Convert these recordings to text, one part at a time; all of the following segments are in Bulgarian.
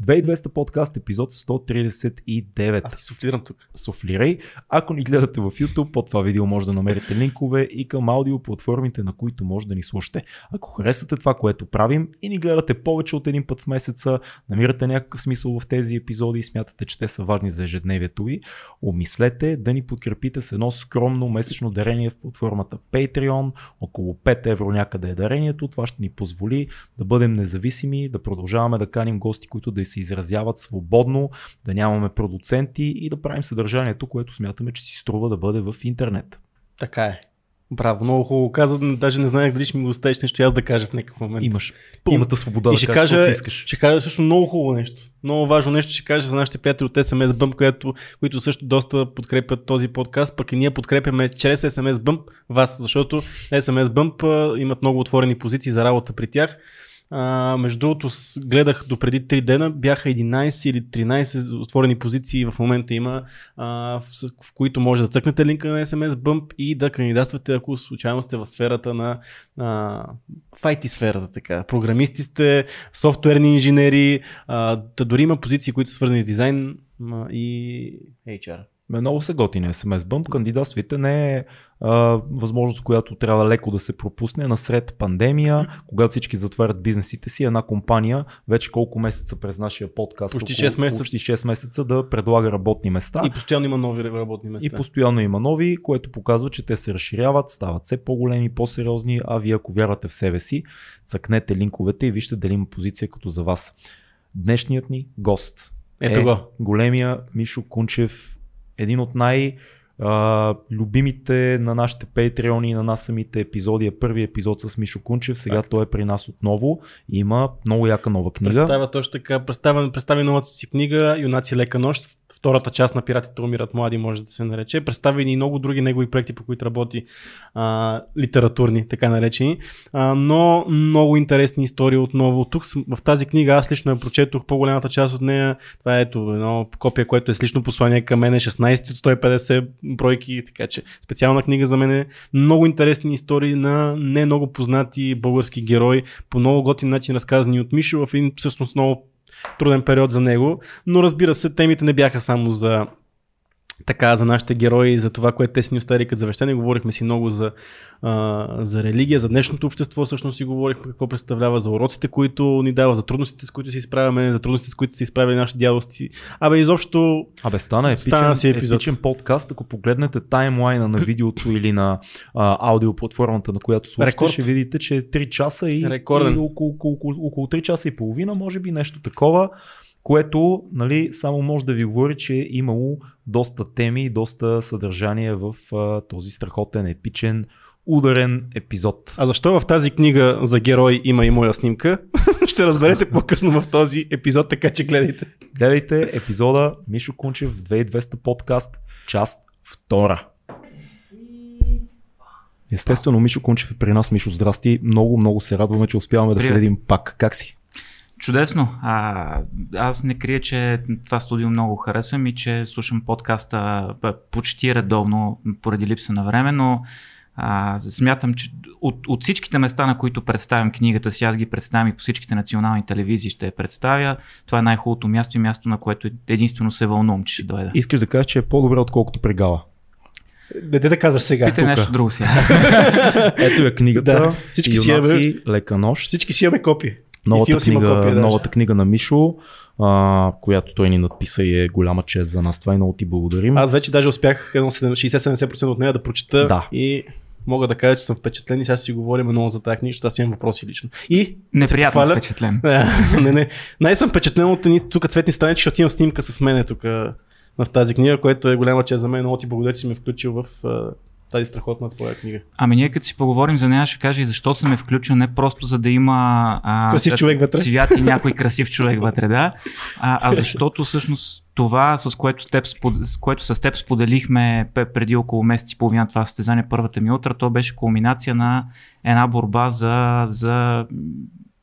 2200 подкаст, епизод 139. Аз ти суфлирам тук. Софлирай. Ако ни гледате в YouTube, под това видео може да намерите линкове и към аудио платформите, на които може да ни слушате. Ако харесвате това, което правим и ни гледате повече от един път в месеца, намирате някакъв смисъл в тези епизоди и смятате, че те са важни за ежедневието ви, обмислете да ни подкрепите с едно скромно месечно дарение в платформата Patreon. Около 5 евро някъде е дарението. Това ще ни позволи да бъдем независими, да продължаваме да каним гости, които да се изразяват свободно, да нямаме продуценти и да правим съдържанието, което смятаме, че си струва да бъде в интернет. Така е. Браво, много хубаво каза, даже не знаех дали ще ми го оставиш нещо аз да кажа в някакъв момент. Имаш пълната свобода и да ще кажеш кажа, искаш. ще кажа също много хубаво нещо. Много важно нещо ще кажа за нашите приятели от SMS Bump, което, които също доста подкрепят този подкаст, пък и ние подкрепяме чрез SMS Bump вас, защото SMS Bump имат много отворени позиции за работа при тях. А, между другото, гледах до преди 3 дена, бяха 11 или 13 отворени позиции в момента има, а, в, в които може да цъкнете линка на SMS Bump и да кандидатствате, ако случайно сте в сферата на а, IT сферата, така. Програмисти сте, софтуерни инженери, а, да дори има позиции, които са свързани с дизайн ма, и HR. Много са готини SMS Bump. Кандидатствите не е а, възможност, която трябва леко да се пропусне насред пандемия, когато всички затварят бизнесите си. Една компания вече колко месеца през нашия подкаст, Почти около- 6 месеца. почти 6 месеца да предлага работни места. И постоянно има нови работни места. И постоянно има нови, което показва, че те се разширяват, стават все по-големи, по-сериозни, а вие ако вярвате в себе си, цъкнете линковете и вижте дали има позиция като за вас. Днешният ни гост Ето е го. големия Мишо Кунчев, един от най- а, любимите на нашите патреони и на нас самите епизоди е първи епизод с Мишо Кунчев. Сега Факт. той е при нас отново има много яка нова книга. Представя точно така, представя, представи новата си книга Юнаци лека нощ, втората част на Пиратите умират млади може да се нарече. Представи и много други негови проекти, по които работи а, литературни, така наречени. А, но много интересни истории отново. Тук в тази книга аз лично я прочетох по-голямата част от нея. Това е ето едно копие, което е с лично послание към мен, 16 от 150 бройки, така че специална книга за мен. Много интересни истории на не много познати български герои, по много готин начин разказани от Мишо в един всъщност много труден период за него. Но разбира се, темите не бяха само за така за нашите герои, за това, което те си ни оставили като завещание. Говорихме си много за, а, за религия, за днешното общество, всъщност си говорихме какво представлява, за уроците, които ни дава, за трудностите, с които се изправяме, за трудностите, с които се изправили нашите дядовци. Абе, изобщо Абе, стана епичен, Стана си епизод. епичен подкаст. Ако погледнете таймлайна на видеото или на а, аудиоплатформата, на която слушате, Рекорд. ще видите, че е 3 часа и, Рекорден. и около, около, около, около 3 часа и половина, може би нещо такова, което нали, само може да ви говори, че е имало доста теми и доста съдържание в а, този страхотен, епичен, ударен епизод. А защо в тази книга за герой има и моя снимка? Ще разберете по-късно в този епизод, така че гледайте. Гледайте епизода Мишо Кунчев 2200 подкаст, част втора. Естествено, Мишо Кунчев е при нас. Мишо, здрасти. Много, много се радваме, че успяваме да се видим пак. Как си? Чудесно. А, аз не крия, че това студио много харесвам и че слушам подкаста почти редовно поради липса на време, но а, смятам, че от, от всичките места, на които представям книгата си, аз ги представям и по всичките национални телевизии ще я представя. Това е най-хубавото място и място, на което единствено се вълнувам, че ще дойда. Искаш да кажеш, че е по-добре, отколкото при Гала. Не да кажеш сега. Питай тука. нещо друго сега. Ето е книгата. Да, всички си Юнаци, лека нощ. Всички си имаме копия. Новата, книга, копия даже. новата книга на Мишо, а, която той ни надписа и е голяма чест за нас. Това и много ти благодарим. Аз вече даже успях едно 60-70% от нея да прочета Да. и мога да кажа, че съм впечатлен и сега си говорим много за тази книга, защото аз имам въпроси лично. И Неприятно се похваля- впечатлен. не, не. Най съм впечатлен от едни тук цветни страници, защото имам снимка с мене тук в тази книга, което е голяма чест за мен. Много ти благодаря, че си ме включил в тази страхотна твоя книга. Ами ние като си поговорим за нея, ще кажа и защо съм е включил, не просто за да има а, Красив човек вътре. цвят и някой красив човек вътре, да, а, а защото всъщност това, с което, теб, с което с теб споделихме преди около месец и половина това състезание, първата ми утра, то беше кулминация на една борба за, за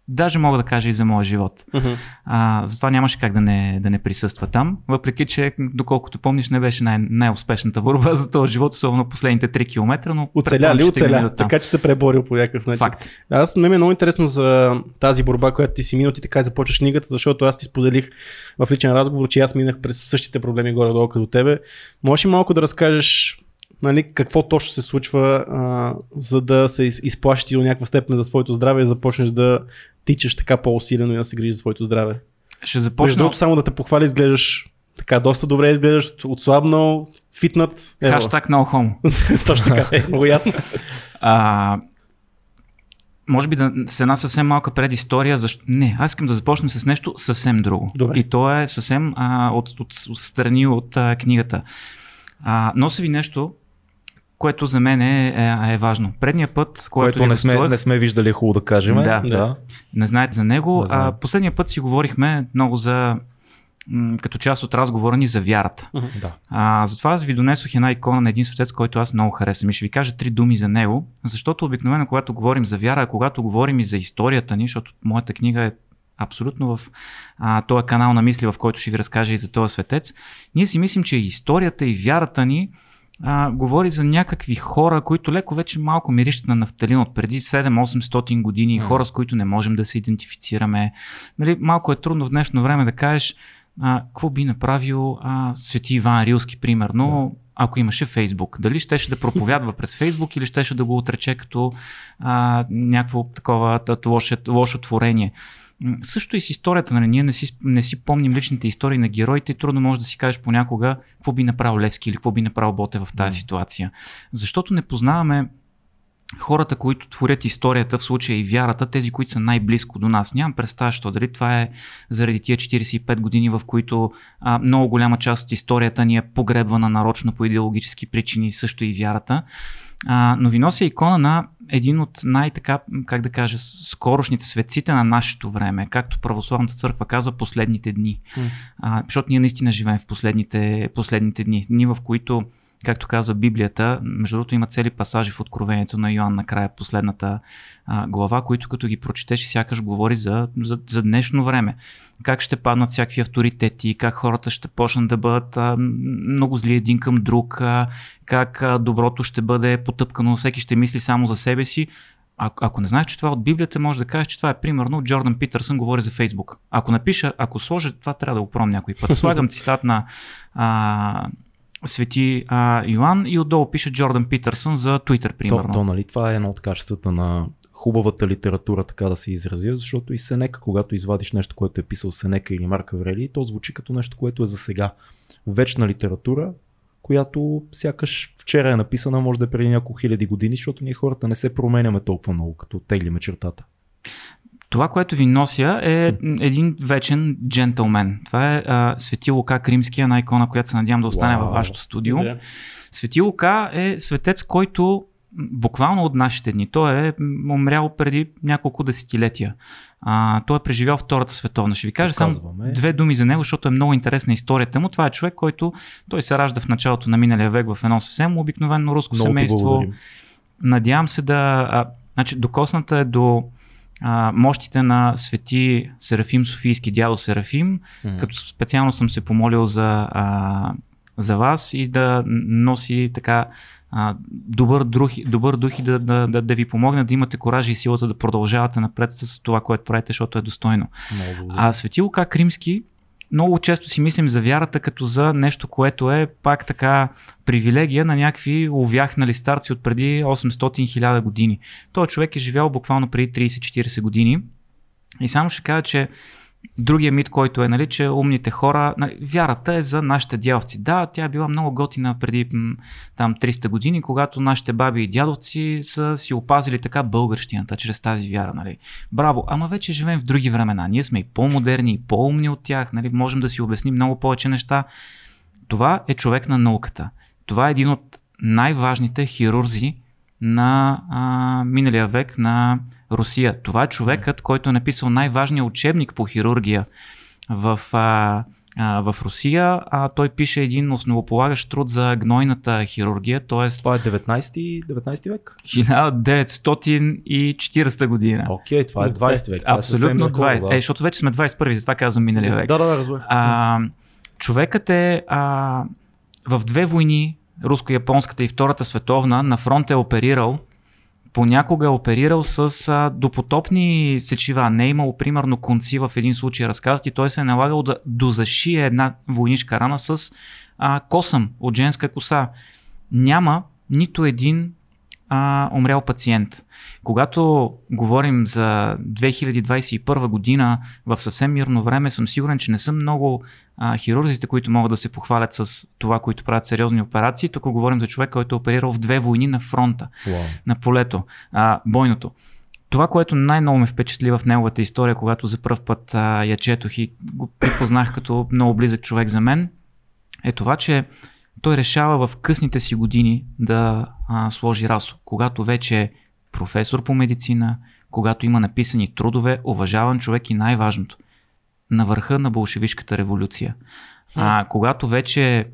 даже мога да кажа и за моя живот. Мгм. А, затова нямаше как да не, да не присъства там, въпреки че, доколкото помниш, не беше най- най-успешната борба за този живот, особено последните 3 км, но Оцеля ли? Оцеля. Така че се преборил по някакъв начин. Факт. Аз ме е много интересно за тази борба, която ти си минал, ти така започваш книгата, защото аз ти споделих в личен разговор, че аз минах през същите проблеми горе-долу като тебе. Можеш ли малко да разкажеш нали, какво точно се случва, а, за да се из- изплашиш ти до някаква степен за своето здраве и започнеш да тичаш така по-усилено и да се грижиш за своето здраве. Ще Между започна другото, само да те похвали, изглеждаш така доста добре, изглеждаш отслабнал, фитнат. Хаштаг no homo. Точно така, е, много ясно. А, може би да, с една съвсем малка предистория. Защо... Не, аз искам да започнем с нещо съвсем друго. Добре. И то е съвсем а, от, от, от страни от а, книгата. А, нося ви нещо, което за мен е, е, е важно. Предния път, който не сме, не сме виждали, е хубаво да кажем. Да. да. не знаете за него. Не а, последния път си говорихме много за м, като част от разговора ни за вярата. да. А, затова аз ви донесох една икона на един светец, който аз много харесвам и ще ви кажа три думи за него, защото обикновено когато говорим за вяра, а когато говорим и за историята ни, защото моята книга е абсолютно в а, този канал на мисли, в който ще ви разкажа и за този светец, ние си мислим, че историята и вярата ни а, говори за някакви хора, които леко вече малко мирищат на нафталин от преди 7-800 години, Мгм. хора с които не можем да се идентифицираме. Нали, малко е трудно в днешно време да кажеш а, какво би направил а, Свети Иван Рилски, примерно, ако имаше Фейсбук. Дали щеше да проповядва през Фейсбук или щеше да го отрече като а, някакво такова лошо, лошо творение. Също и с историята, нали? ние не си, не си помним личните истории на героите и трудно може да си кажеш понякога какво би направил Левски или какво би направил Боте в тази М. ситуация. Защото не познаваме хората, които творят историята, в случая и вярата, тези, които са най-близко до нас. Нямам представа, що дали това е заради тия 45 години, в които а, много голяма част от историята ни е погребвана нарочно по идеологически причини, също и вярата. А, но ви нося икона на един от най-така, как да кажа, скорошните светците на нашето време, както православната църква казва, последните дни. М. А, защото ние наистина живеем в последните, последните дни. Дни, в които както казва Библията, между другото има цели пасажи в Откровението на Йоанн накрая, последната а, глава, които като ги прочетеш сякаш говори за, за, за днешно време. Как ще паднат всякакви авторитети, как хората ще почнат да бъдат а, много зли един към друг, а, как а, доброто ще бъде потъпкано, всеки ще мисли само за себе си. А, ако не знаеш, че това от Библията, може да кажеш, че това е примерно Джордан Питърсън говори за Фейсбук. Ако напиша, ако сложа, това трябва да го пробвам някой път. Слагам цитат на а, Свети а, Йоан и отдолу пише Джордан Питърсън за Twitter, То, примерно. то, нали, това е едно от качествата на хубавата литература, така да се изразя, защото и Сенека, когато извадиш нещо, което е писал Сенека или Марк Аврели, то звучи като нещо, което е за сега. Вечна литература, която сякаш вчера е написана, може да е преди няколко хиляди години, защото ние хората не се променяме толкова много, като теглиме чертата. Това, което ви нося е един вечен джентълмен. Това е а, Свети Лука Кримския, една икона, която се надявам да остане Уау. във вашето студио. Добре. Свети Лука е светец, който буквално от нашите дни. Той е умрял преди няколко десетилетия. А, той е преживял Втората световна. Ще ви кажа само две думи за него, защото е много интересна историята му. Това е човек, който той се ражда в началото на миналия век в едно съвсем обикновено руско Много семейство. Надявам се да. А, значи, докосната е до а, мощите на свети Серафим Софийски, дядо Серафим, М. като специално съм се помолил за, а, за вас и да носи така а, добър, дух, добър дух и да, да, да, да ви помогне да имате коража и силата да продължавате напред с това, което правите, защото е достойно. Много. А Свети Лука Кримски, много често си мислим за вярата като за нещо, което е пак така привилегия на някакви увяхнали старци от преди 800-1000 години. Той човек е живял буквално преди 30-40 години и само ще кажа, че Другия мит, който е, нали, че умните хора, нали, вярата е за нашите дядовци. Да, тя е била много готина преди там 300 години, когато нашите баби и дядовци са си опазили така българщината чрез тази вяра. Нали. Браво, ама вече живеем в други времена. Ние сме и по-модерни, и по-умни от тях, нали, можем да си обясним много повече неща. Това е човек на науката. Това е един от най-важните хирурзи на а, миналия век на Русия. Това е човекът, който е написал най-важния учебник по хирургия в а, а, в Русия. А, той пише един основополагащ труд за гнойната хирургия, т.е. Това е 19, 19 век? 1940 година. Окей, okay, това е 20 век. Това е Абсолютно е 20. Скоро, да. Е, защото вече сме 21, затова казвам миналия век. Да, да, да, разбрах. А, човекът е а, в две войни, руско-японската и Втората световна, на фронт е оперирал. Понякога е оперирал с а, допотопни сечива. Не е имало, примерно, конци в един случай разказват и той се е налагал да дозашие една войнишка рана с а, косъм от женска коса. Няма нито един а, умрял пациент. Когато говорим за 2021 година, в съвсем мирно време, съм сигурен, че не са много а, хирурзите, които могат да се похвалят с това, които правят сериозни операции. Тук говорим за човек, който е оперирал в две войни на фронта, Wow. на полето, а, бойното. Това, което най-много ме впечатли в неговата история, когато за първ път а, я четох и го припознах като много близък човек за мен, е това, че той решава в късните си години да а, сложи расо. Когато вече е професор по медицина, когато има написани трудове, уважаван човек и най-важното, на върха на болшевишката революция. А, когато вече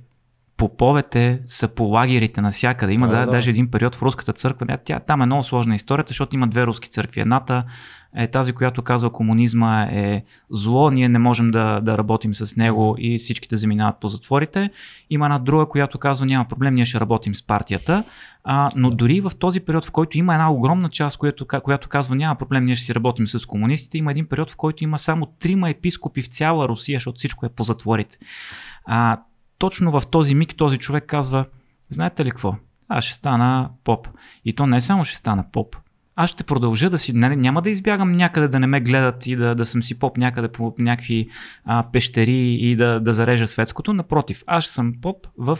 поповете са по лагерите навсякъде. Има Да, да, да, да, да. даже един период в руската църква. Тя, там е много сложна историята, защото има две руски църкви. Едната е тази, която казва комунизма е зло, ние не можем да, да работим с него и всички да заминават по затворите. Има една друга, която казва няма проблем, ние ще работим с партията. А, но дори в този период, в който има една огромна част, която, която казва няма проблем, ние ще си работим с комунистите, има един период, в който има само трима епископи в цяла Русия, защото всичко е по затворите. А, точно в този миг този човек казва, знаете ли какво? Аз ще стана поп. И то не само ще стана поп. Аз ще продължа да си, нали, няма да избягам някъде да не ме гледат и да, да съм си поп някъде по някакви а, пещери и да, да зарежа светското. Напротив, аз съм поп в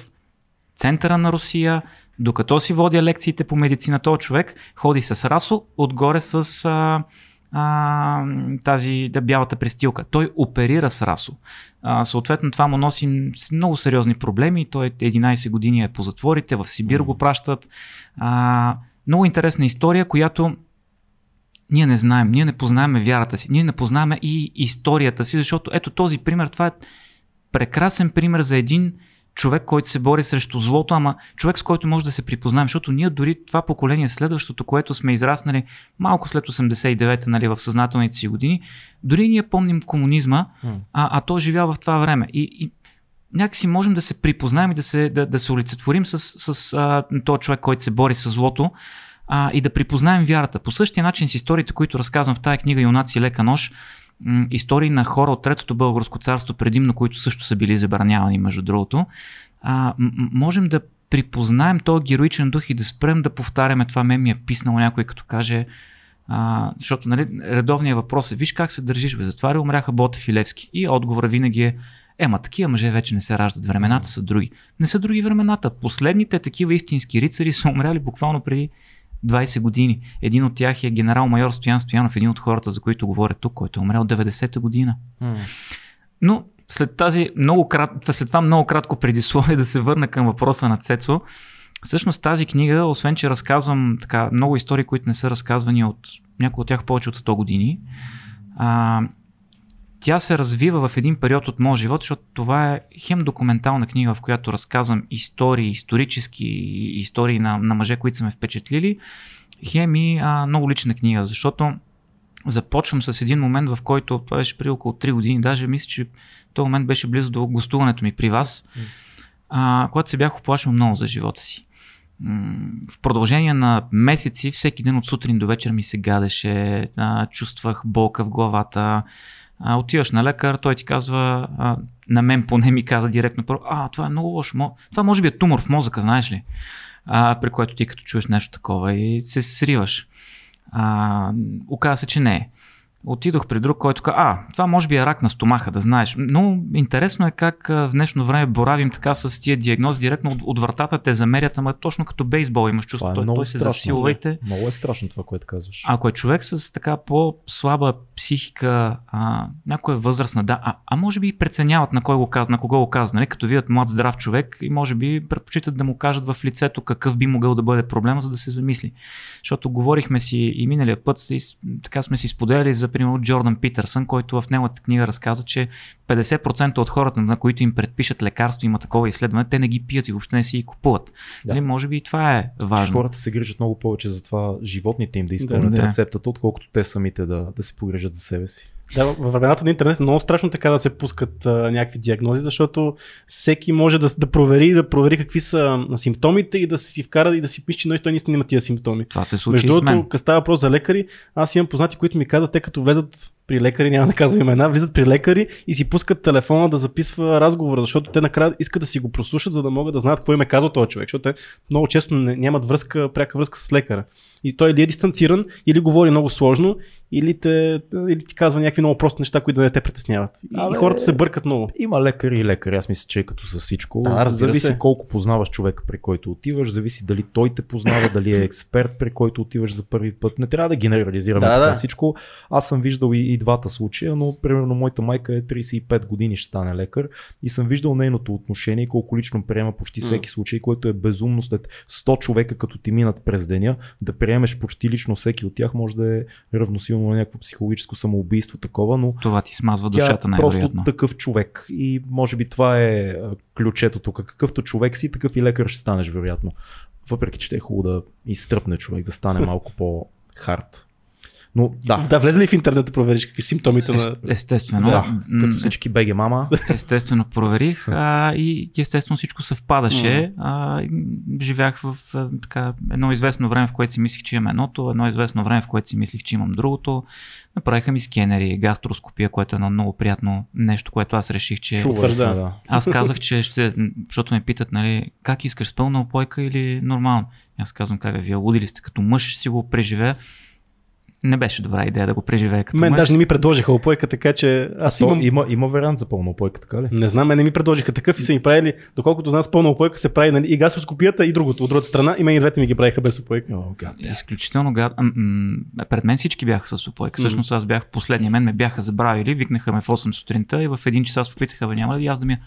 центъра на Русия, докато си водя лекциите по медицина, този човек ходи с расо, отгоре с а, а, тази да, бялата престилка. Той оперира с расо. А, съответно това му носи много сериозни проблеми. Той 11 години е по затворите, в Сибир го пращат. А, много интересна история, която ние не знаем, ние не познаваме вярата си, ние не познаваме и историята си, защото ето този пример, това е прекрасен пример за един човек, който се бори срещу злото, ама човек с който може да се припознаем, защото ние дори това поколение, следващото, което сме израснали малко след 89-та, нали, в съзнателните си години, дори ние помним комунизма, а, а той живява в това време. И, и някакси можем да се припознаем и да се, да, да се олицетворим с, с а, този човек, който се бори с злото а, и да припознаем вярата. По същия начин с историите, които разказвам в тази книга Юнаци лека нож, м, истории на хора от Третото българско царство, предимно които също са били забранявани, между другото, а, м- можем да припознаем този героичен дух и да спрем да повтаряме това. Ме ми е писнало някой, като каже, а, защото нали, редовният въпрос е, виж как се държиш, бе, затова ли умряха Ботев и Левски? И отговора винаги е, Ема, такива мъже вече не се раждат. Времената са други. Не са други времената. Последните такива истински рицари са умряли буквално преди 20 години. Един от тях е генерал-майор Стоян Стоянов, един от хората, за които говоря тук, който е умрял 90-та година. М. Но след, тази много крат... след това много кратко предисловие да се върна към въпроса на Цецо, всъщност тази книга, освен че разказвам така много истории, които не са разказвани от някои от тях повече от 100 години, а, тя се развива в един период от моя живот, защото това е хем документална книга, в която разказвам истории, исторически истории на, на мъже, които са ме впечатлили, хем и а, много лична книга, защото започвам с един момент, в който това беше преди около 3 години, даже мисля, че този момент беше близо до гостуването ми при вас, а, когато се бях оплашил много за живота си. В продължение на месеци, всеки ден от сутрин до вечер ми се гадеше, а, чувствах болка в главата. А, отиваш на лекар, той ти казва, а, на мен поне ми каза директно а, това е много лошо, това може би е тумор в мозъка, знаеш ли? А, при което ти като чуеш нещо такова и се сриваш. А, оказа се, че не е. Отидох при друг, който каза, а, това може би е рак на стомаха, да знаеш. Но интересно е как в днешно време боравим така с тия диагнози, директно от, от вратата те замерят, ама точно като бейсбол имаш чувство, е той, той се засилва и те... Много е страшно това, което казваш. Ако е човек с така по-слаба психика, а, някоя възрастна, да, а, а може би и преценяват на кой го казва, на кого го казва, нали? като видят млад здрав човек и може би предпочитат да му кажат в лицето какъв би могъл да бъде проблема, за да се замисли. Защото говорихме си и миналия път, и, така сме си споделяли за примерно Джордан Питърсън, който в неговата книга разказва, че 50% от хората, на които им предпишат лекарство, има такова изследване, те не ги пият и въобще не си ги купуват. Да. Нали, може би и това е важно. Хората се грижат много повече за това животните им да изпълнят да. рецептата, отколкото те самите да, да се погрежат за себе си. Да, във времената на интернет е много страшно така да се пускат а, някакви диагнози, защото всеки може да, да провери, да провери какви са симптомите и да си вкара и да си пише, че той наистина има тия симптоми. Това се случи Между другото, като става въпрос за лекари, аз имам познати, които ми казват, те като влезат при лекари, няма да казвам имена, влизат при лекари и си пускат телефона да записва разговора, защото те накрая искат да си го прослушат, за да могат да знаят какво им е казал този човек, защото те много често не, нямат връзка, пряка връзка с лекара. И той или е дистанциран, или говори много сложно, или, те, или ти казва някакви много прости неща, които да не те притесняват. И, Абе, хората се бъркат много. Има лекари и лекари. Аз мисля, че е като с всичко. Да, зависи се. колко познаваш човека, при който отиваш, зависи дали той те познава, дали е експерт, при който отиваш за първи път. Не трябва да генерализираме да, да. всичко. Аз съм виждал и, и двата случая, но примерно моята майка е 35 години, ще стане лекар и съм виждал нейното отношение, колко лично приема почти всеки случай, което е безумно след 100 човека, като ти минат през деня, да приемеш почти лично всеки от тях може да е равносилно на някакво психологическо самоубийство такова, но това ти смазва душата най просто такъв човек и може би това е ключето тук. Какъвто човек си, такъв и лекар ще станеш вероятно. Въпреки, че е хубаво да изтръпне човек, да стане малко по-хард. Но да. Да, влезе ли в интернет да провериш какви симптомите на. Естествено. Да, като всички беге мама. Естествено проверих а, и естествено всичко съвпадаше. А, живях в а, така, едно известно време, в което си мислих, че имам едното, едно известно време, в което си мислих, че имам другото. Направиха ми скенери, гастроскопия, което е едно много приятно нещо, което аз реших, че. Супер, да. Аз казах, че ще. Защото ме питат, нали, как искаш с пълна опойка или нормално. Аз казвам, как е, вие лудили сте, като мъж ще си го преживея не беше добра идея да го преживее като Мен мъж. даже не ми предложиха опойка, така че аз То, имам... Има, има вариант за пълна опойка, така ли? Не знам, мен не ми предложиха такъв и са ми правили, доколкото знам с пълна опойка се прави нали, и гастроскопията и другото от другата страна и мен и двете ми ги правиха без опойка. Oh, God, yeah. Изключително гад. Пред мен всички бяха с опойка. Всъщност аз бях последния, мен ме бяха забравили, викнаха ме в 8 сутринта и в един час попитаха, бе, няма ли аз да ми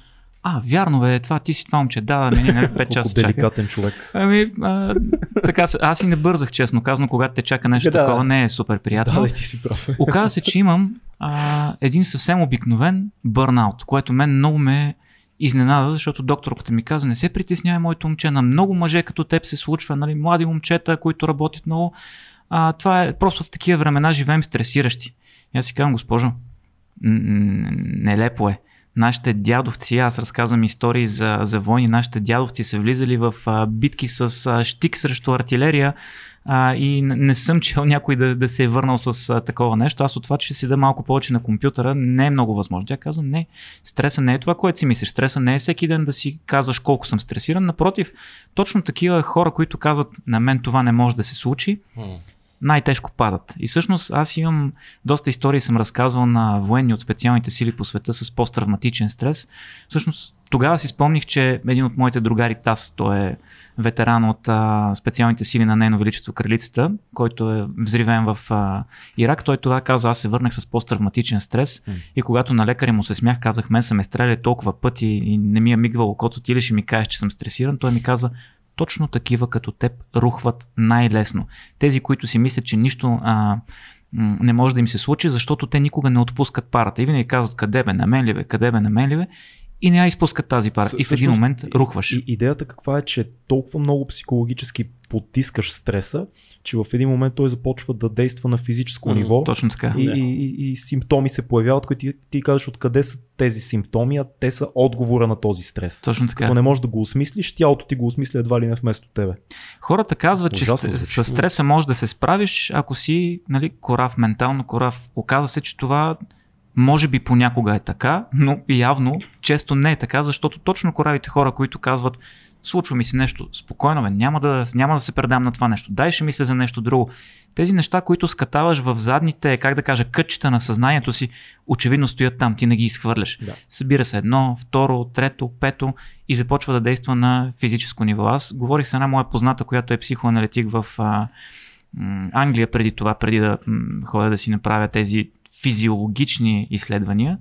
а, вярно бе, това ти си това момче, да, да, не, 5 часа чака. деликатен човек. Ами, а, така, аз и не бързах, честно казано, когато те чака нещо да, такова, не е супер приятно. Да, ти си прав. Оказва се, че имам а, един съвсем обикновен бърнаут, което мен много ме изненада, защото докторката ми каза, не се притеснявай, моето момче, на много мъже като теб се случва, нали, млади момчета, които работят много. А, това е просто в такива времена живеем стресиращи. И аз си казвам, госпожо, нелепо е нашите дядовци, аз разказвам истории за, за войни, нашите дядовци са влизали в а, битки с а, штик срещу артилерия а, и не съм чел някой да, да се е върнал с а, такова нещо. Аз от това, че си да малко повече на компютъра, не е много възможно. Тя казва, не, стреса не е това, което си мислиш. Стреса не е всеки ден да си казваш колко съм стресиран. Напротив, точно такива хора, които казват, на мен това не може да се случи, най-тежко падат. И всъщност аз имам доста истории, съм разказвал на военни от специалните сили по света с посттравматичен стрес. Всъщност тогава си спомних, че един от моите другари Тас, той е ветеран от а, специалните сили на Нейно Величество Кралицата, който е взривен в а, Ирак. Той тогава каза, аз се върнах с посттравматичен стрес mm. и когато на лекаря му се смях, казах, мен са ме стреляли толкова пъти и не ми е мигвало окото, ти ли ще ми кажеш, че съм стресиран. Той ми каза, точно такива като теб рухват най-лесно. Тези, които си мислят, че нищо а, не може да им се случи, защото те никога не отпускат парата. И винаги казват къде бе, на мен ли бе, къде бе, на мен ли бе и не я изпускат тази пара. С, и в един момент рухваш. И, идеята каква е, че толкова много психологически потискаш стреса, че в един момент той започва да действа на физическо mm, ниво. Точно така. И, и, и, и симптоми се появяват, които ти, ти казваш откъде са тези симптоми, а те са отговора на този стрес. Точно така. Ако не можеш да го осмислиш, тялото ти го осмисля едва ли не вместо тебе. Хората казват, Ужасно че с стреса можеш да се справиш, ако си нали, корав, ментално корав. Оказва се, че това може би понякога е така, но явно често не е така, защото точно коравите хора, които казват случва ми се нещо, спокойно бе, няма да, няма да се предам на това нещо, дай ще мисля за нещо друго. Тези неща, които скатаваш в задните, как да кажа, кътчета на съзнанието си, очевидно стоят там, ти не ги изхвърляш. Да. Събира се едно, второ, трето, пето и започва да действа на физическо ниво. Аз говорих с една моя позната, която е психоаналитик в а, Англия преди това, преди да ходя да си направя тези физиологични изследвания.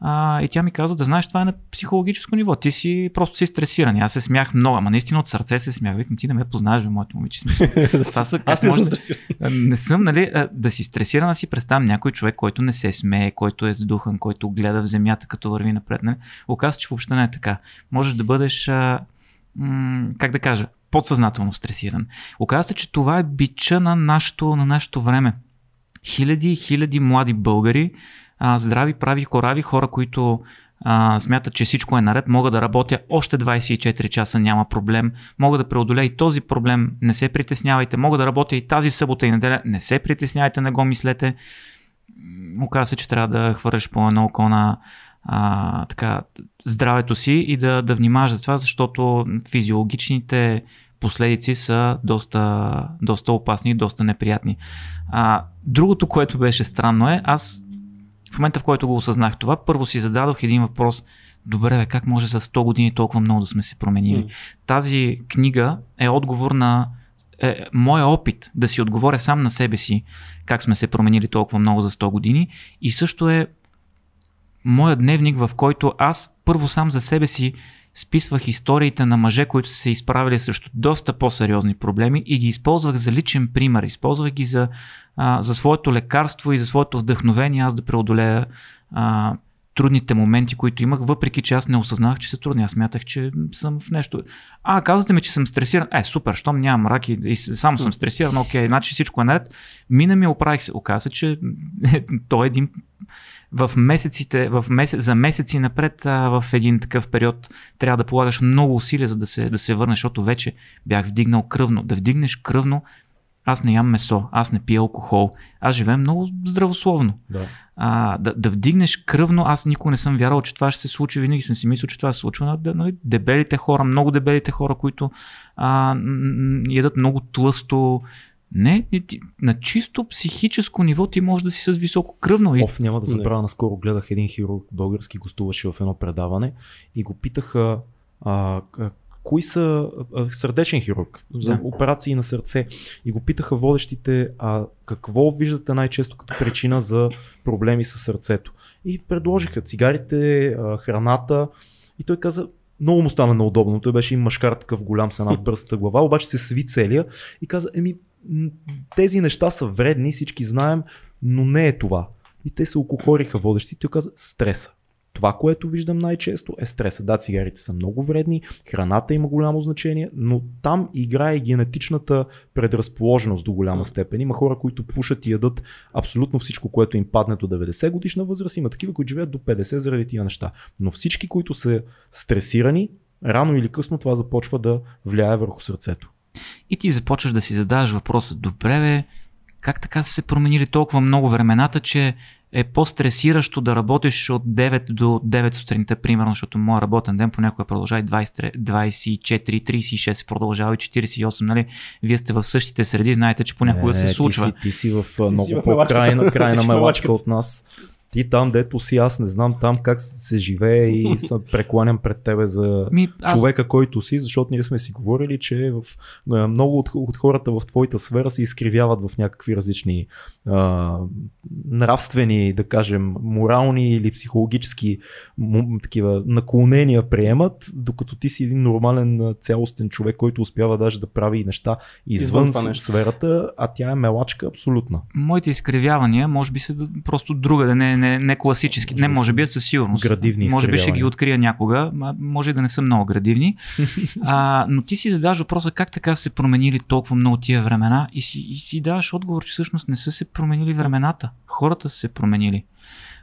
А, и тя ми каза, да знаеш, това е на психологическо ниво. Ти си просто си стресиран. Аз се смях много, ама наистина от сърце се смях. Викам, ти не ме познаваш, бе, моето момиче. Това са, Аз не съм стресиран. не съм, нали, да си стресиран, да си представям някой човек, който не се смее, който е сдухан, който гледа в земята, като върви напред. Нали? Оказва че въобще не е така. Можеш да бъдеш, а, м- как да кажа, подсъзнателно стресиран. Оказва се, че това е бича на нашето, на нашето време. Хиляди и хиляди млади българи, а, здрави, прави, корави, хора, които а, смятат, че всичко е наред, мога да работя още 24 часа, няма проблем, мога да преодолея и този проблем, не се притеснявайте, мога да работя и тази събота и неделя, не се притеснявайте, не го мислете. Оказва се, че трябва да хвърляш по едно око на а, така, здравето си и да, да внимаваш за това, защото физиологичните последици са доста, доста опасни и доста неприятни. А, другото, което беше странно е, аз в момента, в който го осъзнах това, първо си зададох един въпрос. Добре, бе, как може за 100 години толкова много да сме се променили? М. Тази книга е отговор на е, моя опит да си отговоря сам на себе си как сме се променили толкова много за 100 години и също е моя дневник, в който аз първо сам за себе си списвах историите на мъже, които са се изправили срещу доста по-сериозни проблеми и ги използвах за личен пример. Използвах ги за, а, за своето лекарство и за своето вдъхновение аз да преодолея а, трудните моменти, които имах, въпреки че аз не осъзнах, че са трудни. Аз смятах, че съм в нещо. А, казвате ми, че съм стресиран. Е, супер, щом нямам рак и, и само съм стресиран, окей, значи всичко е наред. Мина ми, оправих се. Оказа че той е един в месеците, в месец, за месеци напред а, в един такъв период трябва да полагаш много усилия, за да се, да се върнеш, защото вече бях вдигнал кръвно. Да вдигнеш кръвно, аз не ям месо, аз не пия алкохол, аз живеем много здравословно. Да. А, да, да вдигнеш кръвно, аз никога не съм вярвал, че това ще се случи, винаги съм си мислил, че това се случва на нали, дебелите хора, много дебелите хора, които а, м- м- ядат много тлъсто. Не, не, ти- на чисто психическо ниво ти можеш да си с високо кръвно. Оф, няма да забравя, наскоро гледах един хирург български, гостуваше в едно предаване и го питаха а, а, кои са а, сърдечен хирург за Да. операции на сърце и го питаха водещите а, какво виждате най-често като причина за проблеми с сърцето. И предложиха цигарите, а, храната и той каза много му стана неудобно. Той беше и мъжкар такъв голям с една бързата глава, обаче се сви целия и каза, еми, тези неща са вредни, всички знаем, но не е това. И те се окохориха водещи. Той каза стреса. Това, което виждам най-често е стреса. Да, цигарите са много вредни, храната има голямо значение, но там играе и генетичната предразположеност до голяма степен. Има хора, които пушат и ядат абсолютно всичко, което им падне до 90 годишна възраст. Има такива, които живеят до 50 заради тия неща. Но всички, които са стресирани, рано или късно това започва да влияе върху сърцето. И ти започваш да си задаваш въпроса, добре бе, как така са се променили толкова много времената, че е по-стресиращо да работиш от 9 до 9 сутринта, примерно, защото моят работен ден понякога продължава и 20, 24, 36, се продължава и 48, нали? Вие сте в същите среди, знаете, че понякога се случва. Ти си, ти си в много по-крайна крайна мелачка от нас. Ти там, дето си, аз не знам там как се живее и се прекланям пред тебе за Ми, аз, човека, който си, защото ние сме си говорили, че в, а, много от, от хората в твоята сфера се изкривяват в някакви различни а, нравствени, да кажем, морални или психологически му, такива наклонения приемат, докато ти си един нормален цялостен човек, който успява даже да прави неща извън, Извън сферата, а тя е мелачка абсолютна. моите изкривявания, може би са просто друга, да не, не, не класически. Може Не, може би е със сигурност. градивни Може би ще ги открия някога, може и да не са много градивни. а, но ти си задаваш въпроса как така са се променили толкова много тия времена и си, и си даваш отговор, че всъщност не са се променили времената. Хората са се променили.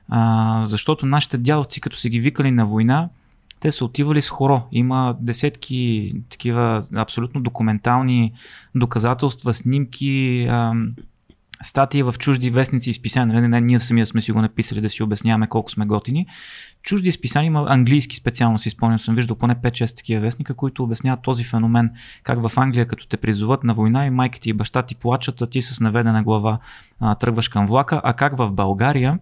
А, защото нашите дядовци, като са ги викали на война, те са отивали с хоро. Има десетки такива абсолютно документални доказателства, снимки, ам, статии в чужди вестници и списания. Не, не, ние самия сме си го написали да си обясняваме колко сме готини. Чужди списания има английски специално си спомням, съм виждал поне 5-6 такива вестника, които обясняват този феномен. Как в Англия, като те призоват на война и майка и баща ти плачат, а ти с наведена глава а, тръгваш към влака, а как в България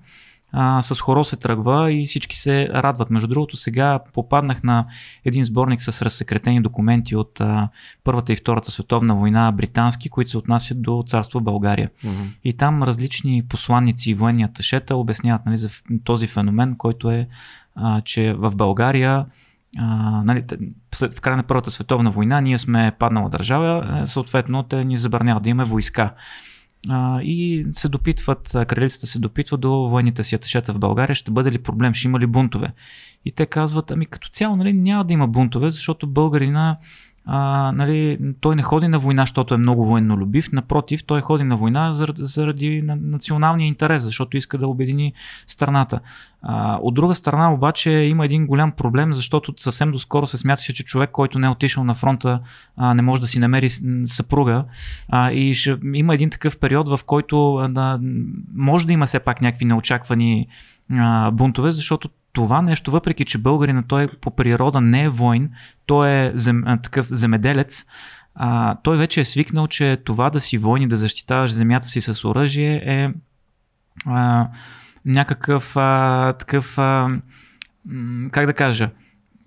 а, с хоро се тръгва и всички се радват. Между другото, сега попаднах на един сборник с разсекретени документи от а, Първата и Втората световна война, британски, които се отнасят до царство България. Мгм. И там различни посланници и военни аташета обясняват нали, за този феномен, който е, а, че в България а, нали, след, в края на Първата световна война ние сме паднала държава, е, съответно те ни забраняват да имаме войска. А, и се допитват, кралицата се допитва до военните си аташета в България, ще бъде ли проблем, ще има ли бунтове. И те казват, ами като цяло нали, няма да има бунтове, защото българина а, нали, той не ходи на война, защото е много военнолюбив. Напротив, той ходи на война заради, заради на- националния интерес, защото иска да обедини страната. А, от друга страна обаче има един голям проблем, защото съвсем доскоро се смяташе, че човек, който не е отишъл на фронта, а, не може да си намери съпруга. А, и ще, има един такъв период, в който а, може да има все пак някакви неочаквани бунтове, защото това нещо, въпреки че българина той по природа не е войн, той е зем, такъв земеделец, а, той вече е свикнал, че това да си войн и да защитаваш земята си с оръжие е а, някакъв а, такъв, а, как да кажа,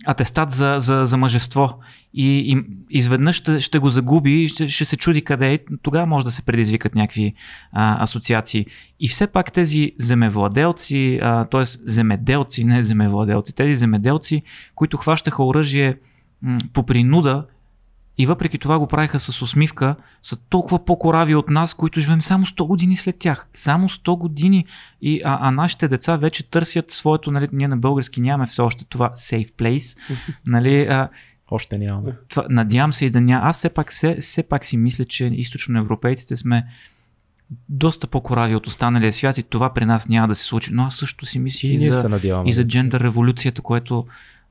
атестат за, за, за мъжество и, и изведнъж ще, ще го загуби и ще, ще се чуди къде е. Тогава може да се предизвикат някакви а, асоциации. И все пак тези земевладелци, т.е. земеделци, не земевладелци, тези земеделци, които хващаха оръжие по принуда и въпреки това го правиха с усмивка, са толкова по-корави от нас, които живеем само 100 години след тях. Само 100 години. И, а, а нашите деца вече търсят своето, нали, ние на български нямаме все още това safe place. нали, а, Още нямаме. това, надявам се и да няма. Аз все пак, все, все пак си мисля, че източноевропейците сме доста по-корави от останалия свят и това при нас няма да се случи. Но аз също си мислих И и, за, се и за джендър революцията, което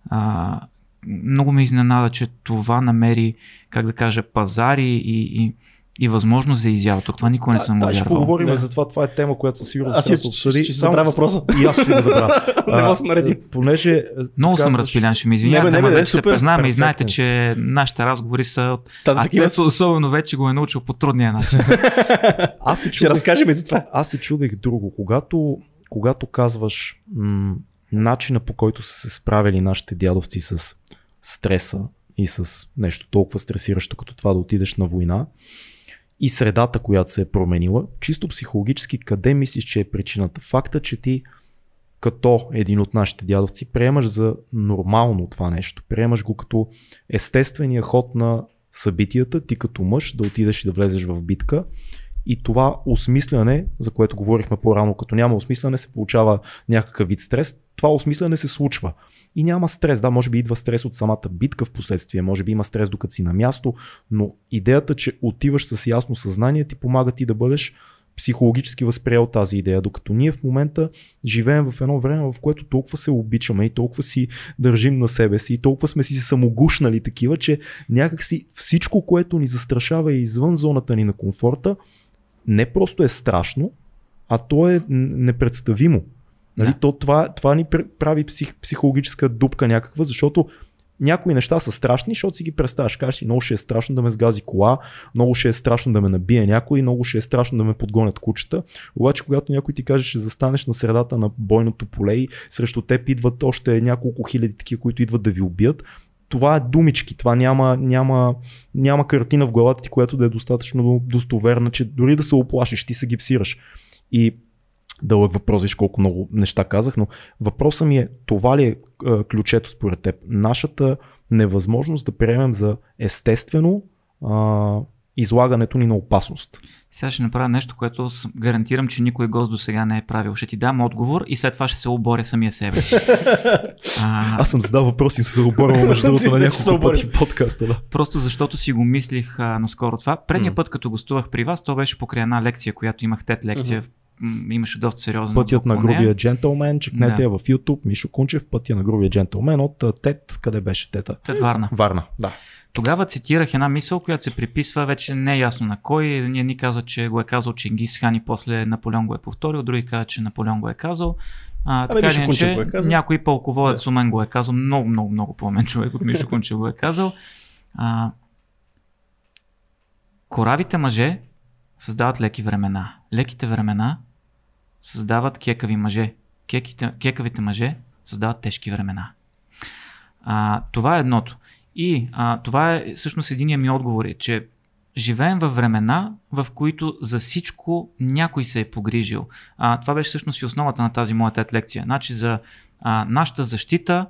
а, много ме изненада, че това намери, как да кажа, пазари и, и, и възможност за изява. Тук това никога не съм да, го ще поговорим Да. за това. Това е тема, която със сигурност Аз трябва да си- се обсъди. ще забравя въпроса. И аз ще го забравя. Не наредим. А, Понеже Много съм разпилян, ще ми Не, извинявате, не, ама бе, вече се признаваме и знаете, че нашите разговори са от... Та, А такива Цецо особено вече го е научил по трудния начин. Аз се Ще разкажем и за това. аз се чудех друго. Когато, когато казваш м- начина по който са се справили нашите дядовци с стреса и с нещо толкова стресиращо като това да отидеш на война и средата, която се е променила, чисто психологически къде мислиш, че е причината? Факта, че ти като един от нашите дядовци приемаш за нормално това нещо. Приемаш го като естествения ход на събитията, ти като мъж да отидеш и да влезеш в битка и това осмисляне, за което говорихме по-рано, като няма осмисляне, се получава някакъв вид стрес. Това осмисляне се случва. И няма стрес. Да, може би идва стрес от самата битка в последствие, може би има стрес докато си на място, но идеята, че отиваш с ясно съзнание, ти помага ти да бъдеш психологически възприел тази идея, докато ние в момента живеем в едно време, в което толкова се обичаме и толкова си държим на себе си и толкова сме си самогушнали такива, че някакси всичко, което ни застрашава е извън зоната ни на комфорта, не просто е страшно, а то е непредставимо. Нали? Да. То, това, това ни пр- прави псих, психологическа дупка някаква, защото някои неща са страшни, защото си ги представяш. Кажеш си, много ще е страшно да ме сгази кола, много ще е страшно да ме набие някой, много ще е страшно да ме подгонят кучета. Обаче, когато някой ти каже, ще застанеш на средата на бойното поле и срещу теб идват още няколко хиляди такива, които идват да ви убият, това е думички, това няма, няма, няма картина в главата ти, която да е достатъчно достоверна, че дори да се оплашиш, ти се гипсираш. И дълъг въпрос, виж колко много неща казах, но въпросът ми е, това ли е ключето според теб? Нашата невъзможност да приемем за естествено а, излагането ни на опасност. Сега ще направя нещо, което гарантирам, че никой гост до сега не е правил. Ще ти дам отговор и след това ще се оборя самия себе си. А, Аз съм задал въпроси и съм се оборвал между другото на няколко пъти в подкаста. Да. Просто защото си го мислих а, наскоро това. Предния М. път, като гостувах при вас, то беше покрай една лекция, която имах тет лекция. М, Имаше доста сериозен Пътят на грубия джентълмен, чекнете Да. я в YouTube, Мишо Кунчев, пътя на грубия джентълмен от Тет, къде беше Тета? Тет Варна. Варна, да. Тогава цитирах една мисъл, която се приписва вече не е ясно на кой. Ние ни каза, че го е казал Чингис Хан и после Наполеон го е повторил, други казват, че Наполеон го е казал. А, Абе, така иначе, го е някой пълководец Да. у мен го е казал, много, много, много по-мен човек от Мишо Кунчев го е казал. А, коравите мъже създават леки времена. Леките времена създават кекави мъже. кеките, кекавите мъже създават тежки времена. А, това е едното. И а, това е всъщност единия ми отговор, е, че живеем във времена, в които за всичко някой се е погрижил. А, това беше всъщност и основата на тази моя тет лекция. Значи за а, нашата защита,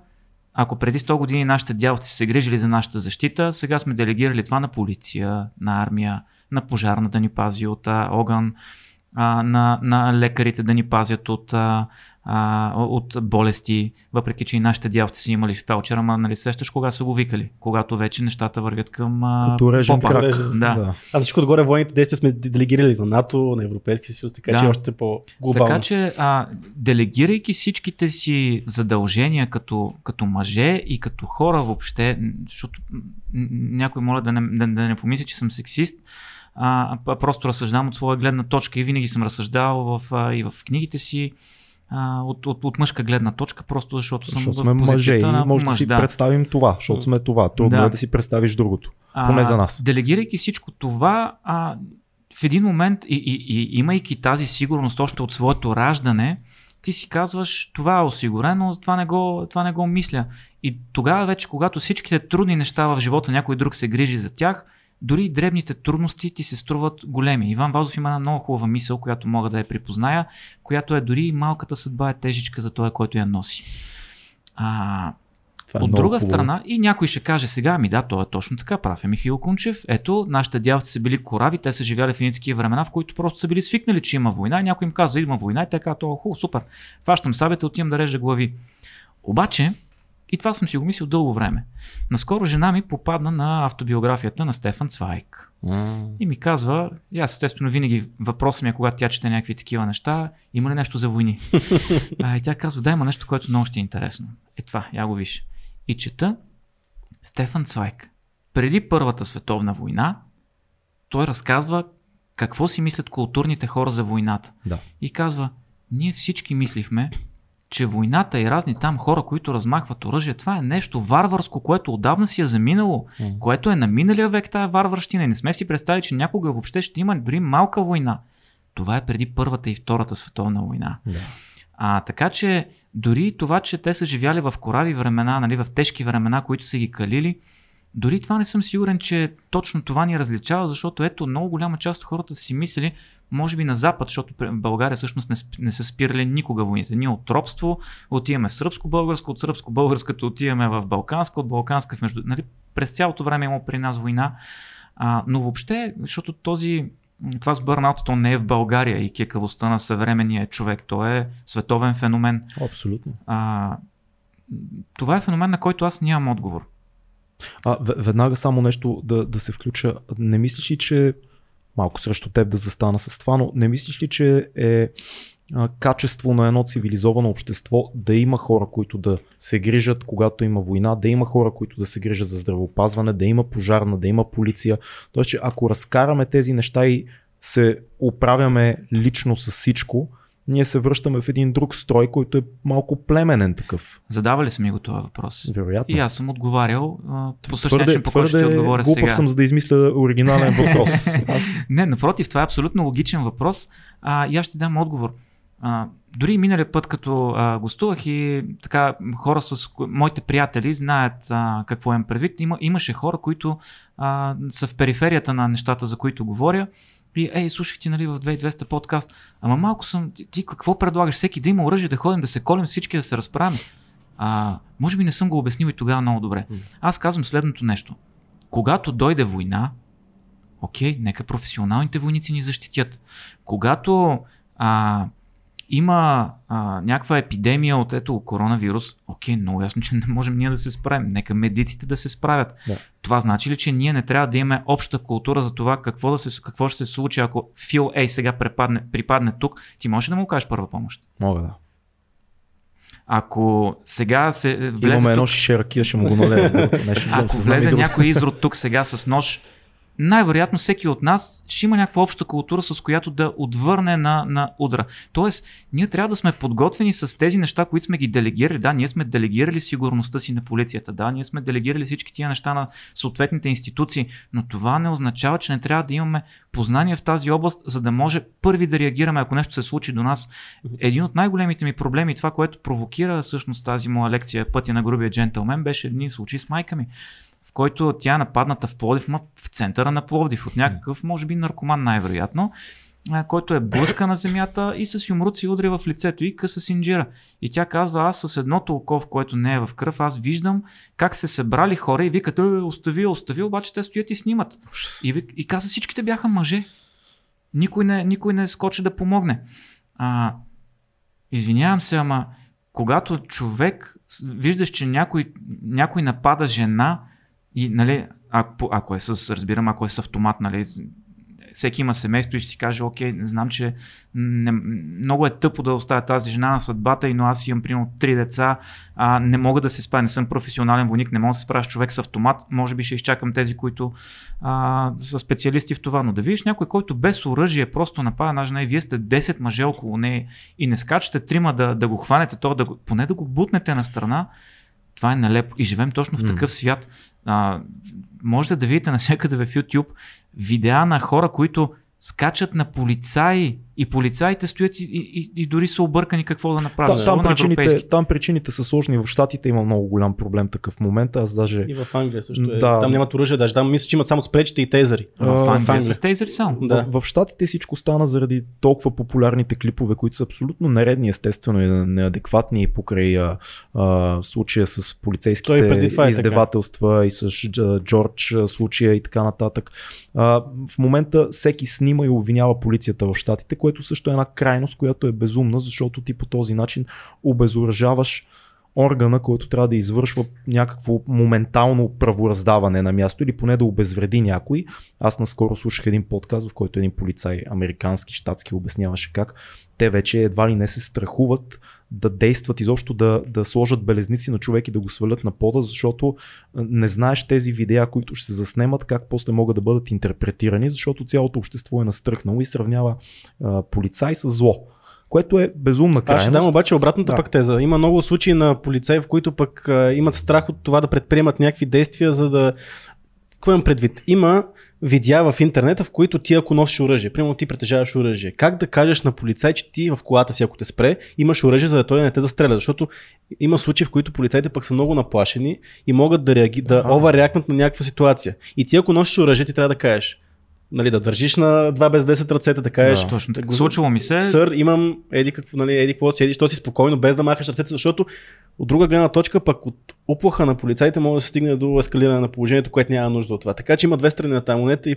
ако преди 100 години нашите дяволци се грижили за нашата защита, сега сме делегирали това на полиция, на армия, на пожарна да ни пази от огън, а, на, на лекарите да ни пазят от, а, а, от болести, въпреки че и нашите дяволци са имали фелчера, ама нали сещаш кога са го викали, когато вече нещата вървят към а, Като режем попа. крак. Да. да. А всичко отгоре военните действия сме делегирали на НАТО, на Европейския съюз, така Да. че още по-глобално. Така че, а, делегирайки всичките си задължения като, като мъже и като хора въобще, защото някой моля да не, да, да не помисли, че съм сексист, а, просто разсъждавам от своя гледна точка и винаги съм разсъждавал в, а, и в книгите си а, от, от, от мъжка гледна точка, просто защото съм Защото в сме мъже и на може да мъж. си да. представим това, защото сме това. Трудно Да. е да си представиш другото. Поне за нас. Делегирайки всичко това, а, в един момент и, и, и имайки тази сигурност още от своето раждане, ти си казваш, това е осигурено, това не, го, това не го мисля. И тогава вече, когато всичките трудни неща в живота някой друг се грижи за тях, дори дребните трудности ти се струват големи. Иван Вазов има една много хубава мисъл, която мога да я припозная, която е дори малката съдба е тежичка за този, който я носи. А, Това е от друга хубаво. страна, и някой ще каже сега, ми да, то е точно така, прав е Михаил Кунчев. Ето, нашите дявци са били корави, те са живяли в едни такива времена, в които просто са били свикнали, че има война и някой им казва, има война и те казват, о, хубаво, супер, фащам сабята, отивам да режа глави. Обаче, и това съм си го мислил дълго време. Наскоро жена ми попадна на автобиографията на Стефан Цвайк. М. И ми казва, и аз естествено винаги въпросът ми е, когато тя чете някакви такива неща, има ли нещо за войни? а, и тя казва, да, има нещо, което много ще е интересно. Е това, я го виж. И чета Стефан Цвайк. Преди Първата световна война, той разказва какво си мислят културните хора за войната. Да. И казва, ние всички мислихме, че войната и разни там хора, които размахват оръжие, това е нещо варварско, което отдавна си е заминало, М. което е на миналия век тая варварщина не сме си представили, че някога въобще ще има дори малка война. Това е преди Първата и Втората световна война. Да. А, така че дори това, че те са живяли в корави времена, нали, в тежки времена, които са ги калили, дори това не съм сигурен, че точно това ни различава, защото ето много голяма част от хората си мислили, може би на Запад, защото в България всъщност не, не са спирали никога войните. Ние от робство отиваме в сръбско-българско, от сръбско-българското отиваме в балканска, от балканска в между... Нали, през цялото време има при нас война. А, но въобще, защото този, това с бърнаутото то не е в България и кекавостта на съвременния човек, то е световен феномен. Абсолютно. А, това е феномен, на който аз нямам отговор. А, веднага само нещо да, да се включа. Не мислиш ли, че малко срещу теб да застана с това, но не мислиш ли, че е качество на едно цивилизовано общество да има хора, които да се грижат, когато има война, да има хора, които да се грижат за здравеопазване, да има пожарна, да има полиция. Тоест, че ако разкараме тези неща и се оправяме лично с всичко, ние се връщаме в един друг строй, който е малко племенен такъв. Задавали са ми го това въпрос. Вероятно. И аз съм отговарял а, по същия начин, по който ще отговоря сега. съм, за да измисля оригинален въпрос. Аз Не, напротив, това е абсолютно логичен въпрос. А, и аз ще дам отговор. А, дори миналия път, като а, гостувах и така хора с моите приятели знаят а, какво имам предвид, има, имаше хора, които а, са в периферията на нещата, за които говоря. И, ей, слушах ти нали, в 2200 подкаст, ама малко съм, ти, ти какво предлагаш? Всеки да има оръжие, да ходим, да се колим, всички да се разправяме. А, може би не съм го обяснил и тогава много добре. Аз казвам следното нещо. Когато дойде война, окей, нека професионалните войници ни защитят. Когато а, има а, някаква епидемия от ето коронавирус, окей, много ясно, че не можем ние да се справим. Нека медиците да се справят. Да. Това значи ли, че ние не трябва да имаме обща култура за това какво, да се, какво ще се случи, ако Фил Ей сега припадне, припадне тук, ти можеш ли да му кажеш първа помощ. мога да. Ако сега се влезе Имаме едно тук, шише ракия, ще му го налея. Ако влезе някой изрод тук сега с нож, най-вероятно всеки от нас ще има някаква обща култура, с която да отвърне на, на удара. Тоест, ние трябва да сме подготвени с тези неща, които сме ги делегирали. Да, ние сме делегирали сигурността си на полицията. Да, ние сме делегирали всички тия неща на съответните институции, но това не означава, че не трябва да имаме познание в тази област, за да може първи да реагираме, ако нещо се случи до нас. Един от най-големите ми проблеми, това, което провокира всъщност тази моя лекция Пътя на грубия джентълмен, беше един случай с майка ми в който тя е нападната в Пловдив, ма в центъра на Пловдив, от някакъв, може би, наркоман най-вероятно, който е блъска на земята и с юмруци си удря в лицето и къса синджира. И тя казва, аз с едното око, в което не е в кръв, аз виждам как се събрали хора и викат, е, остави, остави, обаче те стоят и снимат. И, и каза, всичките бяха мъже. Никой не, никой не скочи да помогне. А, извинявам се, ама когато човек, виждаш, че някой, някой напада жена, и, нали, ако, ако е с, разбирам, ако е с автомат, нали, всеки има семейство и ще си каже, окей, знам, че не, много е тъпо да оставя тази жена на съдбата, и но аз имам примерно три деца, а, не мога да се справя, не съм професионален войник, не мога да се справя с човек с автомат, може би ще изчакам тези, които а, са специалисти в това, но да видиш някой, който без оръжие просто напада една жена и вие сте 10 мъже около нея и не скачате трима да, да го хванете, то да поне да го бутнете на страна, това е налепо. И живеем точно в такъв свят. А, можете да видите навсякъде в YouTube видеа на хора, които скачат на полицаи и полицаите стоят и, и, и дори са объркани какво да направят. Да, там, причините, там причините са сложни. В Штатите има много голям проблем такъв момент. Аз даже... И в Англия също е. Да. Там нямат оръжие, даже там мисля, че имат само спречите и тезери. В Англия, в Англия. с тезери само. Да. В, в Штатите всичко стана заради толкова популярните клипове, които са абсолютно нередни, естествено и неадекватни покрай а, а, случая с полицейските е издевателства и с Джордж случая и така нататък. А, в момента всеки снима и обвинява полицията в Штатите, което също е една крайност, която е безумна, защото ти по този начин обезоръжаваш органа, който трябва да извършва някакво моментално правораздаване на място или поне да обезвреди някой. Аз наскоро слушах един подкаст, в който един полицай, американски, щатски, обясняваше как те вече едва ли не се страхуват да действат, изобщо да, да сложат белезници на човек и да го свалят на пода, защото не знаеш тези видеа, които ще се заснемат, как после могат да бъдат интерпретирани, защото цялото общество е настръхнало и сравнява а, полицай с зло което е безумна крайност. Аз ще дам обаче обратната да. пък теза. Има много случаи на полицаи, в които пък а, имат страх от това да предприемат някакви действия, за да... Какво имам предвид? Има видеа в интернета, в които ти ако носиш оръжие, примерно ти притежаваш оръжие, как да кажеш на полицай, че ти в колата си, ако те спре, имаш оръжие, за да той не те застреля, защото има случаи, в които полицайите пък са много наплашени и могат да, реаги, да овареакнат на някаква ситуация. И ти ако носиш оръжие, ти трябва да кажеш, нали, да държиш на 2 без 10 ръцете, да кажеш. Да, точно така. Случвало ми се. Сър, имам еди какво, нали, еди какво седиш, то си спокойно, без да махаш ръцете, защото от друга гледна точка, пък от уплаха на полицайите може да се стигне до ескалиране на положението, което няма нужда от това. Така че има две страни на тази монета и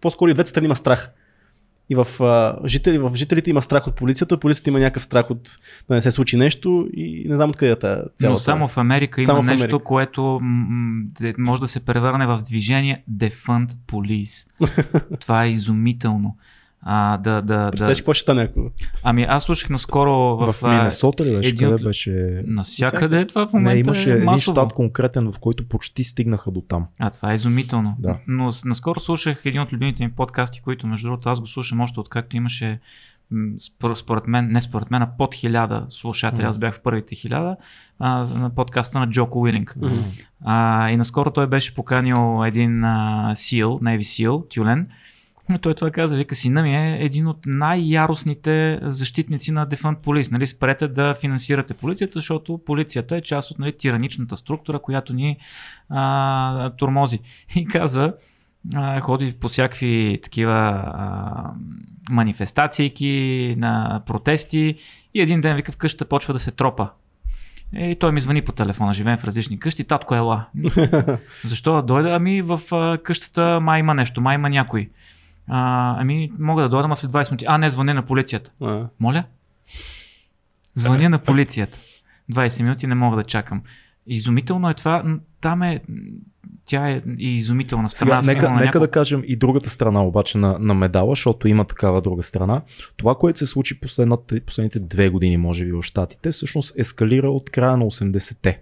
по-скоро и двете страни има страх. И в, а, жители, в жителите има страх от полицията, полицията има някакъв страх от да не се случи нещо и не знам откъде е цялата. Но само в Америка има само нещо, Америка. което м- може да се превърне в движение Defund Police. Това е изумително. А, да, да, Представиш да... какво ще стане ако... Ами аз слушах наскоро в... В Миннесота ли беше? Един... Къде беше? Навсякъде това в момента Не, имаше е един щат конкретен, в който почти стигнаха до там. А, това е изумително. Да. Но наскоро слушах един от любимите ми подкасти, които между другото аз го слушам още откакто имаше според мен, не според мен, а под хиляда слушатели, mm-hmm. аз бях в първите хиляда, на подкаста на Джоко Уилинг. Mm-hmm. А, и наскоро той беше поканил един а, сил, Navy SEAL, тюлен, той това каза, вика, сина ми е един от най-яростните защитници на Defund Police. Нали, спрете да финансирате полицията, защото полицията е част от нали, тираничната структура, която ни а, турмози. И казва, а, ходи по всякакви такива а, манифестации на протести и един ден вика в къщата почва да се тропа. И той ми звъни по телефона, живеем в различни къщи, татко ела. Защо да дойде? Ами в къщата май има нещо, май има някой. А, ами, мога да дойда, ама след 20 минути. А, не, звъня на полицията. А. Моля? Звъня на полицията. 20 минути не мога да чакам. Изумително е това. Там е. Тя е и изумителна страна. Сега, нека, нека няколко... да кажем и другата страна обаче на, на медала, защото има такава друга страна. Това, което се случи последните две години, може би, в Штатите, всъщност ескалира от края на 80-те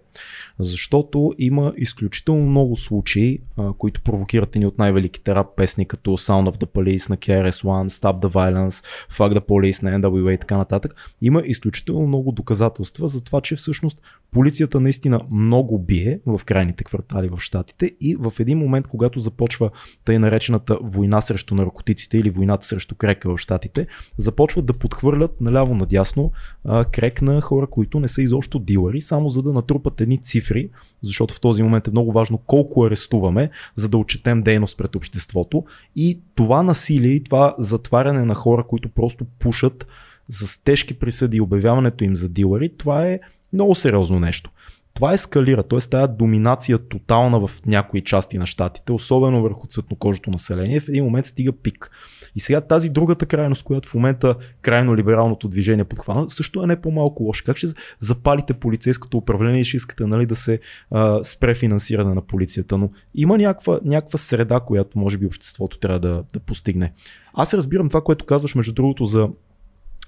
Защото има изключително много случаи, а, които провокират ни от най-великите рап песни, като Sound of the Police на KRS-One, Stop the Violence, Fuck the Police на NWA и така нататък. Има изключително много доказателства за това, че всъщност полицията наистина много бие в крайните квартали в Штатите и в един момент, когато започва тъй наречената война срещу наркотиците или войната срещу крека в Штатите, започват да подхвърлят наляво надясно а, крек на хора, които не са изобщо дилъри, само за да натрупат едни цифри, защото в този момент е много важно колко арестуваме, за да отчетем дейност пред обществото. И това насилие и това затваряне на хора, които просто пушат с тежки присъди и обявяването им за дилъри, това е много сериозно нещо. Това ескалира, т.е. тази доминация тотална в някои части на щатите, особено върху цветнокожото население, в един момент стига пик. И сега тази другата крайност, която в момента крайно либералното движение подхвана, също е не по-малко лоша. Как ще запалите полицейското управление и ще искате нали, да се а, спре финансиране на полицията, но има някаква, някаква среда, която може би обществото трябва да, да постигне. Аз разбирам това, което казваш между другото за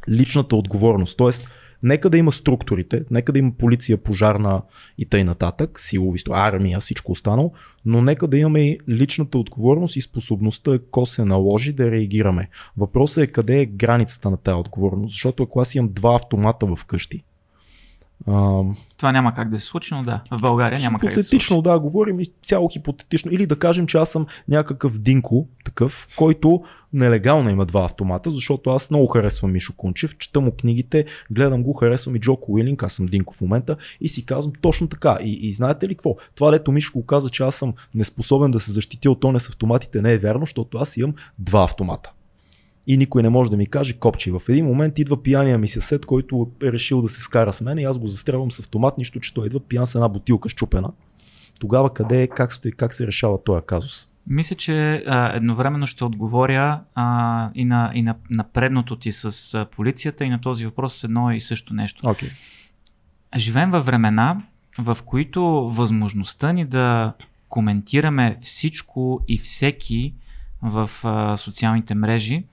личната отговорност. Тоест, Нека да има структурите, нека да има полиция, пожарна и тъй нататък, силови, армия, всичко останало, но нека да имаме и личната отговорност и способността, ако се наложи, да реагираме. Въпросът е къде е границата на тази отговорност, защото ако аз имам два автомата в къщи, а, Това няма как да се случи, но да. В България няма как да се случи. да, говорим и цяло хипотетично. Или да кажем, че аз съм някакъв Динко, такъв, който нелегално има два автомата, защото аз много харесвам Мишо Кунчев, чета му книгите, гледам го, харесвам и Джоко Уилинг, аз съм Динко в момента и си казвам точно така. И, и знаете ли какво? Това лето Мишо го каза, че аз съм неспособен да се защитя от тоне с автоматите, не е вярно, защото аз имам два автомата и никой не може да ми каже копче. В един момент идва пияния ми съсед, който е решил да се скара с мен и аз го застрелвам с автомат, нищо, че той идва пиян с една бутилка щупена. Тогава къде е, как, как се решава този казус? Мисля, че а, едновременно ще отговоря а, и, на, и на, на предното ти с а, полицията и на този въпрос с едно и също нещо. Okay. Живеем във времена, в които възможността ни да коментираме всичко и всеки в а, социалните мрежи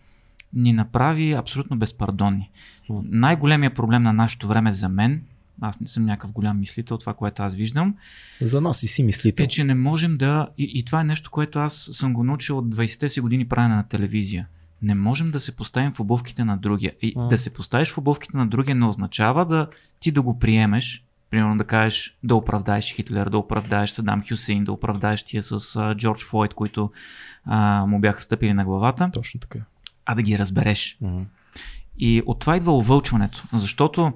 ни направи абсолютно безпардонни. Най-големият проблем на нашето време за мен, аз не съм някакъв голям мислител, това, което аз виждам. За нас и си мислител. Е, че не можем да. И, и това е нещо, което аз съм го научил от 20-те си години правене на телевизия. Не можем да се поставим в обувките на другия. И а. да се поставиш в обувките на другия не означава да ти да го приемеш, примерно да кажеш да оправдаеш Хитлер, да оправдаеш Садам Хюсейн, да оправдаеш тия с а, Джордж Флойд, които а, му бяха стъпили на главата. Точно така а да ги разбереш. Mm-hmm. И от това идва овълчването, защото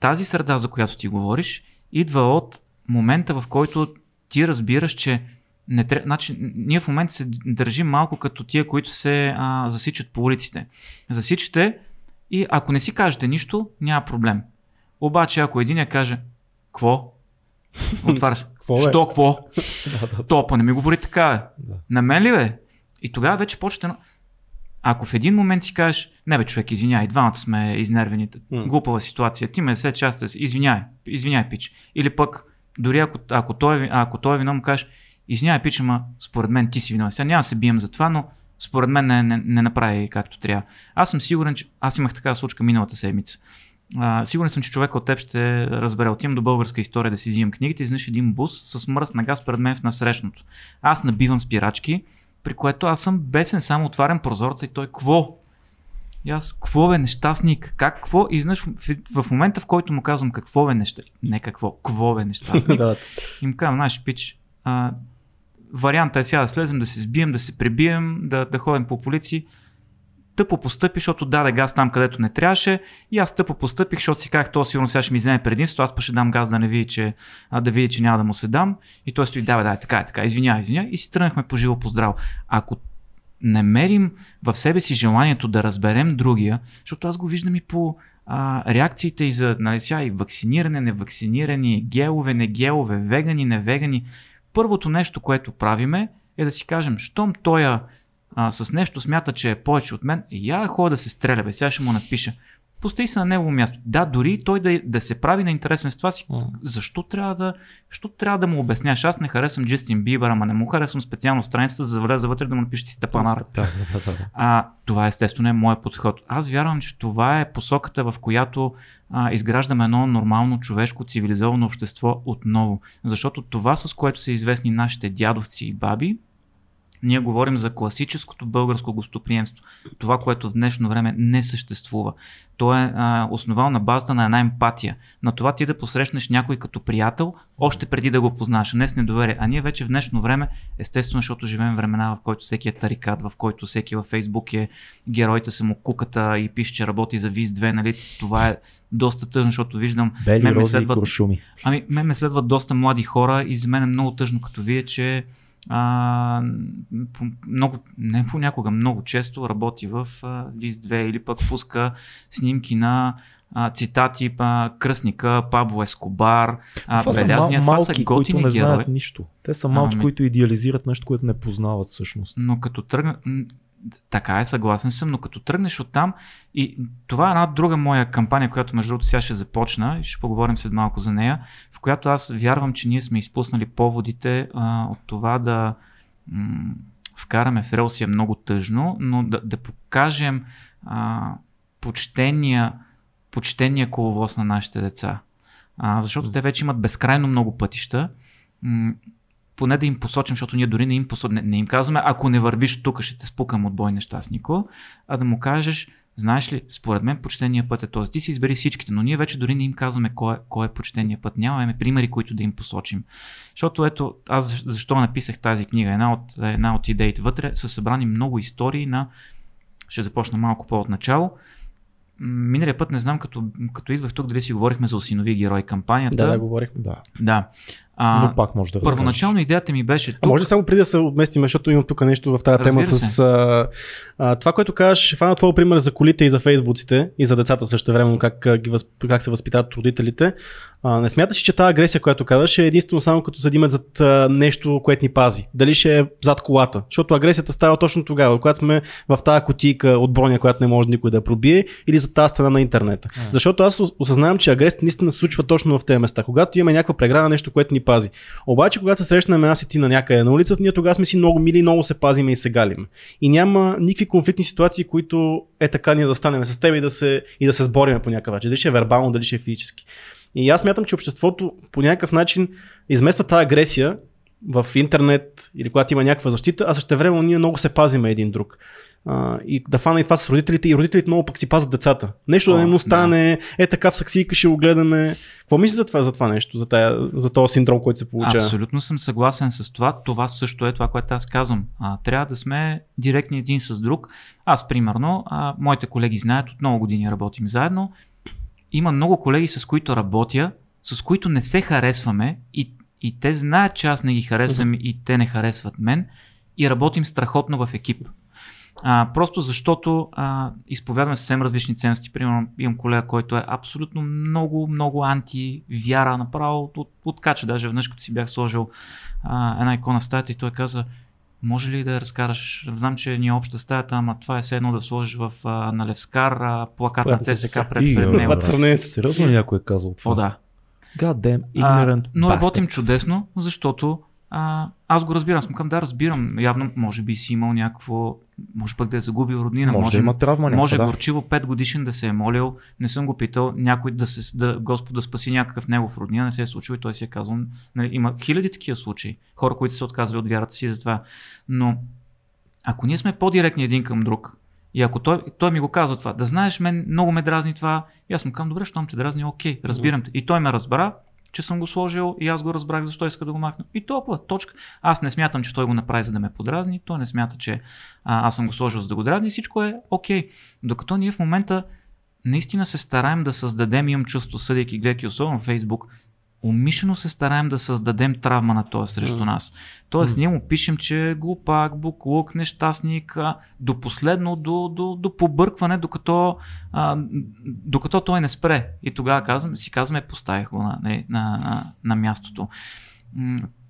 тази среда, за която ти говориш, идва от момента, в който ти разбираш, че не тря... значи, ние в момента се държим малко като тия, които се а, засичат по улиците. Засичате и ако не си кажете нищо, няма проблем. Обаче, ако един я каже, какво? Отваряш. Що, какво? То, па не ми говори така, бе. На мен ли, бе? И тогава вече почвате... Ако в един момент си кажеш, не бе човек, извиняй, двамата сме изнервени, mm. глупава ситуация, ти ме се част, извиняй, извиняй, пич. Или пък, дори ако, ако, той, ако той е му кажеш, извиняй, пич, ама според мен ти си виновен. Сега няма да се бием за това, но според мен не, не, не направи както трябва. Аз съм сигурен, че аз имах такава случка миналата седмица. А, сигурен съм, че човек от теб ще разбере. Отивам до българска история да си взимам книгите, изнеш един бус с мръс на газ пред мен в насрещното. Аз набивам спирачки, при което аз съм бесен, само отварям прозорца и той кво? И аз, какво бе нещастник? Как, какво? И знаеш, в, в момента, в който му казвам какво бе нещастник, не какво, какво бе нещастник, им казвам, знаеш, пич, а, варианта е сега да слезем, да се сбием, да се пребием, да, да ходим по полиции тъпо постъпи, защото даде газ там, където не трябваше. И аз тъпо постъпих, защото си казах, то сигурно сега ще ми вземе предимство, аз па ще дам газ да не види, че, а, да види, че няма да му се дам. И той стои, да, да, така е, така, извинявай, извинявай. И си тръгнахме по живо по здраво. Ако не мерим в себе си желанието да разберем другия, защото аз го виждам и по а, реакциите и за нали, сега, и вакциниране, невакцинирани, гелове, не гелове, вегани, не вегани. Първото нещо, което правиме е да си кажем, щом тоя а, с нещо смята, че е повече от мен, я ходя да се стреля, бе, сега ще му напиша. Постави се на негово място. Да, дори той да, да се прави на интересен с това си, защо трябва да, защо трябва да му обясняваш? Аз не харесвам Джастин Бибър, ама не му харесвам специално страницата, за да влеза вътре да му напишете си тъпанар. Да, да, да, да. А, това естествено е моят подход. Аз вярвам, че това е посоката, в която а, изграждаме едно нормално, човешко, цивилизовано общество отново. Защото това, с което са известни нашите дядовци и баби, ние говорим за класическото българско гостоприемство. Това, което в днешно време не съществува. То е а, основано на базата на една емпатия. На това ти да посрещнеш някой като приятел, още преди да го познаш, не с недоверие. А ние вече в днешно време, естествено, защото живеем времена, в който всеки е тарикат, в който всеки във Фейсбук е героите са му куката и пише, че работи за ВИЗ 2, нали? Това е доста тъжно, защото виждам Бели ме рози и следват- куршуми. Ами, мен ме следват доста млади хора и за мен е много тъжно, като вие, че а, по, много, не понякога, много често работи в а, ВИЗ-2 или пък пуска снимки на а, цитати па, Кръсника, Пабло Ескобар, а, Това са Белязния. мал, Това малки, са които не герои. знаят нищо. Те са малки, Ами- които идеализират нещо, което не познават всъщност. Но като тръгна... Така е, съгласен съм, но като тръгнеш от там и това е една друга моя кампания, която между другото сега ще започна и ще поговорим след малко за нея, в която аз вярвам, че ние сме изпуснали поводите а, от това да м- вкараме в релси много тъжно, но да, да покажем а, почтения, почтения коловоз на нашите деца. А, защото те вече имат безкрайно много пътища. Поне да им посочим, защото ние дори не им, посо... не, не им казваме, ако не вървиш тук, ще те спукам от бой нещастнико, а да му кажеш, знаеш ли, според мен почтения път е този. Ти си избери всичките, но ние вече дори не им казваме кой е, кой е почтения път. Нямаме примери, които да им посочим. Защото ето, аз защо написах тази книга, една от, една от идеите вътре са събрани много истории на, ще започна малко по-от начало, Миналия път не знам, като, като идвах тук, дали си говорихме за осинови герой кампанията. Да, да, говорих. Да. да. А, Но пак може да разкажеш. първоначално идеята ми беше тук. А може ли само преди да се отместим, защото имам тук нещо в тази тема Разбира с се. а, а, това, което казваш, ще фана твой пример за колите и за фейсбуците и за децата също време, как, ги въз, как се възпитават родителите. А, не смяташ, че тази агресия, която казваш, е единствено само като седиме зад а, нещо, което ни пази. Дали ще е зад колата. Защото агресията става точно тогава, когато сме в тази котийка от броня, която не може никой да пробие, или за тази стена на интернета. А. Защото аз ос- осъзнавам, че агресията наистина се случва точно в тези места. Когато имаме някаква преграда, нещо, което ни пази. Обаче, когато се срещнем аз и ти на някъде на улицата, ние тогава сме си много мили, много се пазиме и се галиме. И няма никакви конфликтни ситуации, които е така ние да станем с теб и да се, и да се сбориме по някакъв начин. Дали ще е вербално, дали ще е физически. И аз мятам, че обществото по някакъв начин измества тази агресия в интернет или когато има някаква защита, а също време ние много се пазиме един друг. А, и да фана и това с родителите, и родителите много пък си пазят децата. Нещо О, да не му да. стане, е така в саксийка ще го гледаме. Какво мислиш за това, за това нещо, за, тая, за този синдром, който се получава? Абсолютно съм съгласен с това. Това също е това, което аз казвам. А, трябва да сме директни един с друг. Аз, примерно, а, моите колеги знаят, от много години работим заедно. Има много колеги, с които работя, с които не се харесваме и, и те знаят, че аз не ги харесвам и те не харесват мен и работим страхотно в екип. А, просто защото а, изповядваме съвсем различни ценности. Примерно имам колега, който е абсолютно много, много анти-вяра, направо от, от, откача. Даже веднъж, като си бях сложил а, една икона в стаята и той каза, може ли да я разкараш? Знам, че ни е обща стаята, ама това е все едно да сложиш в а, на Левскар а, плакат на Плакат с- ЦСК пред, пред него. сравнението. Сериозно някой е казал това? О, да. God damn, А, ignorant но bastard. работим чудесно, защото а, аз го разбирам. Аз му казвам, да, разбирам. Явно, може би си имал някакво, може пък да е загубил роднина. Може, да има травма може някаква, да. горчиво 5 годишен да се е молил, не съм го питал, някой да се, да, Господ да спаси някакъв негов роднина, не се е случило и той си е казал, нали, има хиляди такива случаи, хора, които са отказали от вярата си за това. Но ако ние сме по-директни един към друг, и ако той, той ми го казва това, да знаеш, мен много ме дразни това, и аз му казвам, добре, щом те дразни, окей, разбирам те. И той ме разбра, че съм го сложил и аз го разбрах защо иска да го махна. И толкова, точка. Аз не смятам, че той го направи за да ме подразни, той не смята, че а, аз съм го сложил за да го дразни, всичко е окей. Докато ние в момента наистина се стараем да създадем, имам чувство, съдейки, гледайки особено в Фейсбук, умишлено се стараем да създадем травма на този срещу нас. Тоест, ние му пишем, че е глупак, буклук, нещастник, до последно, до, до, до побъркване, докато, а, докато той не спре. И тогава казвам, си казваме, поставих го на, нали, на, на, на мястото.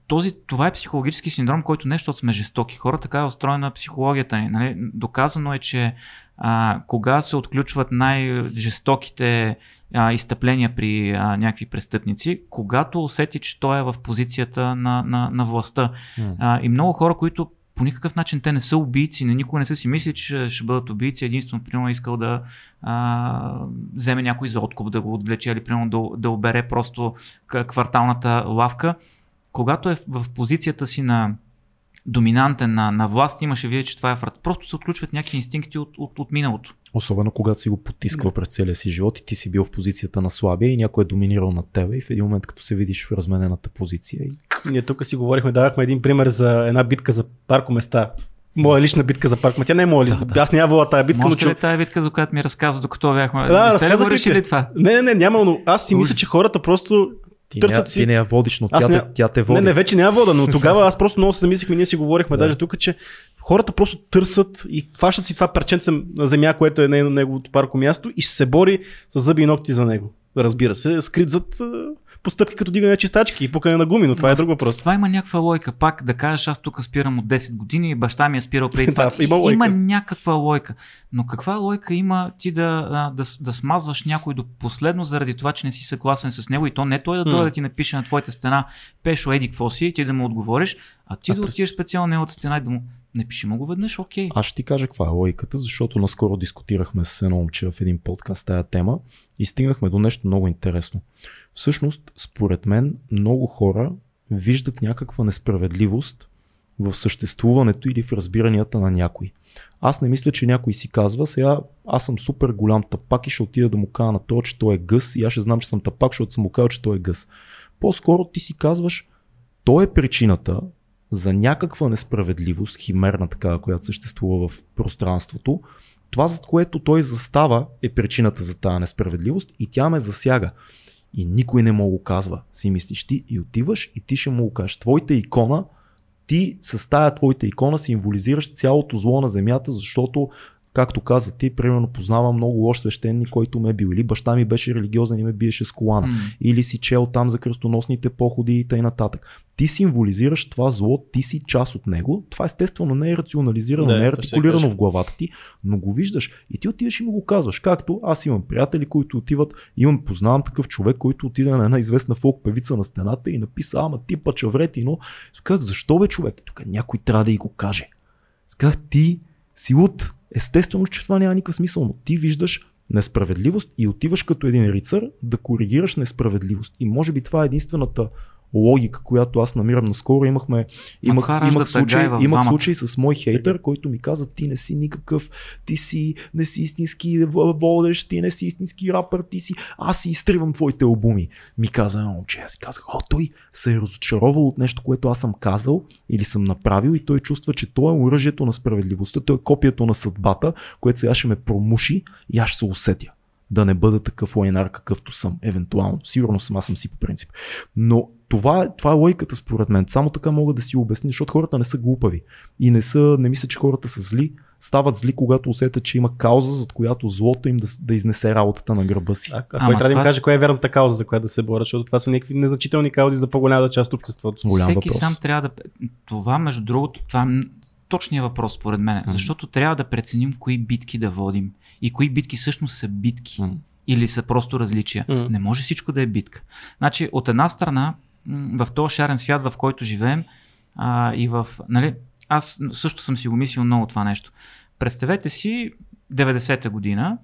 Този, това е психологически синдром, който нещо сме жестоки хора, така е устроена психологията ни. Нали? Доказано е, че а, кога се отключват най-жестоките а, изтъпления при а, някакви престъпници, когато усети, че той е в позицията на, на, на властта. Mm. А, и много хора, които по никакъв начин те не са убийци, не никога не са си мисли, че ще, бъдат убийци. Единствено, примерно, искал да а, вземе някой за откуп, да го отвлече или примерно да, да обере просто кварталната лавка. Когато е в позицията си на доминантен на, на власт, имаше вие, че това е врат. Просто се отключват някакви инстинкти от, от, от миналото. Особено когато си го потискал да. през целия си живот и ти си бил в позицията на слабия и някой е доминирал над тебе и в един момент като се видиш в разменената позиция. И... Ние тук си говорихме, давахме един пример за една битка за паркоместа. Моя лична битка за парк. Тя не е моя лична. Да, да. Аз не я тази битка. Може но, ли тази битка, за която ми разказа, докато бяхме? Да, разказах ли това? Не, не, не, няма, но аз си мисля, че хората просто ти търсят не, си... Ти не я водиш, но тя, не... тя те води. Не, не, вече не я вода, но тогава аз просто много се замислихме, ние си говорихме да. даже тук, че хората просто търсят и хващат си това парченце на земя, което е неговото парко място и ще се бори с зъби и ногти за него. Разбира се, скрит зад постъпки като дигане чистачки и пукане на гуми, но това е друг въпрос. Това има някаква лойка. Пак да кажеш, аз тук спирам от 10 години и баща ми е спирал преди това. да, има, лойка. има някаква лойка. Но каква лойка има ти да, да, да, да смазваш някой до последно заради това, че не си съгласен с него и то не той да дойде да ти напише на твоята стена Пешо Еди какво си и ти да му отговориш, а ти а да през... отидеш специално неговата стена и да му напиши му го веднъж, окей. Аз ще ти кажа каква е логиката, защото наскоро дискутирахме с едно момче в един подкаст тая тема и стигнахме до нещо много интересно. Всъщност, според мен, много хора виждат някаква несправедливост в съществуването или в разбиранията на някой. Аз не мисля, че някой си казва, сега аз съм супер голям тапак и ще отида да му кажа на това, че той е гъс и аз ще знам, че съм тапак, защото съм му казал, че той е гъс. По-скоро ти си казваш, той е причината за някаква несправедливост, химерна такава, която съществува в пространството. Това, за което той застава, е причината за тази несправедливост и тя ме засяга и никой не му го казва. Си мислиш ти и отиваш и ти ще му го кажеш. Твоята икона, ти с тая твоята икона символизираш цялото зло на земята, защото както каза ти, примерно познавам много лош свещеник, който ме е бил. Или баща ми беше религиозен и ме биеше с колана. Mm. Или си чел там за кръстоносните походи и т.н. Ти символизираш това зло, ти си част от него. Това естествено не е рационализирано, да, не е артикулирано в главата ти, но го виждаш и ти отиваш и му го казваш. Както аз имам приятели, които отиват, имам, познавам такъв човек, който отиде на една известна фолк певица на стената и написа, ама ти пачаврети, но как, защо бе човек? Тук някой трябва да и го каже. Как ти си от Естествено, че това няма никакъв смисъл, но ти виждаш несправедливост и отиваш като един рицар да коригираш несправедливост. И може би това е единствената логика, която аз намирам наскоро. Имахме, имах, имах, случай, имах случай с мой хейтър, който ми каза, ти не си никакъв, ти си не си истински водещ, ти не си истински рапър, ти си, аз си изтривам твоите албуми. Ми каза едно момче, аз си казах, о, той се е разочаровал от нещо, което аз съм казал или съм направил и той чувства, че той е оръжието на справедливостта, той е копието на съдбата, което сега ще ме промуши и аз ще се усетя да не бъда такъв лайнар, какъвто съм, евентуално. Сигурно съм, аз съм си по принцип. Но това, е, това е логиката според мен. Само така мога да си обясня, защото хората не са глупави. И не, са, не мисля, че хората са зли. Стават зли, когато усетят, че има кауза, за която злото им да, да изнесе работата на гърба си. А, а кой трябва да им каже, коя е вярната кауза, за която да се борят, защото това са някакви незначителни каузи за по-голямата част от обществото. Голям Всеки въпрос. сам трябва да. Това, между другото, това е точният въпрос, според мен. Mm. Защото трябва да преценим кои битки да водим и кои битки всъщност са битки. Mm. Или са просто различия. Mm. Не може всичко да е битка. Значи, от една страна, в този шарен свят, в който живеем, а, и в. Нали, аз също съм си го мислил много това нещо. Представете си 90-та година.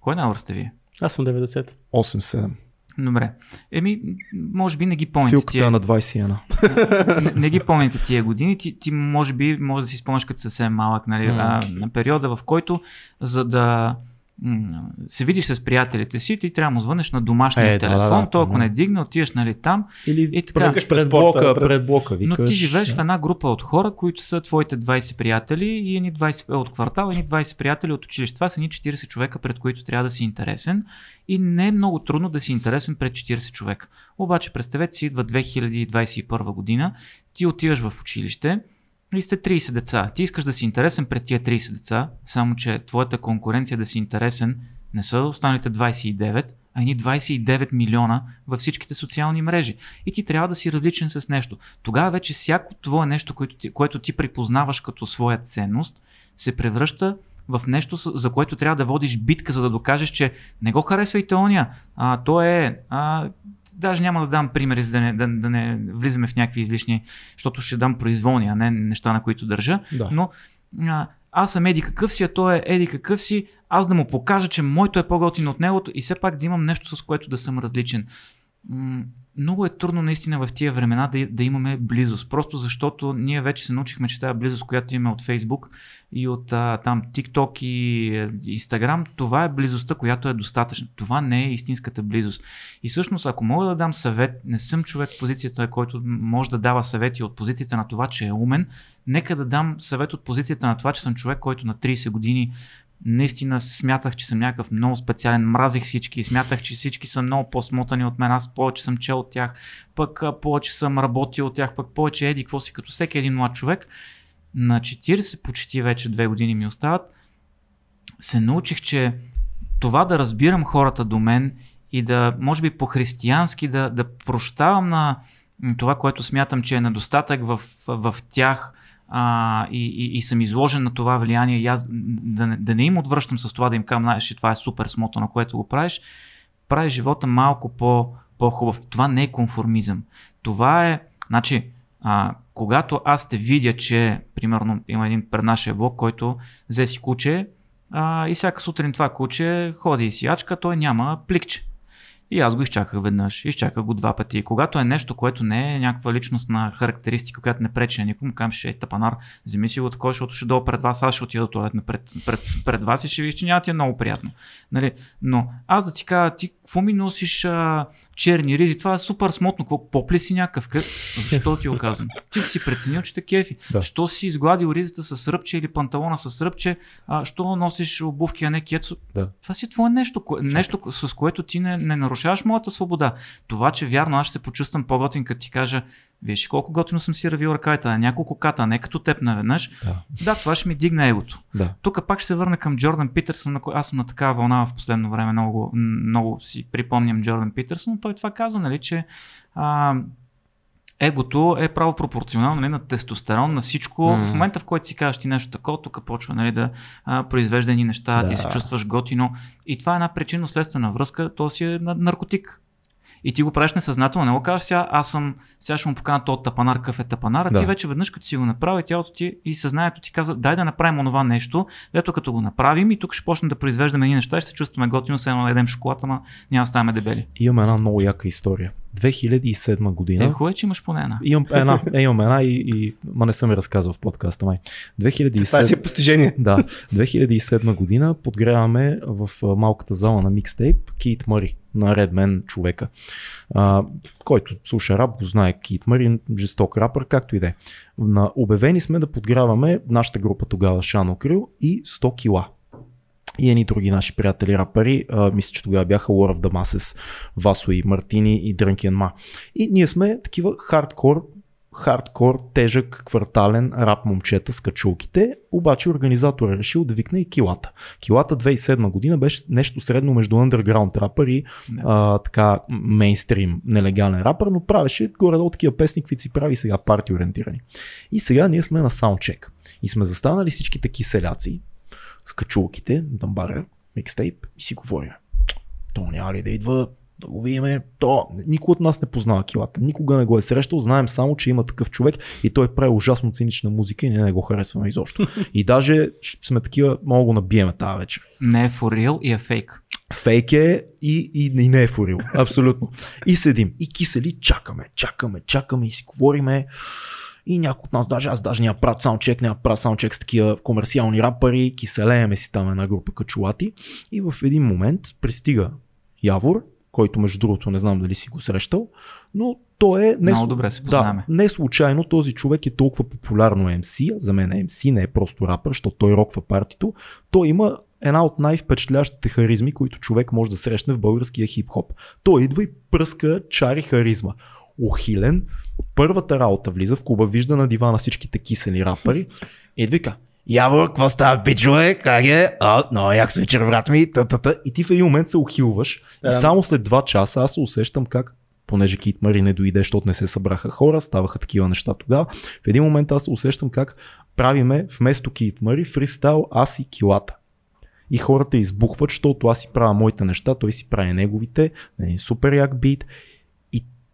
Кой на сте вие? Аз съм 90. 8-7. Добре. Еми, може би не ги помните. Филката тия... на 21. не, не ги помните тия години. Ти, ти може би може да си спомняш като съвсем малък, нали, mm. а, на периода, в който за да се видиш с приятелите си, ти трябва да му звънеш на домашния е, телефон, да, да, той ако не дигне, отиваш нали, там Или и така. пред, пред блока, пред блока викаш, Но ти живееш да. в една група от хора, които са твоите 20 приятели и едни 20 от квартал, и 20 приятели от училище. Това са ни 40 човека, пред които трябва да си интересен и не е много трудно да си интересен пред 40 човека. Обаче представете си, идва 2021 година, ти отиваш в училище, и сте 30 деца. Ти искаш да си интересен пред тия 30 деца, само че твоята конкуренция да си интересен не са останалите 29, а едни 29 милиона във всичките социални мрежи. И ти трябва да си различен с нещо. Тогава вече всяко твое нещо, което ти, което ти припознаваш като своя ценност, се превръща в нещо, за което трябва да водиш битка, за да докажеш, че не го харесвайте ония. А, то е. А, даже няма да дам примери, за да не, да, да не влизаме в някакви излишни, защото ще дам произволни, а не неща, на които държа. Да. Но а, аз съм еди какъв си, а той е еди какъв си, аз да му покажа, че моето е по-готино от негото и все пак да имам нещо, с което да съм различен. Много е трудно наистина в тия времена да, да имаме близост. Просто защото ние вече се научихме, че тази близост, която имаме от Facebook и от а, там TikTok и е, Instagram, това е близостта, която е достатъчна. Това не е истинската близост. И всъщност, ако мога да дам съвет, не съм човек в позицията, който може да дава съвети от позицията на това, че е умен, нека да дам съвет от позицията на това, че съм човек, който на 30 години наистина смятах, че съм някакъв много специален, мразих всички, смятах, че всички са много по-смотани от мен, аз повече съм чел от тях, пък повече съм работил от тях, пък повече еди, какво си, като всеки един млад човек. На 40, почти вече две години ми остават, се научих, че това да разбирам хората до мен и да, може би по-християнски, да, да прощавам на това, което смятам, че е недостатък в, в тях, а, и, и, и съм изложен на това влияние и аз да, не, да не им отвръщам с това да им кажа, знаеш, това е супер смото, на което го правиш, прави живота малко по, по-хубав. Това не е конформизъм. Това е, значи, а, когато аз те видя, че, примерно, има един пред нашия блок, който взе си куче а, и всяка сутрин това куче ходи и си ячка, той няма пликче. И аз го изчаках веднъж, изчаках го два пъти. И когато е нещо, което не е някаква личностна характеристика, която не пречи на никому, кам ще е тапанар, вземи си го такова, защото ще долу пред вас, аз ще отида туалет пред, пред, пред, вас и ще ви, че няма ти е много приятно. Нали? Но аз да ти кажа, ти какво ми носиш а, черни ризи, това е супер смотно, какво попли си някакъв, кър... защо ти го казвам? Ти си преценил, че те кефи. Да. Що си изгладил ризата с ръбче или панталона с ръбче, а, що носиш обувки, а не кецо? Да. Това си твое нещо, кое... нещо с което ти не, не нарушаваш моята свобода. Това, че вярно, аз ще се почувствам по-готин, като ти кажа, Виж колко готино съм си равил ръката на няколко ката, не като теб наведнъж. Да. да, това ще ми дигне егото. Да. Тук пак ще се върна към Джордан Питърсън, на кой аз съм на такава вълна в последно време, много, много си припомням Джордан Питърсън, но той това казва, нали, че а, егото е право пропорционално нали, на тестостерон, на всичко. Mm. В момента, в който си кажеш ти нещо такова, тук почва нали, да а, произвежда ни неща, да. ти се чувстваш готино. И това е една причинно-следствена връзка, то си е наркотик и ти го правиш несъзнателно, не го кажеш сега, аз съм, сега ще му покана този тапанар, какъв е тапанар, а да. ти вече веднъж като си го направи, тялото ти и съзнанието ти казва, дай да направим онова нещо, ето като го направим и тук ще почнем да произвеждаме едни неща и ще се чувстваме готино, се едно едем шоколад, ама няма да ставаме дебели. Имаме една много яка история. 2007 година. Е, хубаво, че имаш поне една. Имам една, е, имам една и, и ма не съм я разказал в подкаста май. 2007, Това си е постижение. Да, 2007 година подгряваме в малката зала на микстейп Кит Мари на Redman човека, а, който слуша рап, го знае Кит Мари, жесток рапър, както и да е. Обявени сме да подгряваме нашата група тогава Шано Крил и 100 кила и едни други наши приятели рапъри. А, мисля, че тогава бяха the Masses, Васо и Мартини и Drunken Ма. И ние сме такива хардкор хардкор, тежък, квартален рап момчета с качулките, обаче организатор е решил да викне и килата. Килата 2007 година беше нещо средно между underground рапър и а, така мейнстрим нелегален рапър, но правеше горе-долу такива песни, каквито си прави сега парти ориентирани. И сега ние сме на саундчек. И сме застанали всичките киселяци, с качулките, дамбара, микстейп и си говорим. То няма ли да идва да го видим. То, никой от нас не познава килата. Никога не го е срещал. Знаем само, че има такъв човек и той прави ужасно цинична музика и ние не го харесваме изобщо. И даже сме такива, мога го набиеме тази вечер. Не е real и е фейк. Фейк е и, и, и не е real. Абсолютно. И седим. И кисели, чакаме, чакаме, чакаме и си говориме. И някой от нас, даже аз даже няма правят саундчек, няма правят саундчек с такива комерциални рапъри, киселееме си там една група качулати. И в един момент пристига Явор, който между другото не знам дали си го срещал, но той е не, Много добре се да, не случайно този човек е толкова популярно MC, за мен е MC, не е просто рапър, защото той роква партито. Той има една от най-впечатляващите харизми, които човек може да срещне в българския хип-хоп. Той идва и пръска чари харизма ухилен. Първата работа влиза в клуба, вижда на дивана всичките кисели рапъри и вика, Яво, какво става, пичове? Как е? А, но як се вечер, брат ми. Та-та-та. И ти в един момент се ухилваш. Да. И само след два часа аз се усещам как понеже Кит Мари не дойде, защото не се събраха хора, ставаха такива неща тогава. В един момент аз се усещам как правиме вместо Кит Мари фристайл аз и килата. И хората избухват, защото аз си правя моите неща, той си прави неговите, един супер як бит.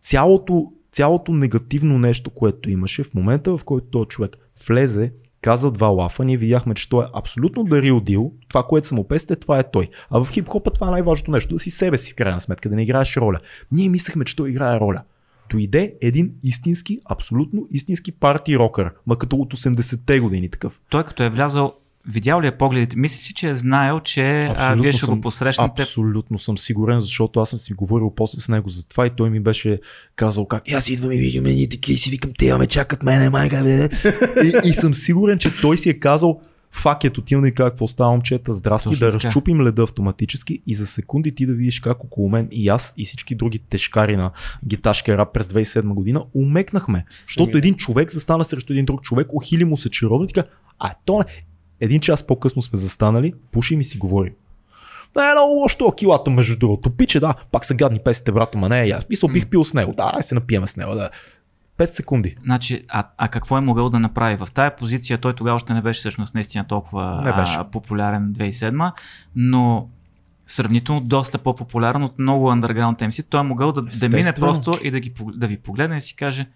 Цялото, цялото негативно нещо, което имаше в момента, в който този човек влезе, каза два лафа, ние видяхме, че той е абсолютно да real deal, това, което са му песте, това е той. А в хип-хопа това е най-важното нещо, да си себе си в крайна сметка, да не играеш роля. Ние мислехме, че той играе роля. Дойде един истински, абсолютно истински парти рокър, ма като от 80-те години такъв. Той като е влязал, видял ли е погледите? Мислиш си, че е знаел, че а, вие ще го посрещнете? Абсолютно съм сигурен, защото аз съм си говорил после с него за това и той ми беше казал как «И аз идвам и видим едни такива и си викам, те ме чакат мене, майка, бе. и, и, съм сигурен, че той си е казал Фак ето отивам да ви кажа какво става момчета, здрасти, Точно да така. разчупим леда автоматически и за секунди ти да видиш как около мен и аз и всички други тежкари на гиташкия рап през 2007 година умекнахме. Защото да. един човек застана срещу един друг човек, ухили му се чаровно и така, а то не. Един час по-късно сме застанали, пушим и си говорим. Не е много лошо, килата между другото. Пиче, да, пак са гадни песите, брата, ма не е я. Мисля, бих пил с него. Да, дай се напиеме с него. Да. 5 секунди. Значи, а, а какво е могъл да направи? В тая позиция той тогава още не беше всъщност наистина толкова Не беше. А, популярен 2007, но сравнително доста по-популярен от много underground MC. Той е могъл да, да мине просто и да, ги, да ви погледне и си каже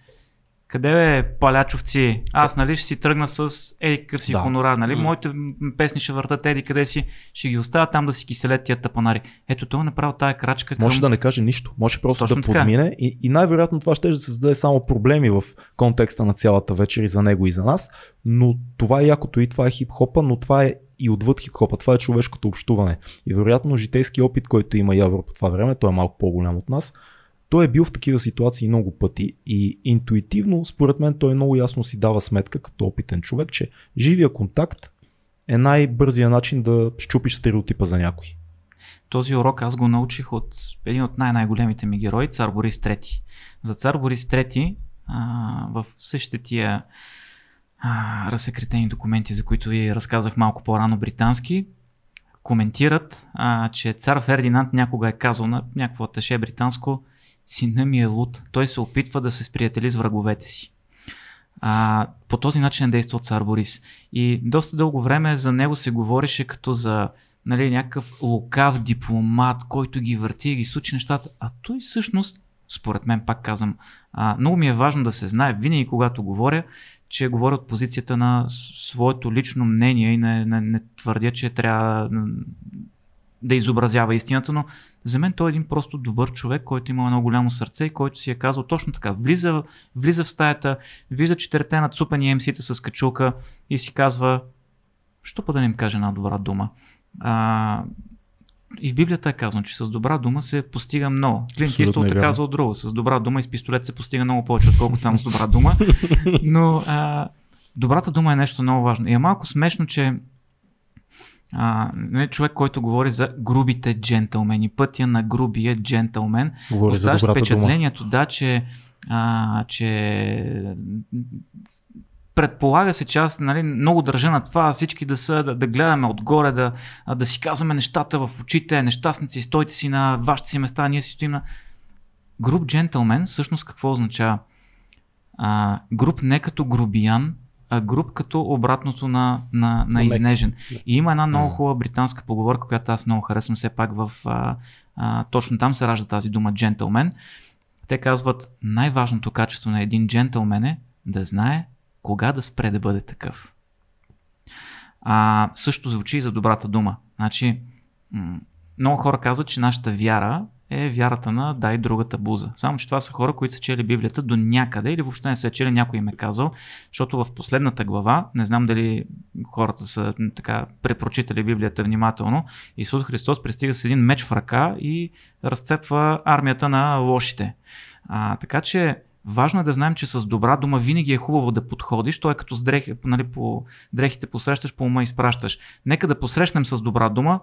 къде бе, палячовци? Аз, нали, ще си тръгна с еди какъв си Да. хонорар, нали? Моите песни ще въртат еди къде си, ще ги оставя там да си киселят тия тапанари. Ето, той е направил тая крачка към... Може да не каже нищо. Може просто Точно да така. подмине и, и най-вероятно това ще да създаде само проблеми в контекста на цялата вечер и за него и за нас. Но това е якото и това е хип-хопа, но това е и отвъд хип-хопа. Това е човешкото общуване. И вероятно житейски опит, който има Явор по това време, той е малко по-голям от нас, той е бил в такива ситуации много пъти и интуитивно, според мен, той много ясно си дава сметка като опитен човек, че живия контакт е най-бързия начин да щупиш стереотипа за някой. Този урок аз го научих от един от най-най-големите ми герои, цар Борис III. За цар Борис III а, в същите тия а, разсекретени документи, за които ви разказах малко по-рано британски, коментират, а, че цар Фердинанд някога е казал на някакво аташе британско, сина ми е луд, той се опитва да се сприятели с враговете си. А, по този начин е действал цар Борис. И доста дълго време за него се говореше като за нали, някакъв лукав дипломат, който ги върти и ги случи нещата. А той всъщност, според мен, пак казвам, а, много ми е важно да се знае, винаги когато говоря, че говоря от позицията на своето лично мнение и не, не, не твърдя, че трябва да изобразява истината, но за мен той е един просто добър човек, който има едно голямо сърце и който си е казал точно така. Влиза, влиза в стаята, вижда четирите нацупени МС-та с качулка и си казва, що па да не им каже една добра дума. А, и в Библията е казано, че с добра дума се постига много. Клинт Иствуд е е казал друго. С добра дума и с пистолет се постига много повече, отколкото само с добра дума. Но а, добрата дума е нещо много важно. И е малко смешно, че а, не човек, който говори за грубите джентълмени, пътя на грубия джентълмен, Говори оставаш добрата дума. впечатлението, да, че, а, че предполага се, че аз нали, много държа на това всички да са, да, да гледаме отгоре, да, да си казваме нещата в очите, нещастници, стойте си на вашите си места, ние си стоим на... Груп джентълмен, всъщност какво означава? А, груп не като грубиян, а груп като обратното на, на, на изнежен. И има една много хубава британска поговорка, която аз много харесвам все пак в... А, а, точно там се ражда тази дума джентълмен. Те казват, най-важното качество на един джентълмен е да знае кога да спре да бъде такъв. А, също звучи и за добрата дума. Значи, много хора казват, че нашата вяра е вярата на дай другата буза. Само, че това са хора, които са чели Библията до някъде или въобще не са чели, някой им е казал, защото в последната глава, не знам дали хората са така препрочитали Библията внимателно, Исус Христос пристига с един меч в ръка и разцепва армията на лошите. А, така че важно е да знаем, че с добра дума винаги е хубаво да подходиш. Той е като с дрехи, нали, по дрехите посрещаш, по ума изпращаш. Нека да посрещнем с добра дума,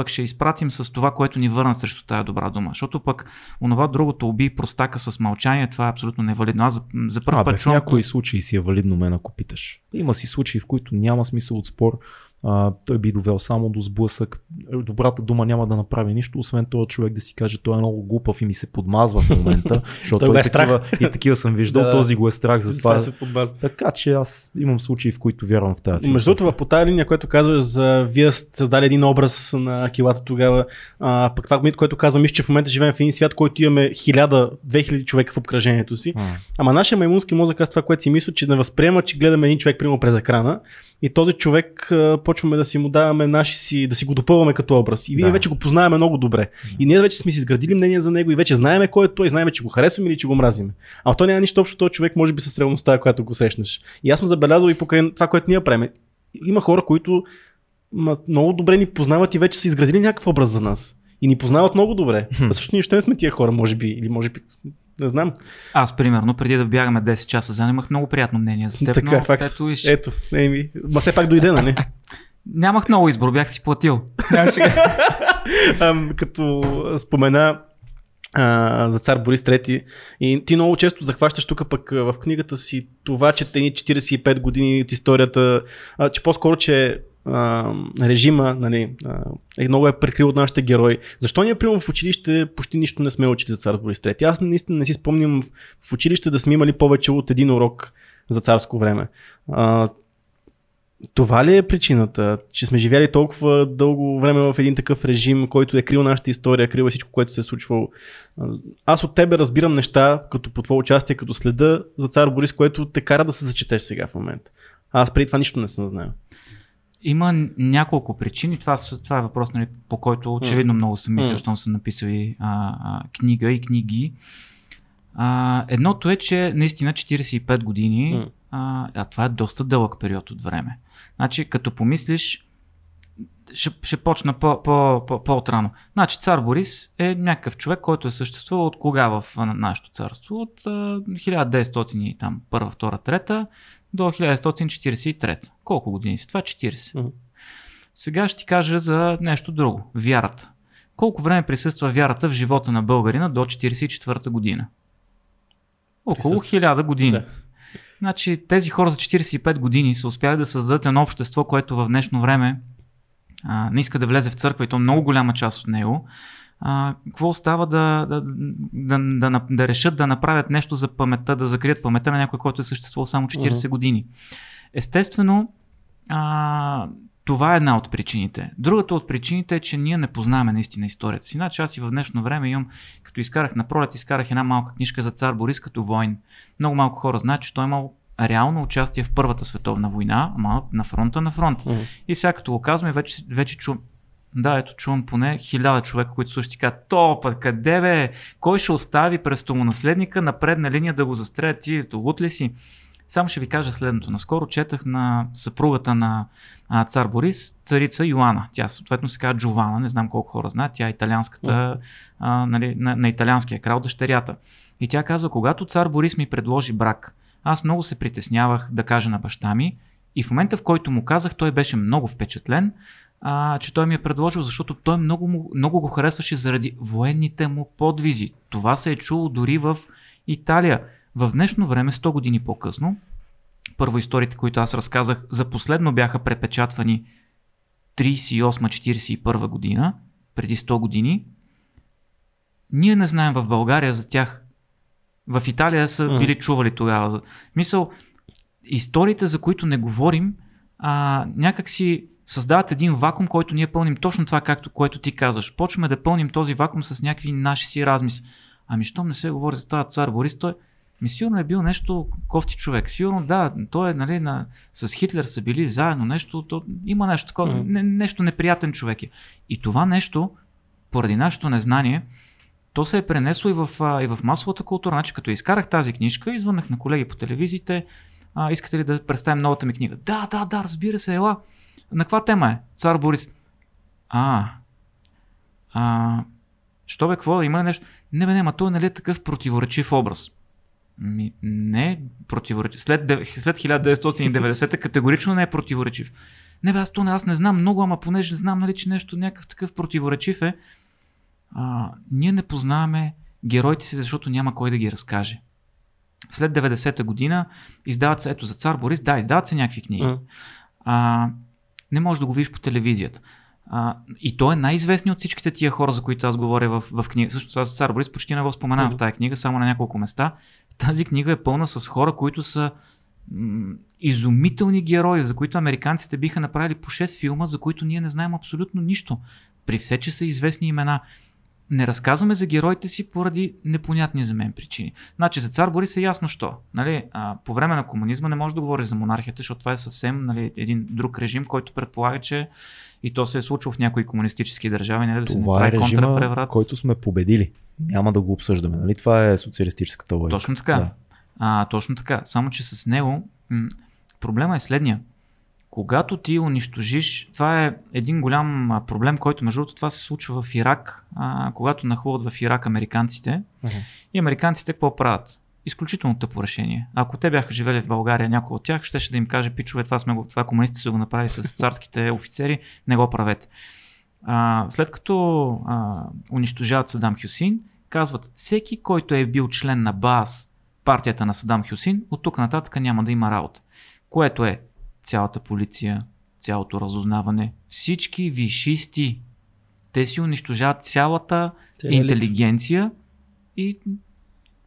пък ще изпратим с това, което ни върна срещу тая добра дума. Защото пък онова другото уби простака с мълчание, това е абсолютно невалидно. Аз за, за първ път в някои случаи си е валидно мен, ако питаш. Има си случаи, в които няма смисъл от спор. А, той би довел само до сблъсък. Добрата дума няма да направи нищо, освен този човек да си каже, той е много глупав и ми се подмазва в момента, защото Той е такива, и такива съм виждал, Да, този го е страх за това. се подбавя. Така че аз имам случаи, в които вярвам в тази Между другото, по тази линия, което казваш за вие сте създали един образ на килата тогава, а, пък това, което казвам, мисля, че в момента живеем в един свят, който имаме 1000-2000 човека в обкръжението си. А, Ама нашия маймунски мозък, аз това, което си мисля, че не възприема, че гледаме един човек, прямо през екрана и този човек почваме да си му даваме наши си, да си го допълваме като образ. И вие Да. вече го познаваме много добре. И ние вече сме си изградили мнение за него и вече знаеме кой е той, знаеме, че го харесваме или че го мразиме. А той няма нищо общо този човек, може би с реалността, която го срещнеш. И аз съм забелязал и покрай това, което ние правим. Има хора, които ма, много добре ни познават и вече са изградили някакъв образ за нас. И ни познават много добре. А също ние ще не сме тия хора, може би. Или може би. Не знам. Аз, примерно, преди да бягаме 10 часа за имах много приятно мнение за теб, така, но факт. ето виж, Ето, еми. Ма все пак дойде, нали? нямах много избор, бях си платил. Ам, като спомена а, за цар Борис III и ти много често захващаш тук пък в книгата си това, че те ни 45 години от историята, а, че по-скоро, че режима нали, а, е много е прикрил от нашите герои. Защо ние, примерно, в училище почти нищо не сме учили за цар Борис III? Аз наистина не си спомням в, училище да сме имали повече от един урок за царско време. А, това ли е причината, че сме живяли толкова дълго време в един такъв режим, който е крил нашата история, крил е всичко, което се е случвало? Аз от тебе разбирам неща, като по твое участие, като следа за цар Борис, което те кара да се зачетеш сега в момента. Аз преди това нищо не съм знаел. Има няколко причини. Това, това е въпрос, нали, по който очевидно много съм мислил, защото съм написал и а, а, книга и книги. А, едното е, че наистина 45 години, а, а това е доста дълъг период от време. Значи, като помислиш, ще, ще почна по, по, по, по-отрано. Значи, цар Борис е някакъв човек, който е съществувал от кога в нашето царство? От а, 1900 и там, първа, втора, трета до 1943. Колко години си? Това 40. Мгм. Сега ще ти кажа за нещо друго. Вярата. Колко време присъства вярата в живота на българина до 44-та година? Около Присъства. 1000 години. Да. Значи тези хора за 45 години са успяли да създадат едно общество, което в днешно време а, не иска да влезе в църква и то много голяма част от него. А, какво остава да, да, да, да, да, решат да направят нещо за паметта, да закрият паметта на някой, който е съществувал само 40 Мгм. години. Естествено, а, това е една от причините. Другата от причините е, че ние не познаваме наистина историята си. Значи аз и в днешно време имам, като изкарах на пролет, изкарах една малка книжка за цар Борис като войн. Много малко хора знаят, че той е имал реално участие в Първата световна война, ама на фронта на фронт. Мгм. И сега като го казваме, вече, вече чувам, да, ето чувам поне хиляда човека, които слушат и казват, то път къде бе, кой ще остави престолонаследника на предна линия да го застрелят ти, лут ли си? Само ще ви кажа следното. Наскоро четах на съпругата на а, цар Борис, царица Йоана. Тя съответно се казва Джована, не знам колко хора знаят. Тя е италианската, а, нали, на, на италианския крал, дъщерята. И тя казва, когато цар Борис ми предложи брак, аз много се притеснявах да кажа на баща ми и в момента в който му казах, той беше много впечатлен, а, че той ми е предложил, защото той много, много го харесваше заради военните му подвизи. Това се е чуло дори в Италия. В днешно време, 100 години по-късно, първо историите, които аз разказах, за последно бяха препечатвани 38-41 година, преди 100 години. Ние не знаем в България за тях. В Италия са били чували тогава. Мисъл, историите, за които не говорим, а, някак си създават един вакуум, който ние пълним точно това, както което ти казваш. Почваме да пълним този вакуум с някакви наши си размисли. Ами, щом не се говори за този цар Борис, той ми сигурно е бил нещо кофти човек. Сигурно да, той е нали, на, с Хитлер са били заедно, нещо, то, има нещо такова, Мгм. не, нещо неприятен човек е. И това нещо, поради нашето незнание, то се е пренесло и в, и в масовата култура. Значи, като изкарах тази книжка, извъннах на колеги по телевизиите, а, искате ли да представим новата ми книга? Да, да, да, разбира се, ела. На каква тема е? Цар Борис. А, а, що бе, какво? Има ли нещо? Не бе, не, ма той нали е такъв противоречив образ? Ми, не е противоречив. След, след 1990 категорично не е противоречив. Не бе, аз то не, аз не знам много, ама понеже знам, нали, че нещо някакъв такъв противоречив е. А, ние не познаваме героите си, защото няма кой да ги разкаже. След 90-та година издават се, ето за цар Борис, да, издават се някакви книги. А, не можеш да го видиш по телевизията. А, и той е най-известният от всичките тия хора, за които аз говоря в, в книга. Също аз цар Борис почти не го споменавам Мгм. в тази книга, само на няколко места. Тази книга е пълна с хора, които са м- изумителни герои, за които американците биха направили по 6 филма, за които ние не знаем абсолютно нищо. При все, че са известни имена. Не разказваме за героите си поради непонятни за мен причини. Значи за цар Борис е ясно що. Нали, а, по време на комунизма не може да говориш за монархията, защото това е съвсем нали, един друг режим, който предполага, че и то се е случило в някои комунистически държави, нали, да се е направи режима, контрапреврат. който сме победили. Няма да го обсъждаме. Нали? Това е социалистическата логика. Точно така. Да. А, точно така. Само, че с него м- проблема е следния. Когато ти унищожиш, това е един голям проблем, който между другото това се случва в Ирак, а, когато нахлуват в Ирак американците. Мгм. И американците какво правят? Изключително тъпо решение. Ако те бяха живели в България, някой от тях щеше да им каже, пичове, това, сме го, това комунистите са го направили с царските офицери, не го правете. А, след като а, унищожават Садам Хюсин, казват, всеки, който е бил член на БАС, партията на Садам Хюсин, от тук нататък няма да има работа. Което е цялата полиция, цялото разузнаване, всички вишисти. Те си унищожават цялата Целият елит. интелигенция и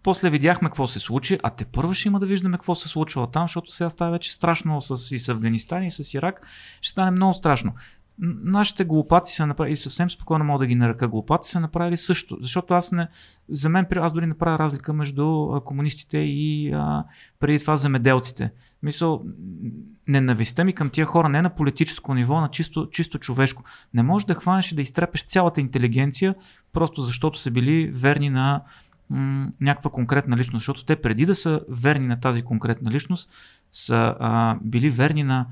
после видяхме какво се случи, а те първо ще има да виждаме какво се случва там, защото сега става вече страшно с, и с Афганистан, и с Ирак. Ще стане много страшно. Нашите глупаци са направили, и съвсем спокойно мога да ги нарека глупаци, са направили също. Защото аз не, за мен, аз дори не правя разлика между комунистите и а, преди това земеделците. Мисъл, н- ненавистта ми към тия хора не на политическо ниво, на чисто, чисто човешко. Не можеш да хванеш и да изтрепеш цялата интелигенция, просто защото са били верни на м- някаква конкретна личност, защото те преди да са верни на тази конкретна личност, са а, били верни на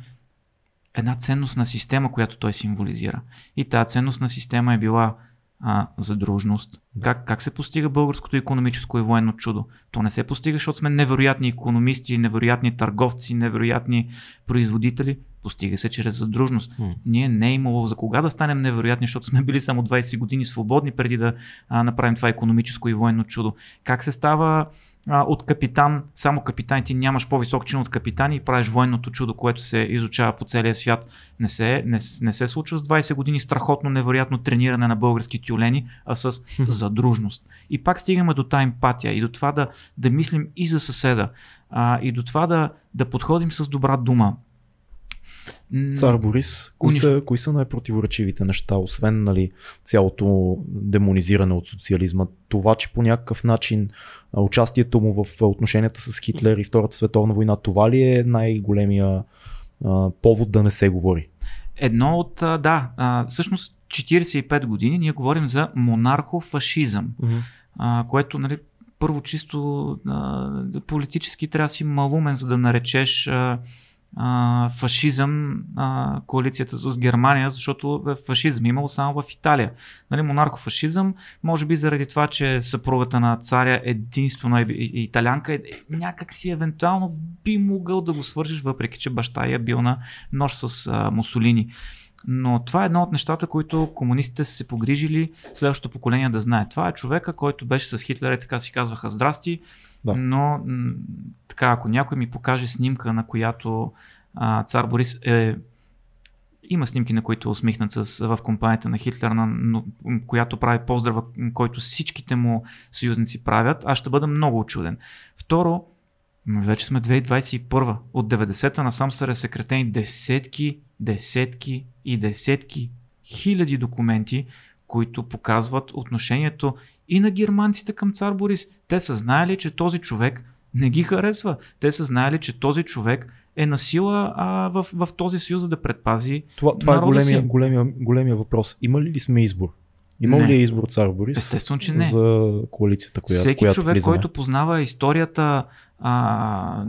една ценностна система, която той символизира. И тази ценностна система е била а, задружност. Как, как се постига българското економическо и военно чудо? То не се постига, защото сме невероятни економисти, невероятни търговци, невероятни производители. Постига се чрез задружност. М. Ние не е имало за кога да станем невероятни, защото сме били само 20 години свободни преди да а, направим това економическо и военно чудо. Как се става а, от капитан, само капитан, ти нямаш по-висок чин от капитан и правиш военното чудо, което се изучава по целия свят. Не се, не, не се случва с 20 години страхотно, невероятно трениране на български тюлени, а с задружност. И пак стигаме до тази емпатия и до това да, да мислим и за съседа, а, и до това да, да подходим с добра дума. Цар Борис, кои, са, кои са най-противоречивите неща, освен нали, цялото демонизиране от социализма? Това, че по някакъв начин участието му в отношенията с Хитлер и Втората световна война, това ли е най-големия а, повод да не се говори? Едно от, да, а, всъщност 45 години ние говорим за монархофашизъм, а, което, нали, първо чисто а, политически трябва да си малумен, за да наречеш а, а, фашизъм а, коалицията с Германия, защото е фашизъм имало само в Италия. Нали, монархофашизъм, може би заради това, че съпругата на царя единствено е италянка, е, някак си евентуално би могъл да го свържиш, въпреки че баща й е бил на нож с а, Мусолини. Но това е едно от нещата, които комунистите са се погрижили следващото поколение да знае. Това е човека, който беше с Хитлер и така си казваха здрасти, Да. но така, ако някой ми покаже снимка, на която а, цар Борис е има снимки, на които е усмихнат с, в компанията на Хитлер, на, но, която прави поздрава, който всичките му съюзници правят, аз ще бъда много очуден. Второ, вече сме 2021. От 90-та насам са разсекретени десетки, десетки и десетки хиляди документи, които показват отношението и на германците към цар Борис. Те са знаели, че този човек не ги харесва. Те са знаели, че този човек е на сила а, в, в този съюз, за да предпази. Това, това е големия, си. големия, големия въпрос. Има ли сме избор? Има Не. ли е избор цар Борис Естествено, че не. за коалицията, която, Всеки която човек, влизаме? който познава историята а,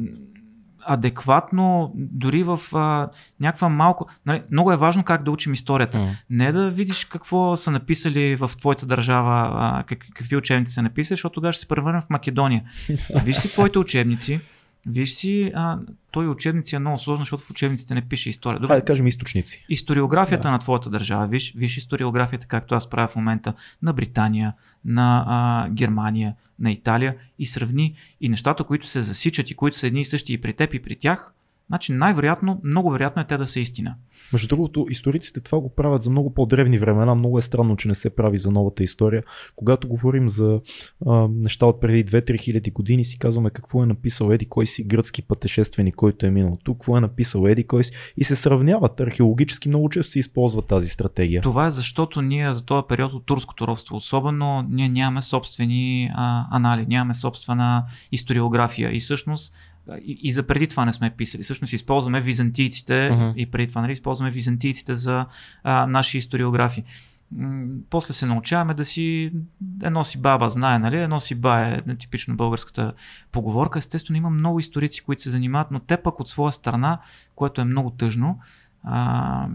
адекватно, дори в а, някаква малко. Нали, много е важно как да учим историята. М. Не да видиш какво са написали в твоята държава, а, как, какви учебници са написали, защото тогава ще се превърнем в Македония. Виж си твоите учебници Виж си, а, той учебници е много сложно, защото в учебниците не пише история. Добре, да кажем източници. историографията Да. на твоята държава, виж, виж историографията, както аз правя в момента, на Британия, на а, Германия, на Италия и сравни и нещата, които се засичат и които са едни и същи и при теб и при тях, значи най-вероятно, много вероятно е те да са истина. Между другото, историците това го правят за много по-древни времена. Много е странно, че не се прави за новата история. Когато говорим за а, неща от преди 2-3 хиляди години, си казваме какво е написал Еди кой си гръцки пътешественик, който е минал тук, какво е написал Еди кой си и се сравняват. Археологически много често се използва тази стратегия. Това е защото ние за този период от турското робство, особено ние нямаме собствени а, анали, нямаме собствена историография и всъщност и, и за преди това не сме писали. Всъщност използваме византийците Мгм. и преди това нали, използваме византийците за а, наши историографии. М, После се научаваме да си едно си баба знае, нали? едно си ба е типично българската поговорка. Естествено има много историци, които се занимават, но те пък от своя страна, което е много тъжно, а,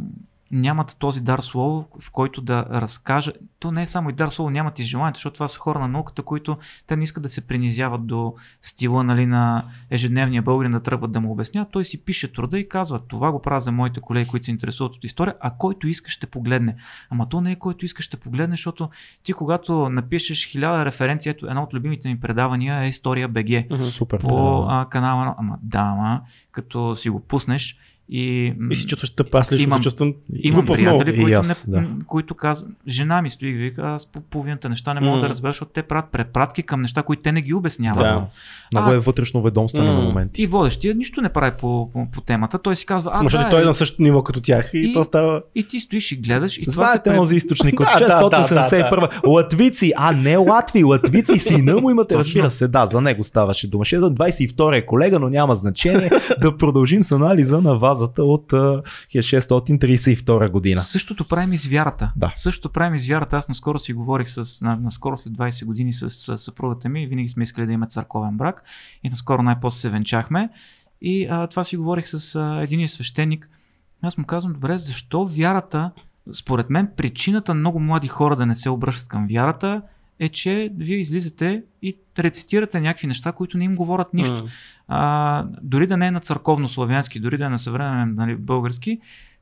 нямат този дар слово, в който да разкаже. То не е само и дар слово, нямат и желанието, защото това са хора на науката, които те не искат да се принизяват до стила нали, на ежедневния българин да тръгват да му обясняват. Той си пише труда и казва, това го правя за моите колеги, които се интересуват от история, а който иска ще погледне. Ама то не е който иска ще погледне, защото ти когато напишеш хиляда референции, ето едно от любимите ми предавания е История БГ Супер. по а, канала, на- ама да, ама, като си го пуснеш и, И си чувстваш тъп, аз лично Имам- се чувствам Имам глупав много. приятели, И които, аз, не, да. които казват, жена ми стои и вика, аз по половината неща не мога М. да разбера, защото те правят препратки към неща, които те не ги обясняват. Да. Много А- е вътрешно ведомствено М. на моменти. И водещия нищо не прави по, по, по темата. Той си казва, а, защото да, той е на същото ниво като тях и, И- то става... и ти стоиш и гледаш. И това се Знаете пред- този източник от Да, да, да, 681. Латвици, а не Латви, Латвици сина му имате. Разбира се, да, за него ставаше дума. 622 е колега, но няма значение. да продължим с анализа на вазата от а, 1632 година. Същото правим и с вярата. Да. Същото правим и с вярата. Аз наскоро си говорих с, на, наскоро след 20 години с, с съпругата ми. Винаги сме искали да има църковен брак. И наскоро най-после се венчахме. И а, това си говорих с а, един свещеник. Аз му казвам, добре, защо вярата, според мен причината много млади хора да не се обръщат към вярата е, че вие излизате и рецитирате някакви неща, които не им говорят нищо. М. а, дори да не е на църковно-славянски, дори да е на съвременен нали, български,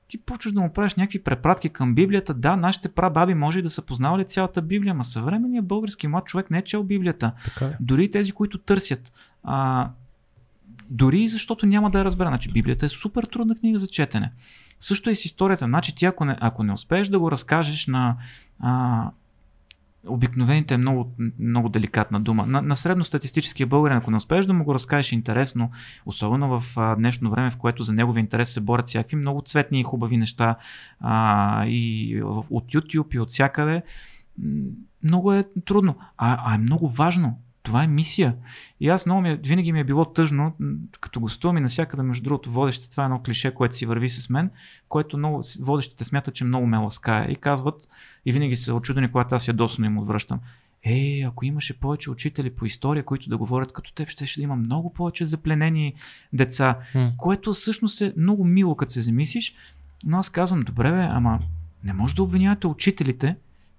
ти почваш да му правиш някакви препратки към Библията. Да, нашите прабаби може и да са познавали цялата Библия, ама съвременният български млад човек не е чел Библията. Така е. Дори тези, които търсят. А, дори и защото няма да я разбера. Значи Библията е супер трудна книга за четене. Също и с историята. Значи ти ако не, ако не успееш да го разкажеш на а, обикновените е много, много деликатна дума. На, на средностатистическия българин, ако не успееш да му го разкажеш интересно, особено в а, днешно време, в което за неговия интерес се борят всякакви много цветни и хубави неща а, и от YouTube и от всякъде, много е трудно. А, а е много важно. Това е мисия. И аз много ми, е- винаги ми е било тъжно, като гостувам и навсякъде, между другото, водещите, това е едно клише, което си върви с мен, което много, водещите смятат, че много ме ласкае и казват, и винаги са очудени, когато аз ядосно им отвръщам. Е, ако имаше повече учители по история, които да говорят като теб, ще, ще има много повече запленени деца, М. което всъщност е много мило, като се замислиш, но аз казвам, добре бе, ама не може да обвинявате учителите,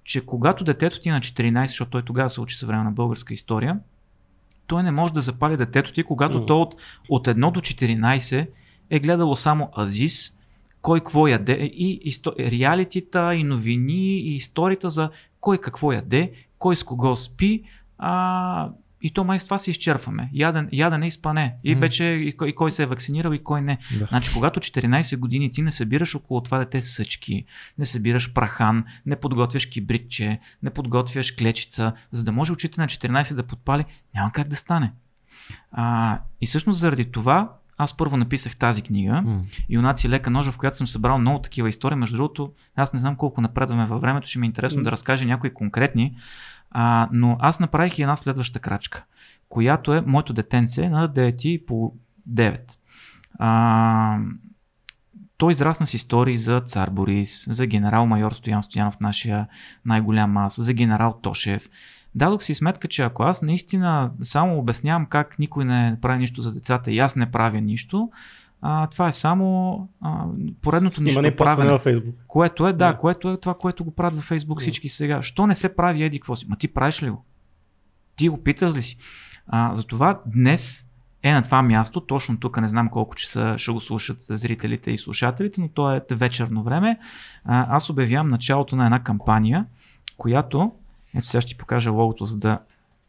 че когато детето ти е на 14, защото той тогава се учи съвременна българска история, той не може да запали детето ти, когато Мгм. то от, от 1 до 14 е гледало само Азис, кой какво яде и исто... реалитита, и новини, и историята за кой какво яде, кой с кого спи, а, и то май с това се изчерпваме. Яден, ядене и спане. И Мгм. вече и кой, и кой се е вакцинирал и кой не. Да. Значи, когато 14 години ти не събираш около това дете съчки, не събираш прахан, не подготвяш кибритче, не подготвяш клечица, за да може учителя на 14 да подпали, няма как да стане. А, и всъщност заради това аз първо написах тази книга, М. Юнаци лека ножа, в която съм събрал много такива истории. Между другото, аз не знам колко напредваме във времето, ще ми е интересно М. да разкажа някои конкретни, а, но аз направих и една следваща крачка, която е моето детенце на 9 и по 9. А, той израсна с истории за цар Борис, за генерал-майор Стоян Стоянов, нашия най-голям ас, за генерал Тошев. Дадох си сметка, че ако аз наистина само обяснявам как никой не прави нищо за децата и аз не правя нищо, а, това е само а, поредното нищо и правене. във Фейсбук. Което е, да, Да. което е това, което го правят във Фейсбук Да. всички сега. Що не се прави еди какво си? Ма ти правиш ли го? Ти го питаш ли си? А, затова днес е на това място, точно тук, не знам колко часа ще го слушат зрителите и слушателите, но то е вечерно време. А, аз обявявам началото на една кампания, която, ето сега ще ти покажа логото, за да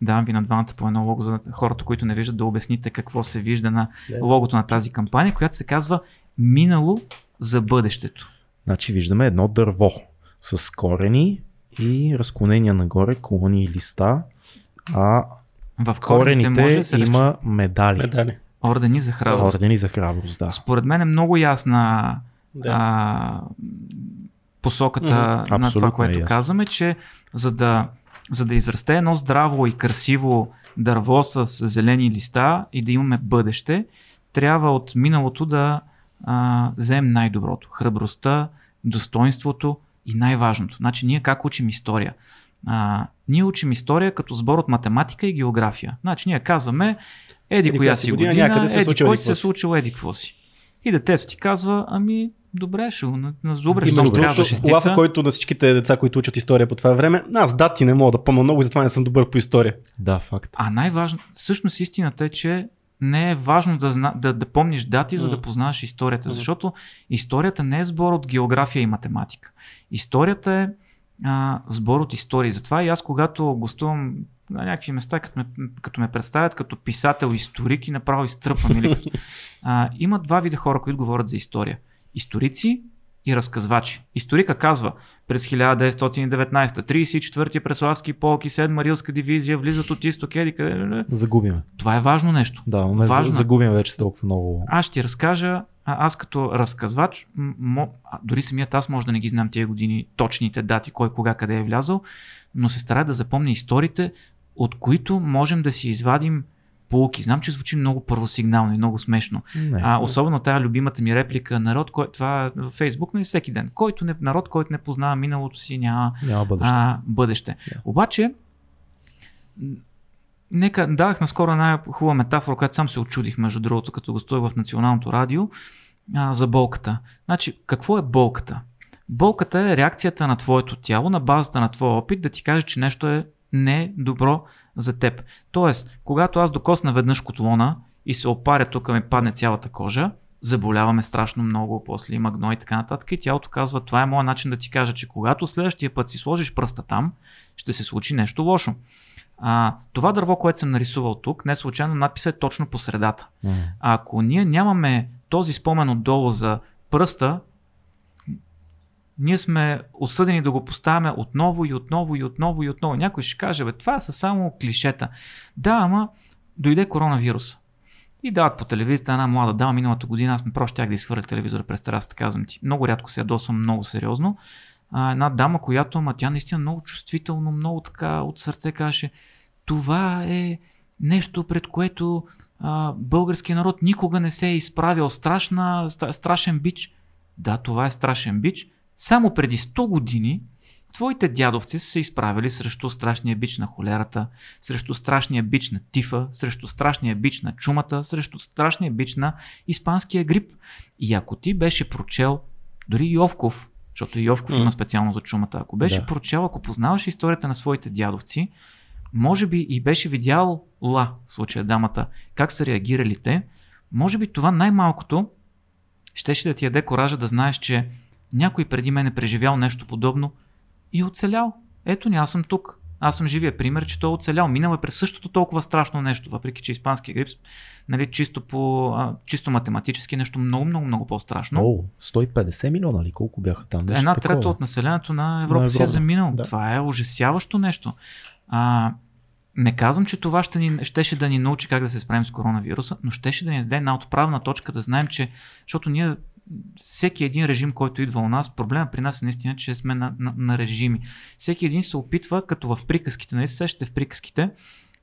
давам ви на двамата по едно лого за хората, които не виждат, да обясните какво се вижда на логото на тази кампания, която се казва Минало за бъдещето. Значи виждаме едно дърво с корени и разклонения нагоре, колони и листа, а В корените, може корените да се има медали. Медали. ордени за храброст. Ордени за храброст, да. Според мен е много ясна Да. а, посоката Мгм. на това, е което ясно. казваме, че за да, за да израсте едно здраво и красиво дърво с зелени листа и да имаме бъдеще, трябва от миналото да а, вземем най-доброто. Храбростта, достоинството и най-важното. Значи ние как учим история? А, ние учим история като сбор от математика и география. Значи ние казваме еди коя си година, се е еди кой еди си се е случило еди какво си. И детето ти казва, ами добре, ще на- назубреш, И щом между трябва шестица. лафа, който на всичките деца, които учат история по това време, аз дати не мога да помня много и затова не съм добър по история. Да, факт. А най-важно, всъщност истината е, че не е важно да, зна, да, да помниш дати, за да познаваш историята, защото историята не е сбор от география и математика. Историята е а, сбор от истории. Затова и аз, когато гостувам на някакви места, като ме, като ме представят като писател, историк и направо изтръпвам. Или като, а, има два вида хора, които говорят за история. Историци и разказвачи. Историка казва, през 1919, 34-ти Преславски полк и 7 Рилска дивизия влизат от изток, еди къде. Загубиме. Това е важно нещо. Да, не Важно е. загубим вече толкова много. Аз ще разкажа, а, аз като разказвач, мо, а, дори самият аз може да не ги знам тия години, точните дати, кой кога къде е влязъл, но се старая да запомня историите, от които можем да си извадим полуки. Знам, че звучи много първосигнално и много смешно. Не. А, особено тая любимата ми реплика, народ, кой, това е във Фейсбук, нали всеки ден. Който не, народ, който не познава миналото си, няма Няма бъдеще. а, бъдеще. Да. Обаче, нека дадах наскоро една хубава метафора, която сам се очудих, между другото, като гостувах в Националното радио, а, за болката. Значи, какво е болката? Болката е реакцията на твоето тяло на базата на твоя опит да ти каже, че нещо е не добро за теб. Тоест, когато аз докосна веднъж котлона и се опаря тук ми падне цялата кожа, заболяваме страшно много, после има гной и така нататък и тялото казва, това е моят начин да ти кажа, че когато следващия път си сложиш пръста там, ще се случи нещо лошо. А, това дърво, което съм нарисувал тук, не случайно надписът е точно по средата. М. А ако ние нямаме този спомен отдолу за пръста, ние сме осъдени да го поставяме отново и отново и отново и отново. Някой ще каже, бе, това са само клишета. Да, ама дойде коронавирус. И дават по телевизията една млада дама миналата година, аз направо щях да изхвърля телевизора през терасата, казвам ти. Много рядко се ядосвам много сериозно. А, една дама, която, ама тя наистина много чувствително, много така от сърце каже, това е нещо, пред което а, българския народ никога не се е изправил. Страшна, страшен бич. Да, това е страшен бич. Само преди 100 години твоите дядовци са се изправили срещу страшния бич на холерата, срещу страшния бич на тифа, срещу страшния бич на чумата, срещу страшния бич на испанския грип. И ако ти беше прочел, дори Йовков, защото Йовков М. има специално за чумата, ако беше Да. прочел, ако познаваш историята на своите дядовци, може би и беше видял Ла, в случая дамата, как са реагирали те, може би това най-малкото щеше да ти яде коража да знаеш, че някой преди мен е преживял нещо подобно и е оцелял. Ето ни, аз съм тук. Аз съм живия пример, че той е оцелял. Минал е през същото толкова страшно нещо, въпреки че испанския грип, нали, чисто, по, а, чисто математически е нещо много, много, много по-страшно. О, 150 милиона ли? Колко бяха там? Нещо Една такова. трета от населението на Европа, На си е Европа, заминал. да. Това е ужасяващо нещо. А, не казвам, че това ще ни, щеше да ни научи как да се справим с коронавируса, но щеше да ни даде една отправна точка да знаем, че, защото ние всеки един режим, който идва у нас, проблема при нас е наистина, че сме на, на, на режими. Всеки един се опитва, като в приказките, нали се сещате в приказките,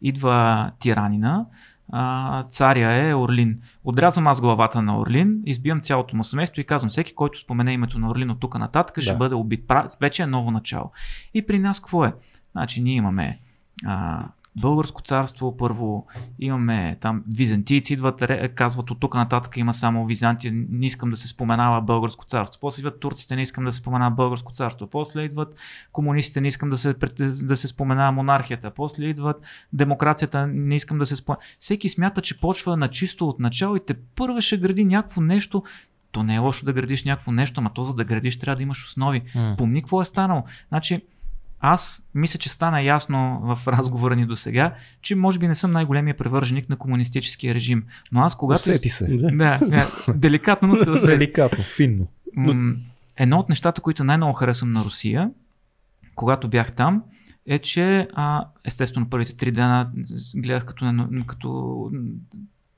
идва тиранина, а, царя е Орлин. Отрязвам аз главата на Орлин, избивам цялото му семейство и казвам, всеки, който спомене името на Орлин от тук нататък, ще Да. бъде убит. Вече е ново начало. И при нас какво е? Значи ние имаме а, българско царство, първо имаме там византийци идват, казват от тук нататък има само Византия, не искам да се споменава българско царство. После идват турците, не искам да се споменава българско царство. После идват комунистите, не искам да се, да се споменава монархията. После идват демокрацията, не искам да се споменава. Всеки смята, че почва на чисто от начало и те първо ще гради някакво нещо, то не е лошо да градиш някакво нещо, ама то за да градиш трябва да имаш основи. Mm. Помни какво е станало. Значи, аз мисля, че стана ясно в разговора ни до сега, че може би не съм най-големия превърженик на комунистическия режим. Но аз когато... Усети се. Да, да деликатно, но се усети. деликатно, финно. Едно от нещата, които най-много харесвам на Русия, когато бях там, е, че а, естествено първите три дена гледах като, като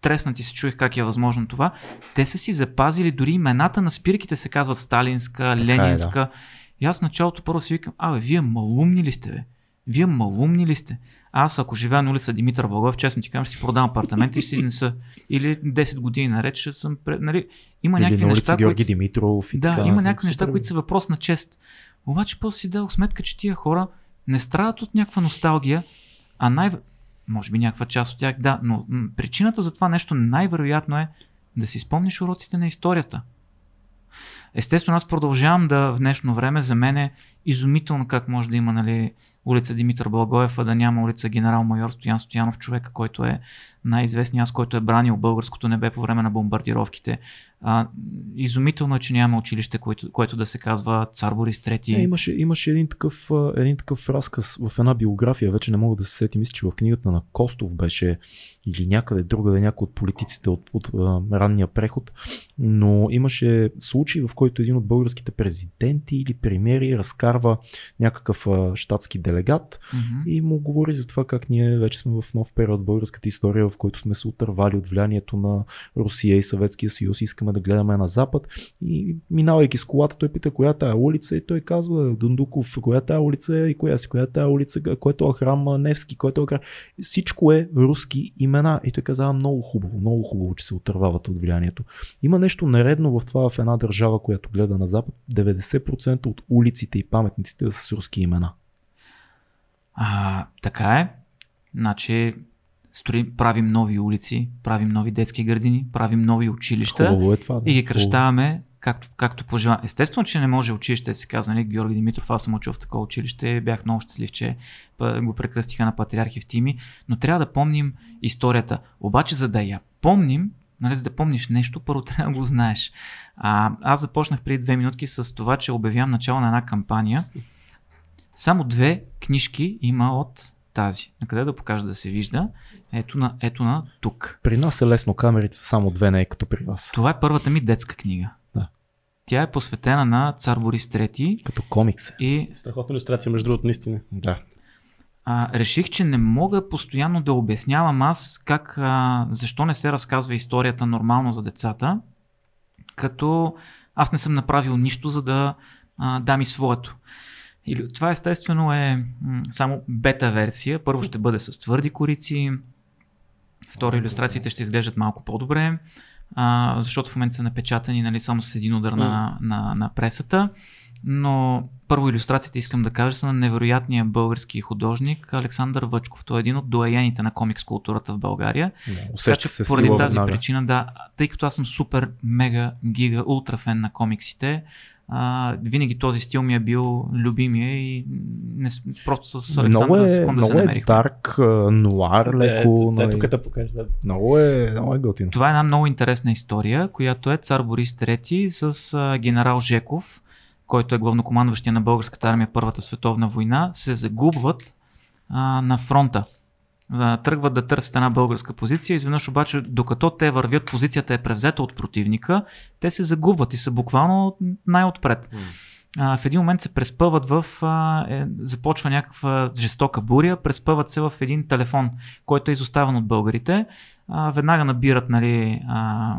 треснати се чуих как е възможно това. Те са си запазили дори имената на спирките се казват Сталинска, така Ленинска. Е, да. И аз в началото първо си викам, абе, вие малумни ли сте, бе? Вие малумни ли сте? Аз, ако живея на улица Димитър Благов, честно ти казвам, ще си продавам апартамент и ще си изнеса. Или 10 години наред ще съм. Нали, има Или някакви на неща. Георги които... Димитров и да, така, има някакви неща, които са въпрос на чест. Обаче после си дадох сметка, че тия хора не страдат от някаква носталгия, а най- може би някаква част от тях, да, но причината за това нещо най-вероятно е да си спомниш уроците на историята. Естествено, аз продължавам да в днешно време за мен е изумително как може да има нали, улица Димитър Благоев, а да няма улица генерал-майор Стоян Стоянов, човека, който е най-известният, аз, който е бранил българското небе по време на бомбардировките. А, изумително е, че няма училище, което, което да се казва Цар Борис Трети. Е, имаше, имаше един, такъв, един такъв разказ в една биография, вече не мога да се сети, мисля, че в книгата на Костов беше или някъде другаде, някой от политиците от, от, от ранния преход, но имаше случай, в който един от българските президенти или премиери разкарва някакъв щатски делегат mm-hmm. и му говори за това как ние вече сме в нов период в българската история, в който сме се отървали от влиянието на Русия и Съветския съюз, искаме да гледаме на запад и минавайки с колата, той пита коя тая улица и той казва Дундуков, коя тая улица е и коя си, коя тая улица, който е храм Невски, който е храм. Всичко е руски имена и той казва много хубаво, много хубаво, че се отървават от влиянието. Има нещо нередно в това в една държава, която гледа на запад, 90% от улиците и паметниците да са с руски имена. А, така е. Значи, строим, правим нови улици, правим нови детски градини, правим нови училища е това, да. и ги кръщаваме както, както пожелаваме. Естествено, че не може училище да се казва, нали, Георги Димитров, аз съм учил в такова училище, бях много щастлив, че го прекръстиха на патриархи в Тими, но трябва да помним историята. Обаче, за да я помним, нали, за да помниш нещо, първо трябва да го знаеш. А, аз започнах преди две минутки с това, че обявявам начало на една кампания. Само две книжки има от тази. На къде да покажа да се вижда? Ето на, ето на тук. При нас е лесно камерите, само две не е като при вас. Това е първата ми детска книга. Да. Тя е посветена на цар Борис III. Като комикс. Е. И... Страхотна иллюстрация, между другото, наистина. Да. А, реших, че не мога постоянно да обяснявам аз как, а, защо не се разказва историята нормално за децата, като аз не съм направил нищо, за да а, дам и своето. Или, това естествено е само бета версия. Първо ще бъде с твърди корици, второ иллюстрациите ще изглеждат малко по-добре, а, защото в момента са напечатани нали, само с един удар на, на, на пресата. Но първо иллюстрациите искам да кажа са на невероятния български художник Александър Въчков. Той е един от доаяните на комикс културата в България. Да, така че се поради тази веднага. причина, да, тъй като аз съм супер, мега, гига, ултра фен на комиксите, а, винаги този стил ми е бил любимия и не, просто с Александър много е, за секунда много се намерих. Е дарк, нуар, леко. Да, тук да покажа. Да. Много е, много е готино. Това е една много интересна история, която е цар Борис III с а, генерал Жеков, който е главнокомандващия на българската армия Първата световна война, се загубват а, на фронта. Тръгват да търсят една българска позиция, изведнъж обаче, докато те вървят, позицията е превзета от противника, те се загубват и са буквално най-отпред. Mm. А, в един момент се преспъват в, а, е, започва някаква жестока буря, преспъват се в един телефон, който е изоставен от българите. А, веднага набират нали, а,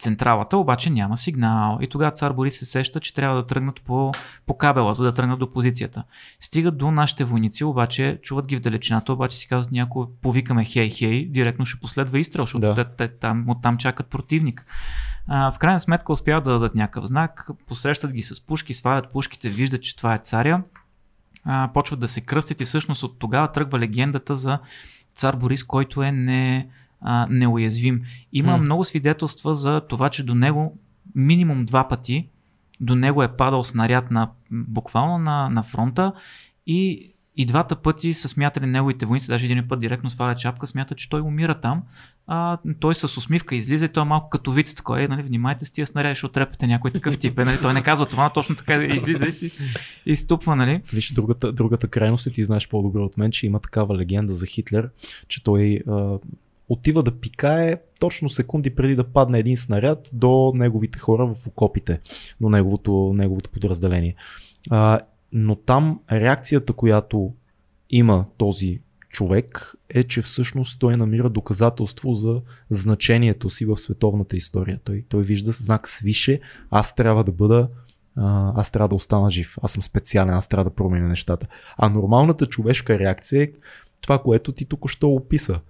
централата, обаче няма сигнал. И тогава цар Борис се сеща, че трябва да тръгнат по, по кабела, за да тръгнат до позицията. Стигат до нашите войници, обаче чуват ги в далечината, обаче си казват някой, повикаме хей, хей, директно ще последва изстрел, защото да. те, те, там, оттам чакат противник. А, в крайна сметка успяват да дадат някакъв знак, посрещат ги с пушки, свалят пушките, виждат, че това е царя а, почват да се кръстят и всъщност от тогава тръгва легендата за цар Борис, който е не, а, неуязвим. Има М. много свидетелства за това, че до него минимум два пъти до него е падал снаряд на, буквално на, на фронта и, и двата пъти са смятали неговите войници, даже един път директно сваля чапка, смята, че той умира там. А, той с усмивка излиза и той е малко като виц, такой, е, нали, внимайте с тия снаряди, ще отрепете някой такъв тип. Е, нали, той не казва това, но точно така излиза и си и ступва, нали? Виж, другата, другата крайност е, ти знаеш по-добре от мен, че има такава легенда за Хитлер, че той а, отива да пикае точно секунди преди да падне един снаряд до неговите хора в окопите, до неговото, неговото подразделение. А, но там реакцията, която има този човек е, че всъщност той намира доказателство за значението си в световната история. Той, той вижда знак свише, аз трябва да бъда аз трябва да остана жив, аз съм специален, аз трябва да променя нещата. А нормалната човешка реакция е това, което ти тук що описа.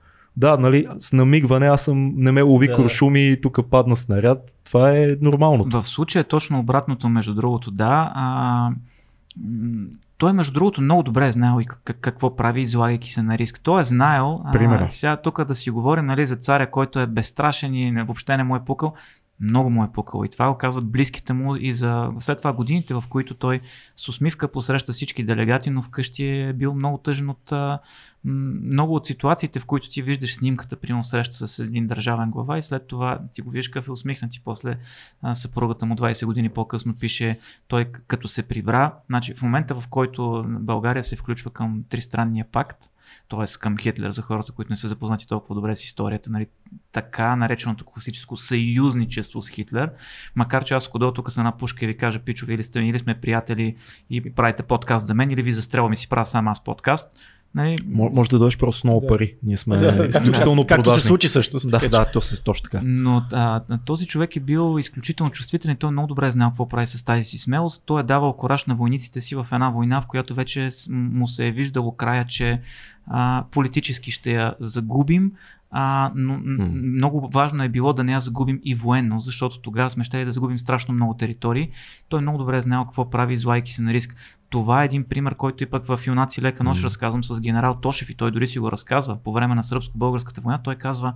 Да, нали, с намигване аз съм, не ме лови Да, куршуми и тук падна снаряд. Това е нормалното. В случая е точно обратното, между другото, да. А, той, между другото, много добре е знаел и как- какво прави, излагайки се на риск. Той е знаел, а, сега тук да си говорим нали, за царя, който е безстрашен и въобще не му е пукал, много му е пукал. И това го казват близките му и за след това годините, в които той с усмивка посреща всички делегати, но вкъщи е бил много тъжен от много от ситуациите, в които ти виждаш снимката, примерно среща с един държавен глава и след това ти го виждаш какъв е усмихнат и после съпругата му 20 години по-късно пише той като се прибра. Значи в момента в който България се включва към тристранния пакт, т.е. към Хитлер за хората, които не са запознати толкова добре с историята, нали, така нареченото класическо съюзничество с Хитлер, макар че аз ако тук с една пушка и ви кажа, пичове, или, сте, или сме приятели и правите подкаст за мен, или ви застрелвам и си правя сам аз подкаст, нали, Мо- Може да дойдеш просто с много Да. пари. Ние сме Да. изключително Както продажни. се случи всъщност. Да, така че- да, то се точно така. Но а, този човек е бил изключително чувствителен и той много добре е знал какво прави с тази си смелост. Той е давал кораж на войниците си в една война, в която вече му се е виждало края, че а, политически ще я загубим. А, но М. много важно е било да не я загубим и военно, защото тогава сме ще да загубим страшно много територии. Той много добре е знал какво прави, излайки се на риск. Това е един пример, който и пък в Юнаци лека нощ М. разказвам с генерал Тошев и той дори си го разказва по време на сръбско-българската война. Той казва,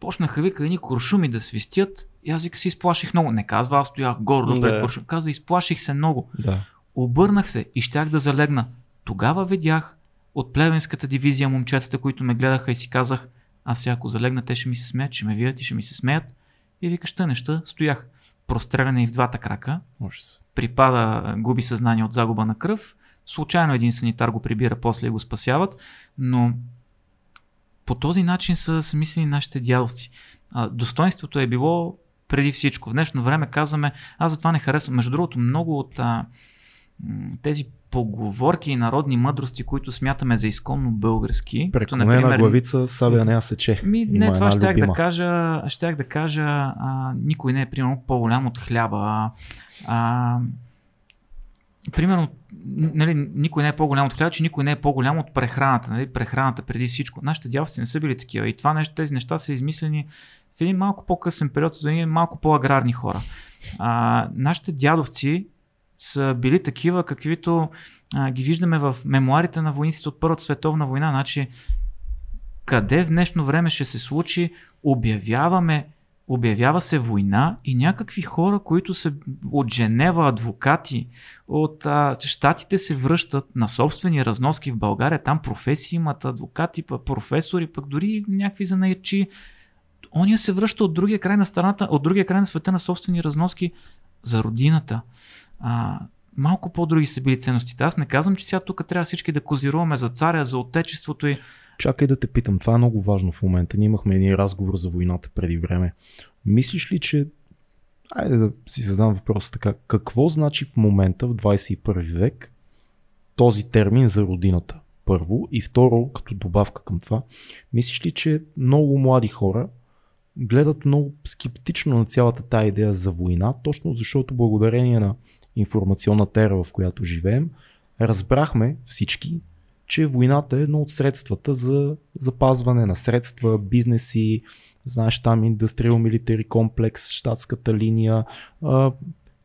почнаха вика едни куршуми да свистят и аз вика се изплаших много. Не казва, аз стоях гордо пред Да. куршум. Казва, изплаших се много. Да. Обърнах се и щях да залегна. Тогава видях от плевенската дивизия момчетата, които ме гледаха и си казах, аз сега ако залегна, те ще ми се смеят, ще ме видят и ще ми се смеят. И вика, ще неща, стоях. Простреляне и в двата крака, се. припада, губи съзнание от загуба на кръв. Случайно един санитар го прибира, после го спасяват, но по този начин са, са мислени нашите дядовци. А, достоинството е било преди всичко. В днешно време казваме, аз затова не харесвам. Между другото, много от а, тези поговорки и народни мъдрости, които смятаме за изконно български, като Преклонена главица, сабя не сече. ми, Има не, това една щях да любима. кажа, щях да кажа, а, никой не е примерно по-голям от хляба. А, примерно, нали, никой не е по-голям от хляба, че никой не е по-голям от прехраната. Нали? Прехраната преди всичко. Нашите дядовци не са били такива. И това нещо, тези неща са измислени в един малко по-късен период, от едни малко по-аграрни хора. А, нашите дядовци са били такива, каквито а, ги виждаме в мемуарите на войниците от Първата световна война. Значи, къде в днешно време ще се случи, обявяваме, обявява се война и някакви хора, които са от Женева, адвокати, от а, щатите се връщат на собствени разноски в България, там професии имат, адвокати, пък професори, пък дори някакви занаячи. Ония се връща от другия край на страната, от другия край на света на собствени разноски за родината. А, малко по-други са били ценностите. Аз не казвам, че сега тук трябва всички да козируваме за царя, за отечеството и Чакай да те питам, това е много важно в момента. Ние имахме един разговор за войната преди време. Мислиш ли, че... Айде да си задам въпроса така. Какво значи в момента, в 21 век, този термин за родината? Първо. И второ, като добавка към това, мислиш ли, че много млади хора гледат много скептично на цялата тая идея за война, точно защото благодарение на информационната ера, в която живеем, разбрахме всички, че войната е едно от средствата за запазване на средства, бизнеси, знаеш там Industrial Military Complex, щатската линия, а,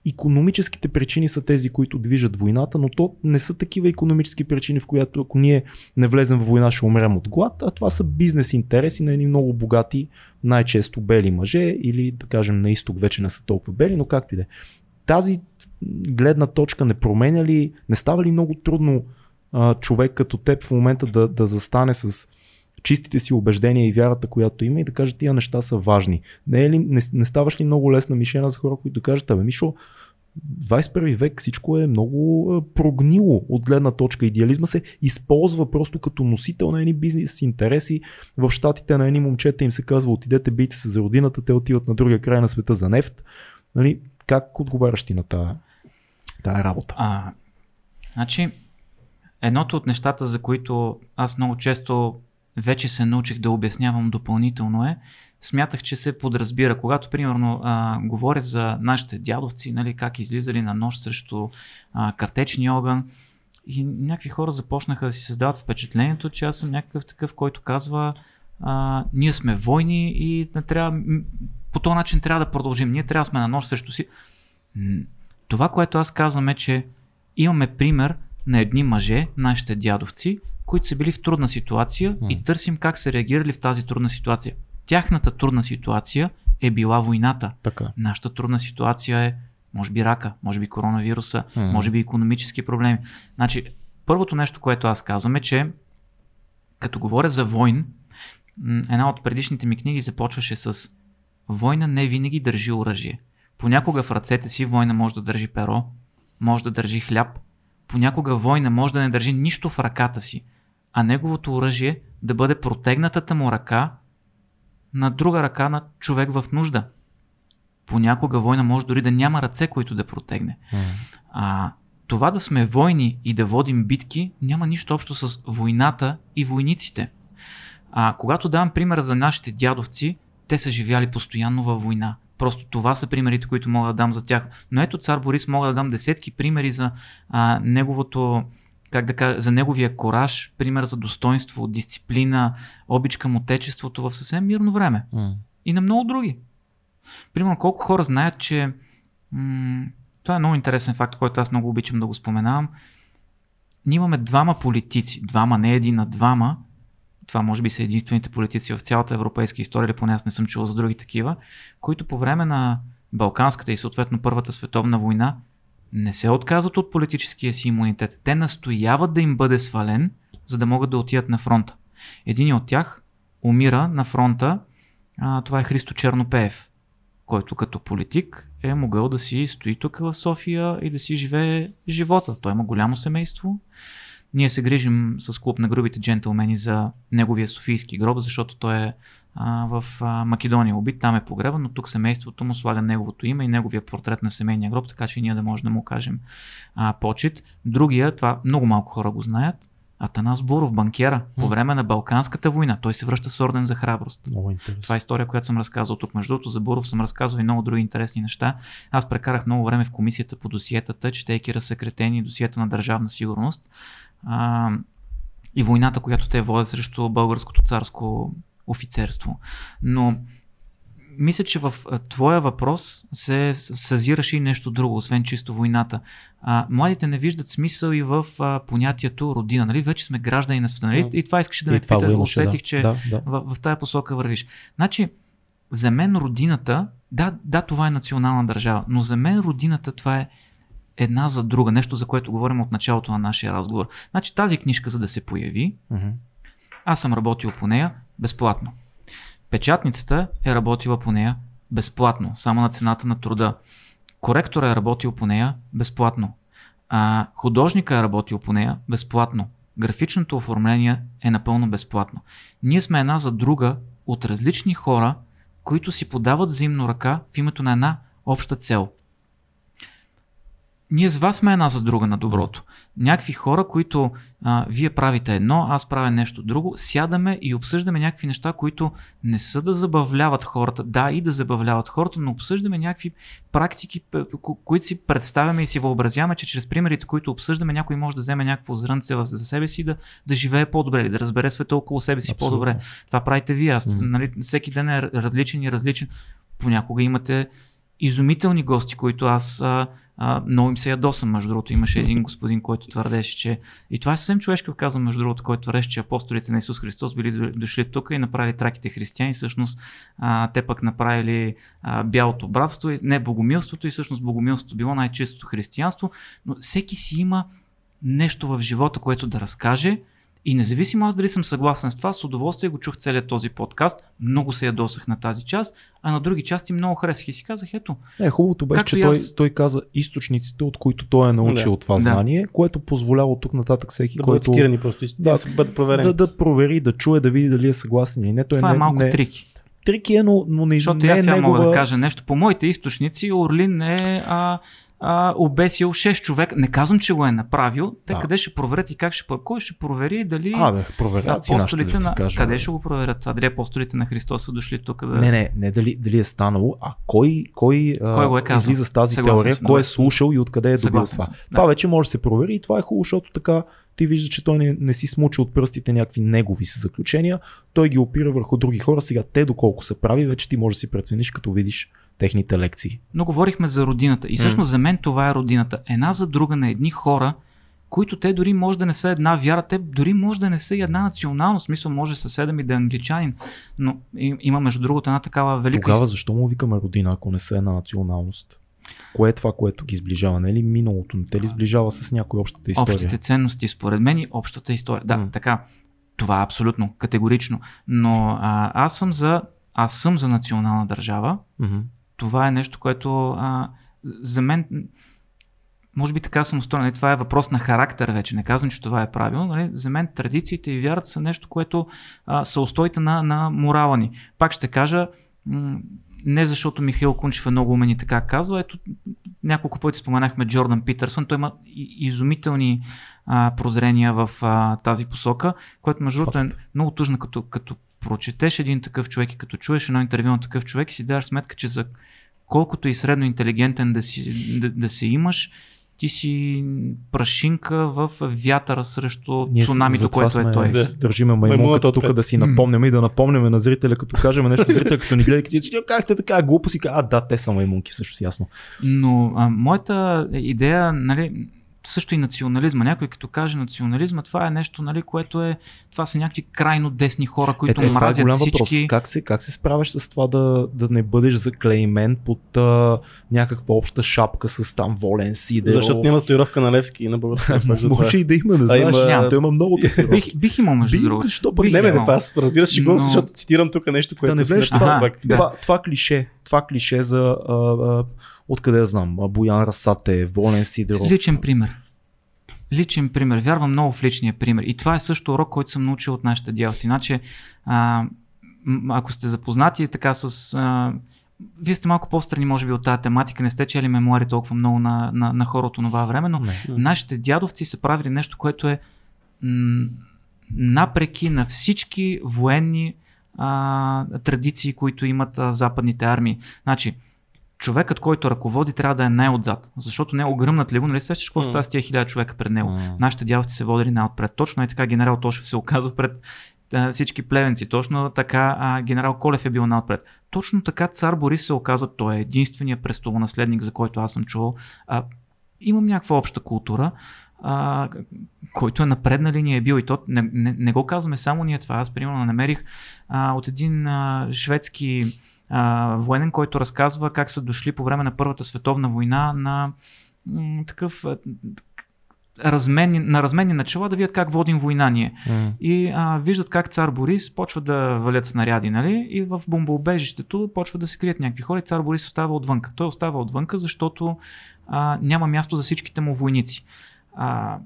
економическите причини са тези, които движат войната, но то не са такива економически причини, в която ако ние не влезем в война, ще умрем от глад, а това са бизнес интереси на едни много богати, най-често бели мъже или да кажем на изток вече не са толкова бели, но както и да е. Тази гледна точка не променя ли, не става ли много трудно а, човек като теб в момента да, да застане с чистите си убеждения и вярата, която има и да каже тия неща са важни. Не, е ли, не, не ставаш ли много лесна мишена за хора, които кажат, абе Мишо, 21 век всичко е много прогнило от гледна точка. Идеализма се използва просто като носител на едни бизнес интереси. В щатите на едни момчета им се казва отидете бийте се за родината, те отиват на другия край на света за нефт. Нали? Как отговаряш ти на тая работа? А, значи, едното от нещата, за които аз много често вече се научих да обяснявам допълнително е, смятах, че се подразбира. Когато, примерно, а, говоря за нашите дядовци, нали, как излизали на нощ срещу а, картечни огън, и някакви хора започнаха да си създават впечатлението, че аз съм някакъв такъв, който казва, а, ние сме войни и не трябва, по този начин трябва да продължим. Ние трябва да сме на нощ срещу си. Това, което аз казвам е, че имаме пример на едни мъже, нашите дядовци, които са били в трудна ситуация mm. и търсим как са реагирали в тази трудна ситуация. Тяхната трудна ситуация е била войната. Така. Нашата трудна ситуация е, може би рака, може би коронавируса, mm. може би економически проблеми. Значи, първото нещо, което аз казвам е, че като говоря за войн, една от предишните ми книги започваше с Война не винаги държи оръжие. Понякога в ръцете си война може да държи перо, може да държи хляб, понякога война може да не държи нищо в ръката си, а неговото оръжие да бъде протегнатата му ръка на друга ръка на човек в нужда. Понякога война може дори да няма ръце, които да протегне. Mm. А, това да сме войни и да водим битки няма нищо общо с войната и войниците. А, когато давам пример за нашите дядовци, те са живяли постоянно във война. Просто това са примерите, които мога да дам за тях. Но ето цар Борис мога да дам десетки примери за а, неговото как да кажа, за неговия кораж, пример за достоинство, дисциплина, обич към отечеството в съвсем мирно време. Mm. И на много други. Примерно, колко хора знаят, че м- това е много интересен факт, който аз много обичам да го споменавам. Ние имаме двама политици, двама, не един, а двама. Това може би са единствените политици в цялата европейска история, или поне аз не съм чувал за други такива, които по време на Балканската и съответно Първата световна война не се отказват от политическия си имунитет. Те настояват да им бъде свален, за да могат да отидат на фронта. Един от тях умира на фронта, а, това е Христо Чернопеев, който като политик е могъл да си стои тук в София и да си живее живота. Той има голямо семейство, ние се грижим с клуб на грубите джентълмени за неговия Софийски гроб, защото той е а, в а, Македония убит, там е погребан, но тук семейството му слага неговото име и неговия портрет на семейния гроб, така че ние да можем да му кажем а, почет. Другия, това много малко хора го знаят, Атанас Буров, банкера, по време на Балканската война. Той се връща с орден за храброст. Много интересно. Това е история, която съм разказал тук. Между другото, за Буров съм разказал и много други интересни неща. Аз прекарах много време в комисията по досиетата, четейки разсекретени досиета на държавна сигурност а, и войната, която те водят срещу българското царско офицерство. Но мисля, че в твоя въпрос се съзираше и нещо друго, освен чисто войната. А, младите не виждат смисъл и в а, понятието родина. Нали? Вече сме граждани на света. Нали? И това искаше да ме пита. Усетих, да. че да, да. В, в тая посока вървиш. Значи, за мен родината, да, да, това е национална държава, но за мен родината това е една за друга, нещо за което говорим от началото на нашия разговор. Значи тази книжка, за да се появи, uh-huh. аз съм работил по нея безплатно. Печатницата е работила по нея безплатно, само на цената на труда. Коректора е работил по нея безплатно. А, художника е работил по нея безплатно. Графичното оформление е напълно безплатно. Ние сме една за друга от различни хора, които си подават взаимно ръка в името на една обща цел – ние с вас сме една за друга на доброто. Някакви хора, които а, вие правите едно, аз правя нещо друго, сядаме и обсъждаме някакви неща, които не са да забавляват хората, да и да забавляват хората, но обсъждаме някакви практики, които си представяме и си въобразяваме, че чрез примерите, които обсъждаме, някой може да вземе някакво зрънце за себе си и да, да живее по-добре или да разбере света около себе си Абсолютно. по-добре. Това правите вие. Аз, mm. нали, всеки ден е различен и различен. Понякога имате изумителни гости, които аз а, а, много им се ядосам, между другото. Имаше един господин, който твърдеше, че. И това е съвсем човешко казвам, между другото, който твърдеше, че апостолите на Исус Христос били дошли тук и направили траките християни. Всъщност, а, те пък направили а, бялото братство, не богомилството, и всъщност богомилството било най-чистото християнство. Но всеки си има нещо в живота, което да разкаже и независимо аз дали съм съгласен с това, с удоволствие го чух целият този подкаст. Много се ядосах на тази част, а на други части много харесах и си казах, ето. Е, хубавото беше, че аз... той, той каза източниците, от които той е научил да. това знание, което позволява от тук нататък всеки, да който... Да просто, да, да, бъдат проверени. Да, да провери, да чуе, да види дали е съгласен или не. Той това не, е малко не... трики трики е, но, но не, Защото не аз сега негова... мога да кажа нещо. По моите източници Орлин е а, а, обесил 6 човека. Не казвам, че го е направил. Те да. къде ще проверят и как ще Кой ще провери дали а, бе, проверят апостолите на... Кажа, къде ще го проверят това? Дали апостолите на Христос са дошли тук да... Не, не, не дали, дали е станало, а кой, кой, кой го е казал? излиза с тази Съгласен теория, съм, кой е слушал и откъде е добил това. Съм, това вече може да се провери и това е хубаво, защото така ти виждаш, че той не, не си смучи от пръстите някакви негови са заключения, той ги опира върху други хора. Сега те доколко са прави, вече ти можеш да си прецениш, като видиш техните лекции. Но говорихме за родината. И всъщност mm. за мен това е родината. Една за друга на едни хора, които те дори може да не са една вяра, те дори може да не са и една националност. Смисъл, може съседа ми да е англичанин, но има между другото една такава велика... Тогава защо му викаме родина, ако не са една националност? Кое е това, което ги сближава? Не е ли миналото? Не те ли сближава с някои общата история? Общите ценности, според мен и общата история. Да, mm. така. Това е абсолютно, категорично. Но а, аз съм за аз съм за национална държава. Mm-hmm. Това е нещо, което а, за мен може би така съм устроен. Нали, това е въпрос на характер вече. Не казвам, че това е правилно. Нали? За мен традициите и вярата са нещо, което а, са устоите на, на морала ни. Пак ще кажа, м- не защото Михаил Кунчев е много умен и така казва. Ето, няколко пъти споменахме Джордан Питърсън. Той има изумителни а, прозрения в а, тази посока, което между другото е много тъжно, като, като прочетеш един такъв човек и като чуеш едно интервю на такъв човек и си даваш сметка, че за колкото и средно интелигентен да, си, да, да се имаш, ти си прашинка в вятъра срещу Ние цунамито, което е той. Да. Държиме маймунката тук да си напомняме и да напомняме на зрителя, като кажем нещо, зрителя като ни гледа, че как те така глупост и а да, те са маймунки, всъщност ясно. Но а, моята идея, нали, също и национализма. Някой като каже национализма, това е нещо, нали, което е, това са някакви крайно десни хора, които е, е, мразят това е голям всички. Въпрос. Как се, как се справяш с това да, да не бъдеш заклеймен под а, някаква обща шапка с там волен Сидеров? Защото няма татуировка на Левски и на българска. Може и да има, не знаеш. Има... Няма. Той има много бих, бих имал между другото. Що пък не, не, не, аз разбира се, че го, защото цитирам тук нещо, което да не влезеш това, това, това, клише, това клише за а, а, откъде я знам, Боян Расате, Волен Сидеров. Личен пример. Личен пример. Вярвам много в личния пример. И това е също урок, който съм научил от нашите дялци. Значи, а, ако сте запознати така с... А, вие сте малко по-страни, може би, от тази тематика, не сте чели мемуари толкова много на, на, на хора от това време, но не. нашите дядовци са правили нещо, което е м- напреки на всички военни а, традиции, които имат а, западните армии. Значи, човекът, който ръководи, трябва да е най-отзад. Защото не огръмнат ли го, нали сещаш какво mm. става с тия хиляда човека пред него. Mm. Нашите дяволци се водили най-отпред. Точно е така генерал Тошев се оказва пред а, всички плевенци. Точно така а, генерал Колев е бил най-отпред. Точно така цар Борис се оказа, той е единствения престолонаследник, за който аз съм чувал. А, имам някаква обща култура, а, който е на предна линия е бил и то не, не, не го казваме само ние това. Аз примерно намерих а, от един а, шведски а, военен, който разказва как са дошли по време на Първата световна война на м- такъв разменни, на разменни начала да видят как водим война ние. Mm. И а, виждат как цар Борис почва да валят снаряди, нали? И в бомбоубежището почва да се крият някакви хора и цар Борис остава отвънка. Той остава отвънка, защото а, няма място за всичките му войници. А,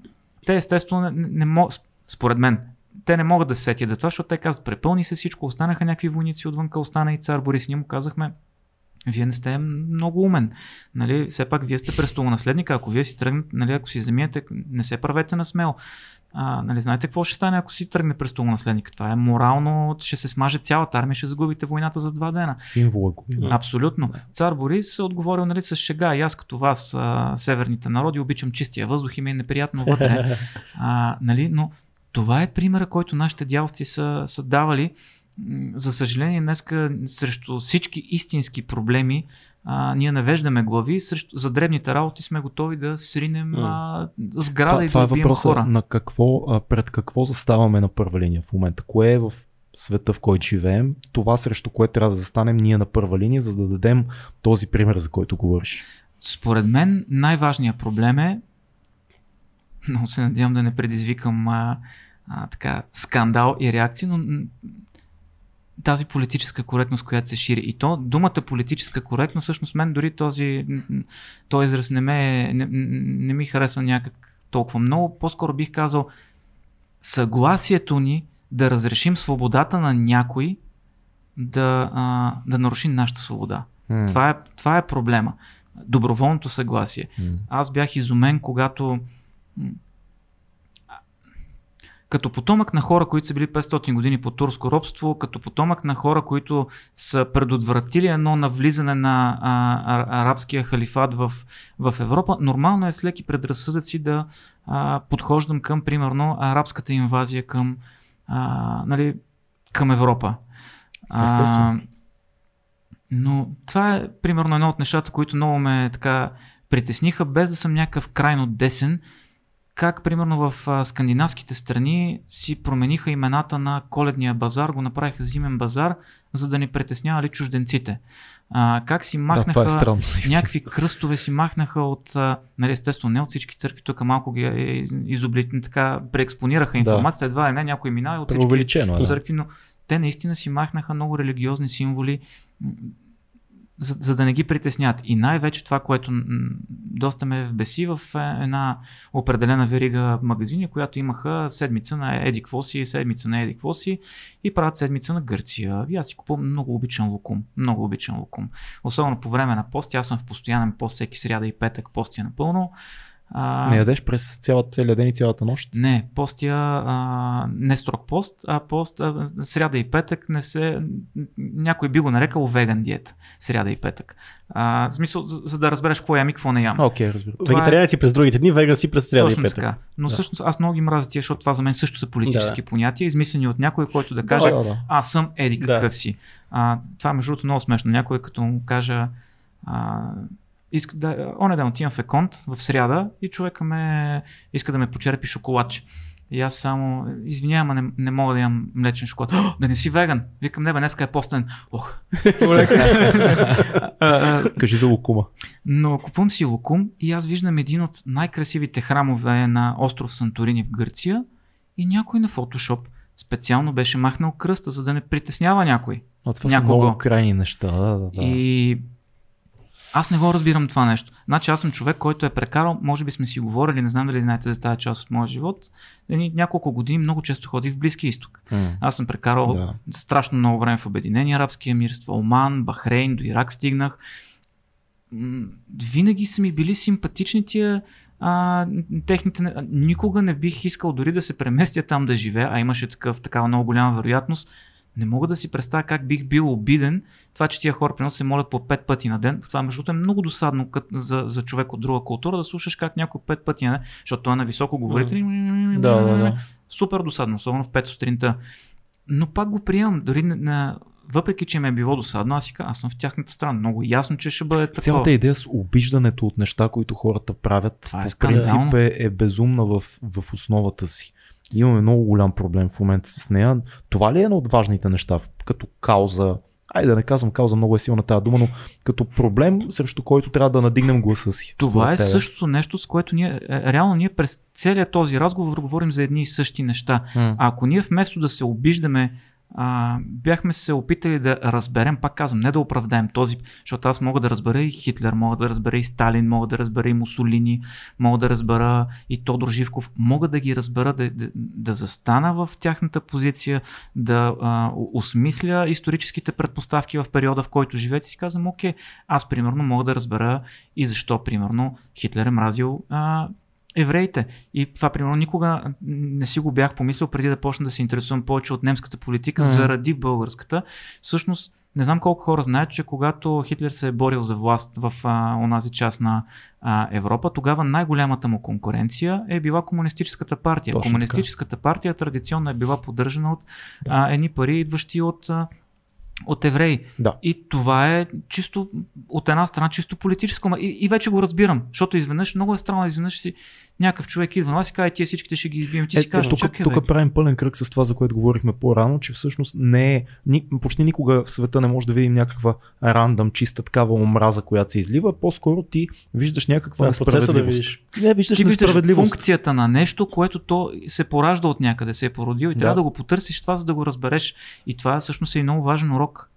те естествено не, не, не могат, според мен, те не могат да се сетят за това, защото те казват, препълни се всичко, останаха някакви войници отвънка, остана и цар Борис. Ние му казахме, вие не сте много умен. Нали, все пак вие сте престолонаследника, ако вие си тръгнете, нали, ако си замиете, не се правете на смел. А, нали, знаете какво ще стане, ако си тръгне престолонаследник? Това е морално, ще се смаже цялата армия, ще загубите войната за два дена. Символа го Абсолютно. Цар Борис е отговорил нали, с шега. И аз като вас, а, северните народи, обичам чистия въздух и ми е неприятно вътре. А, нали, но това е примера, който нашите дяволци са, са давали. За съжаление, днеска срещу всички истински проблеми а, ние навеждаме глави, срещу, за дребните работи сме готови да сринем а, сграда това, и това да е убием въпроса хора. на какво, а, пред какво заставаме на първа линия в момента. Кое е в света, в който живеем, това срещу което трябва да застанем ние на първа линия, за да дадем този пример, за който говориш. Според мен най-важният проблем е, много се надявам да не предизвикам а, а, така, скандал и реакции, но тази политическа коректност, която се шири. И то думата политическа коректност, всъщност мен дори този, този израз не, ме, не, не ми харесва някак толкова много. По-скоро бих казал съгласието ни да разрешим свободата на някой да, а, да наруши нашата свобода. Това е, това е проблема. Доброволното съгласие. Аз бях изумен, когато като потомък на хора, които са били 500 години по турско робство, като потомък на хора, които са предотвратили едно навлизане на а, а, арабския халифат в, в Европа, нормално е с леки предразсъдъци да а, подхождам към, примерно, арабската инвазия към, а, нали, към Европа. Естествено. но това е примерно едно от нещата, които много ме така притесниха, без да съм някакъв крайно десен. Как примерно в а, скандинавските страни си промениха имената на коледния базар, го направиха зимен базар, за да не притеснявали чужденците. А, как си Да, махнаха това е странно. някакви кръстове си махнаха от, а, нали, естествено не от всички църкви, тук малко ги е, изоблит, така преекспонираха информацията, едва ли не някой минава и от всички е. Да. църкви, но те наистина си махнаха много религиозни символи, за, за да не ги притеснят. И най-вече това, което доста ме вбеси в е, една определена верига магазини, която имаха седмица на Еди Квоси, седмица на Еди Квоси и правят седмица на Гърция. И аз си купувам много обичан лукум. Много обичан лукум. Особено по време на пост. Аз съм в постоянен пост всеки сряда и петък постия напълно. А, Не ядеш през цялата, целия ден и цялата нощ. не, постия а, не строг пост, а пост а, сряда и петък не се... Някой би го нарекал веган диета. Сряда и петък. А, в смисъл, за, за да разбереш какво ям и какво не ям. Окей, разбира. Това е- Вегетарианец си през другите дни, веган си през сряда и Точно петък. така. Но Да. всъщност аз много ги мразя тия, защото това за мен също са политически Да. понятия, измислени от някой, който да каже, да, да. аз съм еди Да. какъв си. А, това между другото много смешно. Някой като му кажа, а, иска да, оне ден отивам в Еконт в сряда и човека ме иска да ме почерпи шоколадче. И аз само, извинявам, не, не мога да ям млечен шоколад. «О, да не си веган. Викам, не бе, днеска е постен. Ох. Кажи за лукума. но купувам си лукум и аз виждам един от най-красивите храмове на остров Санторини в Гърция и някой на фотошоп специално беше махнал кръста, за да не притеснява някой. А това Някого. са много крайни неща. Да, да. И аз не го разбирам това нещо. Значи аз съм човек, който е прекарал, може би сме си говорили, не знам дали знаете за тази част от моя живот, няколко години много често ходих в Близки изток. Аз съм прекарал Да. страшно много време в Обединени арабски емирства, Оман, Бахрейн, до Ирак стигнах. Винаги са ми били симпатични тия а, техните... Никога не бих искал дори да се преместя там да живея, а имаше такъв, такава много голяма вероятност. Не мога да си представя как бих бил обиден това, че тия хора примерно се молят по пет пъти на ден. Това между другото е много досадно кът, за, за човек от друга култура да слушаш как някой пет пъти на ден, защото той е на високо говорител. Да, да, да. Супер досадно, особено в 5 сутринта. Но пак го приемам, дори на, на, въпреки, че ме е било досадно, аз си казвам, аз съм в тяхната страна. Много ясно, че ще бъде такова. Цялата идея с обиждането от неща, които хората правят, Това е по скандално. принцип е, е безумна в, в основата си. Имаме много голям проблем в момента с нея. Това ли е едно от важните неща като кауза? Айде да не казвам кауза, много е силна тази дума, но като проблем, срещу който трябва да надигнем гласа си. Това е тебе. същото нещо, с което ние, е, реално ние през целият този разговор говорим за едни и същи неща. М. А ако ние вместо да се обиждаме, а, бяхме се опитали да разберем, пак казвам, не да оправдаем този, защото аз мога да разбера и Хитлер, мога да разбера и Сталин, мога да разбера и Мусолини, мога да разбера и Тодор Живков, мога да ги разбера, да, да, да застана в тяхната позиция, да а, осмисля историческите предпоставки в периода, в който живеете и си казвам, окей, аз примерно мога да разбера и защо примерно Хитлер е мразил а, евреите. И това, примерно, никога не си го бях помислил преди да почна да се интересувам повече от немската политика, Мгм. заради българската. Всъщност, не знам колко хора знаят, че когато Хитлер се е борил за власт в а, онази част на а, Европа, тогава най-голямата му конкуренция е била комунистическата партия. Точно Комунистическата партия традиционно е била поддържана от Да. а, едни пари, идващи от а, от евреи. Да. И това е чисто, от една страна, чисто политическо. И, и вече го разбирам, защото изведнъж, много е странно, изведнъж си някакъв човек идва на вас и казва, тия всичките ще ги избием. Ти си Е, кажеш, тук, чакай, тук бе. правим пълен кръг с това, за което говорихме по-рано, че всъщност не е, ни, почти никога в света не може да видим някаква рандъм, чиста такава омраза, която се излива. По-скоро ти виждаш някаква да несправедливост. видиш. Не, виждаш ти виждаш несправедливост. функцията на нещо, което то се поражда от някъде, се е породил и Да. трябва да го потърсиш това, за да го разбереш. И това всъщност е и много важен урок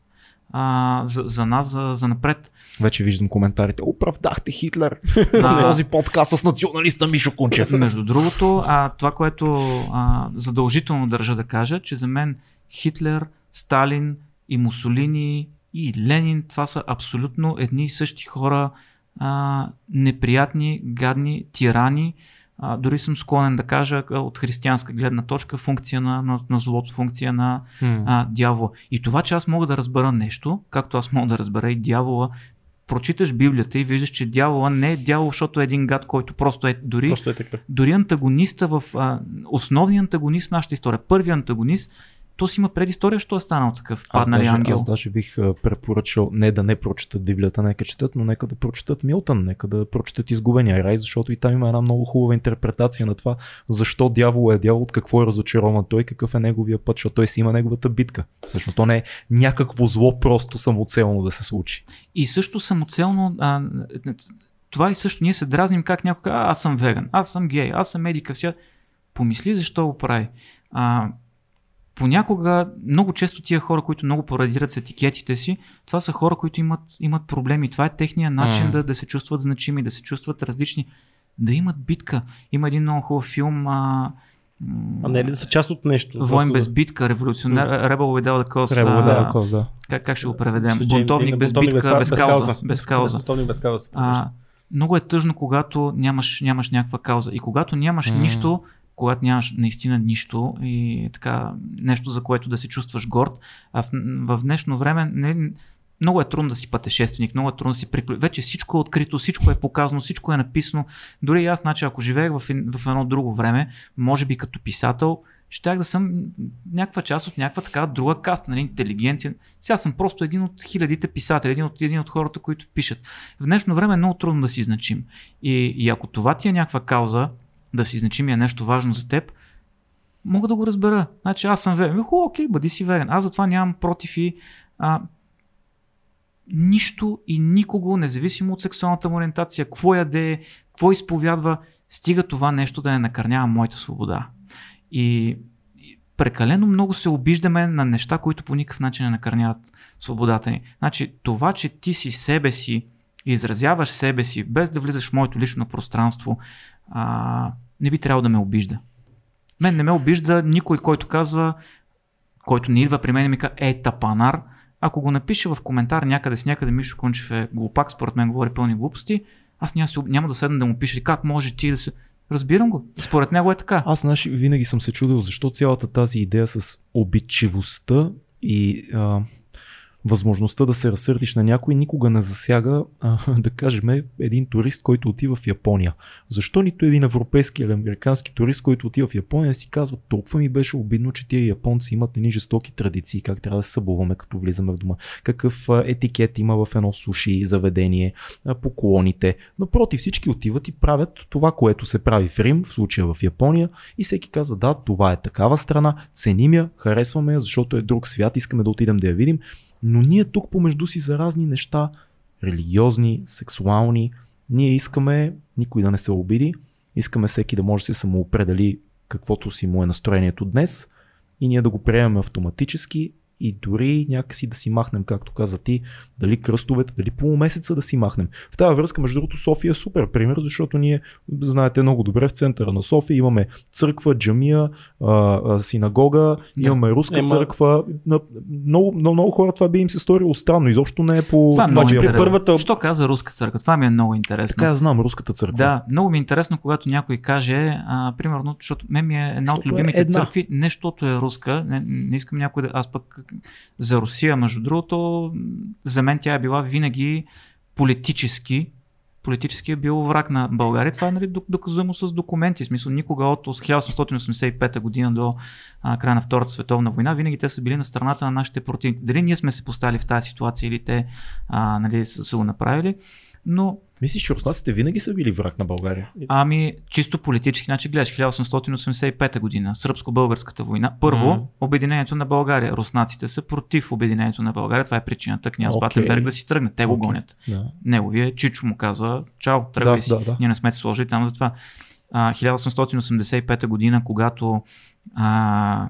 а, за, за нас, за, за напред. Вече виждам коментарите. Оправдахте Хитлер в този подкаст с националиста Мишо Кунчев. Между другото, а, това, което а, задължително държа да кажа, че за мен Хитлер, Сталин и Мусолини и Ленин, това са абсолютно едни и същи хора, а, неприятни, гадни, тирани. А, дори съм склонен да кажа от християнска гледна точка функция на, на, на злото, функция на а, дявола. И това, че аз мога да разбера нещо, както аз мога да разбера и дявола, прочиташ Библията и виждаш, че дявола не е дявол, защото е един гад, който просто е дори Просто е така. дори антагониста в а, основния антагонист в нашата история, първият антагонист, то си има предистория, що е станал такъв Аз паднали даже, ангел. аз даже бих препоръчал не да не прочетат Библията, нека четат, но нека да прочетат Милтън, нека да прочетат Изгубения рай, защото и там има една много хубава интерпретация на това, защо дявол е дявол, от какво е разочарован той, какъв е неговия път, защото той си има неговата битка. Всъщност то не е някакво зло просто самоцелно да се случи. И също самоцелно, а, това и също, ние се дразним как някой казва, «А, аз съм веган, аз съм гей, аз съм медика, вся. Помисли защо го прави. А, понякога, много често тия хора, които много парадират с етикетите си, това са хора, които имат, имат проблеми. Това е техния начин М. да, да се чувстват значими, да се чувстват различни, да имат битка. Има един много хубав филм, а, А не е ли да са част от нещо? Войн Просто без да- битка, революционер, Rebel Without a Cause. Трябва а, да, да, да. как, как ще го преведем? Бунтовник без бунтовник битка, па- без кауза. Без кауза. Бунтовник без кауза. А, много е тъжно, когато нямаш, нямаш някаква кауза. И когато нямаш М. нищо, когато нямаш наистина нищо и така нещо, за което да се чувстваш горд, а в, в днешно време не, много е трудно да си пътешественик, много е трудно да си приклю... Вече всичко е открито, всичко е показано, всичко е написано. Дори и аз, значи, ако живеех в, в едно друго време, може би като писател, щях да съм някаква част от някаква така друга каста, нали, интелигенция. Сега съм просто един от хилядите писатели, един от, един от хората, които пишат. В днешно време е много трудно да си значим. И, и ако това ти е някаква кауза, да си значим и е нещо важно за теб, мога да го разбера. Значи аз съм. Ми, Хубаво, окей, бъди си веган. Аз затова нямам против и а, нищо и никого, независимо от сексуалната му ориентация, какво яде, какво изповядва, стига това нещо да не накърнява моята свобода. И прекалено много се обиждаме на неща, които по никакъв начин не накърняват свободата ни. Значи това, че ти си себе си, изразяваш себе си, без да влизаш в моето лично пространство, а, не би трябвало да ме обижда. Мен не ме обижда никой, който казва, който не идва при мен и ми казва, е, тапанар. Ако го напише в коментар някъде с някъде Мишо Кунчев е глупак, според мен говори пълни глупости, аз няма, няма да седна да му пише как може ти да се... Разбирам го. Според него е така. Аз знаеш, винаги съм се чудил защо цялата тази идея с обидчивостта и а, възможността да се разсърдиш на някой никога не засяга, а, да кажем, един турист, който отива в Япония. Защо нито един европейски или американски турист, който отива в Япония, си казва, толкова ми беше обидно, че тия японци имат едни жестоки традиции, как трябва да се събуваме, като влизаме в дома, какъв етикет има в едно суши заведение, поклоните. Напротив, всички отиват и правят това, което се прави в Рим, в случая в Япония, и всеки казва, да, това е такава страна, ценим я, харесваме я, защото е друг свят, искаме да отидем да я видим, но ние тук помежду си за разни неща, религиозни, сексуални, ние искаме никой да не се обиди, искаме всеки да може да се самоопредели каквото си му е настроението днес и ние да го приемем автоматически и дори някакси да си махнем, както каза ти, дали кръстовете, дали полумесеца да си махнем. В тази връзка, между другото, София е супер пример, защото ние, знаете много добре, в центъра на София имаме църква, джамия, а, а, синагога, Да. имаме руска Ема- църква. На, много, много, много хора това би им се сторило странно, изобщо не е по... Това е много Значи при първата- Що каза руска църква? Това ми е много интересно. Така знам, руската църква. Да, много ми е интересно, когато някой каже, а, примерно, защото мен ми е една от Защото е любимите една. църкви, не защото е руска, не, не искам някой да... Аз пък за Русия, между другото, за мен тя е била винаги политически политически е бил враг на България. Това е нали, доказуемо с документи. В смисъл, никога от 1885 година до а, края на Втората световна война, винаги те са били на страната на нашите противници. Дали ние сме се поставили в тази ситуация или те а, нали, са, са го направили, но Мислиш, че руснаците винаги са били враг на България? Ами, чисто политически, значи гледаш 1885 година, сръбско-българската война. Първо, mm. обединението на България. Руснаците са против обединението на България. Това е причината княз okay. Батенберг да си тръгне. Те го okay. гонят. Да. Неговия Чичо му казва, чао, тръгвай да, си. Да, да. Ние не сме се сложили там за това. А, 1885 година, когато а,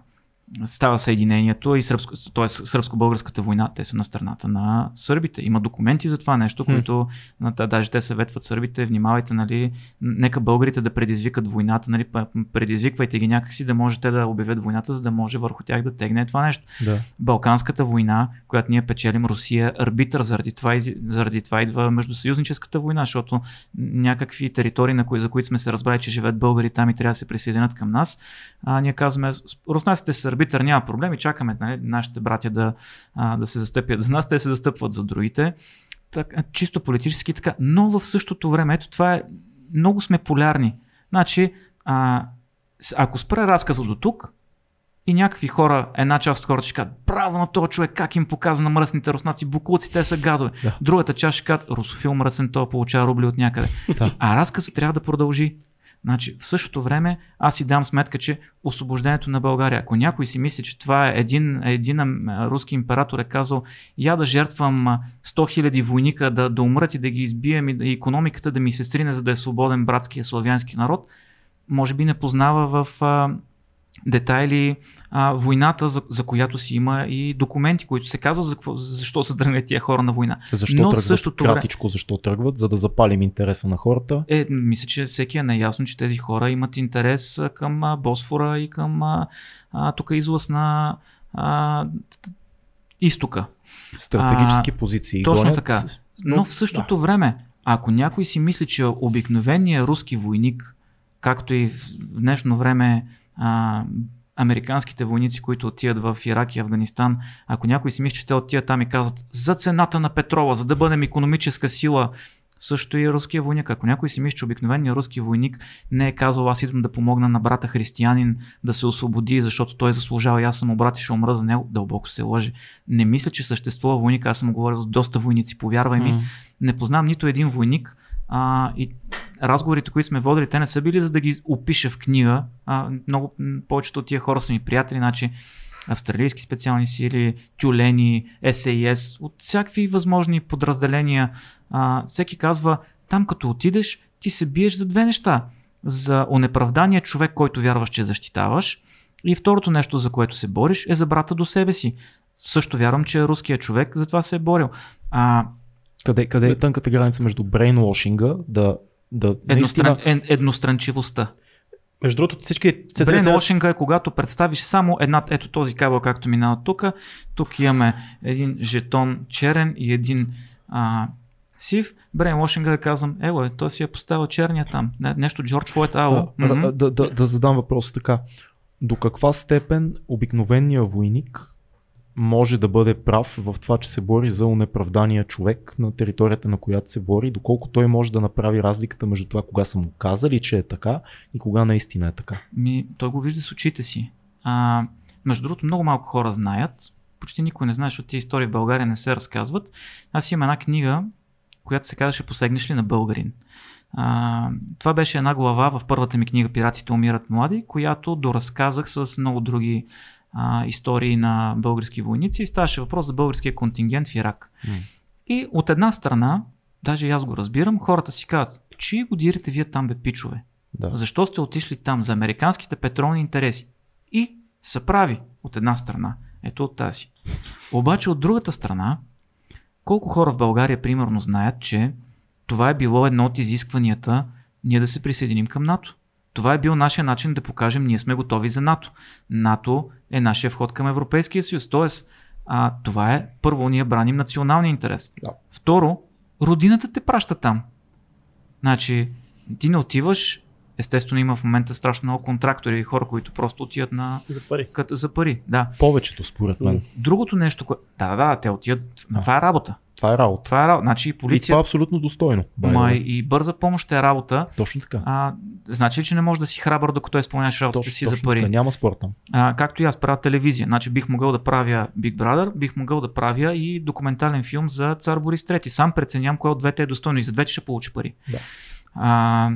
става съединението и сръбско, т.е. сръбско-българската война, те са на страната на сърбите. Има документи за това нещо, които hmm. даже те съветват сърбите, внимавайте, нали, нека българите да предизвикат войната, нали, предизвиквайте ги някакси да можете да обявят войната, за да може върху тях да тегне това нещо. Да. Балканската война, която ние печелим, Русия арбитър, заради това, заради това идва междусъюзническата война, защото някакви територии, на кои, за които сме се разбрали, че живеят българи там и трябва да се присъединят към нас, а, ние казваме, руснаците са арбитър няма проблем и чакаме нали, нашите братя да, а, да се застъпят за нас, те се застъпват за другите. Так, чисто политически така. Но в същото време, ето това е, много сме полярни. Значи, а, ако спра разказа до тук, и някакви хора, една част от хората ще кажат, браво на този човек, как им показа на мръсните руснаци, буклуци, те са гадове. Да. Другата част ще кажат, русофил мръсен, той получава рубли от някъде. Да. А разказът трябва да продължи. Значи, в същото време аз си дам сметка, че освобождението на България, ако някой си мисли, че това е един, един руски император е казал, я да жертвам 100 000 войника да, да умрат и да ги избием и, и економиката да ми се стрине, за да е свободен братския славянски народ, може би не познава в детайли а, войната, за, за която си има и документи, които се казват за, защо са тръгнали тия хора на война. Защо Но тръгват? Същото Кратичко, защо тръгват? За да запалим интереса на хората? Е, мисля, че всеки е наясно, че тези хора имат интерес към а, Босфора и към а, а, тук излъз на а, изтока. Стратегически а, позиции. Точно гонят, така. Но в същото да. време, ако някой си мисли, че обикновеният руски войник, както и в днешно време а, американските войници, които отиват в Ирак и Афганистан, ако някой си мисли, че те отиват там и казват за цената на петрола, за да бъдем економическа сила, също и руския войник. Ако някой си мисли, че обикновеният руски войник не е казал, аз идвам да помогна на брата християнин да се освободи, защото той заслужава и аз съм брат и ще умра за него, дълбоко се лъже. Не мисля, че съществува войник. Аз съм говорил с доста войници, повярвай ми. Mm. Не познавам нито един войник, а, и разговорите, които сме водили, те не са били за да ги опиша в книга. А, много, повечето от тия хора са ми приятели, значи австралийски специални сили, тюлени, САС, от всякакви възможни подразделения. А, всеки казва, там като отидеш, ти се биеш за две неща. За онеправдания човек, който вярваш, че защитаваш. И второто нещо, за което се бориш, е за брата до себе си. Също вярвам, че руският човек за това се е борил. А, къде, къде е тънката граница между брейнвошинга, да, да Едностран, наистина... едностранчивостта. Между другото, всички... Брейнвошинга е когато представиш само една, ето този кабел, както минава тук. Тук имаме един жетон черен и един а, сив. Брейнвошинга е казвам, ево, е, той си е поставил черния там. Не, нещо Джордж Флойд Ало. Да, да, да, да задам въпроса така. До каква степен обикновения войник може да бъде прав в това, че се бори за унеправдания човек на територията, на която се бори, доколко той може да направи разликата между това, кога са му казали, че е така и кога наистина е така. Ми, той го вижда с очите си. А, между другото, много малко хора знаят, почти никой не знае, защото тези истории в България не се разказват. Аз имам една книга, която се казваше Посегнеш ли на българин. А, това беше една глава в първата ми книга Пиратите умират млади, която доразказах с много други а, истории на български войници и ставаше въпрос за българския контингент в Ирак. Mm. И от една страна, даже и аз го разбирам, хората си казват, чи го дирите вие там бе пичове? Да. Защо сте отишли там? За американските петролни интереси. И са прави от една страна. Ето от тази. Обаче от другата страна, колко хора в България примерно знаят, че това е било едно от изискванията ние да се присъединим към НАТО. Това е бил нашия начин да покажем, ние сме готови за НАТО. НАТО е нашия вход към Европейския съюз. Тоест, а, това е първо, ние браним националния интерес. Да. Второ, родината те праща там. Значи, ти не отиваш естествено има в момента страшно много контрактори и хора, които просто отиват на... За пари. Като, за пари, да. Повечето, според мен. Другото нещо, кое... да, да, те отиват, А. това е работа. Това е работа. Това е работа. Значи и И това полиция, е абсолютно достойно. ма и бърза помощ е работа. Точно така. А, значи че не можеш да си храбър, докато изпълняваш работата Точно, си за точно пари? Така. Няма спор там. А, както и аз правя телевизия. Значи бих могъл да правя Big Brother, бих могъл да правя и документален филм за цар Борис III. Сам преценявам кое от двете е достойно и за двете ще получи пари. Да. А,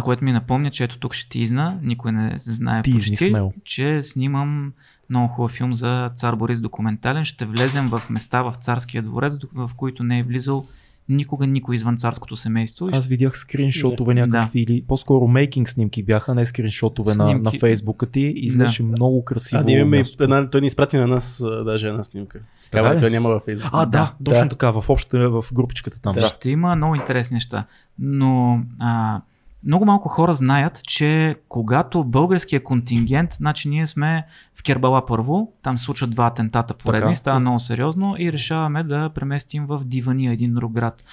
което ми напомня, че ето тук ще тизна, никой не знае Тизни почти, смело. че снимам много хубав филм за цар Борис документален. Ще влезем в места в царския дворец, в които не е влизал никога никой извън царското семейство. Аз видях скриншотове Да. някакви или по-скоро мейкинг снимки бяха, не скриншотове на, Снимки. на фейсбука ти. Изглеждаше много красиво. А, ние имаме една, той ни изпрати на нас даже една снимка. Така ли? той няма във Фейсбук. А, да, Да. точно Да. така, в общата, в групичката там. Да. Да. Ще има много интересни неща. Но а, много малко хора знаят, че когато българския контингент, значи ние сме в Кербала първо, там се случват два атентата поредни, става много сериозно и решаваме да преместим в Дивания, един друг град,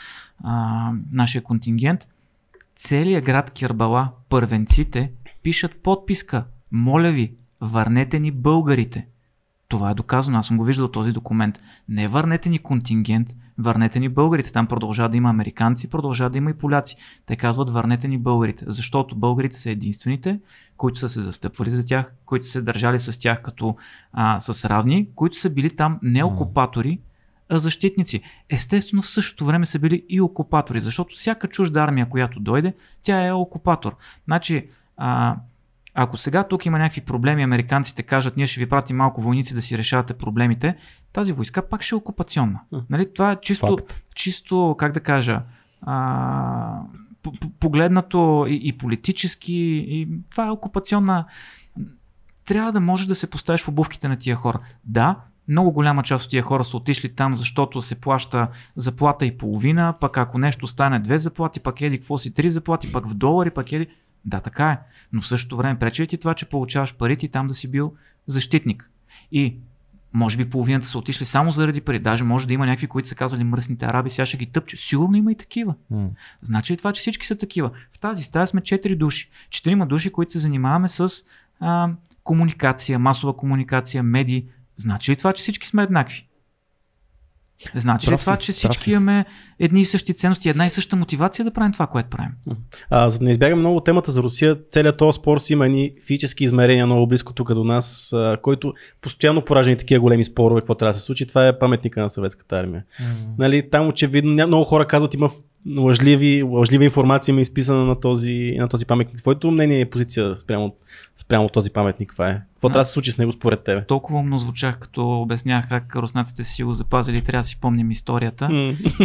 а, нашия контингент. Целият град Кербала, първенците, пишат подписка. Моля ви, върнете ни българите. Това е доказано, аз съм го виждал този документ. Не върнете ни контингент, върнете ни българите. Там продължава да има американци, продължава да има и поляци. Те казват върнете ни българите, защото българите са единствените, които са се застъпвали за тях, които са се държали с тях като а, с равни, които са били там не окупатори, а защитници. Естествено в същото време са били и окупатори, защото всяка чужда армия, която дойде, тя е окупатор. Значи, а, ако сега тук има някакви проблеми, американците кажат, ние ще ви пратим малко войници да си решавате проблемите, тази войска пак ще е окупационна. Нали? Това е чисто, Факт. чисто, как да кажа, а, погледнато и, и политически, и това е окупационна. Трябва да можеш да се поставиш в обувките на тия хора. Да, много голяма част от тия хора са отишли там, защото се плаща заплата и половина, пък ако нещо стане две заплати, пък еди какво си три заплати, пък в долари, пък еди... Да, така е. Но в същото време пречи ли ти това, че получаваш парите и там да си бил защитник. И може би половината са отишли само заради пари. Даже може да има някакви, които са казали мръсните араби, сега ще ги тъпче. Сигурно има и такива. М. Значи ли това, че всички са такива? В тази стая сме 4 души. Четирима души, които се занимаваме с а, комуникация, масова комуникация, медии. Значи ли това, че всички сме еднакви? Значи ли това, че всички си. имаме едни и същи ценности, една и съща мотивация да правим това, което правим? А, за да не избягаме много темата за Русия, целият този спор си има едни физически измерения много близко тук до нас, а, който постоянно поражда и такива големи спорове, какво трябва да се случи. Това е паметника на съветската армия. Нали, там очевидно много хора казват има лъжливи, лъжлива информация има изписана на този, на този паметник. Твоето мнение и позиция спрямо, спрямо този паметник, това е? Какво А. трябва да се случи с него според тебе? Толкова умно звучах, като обяснях как руснаците си го запазили и трябва да си помним историята.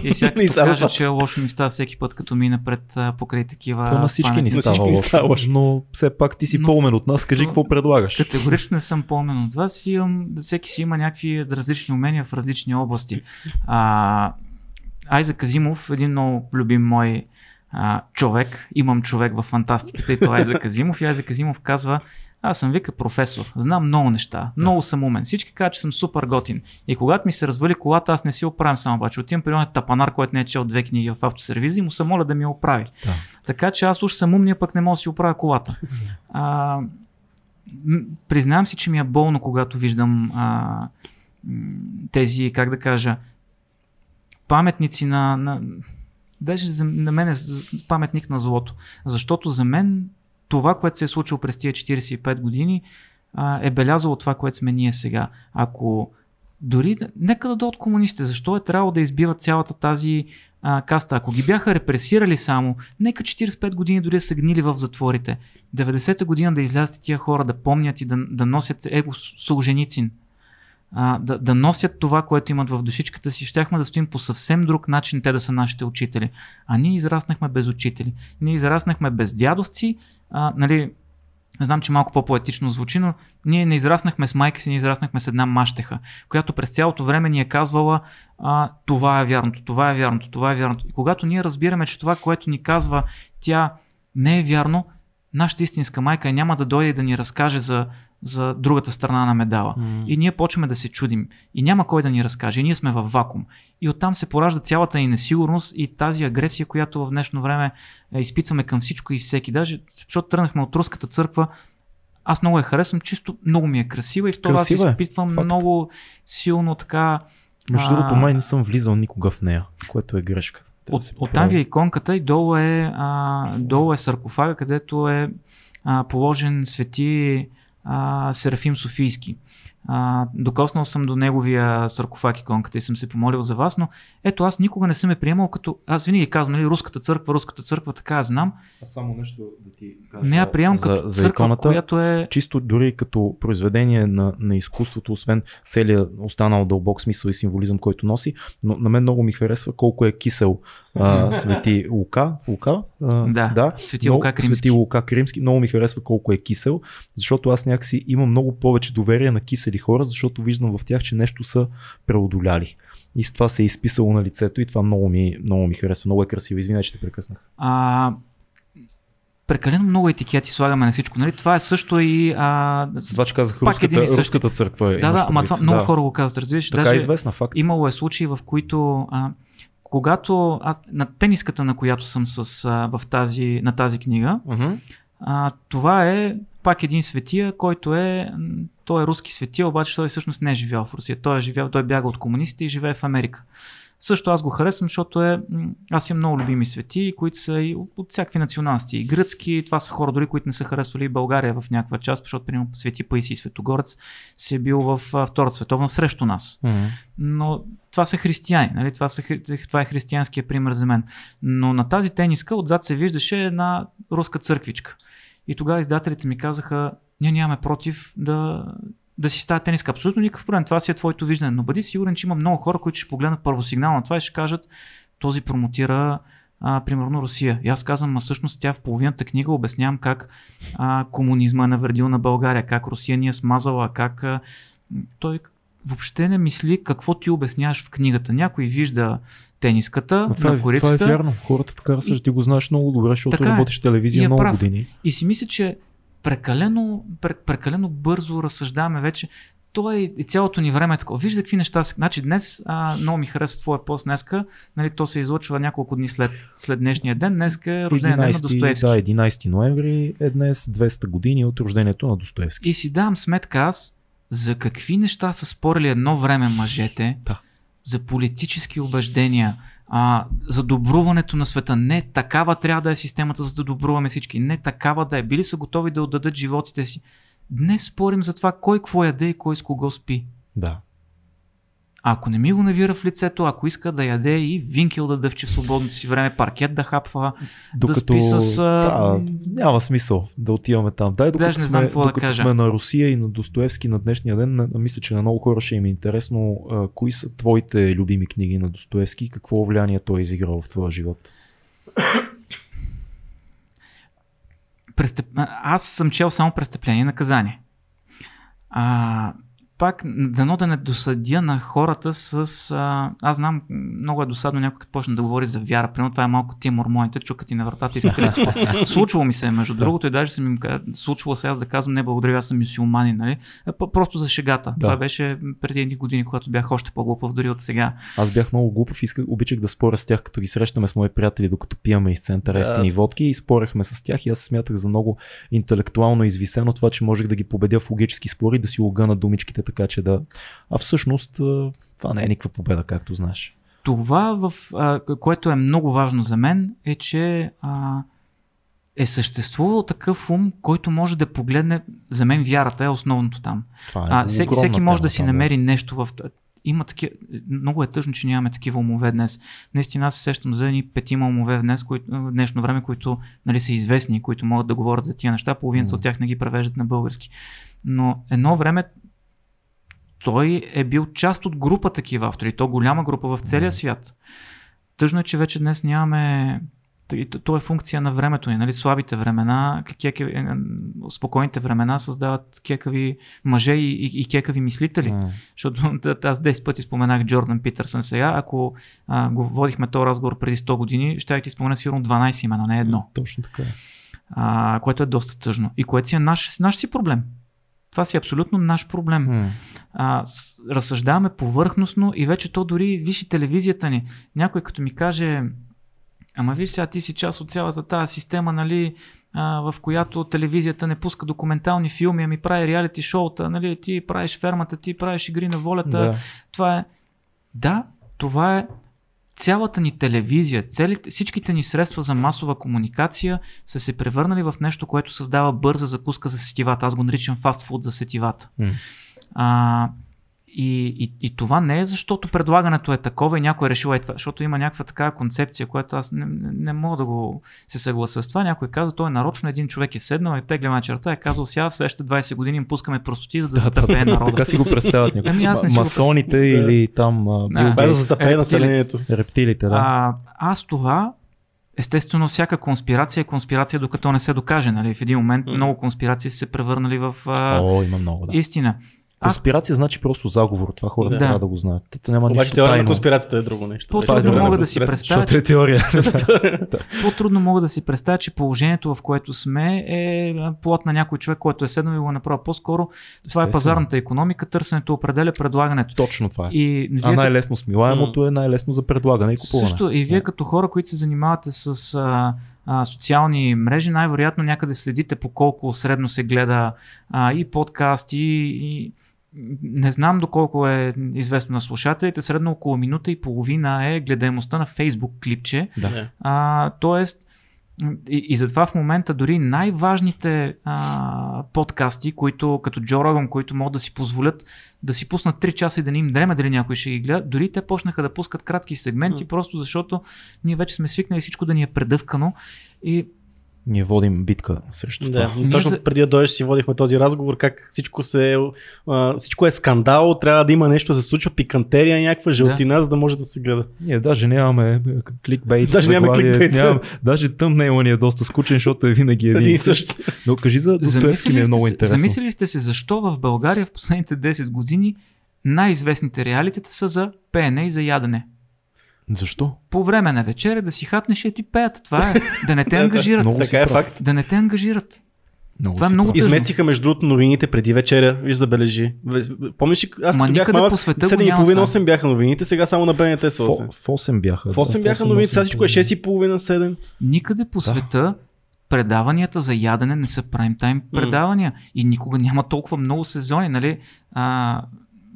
И сега И като кажа, че лошо ми става всеки път, като мина пред покрай такива. То на всички ни паметници. На става всички ни лошо, става лошо. но все пак ти си Но- по-умен от нас, кажи какво предлагаш. Категорично не съм по-умен от вас. Имам, всеки си има някакви различни умения в различни области. А, Айзек Азимов, един много любим мой а, човек, имам човек в фантастиката и това е Айзек Азимов. И Айзек Азимов казва, аз съм вика професор, знам много неща, много съм умен, всички казват, че съм супер готин. И когато ми се развали колата, аз не си оправям само обаче. Отивам при тапанар, който не е чел две книги в автосервиза и му се моля да ми я оправи. Да. Така че аз уж съм умния, пък не мога да си оправя колата. А, признавам си, че ми е болно, когато виждам а, тези, как да кажа, паметници на, на даже за, на мен е паметник на злото. Защото за мен това, което се е случило през тия 45 години, а, е белязало това, което сме ние сега. Ако дори, нека да дойдат комунистите, защо е трябвало да избиват цялата тази а, каста? Ако ги бяха репресирали само, нека 45 години дори са гнили в затворите. 90-та година да излязат тия хора, да помнят и да, да носят его Солженицин. А, да, да носят това, което имат в душичката си, щяхме да стоим по съвсем друг начин те да са нашите учители. А ние израснахме без учители. Ние израснахме без дядовци, а, нали, знам, че малко по-поетично звучи, но ние не израснахме с майка си, ние израснахме с една мащеха, която през цялото време ни е казвала а, това е вярното, това е вярното, това е вярното. И когато ние разбираме, че това, което ни казва тя не е вярно, нашата истинска майка няма да дойде да ни разкаже за, за другата страна на медала. М. И ние почваме да се чудим. И няма кой да ни разкаже. И ние сме в вакуум. И оттам се поражда цялата ни несигурност и тази агресия, която в днешно време е, изпитваме към всичко и всеки. Даже, защото тръгнахме от руската църква, аз много я харесвам, чисто много ми е красива и в това аз Красива е, изпитвам факт. много силно така. Между другото, май не съм влизал никога в нея, което е грешка. От, да се оттам ви е иконката и долу е, а, долу е саркофага, където е а, положен свети а, Серафим Софийски. А, докоснал съм до неговия саркофаг иконката и съм се помолил за вас, но ето аз никога не съм я приемал като... Аз винаги казвам, нали, руската църква, руската църква, така я знам. Аз само нещо да ти кажа. Не я приемам за, като за църква, иконата. която е... Чисто дори като произведение на, на изкуството, освен целият останал дълбок смисъл и символизъм, който носи, но на мен много ми харесва колко е кисел а, свети Лука. Лука? А, Да, да. Свети много, Лука Кримски. Свети Лука Кримски. Много ми харесва колко е кисел, защото аз някакси имам много повече доверие на кисели хора, защото виждам в тях, че нещо са преодоляли. И с това се е изписало на лицето и това много ми, много ми харесва. Много е красиво. Извинявай, че те прекъснах. А, прекалено много етикети слагаме на всичко. Нали? Това е също и... А, С това, че казах, руската, руската църква. да, имаш да, ама това много да. хора го казват, разбираш. Така е Даже известна факт. Имало е случаи, в които а, когато аз, на тениската, на която съм с, а, в тази, на тази книга, Мгм. а, това е пак един светия, който е, той е руски светия, обаче той всъщност не е живял в Русия. Той е живял, той бяга от комунистите и живее в Америка. Също аз го харесвам, защото е, аз имам много любими свети, които са и от, от всякакви националности. И гръцки, това са хора дори, които не са харесвали и България в някаква част, защото, примерно, Свети Паисий Светогорец си е бил в Втората световна срещу нас Мгм. но това са християни, нали? това, са, това е християнския пример за мен. Но на тази тениска отзад се виждаше една руска църквичка. И тогава издателите ми казаха, ние нямаме против да, да си става тениска. Абсолютно никакъв проблем, това си е твоето виждане. Но бъди сигурен, че има много хора, които ще погледнат първосигнал на това и ще кажат, този промотира а, примерно Русия. И аз казвам, а всъщност тя в половината книга обяснявам как а, комунизма е навредил на България, как Русия ни е смазала, как а, той въобще не мисли какво ти обясняваш в книгата. Някой вижда тениската Но това, на е, това корицата е вярно. Хората така разсъждат. Ти го знаеш много добре, защото Така е. работиш в телевизия И е много прав. години. и си мисля, че прекалено, пре- прекалено бързо разсъждаваме вече. То е и цялото ни време е такова. Вижда какви неща са. Значи днес а, много ми харесва твоя пост днеска. Нали, то се излъчва няколко дни след, след днешния ден. Днеска е рожден ден на 11, Достоевски. да, 11 ноември е днес 200 години от рождението на Достоевски. И си давам сметка аз за какви неща са спорили едно време мъжете, Да. за политически убеждения, а, за добруването на света. Не такава трябва да е системата, за да добруваме всички. Не такава да е. Били са готови да отдадат животите си. Днес спорим за това кой какво яде и кой с кого спи. Да. Ако не ми го навира в лицето, ако иска да яде и винкел да дъвче в свободното си време, паркет да хапва, Докато, спи с, Да, няма смисъл да отиваме там. Дай, докато, не знам сме, какво да докато кажа. сме на Русия и на Достоевски на днешния ден, мисля, че на много хора ще им е интересно а, кои са твоите любими книги на Достоевски и какво влияние той е изиграл в твоя живот. престъп... а, аз съм чел само престъпление и наказание. А, пак, дано да не досъдя на хората с... А, аз знам, много е досадно някой като почне да говори за вяра. Примерно това е малко тия мормоните, чукат и на вратата. Искате ли си? Случвало ми се, е, между другото, и даже съм им случвало се аз да казвам, не благодаря, аз съм мюсюлманин, нали? П- Просто за шегата. Да. Това беше преди едни години, когато бях още по-глупав, дори от сега. Аз бях много глупав, исках, обичах да споря с тях, като ги срещаме с мои приятели, докато пиеме из центъра Да. ефтини водки и спорехме с тях и аз се смятах за много интелектуално извисено това, че можех да ги победя в логически спори, да си огъна думичките така, че да... А всъщност това не е никаква победа, както знаеш. Това, в, а, което е много важно за мен, е, че а, е съществувал такъв ум, който може да погледне. За мен вярата е основното там. Това е А, всеки, всеки може да си намери нещо в. Има такива. Много е тъжно, че нямаме такива умове днес. Наистина аз се сещам за едни петима умове днес, които, днешно време, които нали, са известни, които могат да говорят за тия неща. Половината Мгм. от тях не ги превеждат на български. Но едно време той е бил част от група такива автори. То голяма група в целия свят. Тъжно е, че вече днес нямаме. то- е функция на времето ни. Нали? Слабите времена, кекави, е, спокойните времена създават кекави мъже и, и, и кекави мислители. Защото аз 10 пъти споменах Джордан Питърсън сега. Ако а, го водихме този разговор преди 100 години, ще ти спомена сигурно 12 имена, не едно. Точно така. е. А, което е доста тъжно. И което си е наш, наш си проблем. Това си е абсолютно наш проблем. А, с, разсъждаваме повърхностно и вече то дори, виж и телевизията ни. Някой като ми каже, ама виж сега ти си част от цялата тази система, нали, а, в която телевизията не пуска документални филми, ами прави реалити шоута, нали, ти правиш фермата, ти правиш игри на волята. Да. Това е. Да, това е цялата ни телевизия, целите, всичките ни средства за масова комуникация са се превърнали в нещо, което създава бърза закуска за сетивата. Аз го наричам фастфуд за сетивата. М. А, и, и, и това не е защото предлагането е такова и някой е решил е това, защото има някаква такава концепция, която аз не, не, не мога да го се съглася с това. Някой каза, той е нарочно, един човек е седнал и тегля на черта, е казал, сега в следващите 20 години им пускаме простоти, за да, затъпее народа. Така си го представят някои. Ами аз не го Масоните представям. или там а, Да. Бил Това е затъпее населението. рептилите, да. А, аз това, естествено, всяка конспирация е конспирация, докато не се докаже. Нали? В един момент М. много конспирации са се превърнали в а, О, има много, да. истина. Конспирация значи просто заговор. Това хората Да. трябва да го знаят. То няма Обаче нищо теория на тайно. конспирацията е друго нещо. По-трудно е мога на да си представя, Защото е теория. по-трудно мога да си представя, че положението, в което сме, е плод на някой човек, който е седнал и го е направил. По-скоро това е пазарната економика, търсенето определя предлагането. Точно това е. И вие, А най-лесно смилаемото е най-лесно за предлагане и купуване. Също и вие Да. като хора, които се занимавате с а, а, социални мрежи, най-вероятно някъде следите по колко средно се гледа а, и подкаст, и, и не знам доколко е известно на слушателите, средно около минута и половина е гледаемостта на Facebook клипче. Да. А, тоест, и, и затова в момента дори най-важните а, подкасти, които като Джо Роган, които могат да си позволят да си пуснат 3 часа и да не им дреме дали някой ще ги гледа, дори те почнаха да пускат кратки сегменти, М. просто защото ние вече сме свикнали всичко да ни е предъвкано и Ние водим битка срещу Да, това. точно за- преди да дойдеш си водихме този разговор, как всичко, се, а, всичко е скандал, трябва да има нещо да се случва, пикантерия, някаква жълтина, за да може да се гледа. Ние даже нямаме е, кликбейт. Даже нямаме кликбейт. Нямам, даже тъмнейла ни е доста скучен, защото е винаги един, и същ. също. Но кажи за Достоевски ми е сте много се- интересно. замислили сте се защо в България в последните 10 години най-известните реалитета са за пеене и за ядене. Защо? По време на вечеря да си хапнеш и ти пеят. Това е да не те ангажират. Много Така е факт. Да не те ангажират. Много Това е много тъжно. Изместиха между другото новините преди вечеря, виж забележи. Помниш ли, аз Ма като бях никъде малък, по света го 7 и половина, това. 8 бяха новините, сега само на БНТ са 8. В 8 бяха. В 8 бяха новините, сега всичко е 6 и половина, 7. Никъде по света предаванията за ядене не са прайм-тайм предавания и никога няма толкова много сезони, нали? А,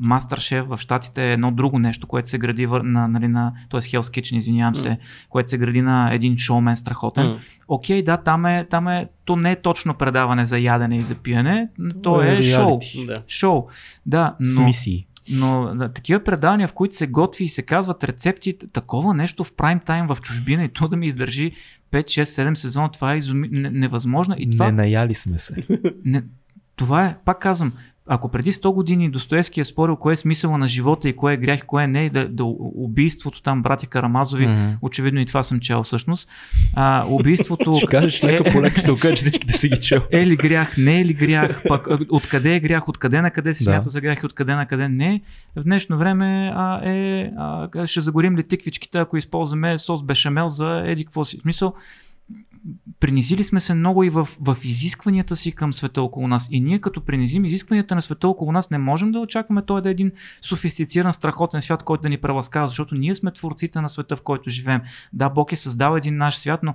Мастершеф в Штатите е едно друго нещо, което се гради на, нали, на т.е. Hell's Kitchen, извинявам се, което се гради на един шоумен страхотен. М. Окей, да, там е, там е, то не е точно предаване за ядене и за пиене, то Е, е шоу. Да. Шоу. Да, С но, мисии. но да, такива предавания, в които се готви и се казват рецепти, такова нещо в прайм тайм в чужбина и то да ми издържи 5, 6, 7 сезона, това е изуми... не, невъзможно. И това, Не наяли сме се. не, това е, пак казвам, ако преди 100 години Достоевски е спорил кое е смисъла на живота и кое е грях, кое не, да, да убийството там, брати Карамазови, Мгм. очевидно и това съм чел всъщност, а, убийството Ще кажеш лека по лека, се окаже, че всичките си ги чел. е ли грях, не е ли грях, пък откъде е грях, откъде на къде се Да. смята за грях и откъде на къде не. В днешно време а, е, а, ще загорим ли тиквичките, ако използваме сос бешамел за еди какво си. В смисъл, принизили сме се много и в, в изискванията си към света около нас. И ние като принизим изискванията на света около нас, не можем да очакваме той да е един софистициран, страхотен свят, който да ни преласкава, защото ние сме творците на света, в който живеем. Да, Бог е създал един наш свят, но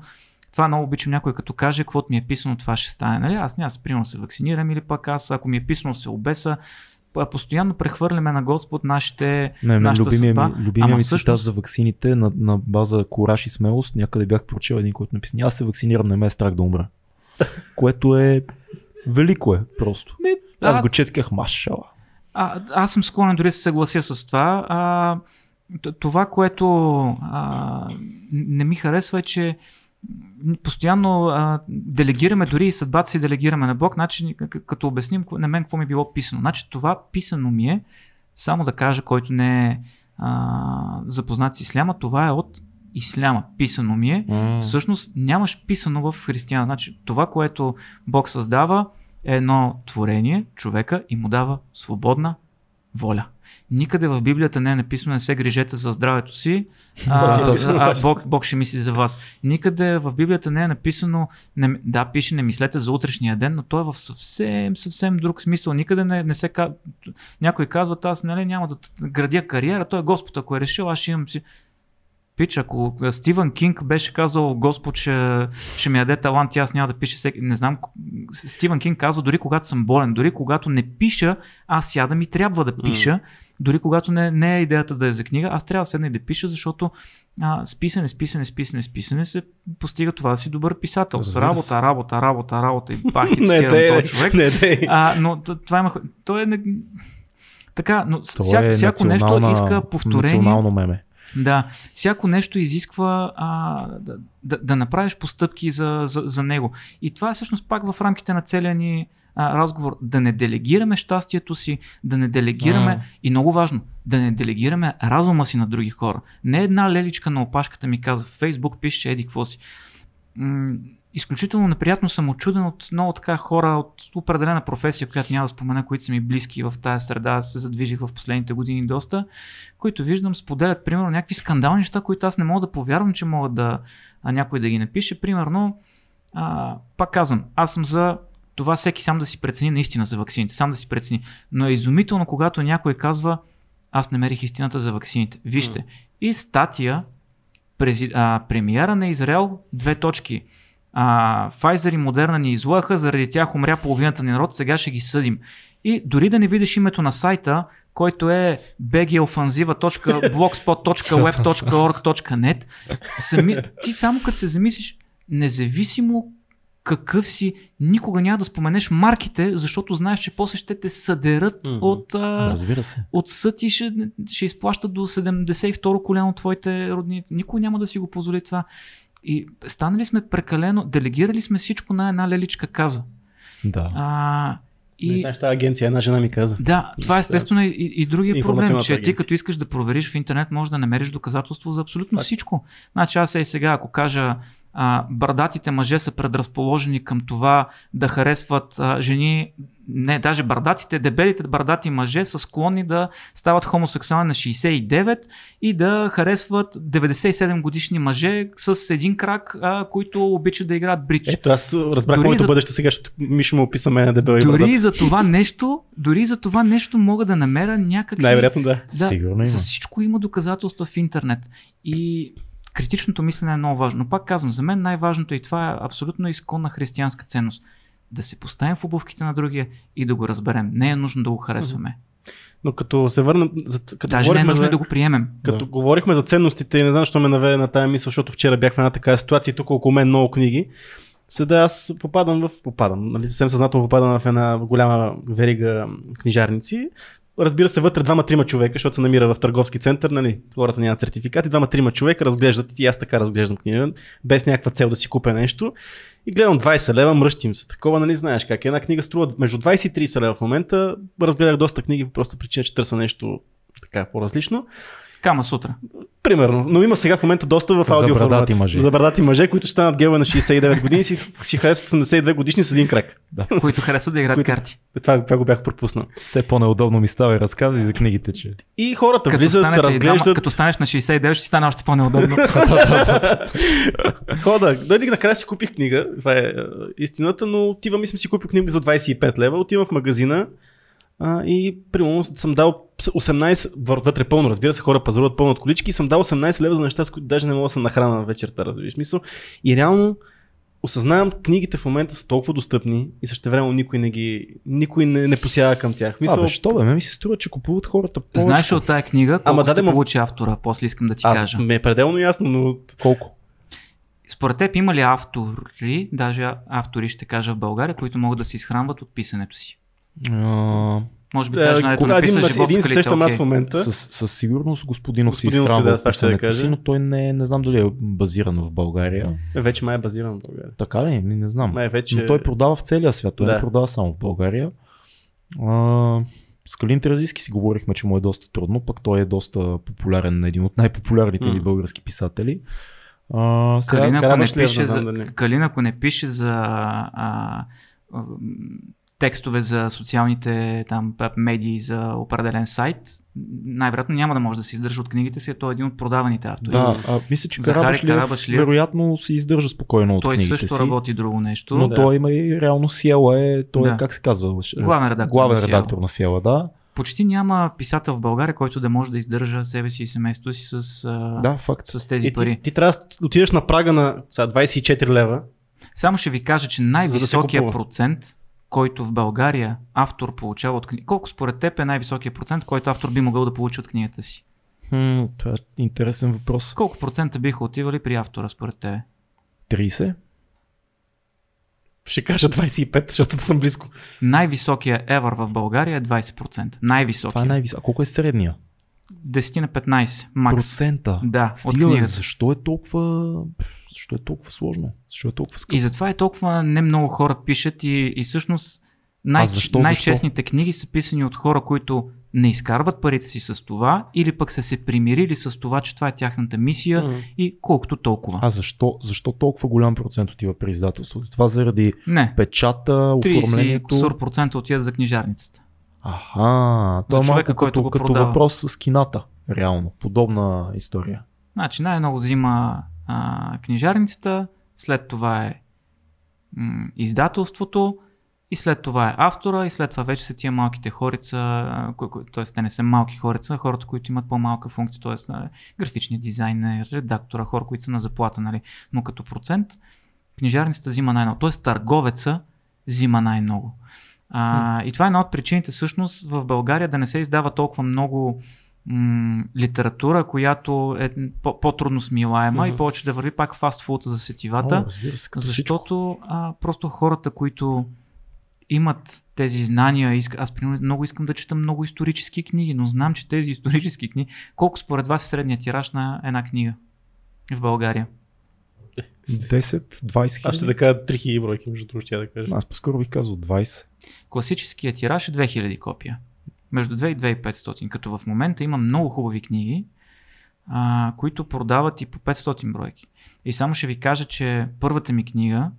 това много обичам някой като каже, каквото ми е писано, това ще стане. Нали? Аз няма примерно се вакцинирам или пък аз, ако ми е писано се обеса, постоянно прехвърляме на Господ нашите, Не, нашата любимия съдба. ми, любимия Ама ми цитат всъщност- за ваксините на, на база кораж и смелост, някъде бях прочел един, който написа, аз се вакцинирам, не ме е страх да умра. Което е велико е просто. Ми, Аз, аз го четках, машала. А, аз съм склонен дори да се съглася с това. А, това, което а, не ми харесва е, че постоянно а, делегираме, дори и съдбата си делегираме на Бог, значи, като обясним на мен какво ми е било писано. Значи това писано ми е, само да кажа, който не е а, запознат с исляма, това е от исляма. Писано ми е. Всъщност нямаш писано в християн. Значи това, което Бог създава е едно творение, човека и му дава свободна воля. Никъде в Библията не е написано не се грижете за здравето си, а, Бог а, Бог, Бог ще мисли за вас. Никъде в Библията не е написано, не, да, пише не мислете за утрешния ден, но то е в съвсем, съвсем друг смисъл. Никъде не, не се някой казва, аз нали, няма да градя кариера, той е Господ, ако е решил, аз ще имам си. Пич, ако Стивън Кинг беше казал Господ ще, ще ми даде талант и аз няма да пиша всеки... Не знам, Стивън Кинг казва дори когато съм болен, дори когато не пиша, аз сядам и трябва да пиша, дори когато не, не е идеята да е за книга, аз трябва да седна и да пиша, защото а, с писане, с писане, с писане, с писане се постига това да си добър писател. С работа, се. работа, работа, работа и бах ти Не, цитирам този човек. не, те. А, но това има. Той е. не- Така, но всяко, е всяко нещо иска повторение. Национално меме. Да, всяко нещо изисква а, да, да, да направиш постъпки за, за, за него. И това е всъщност пак в рамките на целия ни а, разговор. Да не делегираме щастието си, да не делегираме, А. и много важно, да не делегираме разума си на други хора. Не една леличка на опашката ми каза в Фейсбук, пише еди какво си. М- изключително неприятно съм очуден от много така хора от определена професия, която няма да спомена, които са ми близки в тази среда, се задвижих в последните години доста, които виждам споделят, примерно, някакви скандални неща, които аз не мога да повярвам, че могат да а, някой да ги напише. Примерно, а, пак казвам, аз съм за това всеки сам да си прецени наистина за ваксините, сам да си прецени. Но е изумително, когато някой казва, аз намерих истината за ваксините. Вижте, и статия, прези, а, премиера на Израел, две точки. А, Pfizer и Модерна ни излъха, заради тях умря половината ни народ, сега ще ги съдим. И дори да не видиш името на сайта, който е bgoffensiva.blogspot.web.org.net, сами, ти само като се замислиш, независимо какъв си, никога няма да споменеш марките, защото знаеш, че после ще те съдерат Мгм. от, а, Разбира се. от съд и ще, ще изплащат до 72 коляно твоите родни. Никой няма да си го позволи това. И станали сме прекалено, делегирали сме всичко на една леличка каза. Да. А, И... и, Знаеш, тази агенция, една жена ми каза. да, това естествено е и, и другия проблем, че ти агенция. като искаш да провериш в интернет, можеш да намериш доказателство за абсолютно Факт. всичко. Значи аз е сега, ако кажа а, брадатите мъже са предразположени към това да харесват а, жени, не, даже брадатите, дебелите брадати мъже са склонни да стават хомосексуални на 69 и да харесват 97 годишни мъже с един крак, а, които обичат да играят бридж. Ето, аз разбрах Дори моето за- бъдеще сега, защото Мишо му описа мен на дебел и Дори брадат. за това нещо, дори за това нещо мога да намеря някакви Най-вероятно да. Да, Сигурно има. За всичко има доказателства в интернет. И критичното мислене е много важно. Но пак казвам, за мен най-важното и това е абсолютно изконна християнска ценност. Да се поставим в обувките на другия и да го разберем. Не е нужно да го харесваме. Но като се върнем, като Даже не е нужно за, да го приемем. като Да. говорихме за ценностите и не знам, защо ме наведе на тази мисъл, защото вчера бях в една такава ситуация и тук около мен много книги. Седа аз попадам в, попадам, нали, съвсем съзнателно попадам в една голяма верига книжарници. Разбира се, вътре двама-трима човека, защото се намира в търговски център, нали, хората нямат сертификати, двама-трима човека разглеждат и аз така разглеждам книга, без някаква цел да си купя нещо. И гледам 20 лева, мръщим се. Такова, нали знаеш как. Една книга струва между 20 и 30 лева в момента. Разгледах доста книги по проста причина, че търся нещо така по-различно. Кама сутра. Примерно, но има сега в момента доста в За аудио брадати формат. мъже. За брадати мъже, които ще станат геове на 69 години и си, си харесват 82 годишни с един крак. които харесват да играят Които- карти. Това, това го бях пропуснал. Все по-неудобно ми става и разказвай за книгите, че. И хората Като, влизат, станете и разглеждат, като станеш на 69, ще ти стане още по-неудобно. хода. Дали накрая си купих книга, това е, е истината, но отивам и съм си купил книга за 25 лева, отивам в магазина а, и примерно съм дал 18, вътре пълно, разбира се, хора пазаруват пълно от колички и съм дал 18 лева за неща, с които даже не мога да се нахрана на вечерта, разбираш смисъл. И реално осъзнавам, книгите в момента са толкова достъпни и същевременно никой не ги, никой не, не посяга към тях. Мисъл... Абе, що бе, ме ми се струва, че купуват хората повече. Знаеш ли от тая книга, колко Ама даде му- получи автора? После искам да ти Аз кажа. ме е пределно ясно, но Колко? Според теб има ли автори, даже автори ще кажа в България, които могат да се изхранват от писането си? А, Може би е, даже нали, кога един, написа живот един скалите, срещам аз в момента. със, със сигурност господинов си Господинов си, изхранва да, ще да кажа. си, но той не, не знам дали е базиран в България. Вече май е базиран в България. Така ли? Не, не знам. Май вече... Но той продава в целия свят, той Да. не продава само в България. А, с Калин Теразийски си говорихме, че му е доста трудно, пък той е доста популярен, един от най-популярните ни М. български писатели. А, сега, Калин, ако не пише не за, знам дали. Калин, ако не пише за а, текстове за социалните там, медии за определен сайт, най-вероятно няма да може да се издържа от книгите си, той е един от продаваните автори. Да, а, мисля, че Карабашлиев, Карабашлиев, вероятно се издържа спокойно от той книгите също си. работи друго нещо. Но Да. той има и реално Сиела е, той Да. е, как се казва? Главен редактор Главен на редактор на Сиела, да. Почти няма писател в България, който да може да издържа себе си и семейството си с, а, Да, факт. с тези И пари. ти, ти трябва да отидеш на прага на сега, 24 лева. Само ще ви кажа, че да най-високия купува. процент, който в България автор получава от книга. Колко според теб е най-високия процент, който автор би могъл да получи от книгата си? Хм, това е интересен въпрос. Колко процента биха отивали при автора според тебе? 30? Ще кажа 25, защото съм близко. Най-високия ever в България е 20%. Най-високия. Това е най-висок. А колко е средния? 10 на 15. Макс. Процента. Да, от Стига, бе, книгата. защо е толкова... Защо е толкова сложно? Защо е толкова скъпо? И затова е толкова не много хора пишат и, и всъщност най- А защо, най-честните книги са писани от хора, които не изкарват парите си с това или пък са се примирили с това, че това е тяхната мисия Мгм. и колкото толкова. А защо, защо толкова голям процент отива при издателството? Това заради Не, печата, 30 оформлението? кусор процента отиват за книжарницата. Аха, това е човека, малко който като, го като продава. въпрос с кината. Реално. Подобна история. Значи най-много взима а, книжарницата, след това е м- издателството и след това е автора и след това вече са тия малките хорица, т.е. те не са малки хорица, хората, които имат по-малка функция, т.е. графичния дизайнер, редактора, хора, които са на заплата, нали? но като процент книжарницата взима най-много, т.е. търговеца взима най-много. А, и това е една от причините всъщност в България да не се издава толкова много м- литература, която е по- по-трудно смилаема Мгм. и повече да върви пак фастфуд за сетивата. О, се. Защото а, просто хората, които имат тези знания, аз примерно много искам да чета много исторически книги, но знам, че тези исторически книги, колко според вас е средният тираж на една книга в България? 10-20 Аз ще хиляди? да кажа 3000 бройки, между другото, ще да кажа. Аз по-скоро бих казал 20. Класическият тираж е 2000 копия. Между 2 и 2500. Като в момента има много хубави книги, а, които продават и по 500 бройки. И само ще ви кажа, че първата ми книга,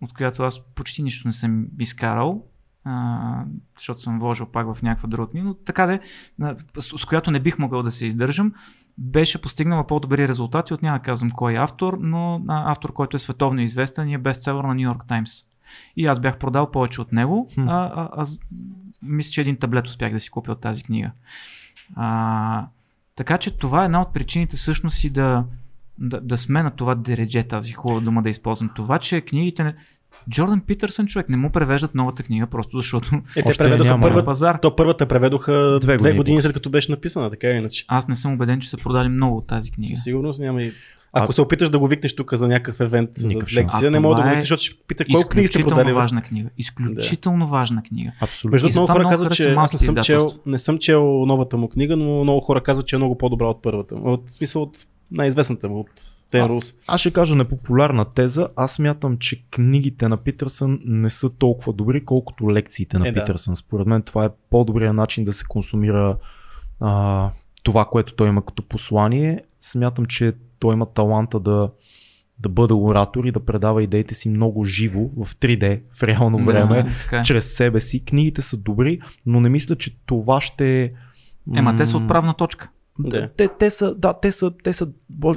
от която аз почти нищо не съм изкарал, а, защото съм вложил пак в някаква друга книга, но така де, с, с която не бих могъл да се издържам, беше постигнала по-добри резултати от няма да казвам кой е автор, но а, автор, който е световно известен и е бестселър на Нью Йорк Таймс. И аз бях продал повече от него. А, а, аз мисля, че един таблет успях да си купя от тази книга. А, така че това е една от причините всъщност и да, да, да сме на това дередже, тази хубава дума да използвам. Това, че книгите. Джордан Питърсън, човек, не му превеждат новата книга, просто защото Е, те преведоха няма. първата, пазар. то първата преведоха Две две години години, после. след като беше написана, така или иначе. Аз не съм убеден, че са продали много от тази книга. Със сигурност няма и... Ако А- се опиташ да го викнеш тук за някакъв евент, за Никакъв шанс. лекция, не мога да го е викнеш, защото ще пита колко книги сте продали. важна книга. Изключително важна книга. Абсолютно. Между много хора казват, че аз не съм, чел, не съм чел новата му книга, но много хора казват, че е много по-добра от първата. От смисъл от най-известната му, от Ten А. Аз ще кажа непопулярна теза. Аз мятам, че книгите на Питърсън не са толкова добри, колкото лекциите на Е, да. Питърсън. Според мен това е по-добрият начин да се консумира а, това, което той има като послание. Смятам, че той има таланта да, да бъде оратор и да предава идеите си много живо, в 3D, в реално време, Да, така е. чрез себе си. Книгите са добри, но не мисля, че това ще... Ема те са отправна точка. Да. Те, те са, да, те са, те са,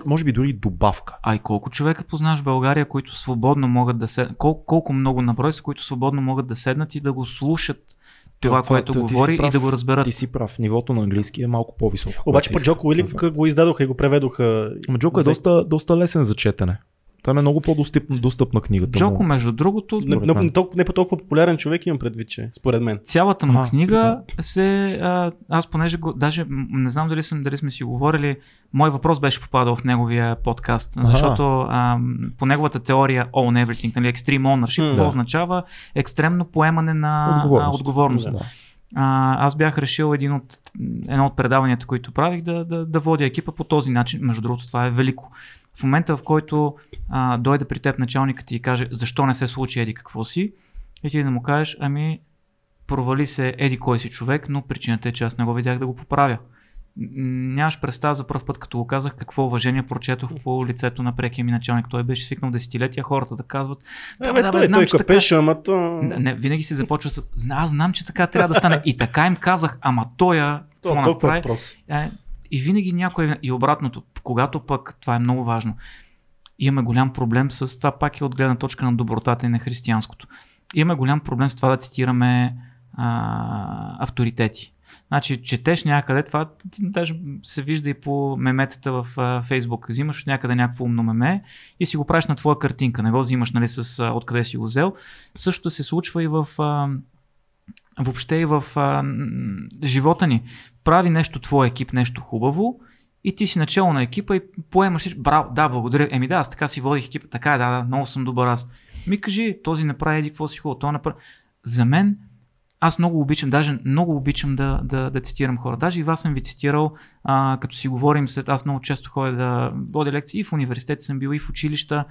може- би дори добавка. А и колко човека познаваш в България, които свободно могат да седнат, колко, колко много наброй са, които свободно могат да седнат и да го слушат това, това- което ти си говори прав. и да го разберат. Ти си прав, нивото на английски е малко по-високо. Обаче се Джоко. Уилик го издадоха и го преведоха. Джоко е доста, доста лесен за четене. Там е много по-достъпна достъпна книгата. Джоко, му. между другото, Не, не, не, толкова, не по толкова популярен човек имам предвид, че според мен. цялата му Аха, книга се. А, аз понеже го, даже не знам дали, съм, дали сме си говорили, мой въпрос беше попадал в неговия подкаст, защото а, по неговата теория Own Everything, нали, Extreme Ownership, М, какво да. означава екстремно поемане на Отговорност. А, отговорност. Да. А, аз бях решил един от, едно от предаванията, които правих, да, да, да водя екипа по този начин. Между другото, това е велико. В момента, в който а, дойде при теб началникът ти и каже, защо не се случи еди какво си, и ти да му кажеш, ами провали се еди кой си човек, но причината е, че аз не го видях да го поправя. нямаш представа за първ път, като го казах, какво уважение прочетох по лицето на прекия ми началник. Той беше свикнал десетилетия хората да казват. Да, бе, той, той капеше, така... ама то... Не, винаги си започва с. Аз знам, че така трябва да стане. И така им казах, ама той това направи. Въпрос. Е, и винаги някой. И обратното, когато пък, това е много важно, имаме голям проблем с това, пак е от гледна точка на добротата и на християнското. Имаме голям проблем с това да цитираме а, авторитети. Значи, четеш някъде, това даже се вижда и по меметата в а, Фейсбук. Взимаш от някъде някакво умно меме и си го правиш на твоя картинка. Не го взимаш нали, с а, откъде си го взел. Същото се случва и в а, въобще и в а, живота ни. Прави нещо твой екип, нещо хубаво и ти си начало на екипа и поемаш всичко. Браво, да, благодаря. Еми да, аз така си водих екипа. Така да, да, много съм добър аз. Ми кажи, този направи еди какво си хубаво, това направи. За мен аз много обичам, даже много обичам да, да, да цитирам хора. Даже и вас съм ви цитирал, а, като си говорим след, аз много често ходя да водя лекции и в университет съм бил, и в училища.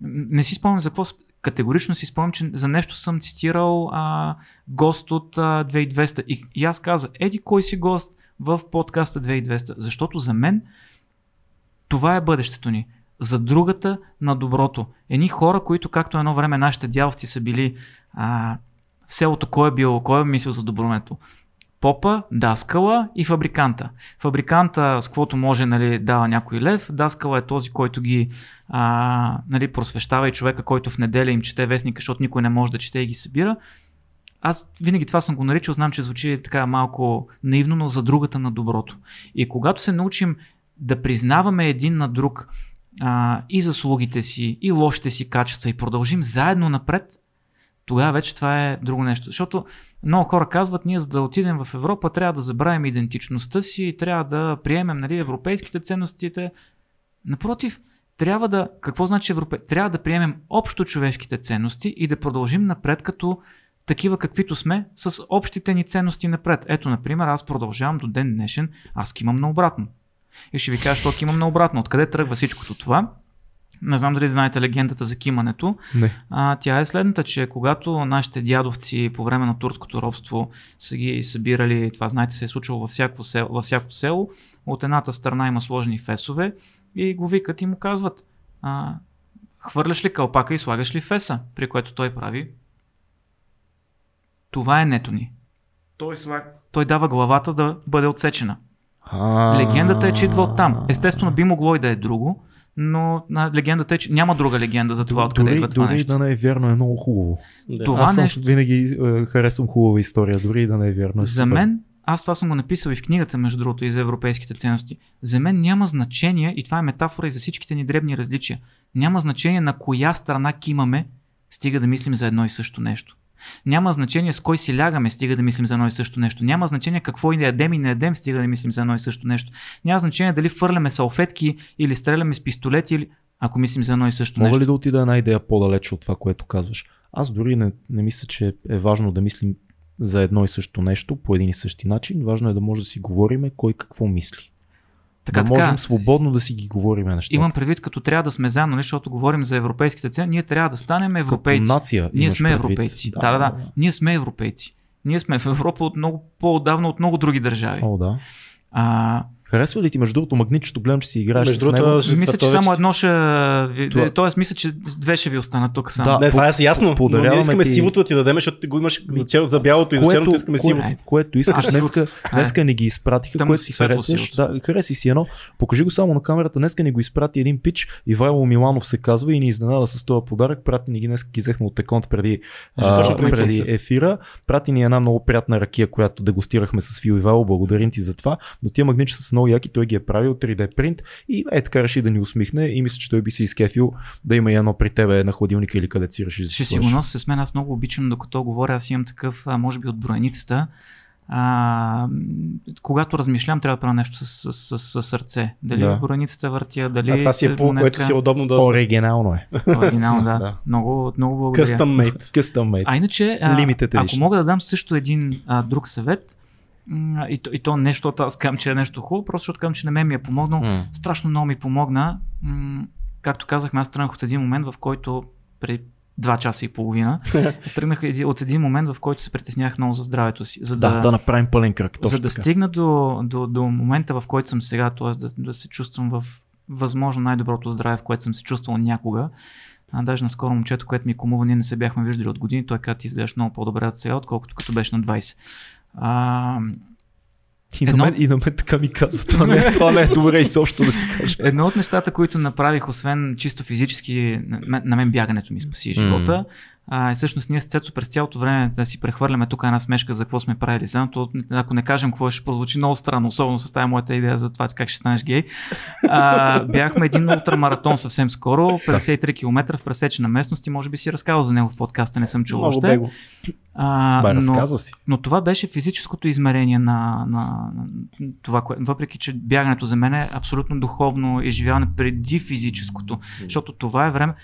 Не си спомням за какво, категорично си спомням, че за нещо съм цитирал а, гост от а, 2200. И, и аз казах, еди кой си гост в подкаста 2200, защото за мен това е бъдещето ни. За другата на доброто. Едни хора, които както едно време нашите дяволци са били а, в селото кой е бил, кой е мислил за добрумето? Попа, даскала и фабриканта. Фабриканта с каквото може нали, дава някой лев, даскала е този, който ги а, нали, просвещава и човека, който в неделя им чете вестника, защото никой не може да чете и ги събира. Аз винаги това съм го наричал, знам, че звучи така малко наивно, но за другата на доброто. И когато се научим да признаваме един на друг а, и заслугите си, и лошите си качества и продължим заедно напред, тогава вече това е друго нещо. Защото много хора казват, ние за да отидем в Европа трябва да забравим идентичността си и трябва да приемем нали, европейските ценностите. Напротив, трябва да, какво значи европе? Трябва да приемем общо човешките ценности и да продължим напред като такива каквито сме с общите ни ценности напред. Ето, например, аз продължавам до ден днешен, аз кимам наобратно. И ще ви кажа, що кимам наобратно. Откъде тръгва всичкото това? Не знам дали знаете легендата за кимането. Не. А, тя е следната, че когато нашите дядовци по време на турското робство са ги събирали, това знаете се е случило във всяко село, във всяко село, от едната страна има сложени фесове и го викат и му казват а, хвърляш ли кълпака и слагаш ли феса, при което той прави това е нето ни. Той, слаг... той дава главата да бъде отсечена. Легендата е, че идва от там. Естествено би могло и да е друго, но на легендата е, че няма друга легенда за това, откъде идва това дори нещо. да не е вярно, е много хубаво. Да. Това Аз нещо... винаги е, харесвам хубава история, дори и да не е вярно. Е За мен, аз това съм го написал и в книгата, между другото, и за европейските ценности. За мен няма значение, и това е метафора и за всичките ни дребни различия, няма значение на коя страна кимаме, стига да мислим за едно и също нещо. Няма значение с кой си лягаме, стига да мислим за едно и също нещо. Няма значение какво и не ядем и не ядем, стига да мислим за едно и също нещо. Няма значение дали фърляме салфетки или стреляме с пистолети, или ако мислим за едно и също Мога нещо. ли да отида една идея по-далече от това, което казваш? Аз дори не, не мисля, че е важно да мислим за едно и също нещо по един и същи начин. Важно е да може да си говориме кой какво мисли. Така, да така, можем свободно да си ги говориме нещата. имам предвид, като трябва да сме заедно, нали, защото говорим за европейските цени, ние трябва да станем европейци. Като нация. Ние сме предвид. европейци. Да, да, да. Ние сме европейци. Ние сме в Европа от много по-отдавна от много други държави. О, да. А, Харесва ли ти между другото магнитчето? Гледам, че си играеш Между с него. другото, мисля, че това само едно ще... Това- Тоест, мисля, че две ще ви останат тук само. Да. Не, това е си ясно, но ние искаме ти- сивото да ти дадем, защото ти го имаш за, бялото и за черното искаме сивото. което, искаш. Днеска, днеска ни ги изпратиха, Там което си харесваш. Да, хареси си едно. Покажи го само на камерата. Днеска ни го изпрати един пич. Ивайло Миланов се казва и ни изненада с този подарък. Прати ни ги днес ги взехме от Еконт преди, а, преди ефира. Прати ни една много приятна ракия, която дегустирахме с Фил Ивайло. Благодарим ти за това. Но тия магнитчета са много яки. Той ги е правил 3D принт и е така реши да ни усмихне и мисля, че той би се изкефил да има и едно при тебе на хладилника или къде си решиш да Ще си го нося с мен, аз много обичам, докато говоря, аз имам такъв, а, може би от броеницата. А, когато размишлям, трябва да правя нещо с, с, с, с сърце. Дали Да. броеницата въртя, дали А това си е се- по, което си е удобно да Оригинално е. Оригинално, да. Да. Много, много благодаря. Custom made. Custom made. А иначе, а, ако мога да дам също един а, друг съвет, и, то, и то не защото аз казвам, че е нещо хубаво, просто защото казвам, че на мен ми е помогнал. М. Страшно много ми помогна. Както казахме, аз тръгнах от един момент, в който при два часа и половина. Тръгнах от един момент, в който се притеснях много за здравето си. За Да, да, да направим пълен кръг. Точно за да така. стигна до, до, до момента, в който съм сега, т.е. Да, да се чувствам в възможно най-доброто здраве, в което съм се чувствал някога. А, даже наскоро момчето, което ми кумува, ние не се бяхме виждали от години, той каза, ти изглеждаш много по-добре от сега, отколкото като беше на 20. А, И на, Едно- мен, и на мен така ми каза. Това не, е- това не е добре изобщо да ти кажа. Едно от нещата, които направих, освен чисто физически, на на мен бягането ми спаси живота. А, и всъщност ние с Цецо през цялото време да си прехвърляме тук една смешка за какво сме правили. Само то, ако не кажем какво ще прозвучи много странно, особено с тази моята идея за това как ще станеш гей. А, бяхме един ултрамаратон съвсем скоро, 53 км в пресечена местност и може би си разказал за него в подкаста, не съм чул Много още. бего. А, Бай, но, си. но това беше физическото измерение на, на, на това, кое, въпреки че бягането за мен е абсолютно духовно изживяване преди физическото, защото това е време.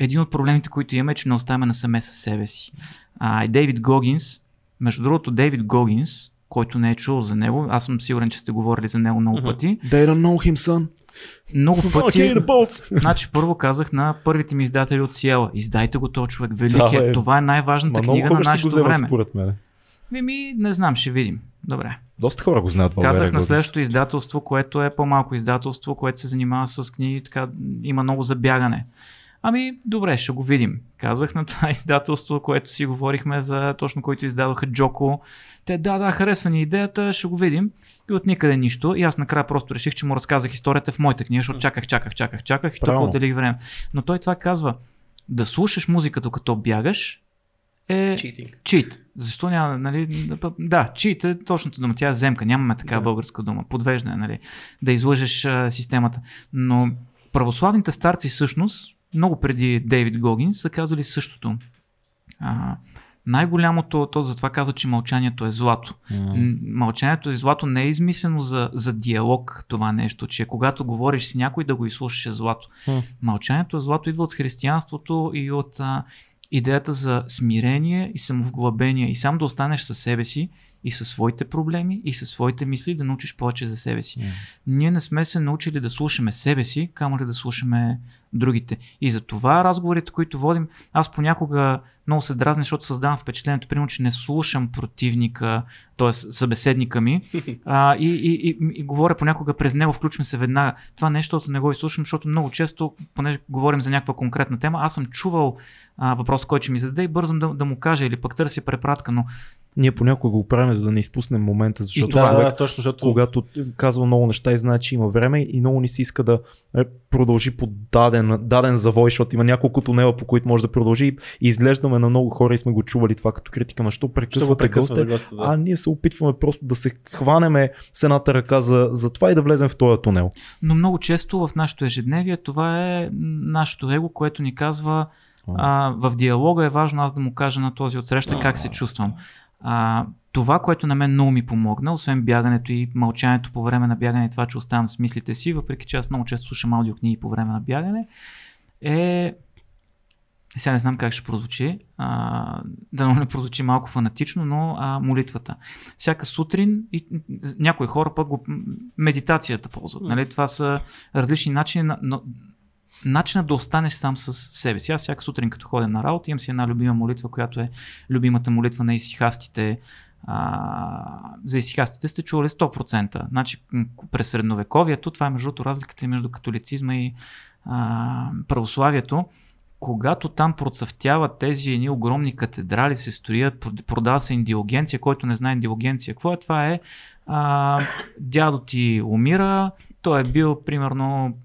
Един от проблемите, които имаме е, че не оставяме насаме със себе си. А, и Дейвид Гогинс, между другото, Дейвид Гогинс, който не е чул за него, аз съм сигурен, че сте говорили за него много пъти. They don't know him, son. Много Okay, пъти. bolts. Значи първо казах на първите ми издатели от Сиела, издайте го този човек, велик Да, е, това е най-важната Ма много книга на го нашето вземат време. според мен. Ми, ми, не знам, ще видим. Добре. Доста хора го знаят България. Казах на следващото издателство, което е по-малко издателство, което се занимава с книги, така има много забягане. Ами, добре, ще го видим. Казах на това издателство, което си говорихме за точно който издадоха Джоко. Те, да, да, харесва ни идеята, ще го видим. И от никъде нищо. И аз накрая просто реших, че му разказах историята в моята книга, защото чаках, чаках, чаках, чаках и тук Правилно. отделих време. Но той това казва, да слушаш музика докато бягаш е Читинг. чит. Защо няма, нали? да, чит е точната дума. Тя е земка. Нямаме такава Да. българска дума. Подвеждане, нали? Да излъжеш а, системата. Но православните старци всъщност, много преди Дейвид Гогинс, са казали същото. А, най-голямото, то затова казва, че мълчанието е злато. М, Мълчанието и злато не е измислено за, за диалог това нещо, че когато говориш с някой да го изслушаш е злато. М. Мълчанието е злато идва от християнството и от а, идеята за смирение и самовглъбение и сам да останеш със себе си и със своите проблеми и със своите мисли да научиш повече за себе си. М. Ние не сме се научили да слушаме себе си, камо ли да слушаме другите. И за това разговорите, които водим, аз понякога много се дразня, защото създавам впечатлението, примерно, че не слушам противника, т.е. събеседника ми а, и, и, и, и, говоря понякога през него, включвам се веднага. Това нещо не го изслушам, защото много често, понеже говорим за някаква конкретна тема, аз съм чувал а, въпрос, който ще ми зададе и бързам да, да му кажа или пък търся препратка, но Ние понякога го правим, за да не изпуснем момента, защото да, човек, да, точно, защото когато казва много неща и знае, че има време и много ни се иска да е, продължи по даден, даден завой, защото има няколко тунела, по които може да продължи и изглеждаме на много хора и сме го чували това като критика, но що прекъсвате госта. Да. а ние се опитваме просто да се хванеме с едната ръка за, за това и да влезем в този тунел. Но много често в нашето ежедневие това е нашето его, което ни казва а, в диалога е важно аз да му кажа на този отсреща как се чувствам. А, това, което на мен много ми помогна, освен бягането и мълчанието по време на бягане, това, че оставам с мислите си, въпреки че аз много често слушам аудиокниги по време на бягане, е сега не знам как ще прозвучи, а, да не прозвучи малко фанатично, но а, молитвата. Всяка сутрин и някои хора пък го, медитацията ползват. Нали? Това са различни начини, на- но начинът да останеш сам с себе си. Аз всяка сутрин като ходя на работа имам си една любима молитва, която е любимата молитва на исихастите. А, за исихастите сте чували 100%. Значи през средновековието, това е между разликата между католицизма и а, православието, когато там процъфтяват тези едни огромни катедрали, се строят, прод- продава се индиогенция, който не знае индиогенция, какво е, това е а, дядо ти умира, той е бил примерно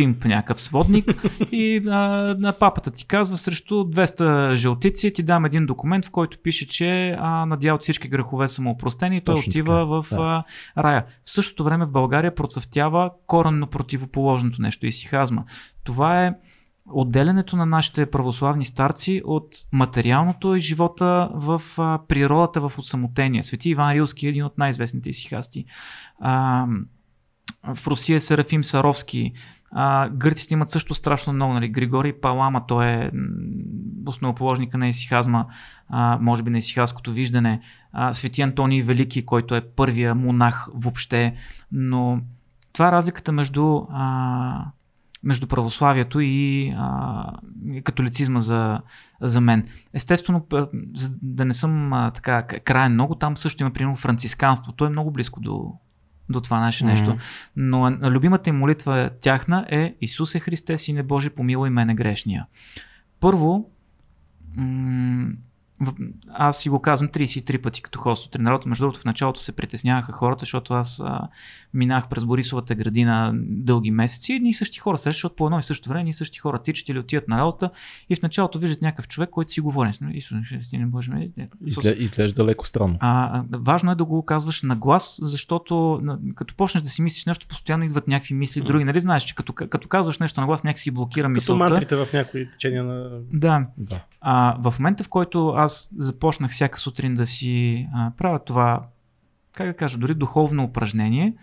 пимп някакъв сводник и а, на папата ти казва срещу 200 жълтици ти дам един документ, в който пише, че а, надял от всички грехове са му опростени и той Точно отива така, в да. а, рая. В същото време в България процъфтява коренно противоположното нещо и сихазма. Това е отделянето на нашите православни старци от материалното и живота в а, природата в осамотение. Свети Иван Рилски е един от най-известните исихасти. А, в Русия е Серафим Саровски. А, гърците имат също страшно много. Нали? Григорий Палама, той е основоположника на исихазма, а, може би на исихазското виждане. А, Свети Антоний Велики, който е първия монах въобще. Но това е разликата между а, между православието и а, католицизма за, за мен. Естествено, за да не съм а, така краен много, там също има примерно францисканство. То е много близко до, до това наше нещо. Но любимата им молитва тяхна е Исусе Христе, Сине Божи, помилуй мене грешния. Първо, м- аз си го казвам 33 пъти като хост от тренировата. Между другото, в началото се притесняваха хората, защото аз а, минах през Борисовата градина дълги месеци. Едни и същи хора срещат, защото по едно и също време, и същи хора тичат или отиват на работа и в началото виждат някакъв човек, който си говори. Исус, не може. Изглежда, изглежда леко странно. А, важно е да го казваш на глас, защото като почнеш да си мислиш нещо, постоянно идват някакви мисли, други. Нали знаеш, че като, като казваш нещо на глас, някакси блокира мисълта. Като мантрите в някои течения на. Да. да. А, в момента, в който аз започнах всяка сутрин да си а, правя това, как да кажа, дори духовно упражнение,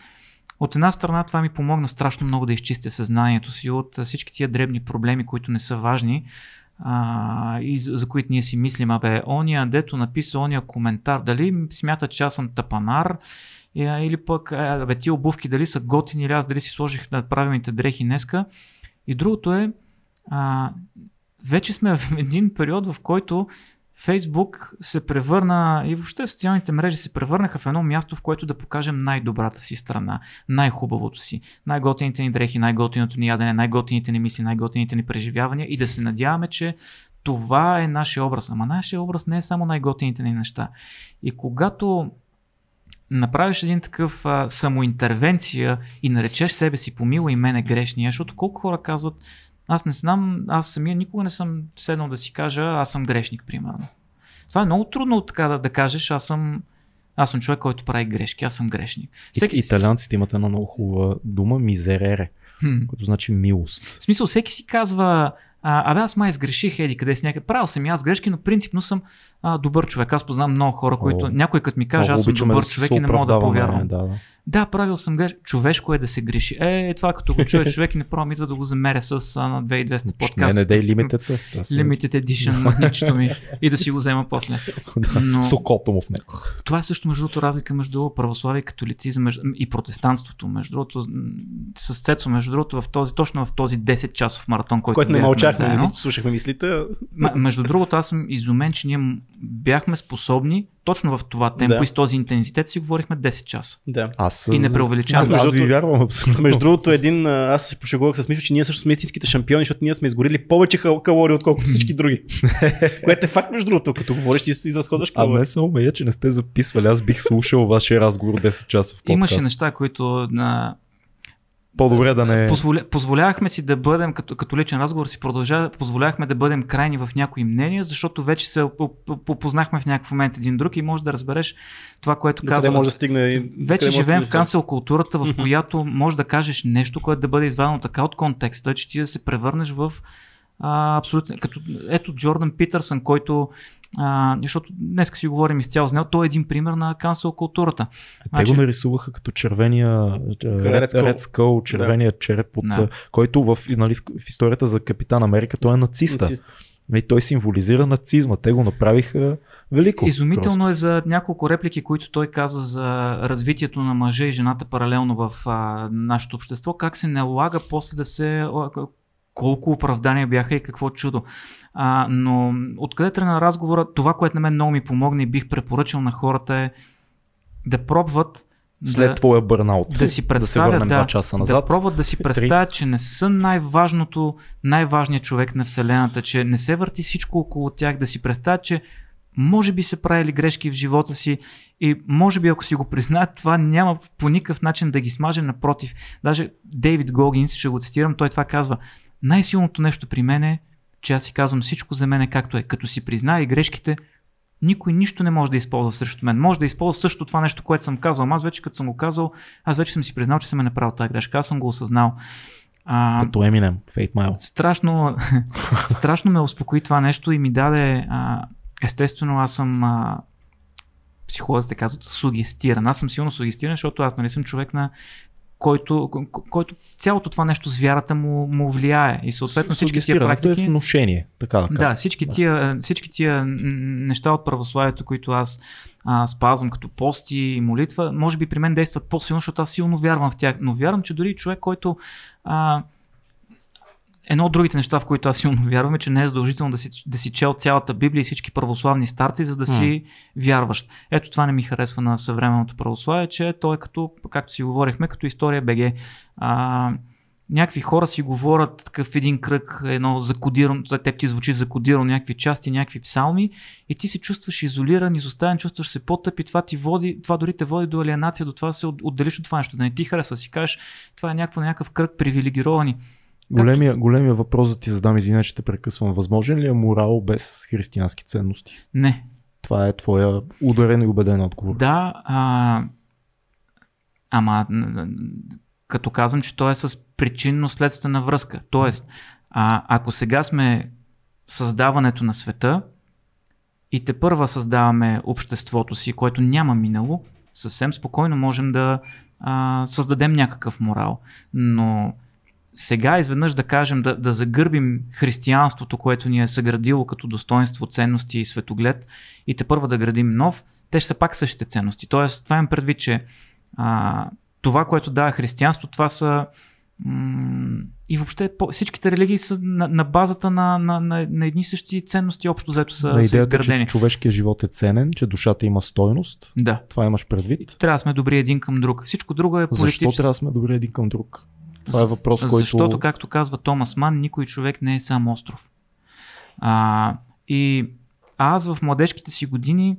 от една страна това ми помогна страшно много да изчистя съзнанието си от всички тия дребни проблеми, които не са важни а, и за, за които ние си мислим, абе, ония, дето написа ония коментар, дали смята, че аз съм тапанар, или пък, абе, тия обувки дали са готини, или аз дали си сложих на правилните дрехи днеска. И другото е, а, вече сме в един период, в който Фейсбук се превърна и въобще социалните мрежи се превърнаха в едно място, в което да покажем най-добрата си страна, най-хубавото си, най-готините ни дрехи, най-готиното ни ядене, най-готините ни мисли, най-готините ни преживявания и да се надяваме, че това е нашия образ. Ама нашия образ не е само най-готините ни неща. И когато направиш един такъв а, самоинтервенция и наречеш себе си помила и мене грешния, защото колко хора казват, аз не знам, аз самия никога не съм седнал да си кажа, аз съм грешник, примерно. Това е много трудно така да, да кажеш, аз съм, аз съм човек, който прави грешки, аз съм грешник. Всеки... Италианците имат една много хубава дума, мизерере, хм. което значи милост. В смисъл, всеки си казва, а, абе аз май сгреших, еди къде си някъде. Правил съм и аз грешки, но принципно съм а, добър човек. Аз познавам много хора, които О, някой като ми каже, аз съм добър да човек и не мога да повярвам. Да, да. да, правил съм греш. Човешко е да се греши. Е, е това като го чуе човек и не пробвам да го замеря с а, на 2200 подкаст. Не, не дай лимитът се. Limited Edition магничето ми и да си го взема после. Но... Сокото му в него. Това е също между другото разлика между православие и католицизъм и протестантството. Между другото, с Цецо, между другото, в този, точно в този 10 часов маратон, който, който не мълчахме, слушахме мислите. между другото, аз съм изумен, че ние бяхме способни точно в това темпо да. и с този интензитет си говорихме 10 часа. Да. Аз, и не преувеличавам. Аз, аз ви вярвам абсолютно. Между другото, един, аз се пошегувах с Мишо, че ние също сме истинските шампиони, защото ние сме изгорили повече калории, отколкото всички други. Което е факт, между другото, като говориш, ти си изразходваш калории. А не само ме че не сте записвали. Аз бих слушал вашия разговор 10 часа в подкаст. Имаше неща, които на по-добре да не. Позволя, позволявахме си да бъдем, като, като личен разговор си продължава, позволявахме да бъдем крайни в някои мнения, защото вече се познахме в някакъв момент един друг и може да разбереш това, което казва. може да стигне. Вече живеем в кансел културата, в която може да кажеш нещо, което да бъде извадено така от контекста, че ти да се превърнеш в а, абсолютно. Като, ето Джордан Питърсън, който а, защото днес си говорим изцяло с него, той е един пример на кансел културата. Те значи... го нарисуваха като червения Red, Red Skull, червения да. череп, от, да. който в, нали, в, историята за Капитан Америка той е нациста. Нацист. И той символизира нацизма. Те го направиха велико. Изумително просто. е за няколко реплики, които той каза за развитието на мъжа и жената паралелно в а, нашето общество, как се налага после да се колко оправдания бяха и какво чудо. А, но откъде тръгна разговора, това, което на мен много ми помогна и бих препоръчал на хората е да пробват след да, твоя бърнаут. Да си представят, да, да, часа назад. да пробват да си представят, че не са най-важното, най-важният човек на Вселената, че не се върти всичко около тях, да си представят, че може би са правили грешки в живота си и може би ако си го признаят, това няма по никакъв начин да ги смаже, напротив. Даже Дейвид Гогинс, ще го цитирам, той това казва, най-силното нещо при мен е, че аз си казвам всичко за мен е както е. Като си призная и грешките, никой нищо не може да използва срещу мен. Може да използва също това нещо, което съм казал. Аз вече като съм го казал, аз вече съм си признал, че съм е направил тази грешка. Аз съм го осъзнал. А, Като Еминем, Fate Mile. Страшно, страшно ме успокои това нещо и ми даде, а, естествено аз съм а, психолозите казват сугестиран. Аз съм силно сугестиран, защото аз нали съм човек на който, който цялото това нещо с вярата му, му влияе. И съответно всички тия практики... Е внушение, така да Да, всички, да. Тия, всички тия неща от православието, които аз а, спазвам като пости и молитва, може би при мен действат по-силно, защото аз силно вярвам в тях. Но вярвам, че дори човек, който а, едно от другите неща, в които аз силно вярвам е, че не е задължително да си, да си чел цялата Библия и всички православни старци, за да си вярващ. Ето това не ми харесва на съвременното православие, че то е като, както си говорихме, като история БГ. А, някакви хора си говорят такъв един кръг, едно закодирано, теб ти звучи закодирано някакви части, някакви псалми и ти се чувстваш изолиран, изоставен, чувстваш се по-тъп и това ти води, това дори те води до алиенация, до това да се отделиш от това нещо, да не ти харесва, си кажеш, това е някакво, някакъв кръг привилегировани. Големия, големия въпрос да ти задам, извиня, че те прекъсвам. Възможен ли е морал без християнски ценности? Не. Това е твоя ударен и убеден отговор. Да, а... ама като казвам, че то е с причинно-следствена връзка. Тоест, а, ако сега сме създаването на света и те първа създаваме обществото си, което няма минало, съвсем спокойно можем да а, създадем някакъв морал. Но сега изведнъж да кажем да, да загърбим християнството, което ни е съградило като достоинство, ценности и светоглед и те първа да градим нов, те ще са пак същите ценности. Тоест, това им предвид, че а, това, което дава християнство, това са м- и въобще всичките религии са на, на базата на, на, на, на едни същи ценности, общо заето са, на са изградени. Че човешкият живот е ценен, че душата има стойност. Да. Това имаш предвид. И трябва да сме добри един към друг. Всичко друго е политическо. Защо трябва да сме добри един към друг? Това е въпрос, който... Защото, както казва Томас Ман, никой човек не е сам остров. А, и аз в младежките си години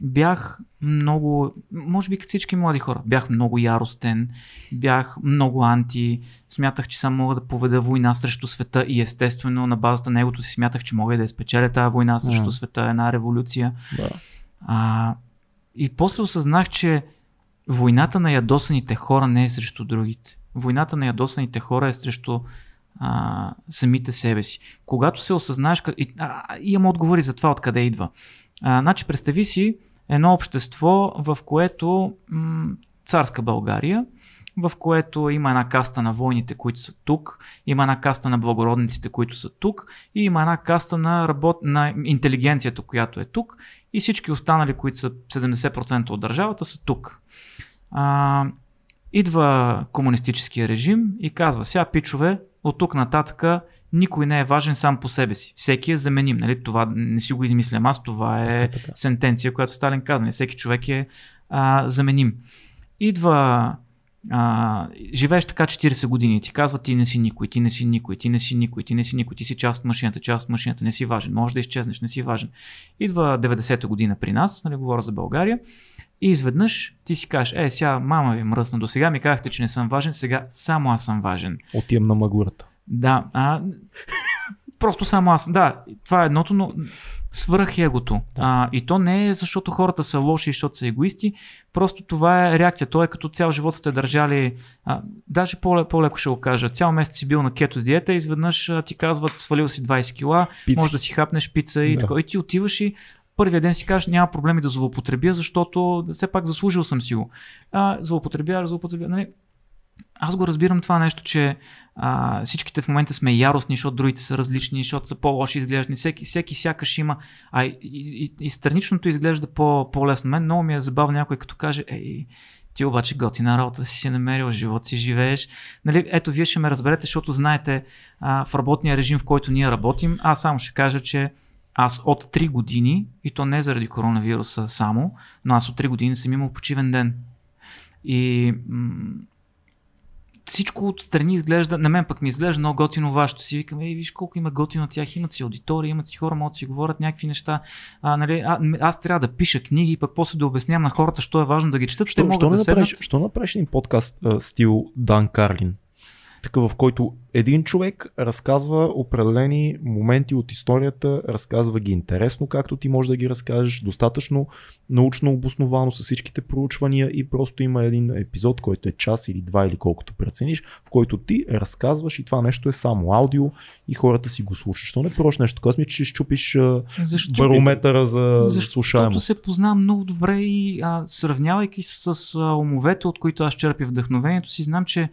бях много, може би като всички млади хора, бях много яростен, бях много анти, смятах, че само мога да поведа война срещу света и естествено на базата на егото си смятах, че мога да я спечеля тази война срещу света, една революция. Да. А, и после осъзнах, че войната на ядосаните хора не е срещу другите. Войната на ядосаните хора е срещу а, самите себе си. Когато се осъзнаеш, и, а, имам отговори за това откъде идва. А, значи, представи си, едно общество, в което м- царска България, в което има една каста на войните, които са тук, има една каста на благородниците, които са тук, и има една каста на, работ... на интелигенцията, която е тук, и всички останали, които са 70% от държавата, са тук. А, идва комунистическия режим и казва, сега пичове, от тук нататъка никой не е важен сам по себе си. Всеки е заменим. Нали? Това не си го измислям аз, това е така, така. сентенция, която Сталин казва. Всеки човек е а, заменим. Идва а, живееш така 40 години и ти казва ти не си никой, ти не си никой, ти не си никой, ти не си никой, ти си част от машината, част от машината, не си важен, може да изчезнеш, не си важен. Идва 90-та година при нас, нали, говоря за България, и изведнъж ти си кажеш, е, сега мама ви мръсна, до сега ми казахте, че не съм важен, сега само аз съм важен. Отивам на магурата. Да, а, просто само аз. Да, това е едното, но свърх егото. Да. А, и то не е защото хората са лоши, защото са егоисти, просто това е реакция. То е като цял живот сте държали, а, даже по- по-леко ще го кажа, цял месец си бил на кето диета и изведнъж а, ти казват свалил си 20 кила, Пици. може да си хапнеш пица и да. така. И ти отиваш и първия ден си кажеш няма проблеми да злоупотребя, защото все пак заслужил съм си го. А, злоупотребя, злоупотребя. Нали? Аз го разбирам това нещо, че а, всичките в момента сме яростни, защото другите са различни, защото са по-лоши изглеждани. Всеки, всеки сякаш има. А и, и, и страничното изглежда по, по-лесно. Мен много ми е забавно някой като каже, ей, ти обаче готина работа си си намерил, живот си живееш. Нали, ето, вие ще ме разберете, защото знаете а, в работния режим, в който ние работим, аз само ще кажа, че аз от 3 години, и то не заради коронавируса само, но аз от 3 години съм имал почивен ден. И м- всичко отстрани изглежда, на мен пък ми изглежда много готино вашето си. Викам, ей, виж колко има готино от тях, имат си аудитория, имат си хора, могат да си говорят някакви неща. А, нали, а, аз трябва да пиша книги, пък после да обяснявам на хората, що е важно да ги четат. Що, могат що, да направиш, що направиш един подкаст а, стил Дан Карлин? Такъв, в който един човек разказва определени моменти от историята, разказва ги интересно, както ти можеш да ги разкажеш, достатъчно научно обосновано с всичките проучвания и просто има един епизод, който е час или два или колкото прецениш, в който ти разказваш и това нещо е само аудио и хората си го слушат. Що не прош нещо? Ми, че ще щупиш Защо? барометъра за, за слушаемост. се познавам много добре и а, сравнявайки с а, умовете, от които аз черпя вдъхновението си, знам, че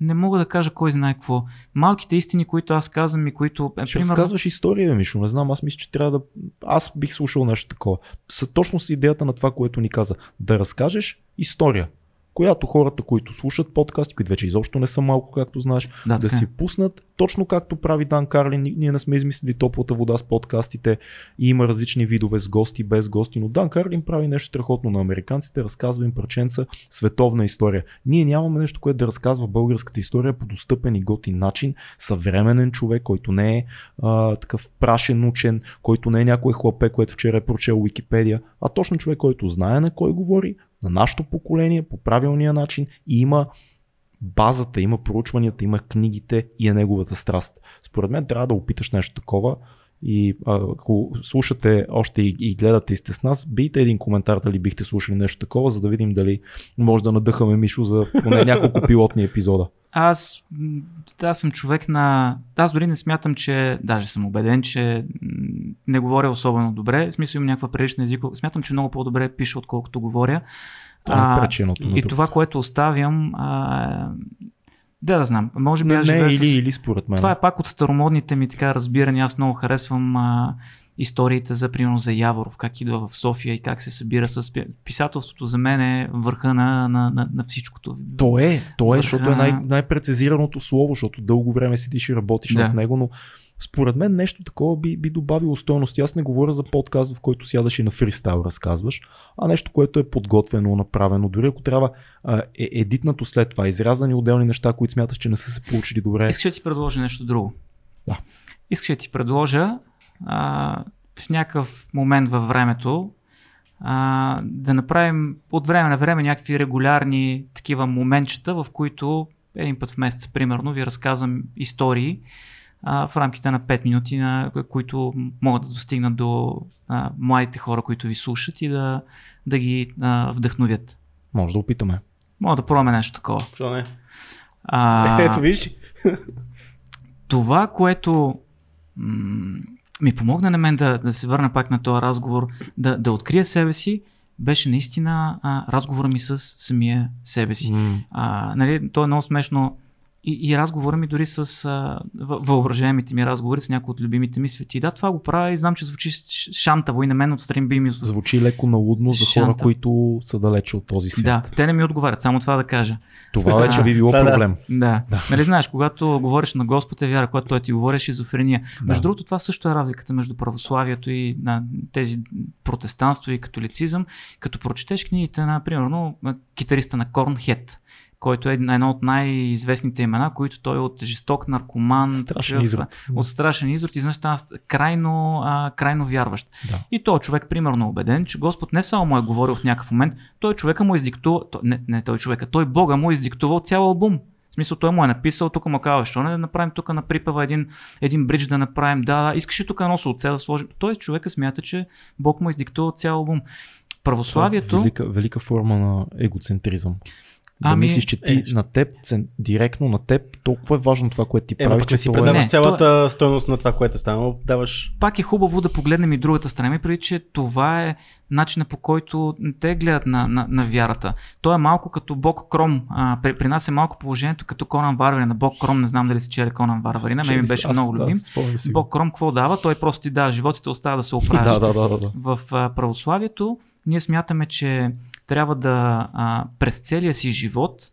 не мога да кажа кой знае какво. Малките истини, които аз казвам и които... Е, Ще примерно... разказваш история, Мишо. Не знам, аз мисля, че трябва да... Аз бих слушал нещо такова. С точно с идеята на това, което ни каза. Да разкажеш история. Която хората, които слушат подкасти, които вече изобщо не са малко, както знаеш, Да, да, така е. си пуснат, точно както прави Дан Карлин. Ни- Ние не сме измислили топлата вода с подкастите и има различни видове с гости, без гости, но Дан Карлин прави нещо страхотно на американците, разказва им парченца световна история. Ние нямаме нещо, което да разказва българската история по достъпен и готин начин, съвременен човек, който не е а, такъв прашен учен, който не е някой хлапе, което вчера е прочел Википедия, а точно човек, който знае на кой говори, на нашето поколение, по правилния начин и има базата, има проучванията, има книгите и е неговата страст. Според мен трябва да опиташ нещо такова и а, ако слушате още и, и гледате и сте с нас, бийте един коментар дали бихте слушали нещо такова, за да видим дали може да надъхаме Мишо за поне няколко пилотни епизода. Аз, аз съм човек на... Аз дори не смятам, че... Даже съм убеден, че не говоря особено добре. В смисъл имам някаква прилична езикова. Смятам, че много по-добре пиша, отколкото говоря. Това едното на и другото. това, което оставям... А, да, да знам. Може би Не, аз не или, с... или според мен. Това е пак от старомодните ми така разбирания. Аз много харесвам а, историите за, примерно, за Яворов, как идва в София и как се събира с пи- писателството за мен е върха на, на, на, на всичкото. То е, то е, защото е Върха- най- най-прецизираното слово, защото дълго време седиш и работиш Да. над него, но според мен нещо такова би, би добавило стойност. Аз не говоря за подкаст, в който сядаш и на фристайл разказваш, а нещо, което е подготвено, направено. Дори ако трябва а, е, едитнато след това, изрязани отделни неща, които смяташ, че не са се получили добре. Искаш да ти предложа нещо друго. Да. Искаш да ти предложа а, в някакъв момент във времето а, да направим от време на време някакви регулярни такива моментчета, в които един път в месец, примерно, ви разказвам истории а, в рамките на 5 минути, на, които могат да достигнат до а, младите хора, които ви слушат и да, да ги а, вдъхновят. Може да опитаме. Мога да пробваме нещо такова. Защо не? А, Ето виж. това, което м- ми помогна на мен да, да се върна пак на този разговор, да, да открия себе си, беше наистина а, разговора ми с самия себе си. М, А, нали, то е много смешно. И, и разговора ми дори с а, въ- въображаемите ми разговори с някои от любимите ми свети. Да, това го правя и знам, че звучи шантаво и на мен отстрани би ми... Звучи леко налудно за хора, Шанта. които са далече от този свят. Да, те не ми отговарят, само това да кажа. Това вече би било това да. проблем. Да. да. Нали знаеш, когато говориш на Господ е вяра, когато той ти говори е шизофрения. Да. Между другото, това също е разликата между православието и на тези протестанство и католицизъм. Като прочетеш книгите на, примерно, китариста на Корнхет, който е едно от най-известните имена, които той е от жесток наркоман, Страшен такъв, изрод. от страшен изрод и знаеш, става крайно, а, крайно вярващ. Да. И той човек, примерно, е убеден, че Господ не само му е говорил в някакъв момент, той човека му е издиктувал, то- не, не той човека, той Бога му е издиктувал цял албум. В смисъл, той му е написал, тук му казва, що не да направим тук на припева един, един бридж да направим, да, да, искаш ли тук едно солце да сложим. Той човека смята, че Бог му е издиктувал цял албум. Православието, Това е Велика, велика форма на егоцентризъм. Да Ами, мислиш, че ти е. на теб, цен, директно на теб, толкова е важно това, което ти Е, правиш, пък не че си това е... предаваш Не, цялата стойност на това, което е станало. Даваш пак е хубаво да погледнем и другата страна, ми преди, че това е начина по който те гледат на, на, на вярата. Той е малко като Бог Кром. А, при, при нас е малко положението като Конан Варварин. На Бог Кром не знам дали си чели Конан Варварина, мен ми беше Аз- много да, любим. го. Бог Кром какво дава? Той просто ти дава живота и те остава да се оправиш. Да, да, да, да, да. В а, православието ние смятаме, че трябва да а, през целия си живот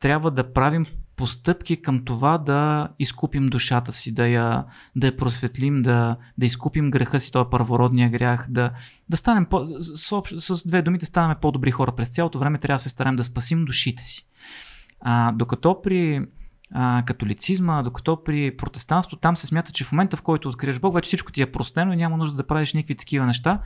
трябва да правим постъпки към това да изкупим душата си, да я, да я просветлим, да, да изкупим греха си, този първородния грях, да, да станем по, с, с, с две думи да станем по-добри хора. През цялото време трябва да се стараем да спасим душите си. А, докато при а, католицизма, докато при протестанство, там се смята, че в момента в който откриеш Бог, вече всичко ти е простено и няма нужда да правиш никакви такива неща.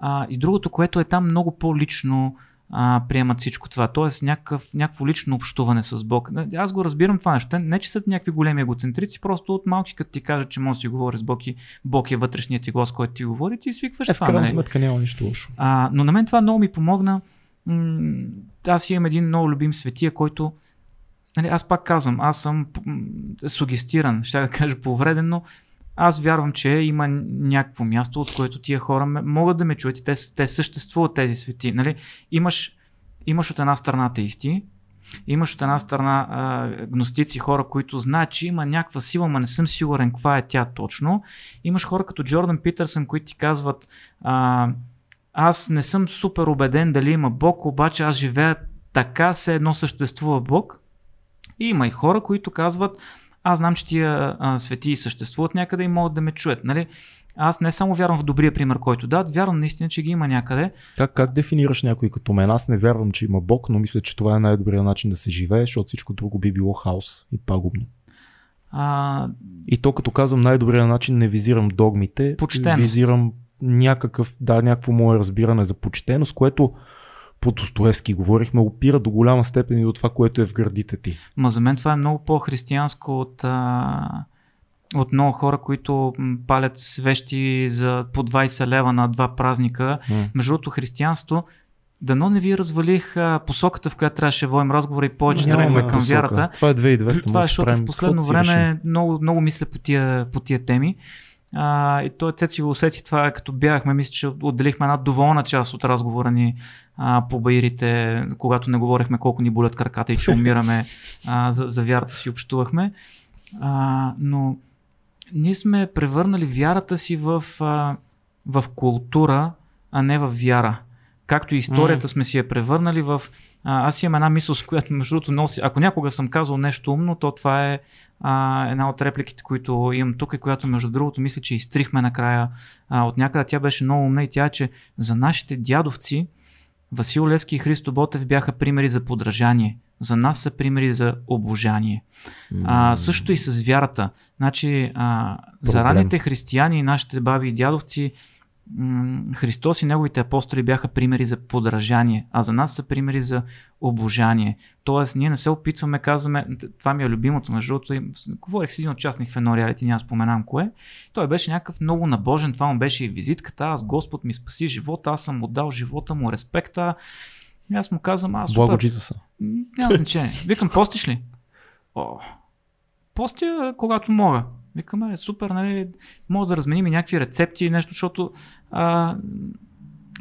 А, и другото, което е там много по-лично а, приемат всичко това. Тоест някакъв, някакво лично общуване с Бог. Аз го разбирам това нещо. Не, че са някакви големи егоцентрици, просто от малки, като ти кажат, че може да си говори с Бог и Бог е вътрешният ти глас, който ти говори, ти свикваш Е, с в това. крайна нали? сметка няма нищо лошо. А, но на мен това много ми помогна. М, Аз имам един много любим светия, който. Нали, аз пак казвам, аз съм сугестиран, ще да кажа повреден, но аз вярвам, че има някакво място, от което тия хора могат да ме чуят и те, те съществуват тези свети. Нали? Имаш, имаш от една страна атеисти, имаш от една страна а, гностици, хора, които знаят, че има някаква сила, но не съм сигурен каква е тя точно. Имаш хора като Джордан Питърсън, които ти казват, а, аз не съм супер убеден дали има Бог, обаче аз живея така се едно съществува Бог. И има и хора, които казват, аз знам, че тия а, светии съществуват някъде и могат да ме чуят. Нали? Аз не само вярвам в добрия пример, който дадат, вярвам наистина, че ги има някъде. Как, как дефинираш някой като мен? Аз не вярвам, че има Бог, но мисля, че това е най-добрият начин да се живее, защото всичко друго би било хаос и пагубно. А, И то като казвам най-добрият начин, не визирам догмите, Почтеност. визирам някакъв, да, някакво мое разбиране за почтеност, което по Достоевски говорихме, опира до голяма степен и до това, което е в гърдите ти. ма за мен това е много по-християнско от, а, от много хора, които палят свещи за по 20 лева на два празника. М. Между другото, християнство, дано не ви развалих а, посоката, в която трябваше водим разговора и повече тръгваме към посока. вярата. Това е 2200, Това е, защото в последно време много, много мисля по тия, по тия теми. А, и той Цеци го усети това, като бягахме, мисля, че отделихме една доволна част от разговора ни а, по баирите, когато не говорихме колко ни болят краката и че умираме, а, за, за вярата си общувахме. А, но ние сме превърнали вярата си в, а, в култура, а не в вяра. Както и историята сме си я превърнали в... А, аз имам една мисъл, с която между другото носи... Ако някога съм казал нещо умно, то това е а, една от репликите, които имам тук и която между другото мисля, че изтрихме накрая а, от някъде. Тя беше много умна и тя е, че за нашите дядовци Васил Левски и Христо Ботев бяха примери за подражание. За нас са примери за обожание. А, също и с вярата. Значи, а, за ранните християни и нашите баби и дядовци, Христос и неговите апостоли бяха примери за подражание, а за нас са примери за обожание. Тоест, ние не се опитваме, казваме, това ми е любимото, между другото, говорих с един участник в едно реалити, няма споменам кое. Той беше някакъв много набожен, това му беше и визитката, аз Господ ми спаси живота, аз съм му дал живота му, респекта. И аз му казвам, аз супер, Благо Джизуса. Няма значение. Викам, постиш ли? О, постя, когато мога. Викаме, е супер, нали, мога да разменим и някакви рецепти и нещо, защото а,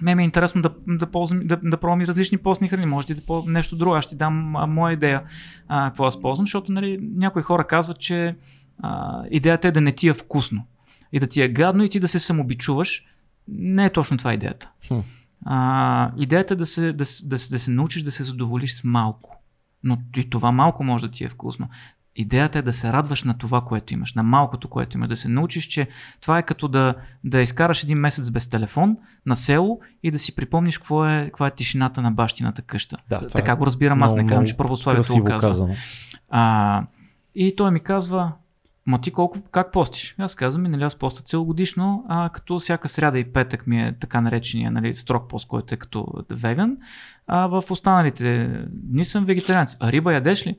ме ми е интересно да, да, ползвам, да, да пробвам и различни постни храни. Може да по нещо друго. Аз ще ти дам а, моя идея а, какво аз ползвам, защото нали, някои хора казват, че а, идеята е да не ти е вкусно и да ти е гадно и ти да се самобичуваш. Не е точно това идеята. Хм. А, идеята е да се, да, да, се- да се научиш да се задоволиш с малко. Но и това малко може да ти е вкусно. Идеята е да се радваш на това, което имаш, на малкото, което имаш. Да се научиш, че това е като да, да изкараш един месец без телефон на село и да си припомниш какво е, каква е тишината на бащината къща. Да, така е го разбирам аз, не казвам, че православието го казва. казано. А, и той ми казва, ма ти колко, как постиш? Аз казвам, «Ми, нали аз поста целогодишно, а като всяка сряда и петък ми е така наречения нали, строг пост, който е като веган, а в останалите дни съм вегетарианец. А риба ядеш ли?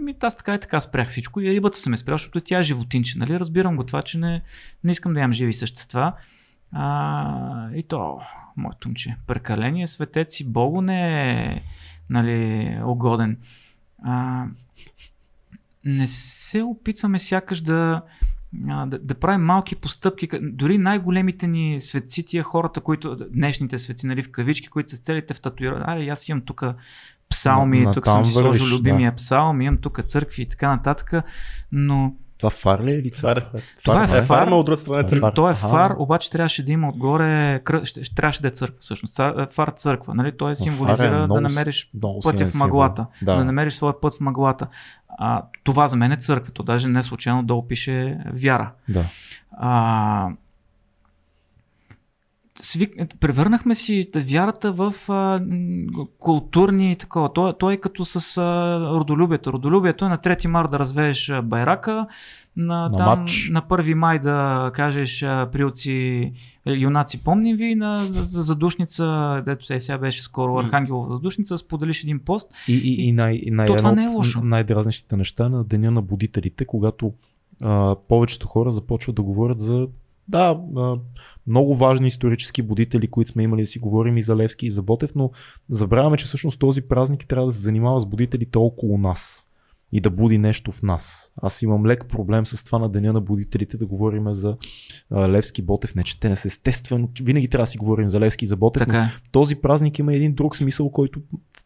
Ми, аз така и така спрях всичко и рибата съм е спрял, защото тя е животинче. Нали? Разбирам го това, че не, не искам да ям живи същества. А, и то, моето момче, прекаление светец и Богу не е нали, угоден. А, не се опитваме сякаш да, да, да правим малки постъпки. Дори най-големите ни светци, тия хората, които, днешните светци, нали, в кавички, които са целите в татуироване. Аре, аз имам тук псалми, На- тук съм си вървиш, сложил любимия псалм, имам тук църкви и така нататък, но Това фар ли е или Това е, Това е това е фар. фарма от друга страна. е Това е църква. той е фар, обаче трябваше да има отгоре, кръ... трябваше да е църква всъщност. Фар църква, нали? Той символизира фар е да намериш много пътя в мъглата, да. Да. да намериш своя път в мъглата. А, това за мен е църква, то даже не случайно долу пише вяра. да. А, свик... Превърнахме си вярата в а, културни и такова. Той, той е като с а, родолюбието. Родолюбието е на 3 марта да развееш байрака, на, На там, матч. на 1 май да кажеш приоци, е, юнаци, помним ви, на за- задушница, дето е, сега беше скоро. Архангелова задушница, споделиш един пост. И, и, и, най, и най, То това не е лошо. най-дразнещите неща на Деня на будителите, когато а, повечето хора започват да говорят за да, много важни исторически будители, които сме имали да си говорим и за Левски и за Ботев, но забравяме, че всъщност този празник трябва да се занимава с будителите около нас и да буди нещо в нас. Аз имам лек проблем с това на Деня на будителите да говорим за а, Левски Ботев. Не, че те не са естествено. Винаги трябва да си говорим за Левски и за Ботев, но Така е. този празник има един друг смисъл, който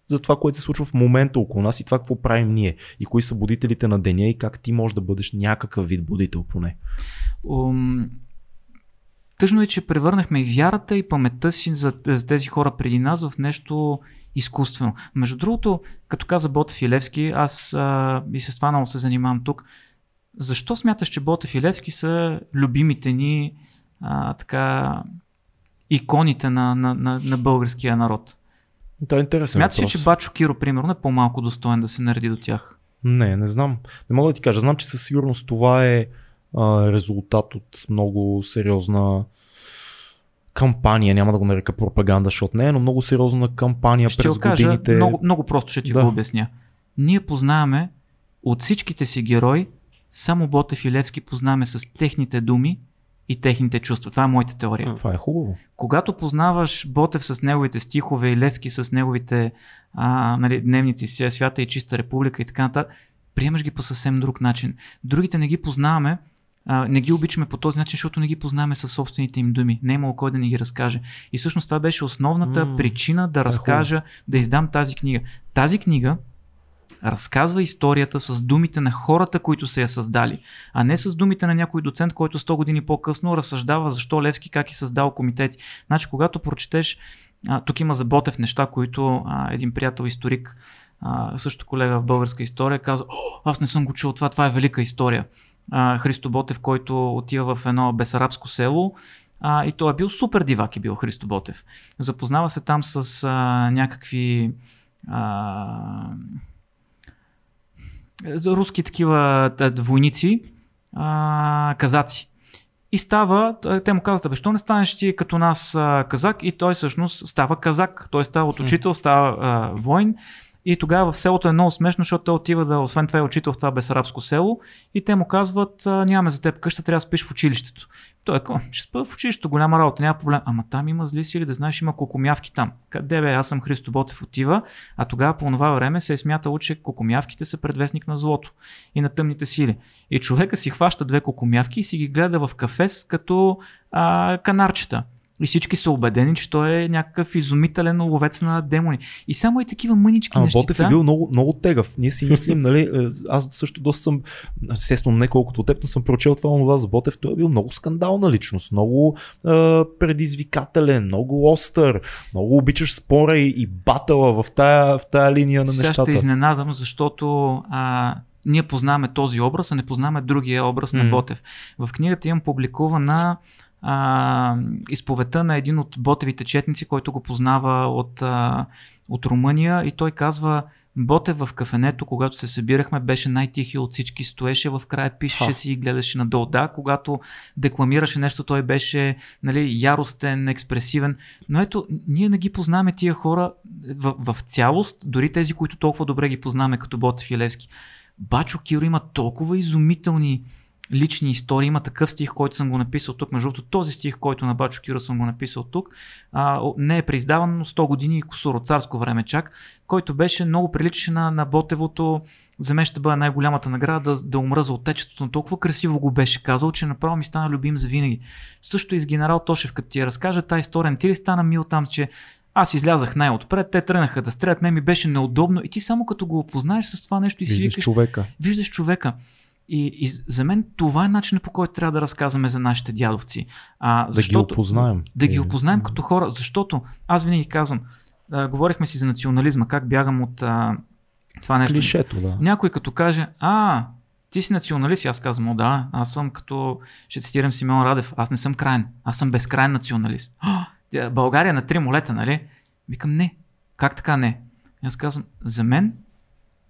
за това, което се случва в момента около нас и това какво правим ние и кои са будителите на деня и как ти можеш да бъдеш някакъв вид будител поне. Ум, Тъжно е, че превърнахме и вярата и паметта си за, за тези хора преди нас в нещо изкуствено. Между другото, като каза Ботев и Левски, аз а, и с това много се занимавам тук. Защо смяташ, че Ботев и Левски са любимите ни а, така иконите на, на, на, на българския народ? Това е интересен Смяташ ли, че Бачо Киро, примерно, е по-малко достоен да се нареди до тях? Не, не знам. Не мога да ти кажа. Знам, че със сигурност това е а, резултат от много сериозна кампания, няма да го нарека пропаганда, защото не е, но много сериозна кампания Ще през кажа годините. много, много просто, ще ти Да. го обясня. Ние познаваме от всичките си герои, само Ботев и Левски познаваме с техните думи и техните чувства. Това е моята теория. Това е хубаво. Когато познаваш Ботев с неговите стихове и Левски с неговите а, нали, дневници си, Свята и чиста република и така нататък, приемаш ги по съвсем друг начин. Другите не ги познаваме, а, не ги обичаме по този начин, защото не ги познаваме със собствените им думи. Не е имало кой да ни ги разкаже. И всъщност това беше основната М, причина да е разкажа, да издам тази книга. Тази книга разказва историята с думите на хората, които са я създали, а не с думите на някой доцент, който 100 години по-късно разсъждава защо Левски как е създал комитети. Значи, когато прочетеш, а, тук има за Ботев неща, които а, един приятел историк, а, също колега в българска история, каза, О, аз не съм го чул това, това е велика история. А, Христо Ботев, който отива в едно бесарабско село, а, и той е бил супер дивак е бил Христо Ботев. Запознава се там с а, някакви а, руски такива войници, а, казаци. И става, те му казват, бе, що не станеш ти като нас а, казак? И той всъщност става казак. Той става от учител, става а, воин. И тогава в селото е много смешно, защото той отива да, освен това е учител в това бесарабско село. И те му казват, нямаме за теб къща, трябва да спиш в училището. Той е, «Ко, ще спа в училището, голяма работа, няма проблем. Ама там има зли сили, да знаеш, има кокомявки там. Къде бе, аз съм Христо Ботев отива, а тогава по това време се е смятало, че кокомявките са предвестник на злото и на тъмните сили. И човека си хваща две кокомявки и си ги гледа в кафес като а, канарчета. И всички са убедени, че той е някакъв изумителен ловец на демони. И само и такива мънички Ама нещица. Ботев е бил много, много тегав. Ние си мислим, нали, е, аз също доста съм, естествено не колкото от теб, но съм прочел това онова за Ботев. Той е бил много скандална личност, много е, предизвикателен, много остър, много обичаш спора и, и батъла в тая, в тая линия на Сега нещата. ще изненадам, защото а, ние познаваме този образ, а не познаваме другия образ на М. Ботев. В книгата имам публикувана а, изповедта на един от Ботевите четници, който го познава от, а, от Румъния и той казва Ботев в кафенето, когато се събирахме, беше най-тихи от всички, стоеше в края, пишеше Ха. си и гледаше надолу. Да, когато декламираше нещо, той беше нали, яростен, експресивен. Но ето, ние не ги познаваме тия хора в, в цялост, дори тези, които толкова добре ги познаваме, като Ботев и Левски. Бачо Киро има толкова изумителни лични истории. Има такъв стих, който съм го написал тук. Между другото, този стих, който на Бачо Киро съм го написал тук, а, не е преиздаван, но 100 години и косур от царско време чак, който беше много приличен на, на Ботевото. За мен ще бъде най-голямата награда да, да умра за отечеството, но толкова красиво го беше казал, че направо ми стана любим за винаги. Също и с генерал Тошев, като ти я разкажа тази история, ти ли стана мил там, че аз излязах най-отпред, те тръгнаха да стрелят, мен ми беше неудобно и ти само като го опознаеш с това нещо и си Виждаш викаш, човека. виждаш човека. И, и за мен това е начинът по който трябва да разказваме за нашите дядовци. А, Да защото, ги опознаем. Да ги Е, опознаем като хора, защото аз винаги казвам, а, говорихме си за национализма, как бягам от а, това нещо. Клишето, да. Някой като каже, а, ти си националист, аз казвам, о да, аз съм като, ще цитирам Симеон Радев, аз не съм крайен, аз съм безкрайен националист. «А, тя- България на три молета, нали? Викам, не. Как така не? Аз казвам, за мен,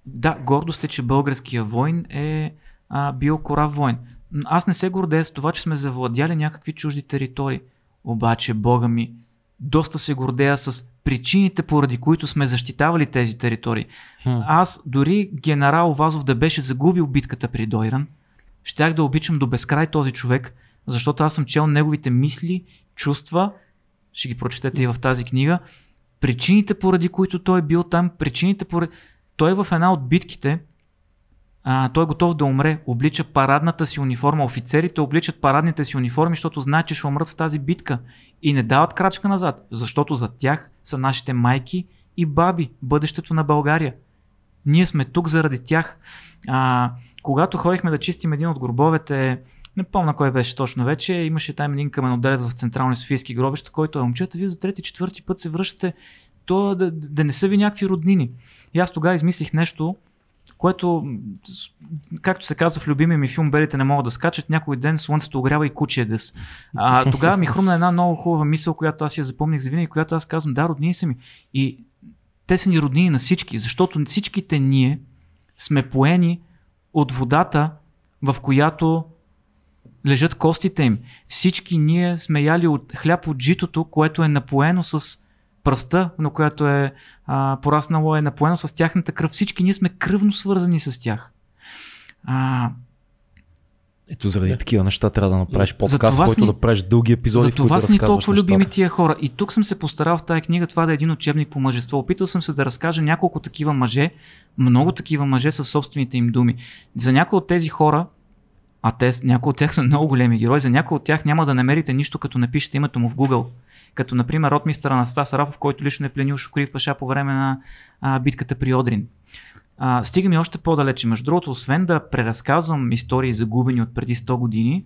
да, гордост е, че българския войн е а, бил корав войн. Аз не се гордея с това, че сме завладяли някакви чужди територии. Обаче, Бога ми, доста се гордея с причините, поради които сме защитавали тези територии. Хм. Аз дори генерал Вазов да беше загубил битката при Дойран, щях да обичам до безкрай този човек, защото аз съм чел неговите мисли, чувства, ще ги прочетете и в тази книга, причините поради които той е бил там, причините поради... Той в една от битките, а, той е готов да умре, облича парадната си униформа. Офицерите обличат парадните си униформи, защото знаят, че ще умрат в тази битка и не дават крачка назад, защото за тях са нашите майки и баби, бъдещето на България. Ние сме тук заради тях. А, когато ходихме да чистим един от гробовете, не помня кой беше точно вече, имаше там един каменоделец в централни Софийски гробища, който е момчета, вие за трети, четвърти път се връщате то да, да не са ви някакви роднини. И аз тогава измислих нещо, което, както се казва в любимия ми филм Белите не могат да скачат, някой ден слънцето огрява и кучия гъс. А, тогава ми хрумна една много хубава мисъл, която аз я запомних за винаги, която аз казвам, да, роднини са ми. И те са ни роднини на всички, защото всичките ние сме поени от водата, в която лежат костите им. Всички ние сме яли от хляб от житото, което е напоено с пръста, на която е а, пораснало, е напоено с тяхната кръв. Всички ние сме кръвно свързани с тях. А, ето заради такива неща трябва да направиш подкаст, в който ни, да правиш дълги епизоди, за в които това да са ни толкова нещата. любими тия хора. И тук съм се постарал в тази книга това да е един учебник по мъжество. Опитал съм се да разкажа няколко такива мъже, много такива мъже със собствените им думи. За някои от тези хора, а те, някои от тях са много големи герои, за някои от тях няма да намерите нищо, като напишете името му в Google. Като, например, ротмистъра на Стас Рафов, който лично е пленил Шукрив Паша по време на а, битката при Одрин. А, стига ми още по-далече. Между другото, освен да преразказвам истории загубени от преди 100 години,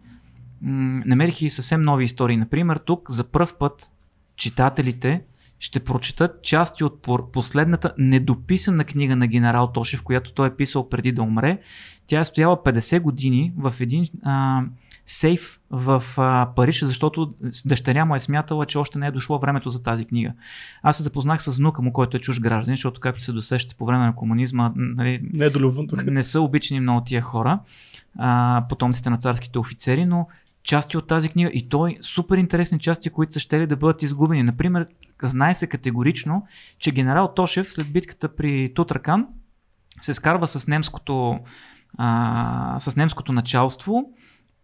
м- намерих и съвсем нови истории. Например, тук за първ път читателите ще прочитат части от последната недописана книга на генерал Тошев, която той е писал преди да умре. Тя е стояла 50 години в един а, сейф в а, Париж, защото дъщеря му е смятала, че още не е дошло времето за тази книга. Аз се запознах с внука му, който е чуж граждан, защото както се досещате по време на комунизма, нали, не, е не са обичани много тия хора, а, потомците на царските офицери, но части от тази книга и той супер интересни части, които са ще ли да бъдат изгубени. Например, знае се категорично, че генерал Тошев след битката при Тутракан се скарва с немското, а, с немското началство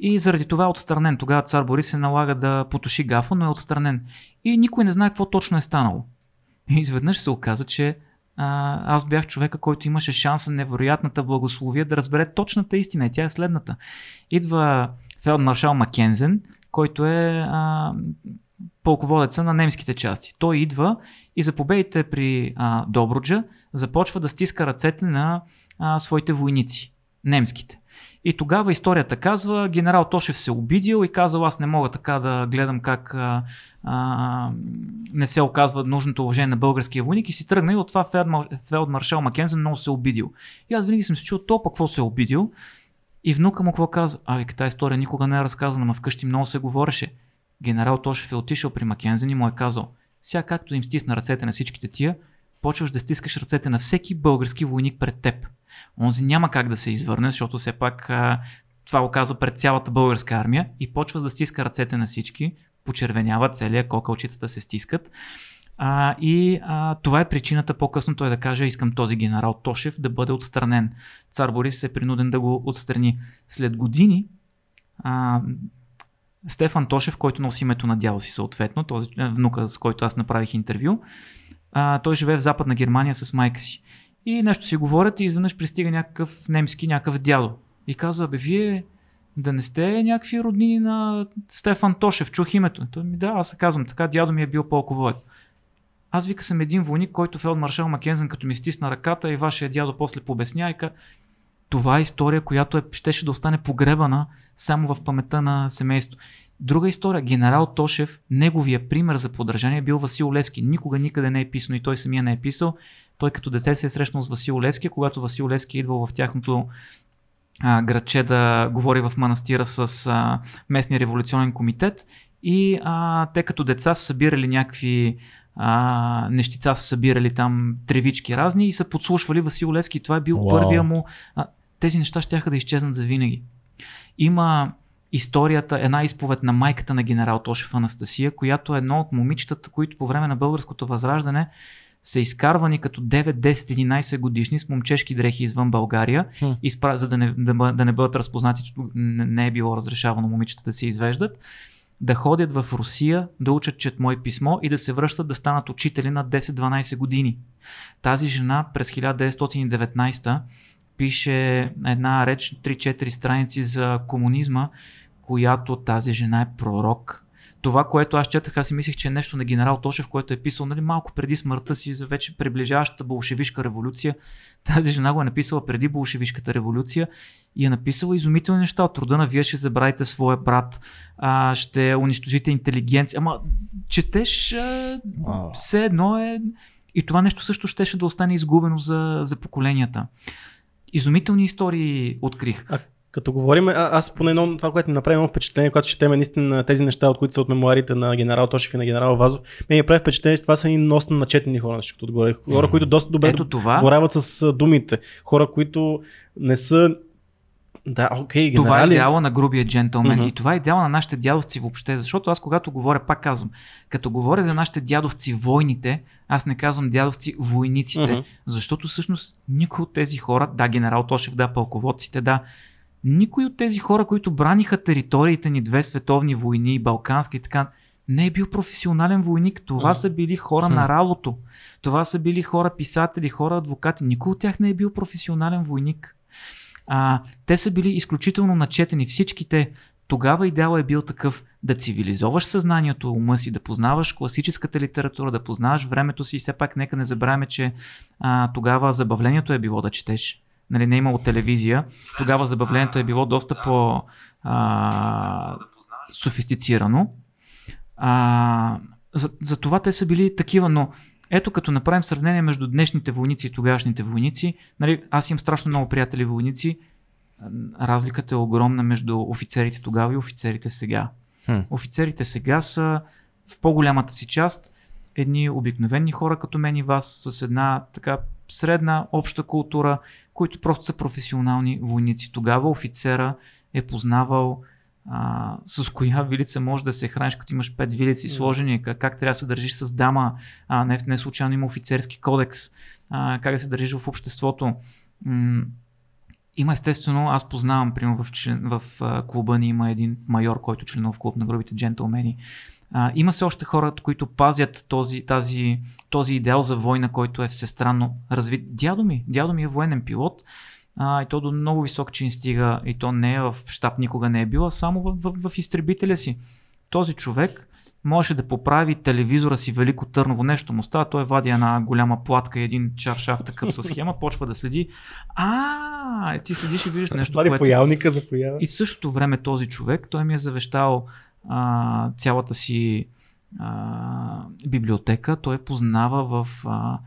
и заради това е отстранен. Тогава цар Борис се налага да потуши гафа, но е отстранен. И никой не знае какво точно е станало. И изведнъж се оказа, че а, аз бях човека, който имаше шанса, невероятната благословия да разбере точната истина. И тя е следната. Идва фелдмаршал Макензен, който е а, полководеца на немските части. Той идва и за победите при а, Добруджа започва да стиска ръцете на а, своите войници, немските. И тогава историята казва, генерал Тошев се обидил и казал, аз не мога така да гледам как а, а, не се оказва нужното уважение на българския войник и си тръгна и от това фелдмаршал Макензен много се обидил. И аз винаги съм се чул, то какво се е обидил. И внука му какво казва? Ами, тази история никога не е разказана, но вкъщи много се говореше. Генерал Тошев е отишъл при Макензен и му е казал, сега както им стисна ръцете на всичките тия, почваш да стискаш ръцете на всеки български войник пред теб. Онзи няма как да се извърне, защото все пак а, това го казва пред цялата българска армия и почва да стиска ръцете на всички, почервенява целия кокълчетата се стискат. А, и а, това е причината по-късно той да каже, искам този генерал Тошев да бъде отстранен. Цар Борис е принуден да го отстрани. След години а, Стефан Тошев, който носи името на дядо си съответно, този внука, с който аз направих интервю, а, той живее в Западна Германия с майка си. И нещо си говорят и изведнъж пристига някакъв немски, някакъв дядо. И казва, бе, вие да не сте някакви роднини на Стефан Тошев, чух името. Той ми да, аз се казвам така, дядо ми е бил полководец. Аз вика съм един войник, който фелдмаршал Макензен като ми стисна ръката и вашия дядо после побесня и ка... Това е история, която е, щеше да остане погребана само в паметта на семейство. Друга история. Генерал Тошев, неговия пример за подражание е бил Васил Левски. Никога никъде не е писано и той самия не е писал. Той като дете се е срещнал с Васил Левски, когато Васил Левски е идвал в тяхното а, градче да говори в манастира с а, местния революционен комитет и а, те като деца са събирали някакви а, нещица са събирали там тревички разни и са подслушвали Васил Левски. Това е бил wow. първия му. А, тези неща ще да изчезнат за винаги. Има историята, една изповед на майката на генерал Тошев Анастасия, която е едно от момичетата, които по време на българското възраждане са изкарвани като 9, 10, 11 годишни с момчешки дрехи извън България, хм. изпра... за да не, да, да не бъдат разпознати, че не е било разрешавано момичета да се извеждат, да ходят в Русия, да учат чет мое писмо и да се връщат да станат учители на 10-12 години. Тази жена през 1919 пише една реч, 3-4 страници за комунизма, която тази жена е пророк. Това, което аз четах, аз си мислех, че е нещо на генерал Тошев, който е писал нали, малко преди смъртта си за вече приближаващата болшевишка революция. Тази жена го е написала преди болшевишката революция и е написала изумителни неща от труда на вие ще забравите своя брат, а, ще унищожите интелигенция. Ама четеш а, все едно е И това нещо също щеше да остане изгубено за, за поколенията. Изумителни истории открих. А като говорим, а, аз поне едно, това, което ми направи едно впечатление, когато четеме наистина тези неща, от които са от мемуарите на генерал Тошев и на генерал Вазов, ме ми прави впечатление, че това са и носно начетени хора, защото отгоре. Хора, които доста добре Ето това. борават с думите. Хора, които не са да, окей, okay, Това е идеала на грубия джентълмен. Мгм. И това е идеала на нашите дядовци въобще. Защото аз когато говоря, пак казвам, като говоря за нашите дядовци войните, аз не казвам дядовци войниците. Мгм. Защото всъщност никой от тези хора, да, генерал Тошев, да, пълководците, да, никой от тези хора, които браниха териториите ни две световни войни, балкански и така, не е бил професионален войник. Това Мгм. са били хора на работа. Това са били хора писатели, хора адвокати. Никой от тях не е бил професионален войник. А, те са били изключително начетени. Всичките тогава идеал е бил такъв да цивилизоваш съзнанието, ума си, да познаваш класическата литература, да познаваш времето си и все пак нека не забравяме, че а, тогава забавлението е било да четеш. Нали, не е имало телевизия. Тогава забавлението е било доста по а, софистицирано. А, за, за това те са били такива, но ето като направим сравнение между днешните войници и тогашните войници, нали, аз имам страшно много приятели войници, разликата е огромна между офицерите тогава и офицерите сега. Хм. Офицерите сега са в по-голямата си част едни обикновени хора като мен и вас с една така средна обща култура, които просто са професионални войници. Тогава офицера е познавал а, с коя вилица може да се храниш, като имаш пет вилици сложени, как, как трябва да се държиш с дама, а, не, не случайно има офицерски кодекс, а, как да се държиш в обществото. М- има естествено, аз познавам, примерно в, член, в а, клуба ни има един майор, който членува в клуб на грубите джентълмени. А, има се още хора, които пазят този, тази, този идеал за война, който е всестранно развит. Дядо ми, дядо ми е военен пилот а, и то до много висок чин стига и то не е в щаб никога не е била, само в, в, в изтребителя си. Този човек можеше да поправи телевизора си Велико Търново, нещо му става, той вади една голяма платка и един чаршаф такъв със схема, почва да следи. А, ти следиш и виждаш нещо, Това ли което... появника за поява? И в същото време този човек, той ми е завещал цялата си а, библиотека, той познава в а,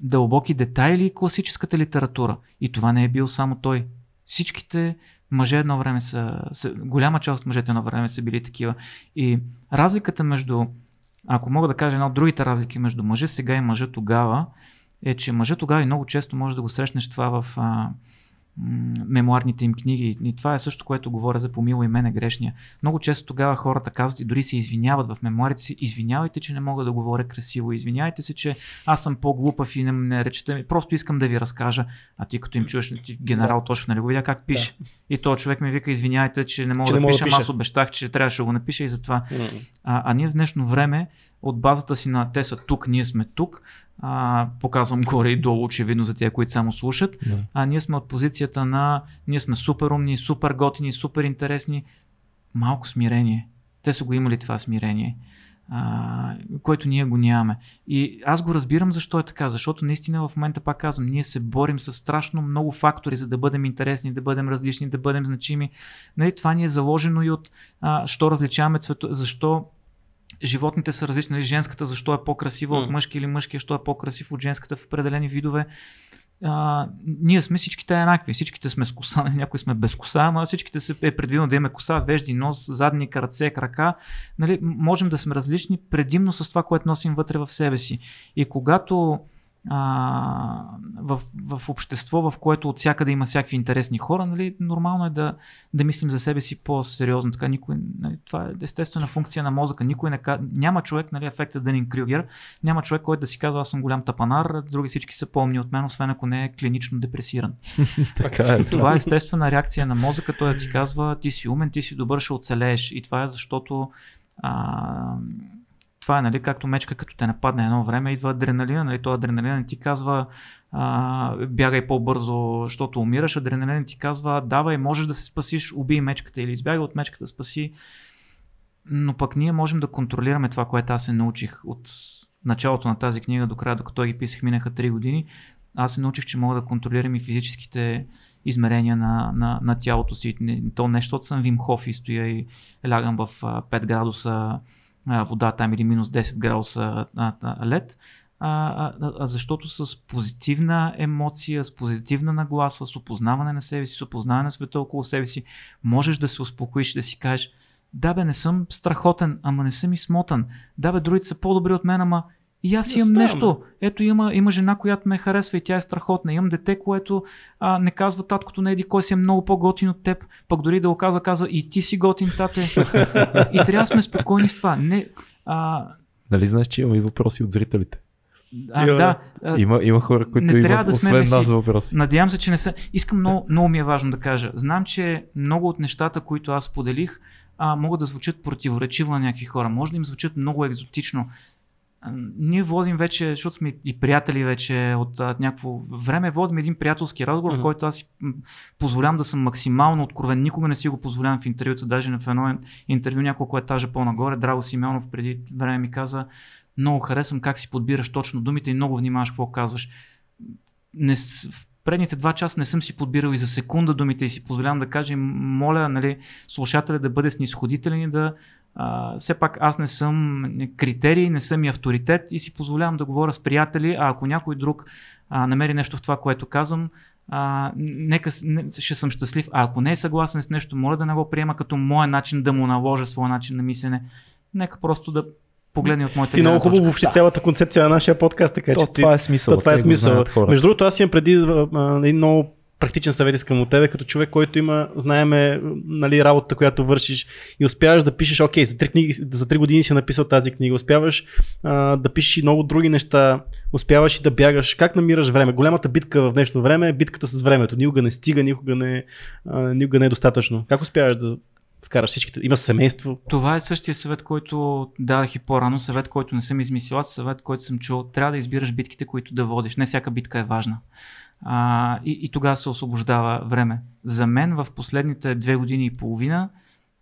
дълбоки детайли класическата литература. И това не е бил само той. Всичките мъже едно време са, са голяма част от мъжете едно време са били такива. И разликата между, ако мога да кажа една от другите разлики между мъже сега и мъжа тогава, е, че мъжа тогава и много често може да го срещнеш това в а, мемуарните им книги. И това е също, което говоря за помило и мене грешния. Много често тогава хората казват и дори се извиняват в мемуарите си. Извинявайте, че не мога да говоря красиво. Извинявайте се, че аз съм по-глупав и не, не речете ми. Просто искам да ви разкажа. А ти като им чуеш, ти, генерал Тошев, нали го видя как пише. И то човек ми вика, извинявайте, че не мога Че да не мога да пиша, аз обещах, че трябваше да го напиша и затова а, а ние в днешно време от базата си на те са тук, ние сме тук, а, показвам горе и долу, очевидно за тия, които само слушат, Да. а ние сме от позицията на ние сме супер умни, супер готини, супер интересни. Малко смирение. Те са го имали това смирение, а, което ние го нямаме. И аз го разбирам защо е така, защото наистина в момента пак казвам, ние се борим с страшно много фактори, за да бъдем интересни, да бъдем различни, да бъдем значими. Нали, това ни е заложено и от а, що различаваме цвето, защо животните са различни, нали, женската защо е по-красива М. от мъжки или мъжки, защо е по-красив от женската в определени видове. А, ние сме всичките еднакви, всичките сме с коса, нали, някои сме без коса, ама всичките се е предвидено да имаме коса, вежди, нос, задни, ръце, крака. Нали, можем да сме различни предимно с това, което носим вътре в себе си. И когато а, в, в общество, в което от всякъде има всякакви интересни хора, нали, нормално е да, да мислим за себе си по-сериозно. Така никой, нали, това е естествена функция на мозъка. Никой не, няма човек, нали, ефекта Дънин Крюгер, няма човек, който да си казва, аз съм голям тапанар, други всички са помни от мен, освен ако не е клинично депресиран. Така е. Това е естествена реакция на мозъка, той да ти казва, ти си умен, ти си добър, ще оцелееш. И това е защото а, това е, нали, както мечка, като те нападне едно време, идва адреналина, нали, то адреналина ти казва а, бягай по-бързо, защото умираш, адреналин ти казва давай, можеш да се спасиш, убий мечката или избягай от мечката, спаси. Но пък ние можем да контролираме това, което аз се научих от началото на тази книга до края, докато ги писах, минаха 3 години. Аз се научих, че мога да контролирам и физическите измерения на, на, на тялото си. То нещо, защото съм Вим Хоф и стоя и лягам в а, 5 градуса вода там или минус 10 градуса лед. а, а, защото с позитивна емоция, с позитивна нагласа, с опознаване на себе си, с опознаване на света около себе си, можеш да се успокоиш да си кажеш, да бе, не съм страхотен, ама не съм и смотан. Да бе, другите са по-добри от мен, ама и аз имам Ставаме. нещо. Ето има, има жена, която ме харесва и тя е страхотна. Имам дете, което а, не казва таткото на еди кой си е много по-готин от теб. Пък дори да го казва, казва и ти си готин, тате. и трябва да сме спокойни с това. Не, а, Нали знаеш, че има и въпроси от зрителите? а, Има, да, а, Има, има хора, които не имат, трябва да сме освен нас, въпроси. Надявам се, че не са. Искам много, много ми е важно да кажа. Знам, че много от нещата, които аз поделих, а, могат да звучат противоречиво на някакви хора. Може да им звучат много екзотично. Ние водим вече, защото сме и приятели вече от а, някакво време, водим един приятелски разговор, Мгм. в който аз си позволявам да съм максимално откровен. Никога не си го позволявам в интервюта, даже на в едно интервю няколко етажа по-нагоре. Драго Симеонов преди време ми каза, много харесвам как си подбираш точно думите и много внимаваш какво казваш. Не, в предните два часа не съм си подбирал и за секунда думите и си позволявам да кажа, моля нали, слушателя да бъде снисходителен и да а, все пак аз не съм критерий, не съм и авторитет и си позволявам да говоря с приятели, а ако някой друг а, намери нещо в това, което казвам, а, нека не, ще съм щастлив. А ако не е съгласен с нещо, моля да не го приема като моя начин да му наложа своя начин на мислене. Нека просто да погледне от моята Ти много хубаво въобще цялата концепция на нашия подкаст, така То, че ти, това е смисъл. то, това е смисъл. Между другото, аз имам преди а, а, един много практичен съвет искам от тебе, като човек, който има, знаеме, нали, работата, която вършиш и успяваш да пишеш, окей, за три, книги, за три години си написал тази книга, успяваш а, да пишеш и много други неща, успяваш и да бягаш. Как намираш време? Голямата битка в днешно време е битката с времето. Никога не стига, никога не, а, никога не е достатъчно. Как успяваш да вкараш всичките? Има семейство. Това е същия съвет, който дадах и по-рано, съвет, който не съм измислил, съвет, който съм чул. Трябва да избираш битките, които да водиш. Не всяка битка е важна. А, и, и тогава се освобождава време. За мен в последните две години и половина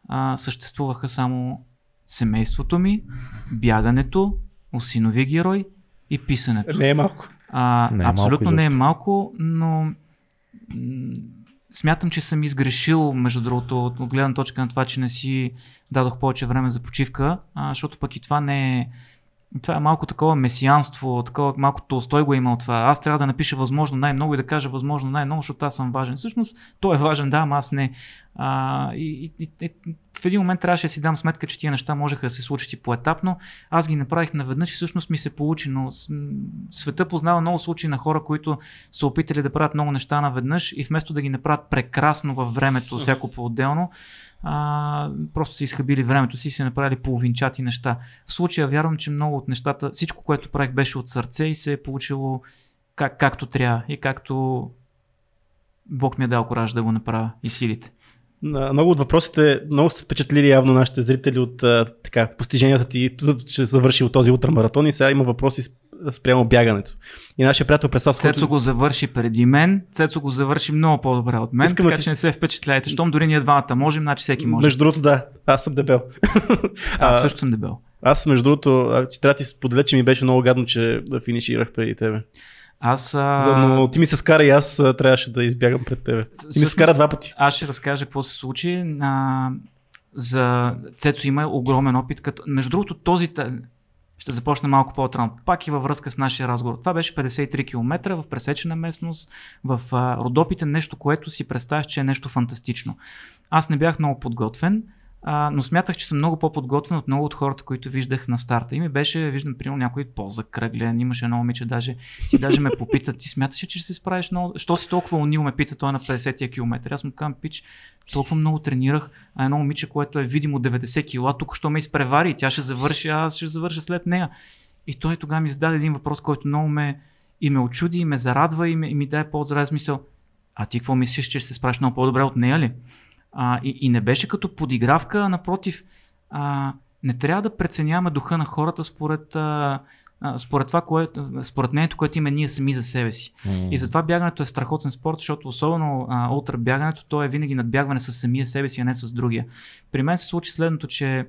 а, съществуваха само семейството ми, бягането, осинови герой и писането. Не е малко. А, Не е малко абсолютно не е малко, но м, смятам, че съм изгрешил, между другото, от от гледна точка на това, че не си дадох повече време за почивка, а, защото пък и това не е. Това е малко такова месианство, такова малко Толстой го е имал това. Аз трябва да напиша възможно най-много и да кажа възможно най-много, защото аз съм важен. Всъщност, той е важен, да, ама аз не. А, и, и, и, в един момент трябваше да си дам сметка, че тия неща можеха да се случат и поетапно. Аз ги направих наведнъж и всъщност ми се получи, но света познава много случаи на хора, които са опитали да правят много неща наведнъж и вместо да ги направят прекрасно във времето, всяко по-отделно, а, просто са изхабили времето си и са направили половинчати неща. В случая вярвам, че много от нещата, всичко, което правих беше от сърце и се е получило как, както трябва и както Бог ми е дал кораж да го направя и силите. Много от въпросите много са впечатлили явно нашите зрители от така, постиженията ти, за- ще завърши от този ултрамаратон и сега има въпроси спрямо бягането. И нашия приятел Преслав, Цецо който... го завърши преди мен, Цецо го завърши много по-добре от мен, Искам така ти че не се впечатляйте. Щом дори ние двамата можем, значи всеки може. Между другото, да, аз съм дебел. Аз също съм дебел. Аз, между другото, че трябва да ти споделя, че ми беше много гадно, че да финиширах преди тебе. Аз, а... За, но ти ми се скара и аз а, трябваше да избягам пред тебе. Ти ми се всъщност- скара два пъти. Аз ще разкажа какво се случи. А, за Цецо има огромен опит. Като... Между другото, този... Ще започна малко по-отрано. Пак и във връзка с нашия разговор. Това беше 53 км в пресечена местност, в Родопите, нещо, което си представяш, че е нещо фантастично. Аз не бях много подготвен, а, но смятах, че съм много по-подготвен от много от хората, които виждах на старта. И ми беше, виждам, примерно някой по-закръглен, имаше едно момиче, даже, ти даже ме попита, ти смяташ, ли, че ще се справиш много, що си толкова унил, ме пита той на 50 км. Аз му казвам, пич, толкова много тренирах, а едно момиче, което е видимо 90 кг, тук що ме изпревари тя ще завърши, аз ще завърша след нея. И той тогава ми зададе един въпрос, който много ме и ме очуди, и ме зарадва, и, ме, и ми даде повод за размисъл. А ти какво мислиш, че ще се справиш много по-добре от нея ли? А, и, и не беше като подигравка, напротив, а, не трябва да преценяваме духа на хората според, а, според това, което, според мнението, което има ние сами за себе си. И затова бягането е страхотен спорт, защото особено а, ултра бягането, то е винаги надбягване с самия себе си, а не с другия. При мен се случи следното, че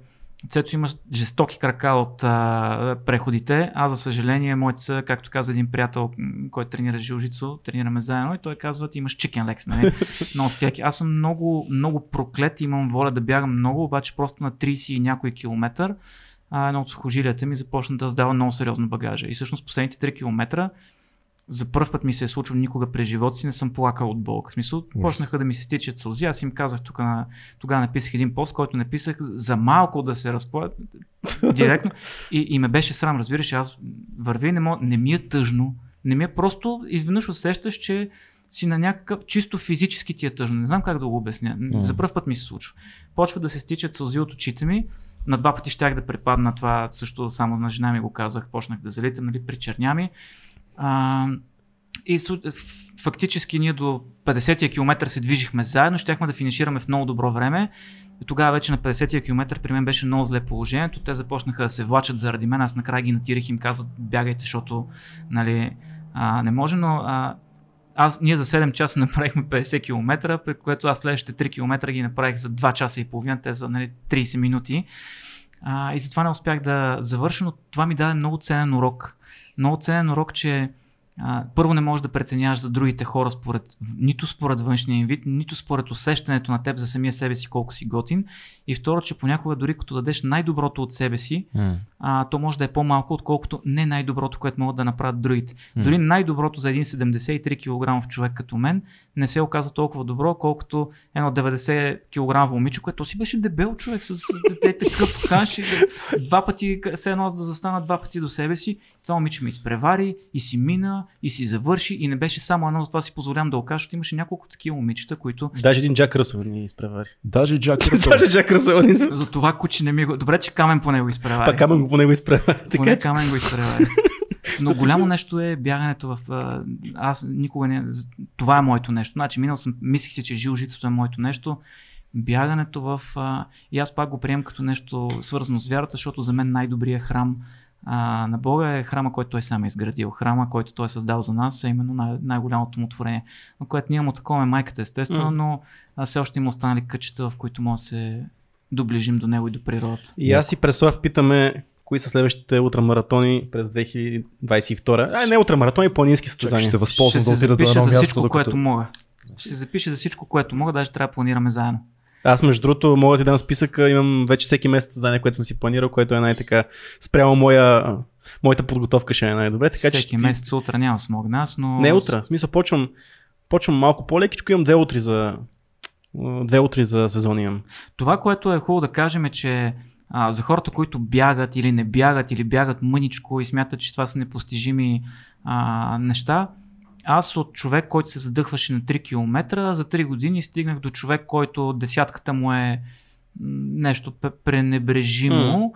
Цецо има жестоки крака от а, преходите. Аз, за съжаление, моите са, както каза един приятел, който тренира жилжицо, тренираме заедно и той казва, ти имаш чикен лекс, нали? много стяки. Аз съм много, много проклет, имам воля да бягам много, обаче просто на 30 и някой километър а, едно от сухожилията ми започна да сдава много сериозно багажа. И всъщност последните 3 км за първ път ми се е случило никога през живота си, не съм плакал от болка. В смисъл, почнаха да ми се стичат сълзи. Аз им казах, тук на, тогава написах един пост, който написах за малко да се разплоят директно. И, и ме беше срам, разбираш, аз върви не, мога, не ми е тъжно. Не ми е просто, изведнъж усещаш, че си на някакъв чисто физически ти е тъжно. Не знам как да го обясня. За първ път ми се случва. Почва да се стичат сълзи от очите ми. На два пъти щях да препадна това, също само на жена ми го казах, почнах да залитам, нали, причерня ми. А, и фактически ние до 50-я километър се движихме заедно, щяхме да финишираме в много добро време. И тогава вече на 50-я километър при мен беше много зле положението. Те започнаха да се влачат заради мен. Аз накрая ги натирих и им казват бягайте, защото нали, а, не може, но а, аз, ние за 7 часа направихме 50 км, при което аз следващите 3 км ги направих за 2 часа и половина, те за нали, 30 минути. А, и затова не успях да завърша, но това ми даде много ценен урок. Много ценен урок, че а, първо не можеш да преценяваш за другите хора според, нито според външния им вид, нито според усещането на теб за самия себе си колко си готин. И второ, че понякога дори като дадеш най-доброто от себе си, mm. а, то може да е по-малко, отколкото не най-доброто, което могат да направят другите. Mm. Дори най-доброто за един 73 кг човек като мен не се оказа толкова добро, колкото едно 90 кг момиче, което си беше дебел човек с такъв ханш и два пъти, все едно аз да застана два пъти до себе си. Това момиче ме изпревари и си мина и си завърши и не беше само едно, затова си позволявам да окажа, защото имаше няколко такива момичета, които... Даже един Джак Ръсъл ни изпревари. Даже Джак Ръсъл. Даже Джак Ръсъл ни За това куче не ми го... Добре, че Камен по него изпревари. Па Камен по него изпревари. Поне Камен го изпревари. Но голямо нещо е бягането в... Аз никога не... Това е моето нещо. Значи, минал съм, мислих си, че жилжицата е моето нещо. Бягането в... И аз пак го приемам като нещо свързано с вярата, защото за мен най-добрият храм а, на Бога е храма, който той сам е изградил. Храма, който той е създал за нас, е именно най- най-голямото му творение. Но което ние му такова е майката, естествено, mm. но а, все още има останали къчета, в които може да се доближим до него и до природата. И аз и Преслав питаме кои са следващите ултрамаратони през 2022. А, не ултрамаратони, планински състезания. Ще се възползвам да отида до едно за всичко, докато... което мога. Ще се запише за всичко, което мога, даже трябва да планираме заедно. Аз между другото мога да ти дам списъка, имам вече всеки месец задание, което съм си планирал, което е най-така спрямо моя, моята подготовка ще е най-добре. Така, всеки че месец утре няма смог нас, но... Не утре, в смисъл почвам, почвам малко по-лекичко, имам две утри за, две утри за сезон имам. Това, което е хубаво да кажем е, че а, за хората, които бягат или не бягат, или бягат мъничко и смятат, че това са непостижими а, неща, аз от човек, който се задъхваше на 3 км, за 3 години стигнах до човек, който десятката му е нещо пренебрежимо. Mm.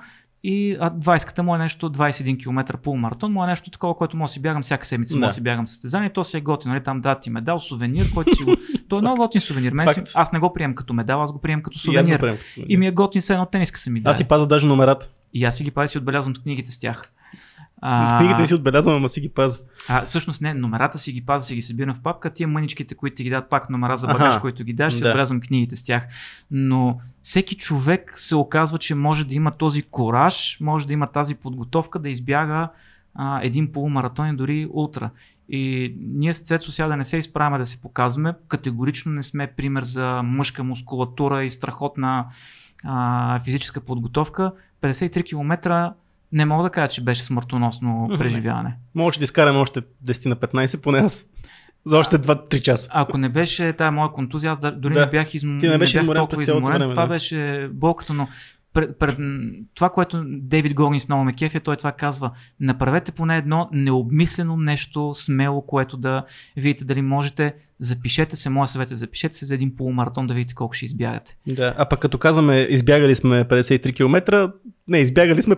И 20-ката му е нещо 21 км полумаратон, му е нещо такова, което може да си бягам всяка седмица, да. може да си бягам състезание, то си е готино, нали, там ти медал, сувенир, който си го... То е много готин сувенир. Мен си... Аз не го приемам като медал, аз го приемам като сувенир. И, като сувенир. и ми е готин се едно тениска са ми Аз си паза даже номерата. И аз си ги пазя си отбелязвам книгите с тях. А, Книгите си отбелязвам, ама си ги паза. А, всъщност не, номерата си ги паза, си ги събирам в папка, тия мъничките, които ти ги дадат пак номера за багаж, които ги даш, си да. отбелязвам книгите с тях. Но всеки човек се оказва, че може да има този кораж, може да има тази подготовка да избяга а, един полумаратон и дори ултра. И ние с Цецо сега да не се изправяме да се показваме, категорично не сме пример за мъжка мускулатура и страхотна а, физическа подготовка. 53 км не мога да кажа, че беше смъртоносно преживяване. Може да изкараме още 10 на 15, поне аз. За още 2-3 часа. Ако не беше тая моя контузия, аз дори да. не бях, изм... Ти не беше не бях толкова изморен. Време, това да. беше болката, но пред, пред, това, което Дейвид Горнис много ме кефи, той това казва, направете поне едно необмислено нещо, смело, което да видите дали можете, запишете се, моя съвет е запишете се за един полумаратон да видите колко ще избягате. Да, а пък като казваме избягали сме 53 км, не, избягали сме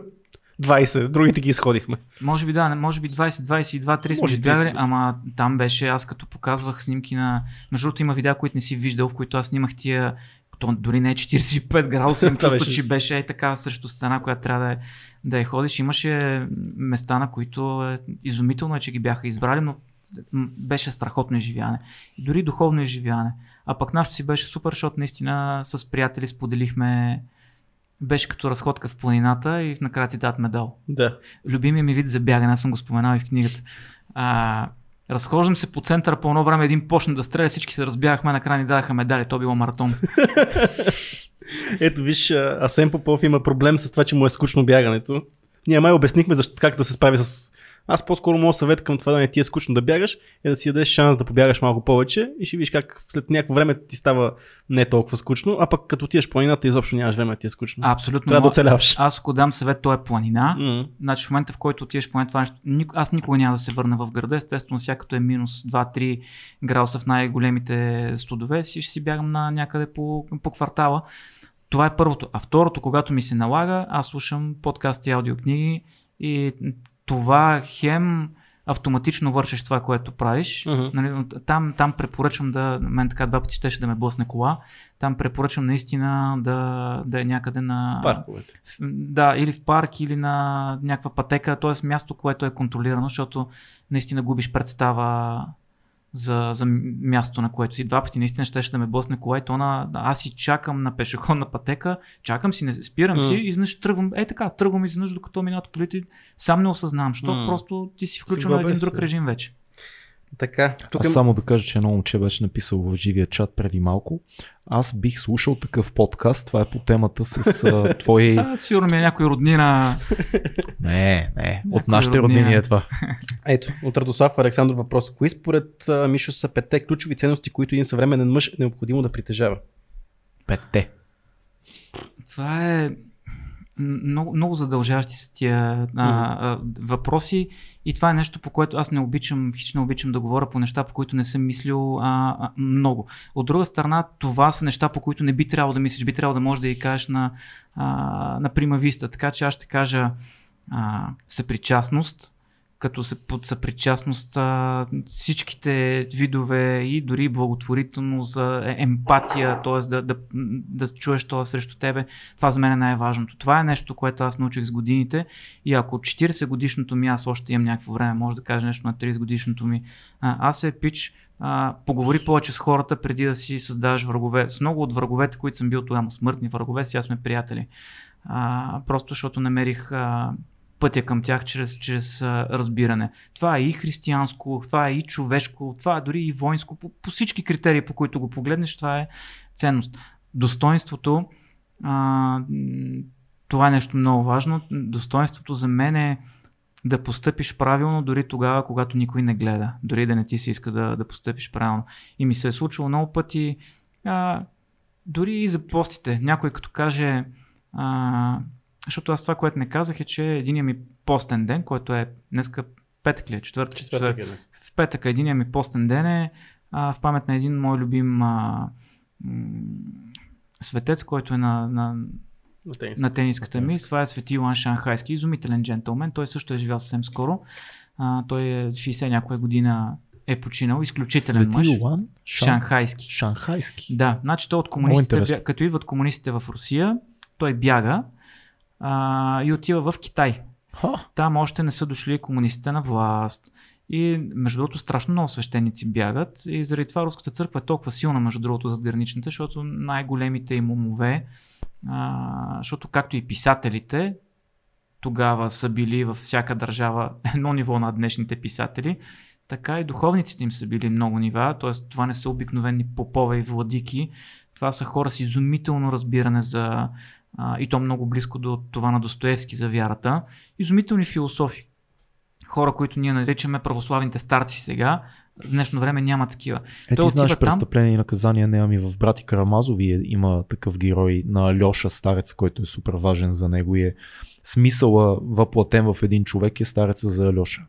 20, другите ги изходихме. Може би да, може би 20, 22, 30 сме избягали, ама там беше, аз като показвах снимки на... Между другото има видеа, които не си виждал, в които аз снимах тия то дори не е 45 градуса, им чувство, че беше е така срещу стена, която трябва да, е, да я ходиш. Имаше места, на които е изумително е, че ги бяха избрали, но беше страхотно изживяване. И дори духовно изживяване. А пък нашото си беше супер, защото наистина с приятели споделихме беше като разходка в планината и накрая ти дадат медал. Да. Любимия ми вид за бягане, аз съм го споменал и в книгата. А, разхождам се по центъра по едно време, един почна да стреля, всички се разбягахме, накрая ни дадаха медали, то било маратон. Ето виж, Асен Попов има проблем с това, че му е скучно бягането. Ние май обяснихме защо, как да се справи с... Аз по-скоро моят съвет към това да не ти е скучно да бягаш е да си дадеш шанс да побягаш малко повече и ще видиш как след някакво време ти става не толкова скучно, а пък като отидеш планината изобщо нямаш време да ти е скучно. Абсолютно. Трябва да оцеляваш. Аз ако дам съвет, то е планина. М. Значи в момента, в който отидеш по това нещо, аз никога няма да се върна в града. Естествено, сега като е минус 2-3 градуса в най-големите студове, си ще си бягам на някъде по, по квартала. Това е първото. А второто, когато ми се налага, аз слушам подкасти и аудиокниги и това хем автоматично вършиш това, което правиш. Мгм. Нали, там, там препоръчвам да, мен така два пъти щеше да ме блъсне кола, там препоръчвам наистина да, да е някъде на... Парковете. В- Да, или в парк, или на някаква пътека, т.е. място, което е контролирано, защото наистина губиш представа за, за място, на което си. Два пъти наистина щеше да ме блъсне кола и то на, аз си чакам на пешеходна пътека, чакам си, не спирам си М. и изведнъж тръгвам, е така, тръгвам изведнъж докато минат колите, сам не осъзнавам, защото М. просто ти си включил на един друг си. режим вече. Така, тук Аз е... само да кажа, че едно момче беше написал в живия чат преди малко. Аз бих слушал такъв подкаст. Това е по темата с а, твои... Сигурно ми е някой роднина. Не, не. От Някой нашите роднина. роднини е това. Ето, от Радослав Александров въпрос. Кои според а, Мишо са петте ключови ценности, които един съвременен мъж е необходимо да притежава? Петте. Това е много, много задължаващи са тия а, а, въпроси и това е нещо, по което аз не обичам, хич не обичам да говоря по неща, по които не съм мислил а, а, много. От друга страна, това са неща, по които не би трябвало да мислиш, би трябвало да можеш да ги кажеш на, а, на прима виста. Така че аз ще кажа а, съпричастност, като се под съпричастност всичките видове и дори благотворителност, а, е- емпатия, т.е. Да, да, да чуеш това срещу тебе, това за мен е най-важното. Това е нещо, което аз научих с годините и ако 40 годишното ми, аз още имам някакво време, може да кажа нещо на 30 годишното ми, аз е пич, а, поговори повече с хората преди да си създаваш врагове. С много от враговете, които съм бил тогава смъртни врагове, сега сме приятели. А, просто защото намерих а, пътя към тях чрез, чрез разбиране. Това е и християнско, това е и човешко, това е дори и воинско. По, по всички критерии, по които го погледнеш, това е ценност. Достоинството, а, това е нещо много важно. Достоинството за мен е да постъпиш правилно дори тогава, когато никой не гледа. Дори да не ти се иска да, да постъпиш правилно. И ми се е случвало много пъти, а, дори и за постите. Някой като каже, а, защото аз това, което не казах е, че единия ми постен ден, който е днеска петък ли е, четвъртък, Четвъртък е днес. в петък единия ми постен ден е а, в памет на един мой любим а, м, светец, който е на, на, На тенис. на тениската На ми. Това е Свети Йоан Шанхайски, изумителен джентълмен. Той също е живял съвсем скоро. А, той е 60 някоя година е починал. Изключителен Свети мъж. Йоан Шан... Шанхайски. Шанхайски. Да, значи той от комунистите, бя- като идват комунистите в Русия, той бяга а, и отива в Китай. Ха, Там още не са дошли комунистите на власт. И между другото страшно много свещеници бягат и заради това руската църква е толкова силна между другото зад граничната, защото най-големите им умове, а, защото както и писателите, тогава са били във всяка държава едно ниво на днешните писатели, така и духовниците им са били много нива, т.е. това не са обикновени попове и владики, това са хора с изумително разбиране за а, и то много близко до това на Достоевски за вярата, изумителни философи. Хора, които ние наричаме православните старци сега, в днешно време няма такива. Е, Той ти знаеш там. престъпление и наказание, не ами в Брати Карамазови е, има такъв герой на Льоша Старец, който е супер важен за него и е смисъла въплатен в един човек е стареца за Льоша.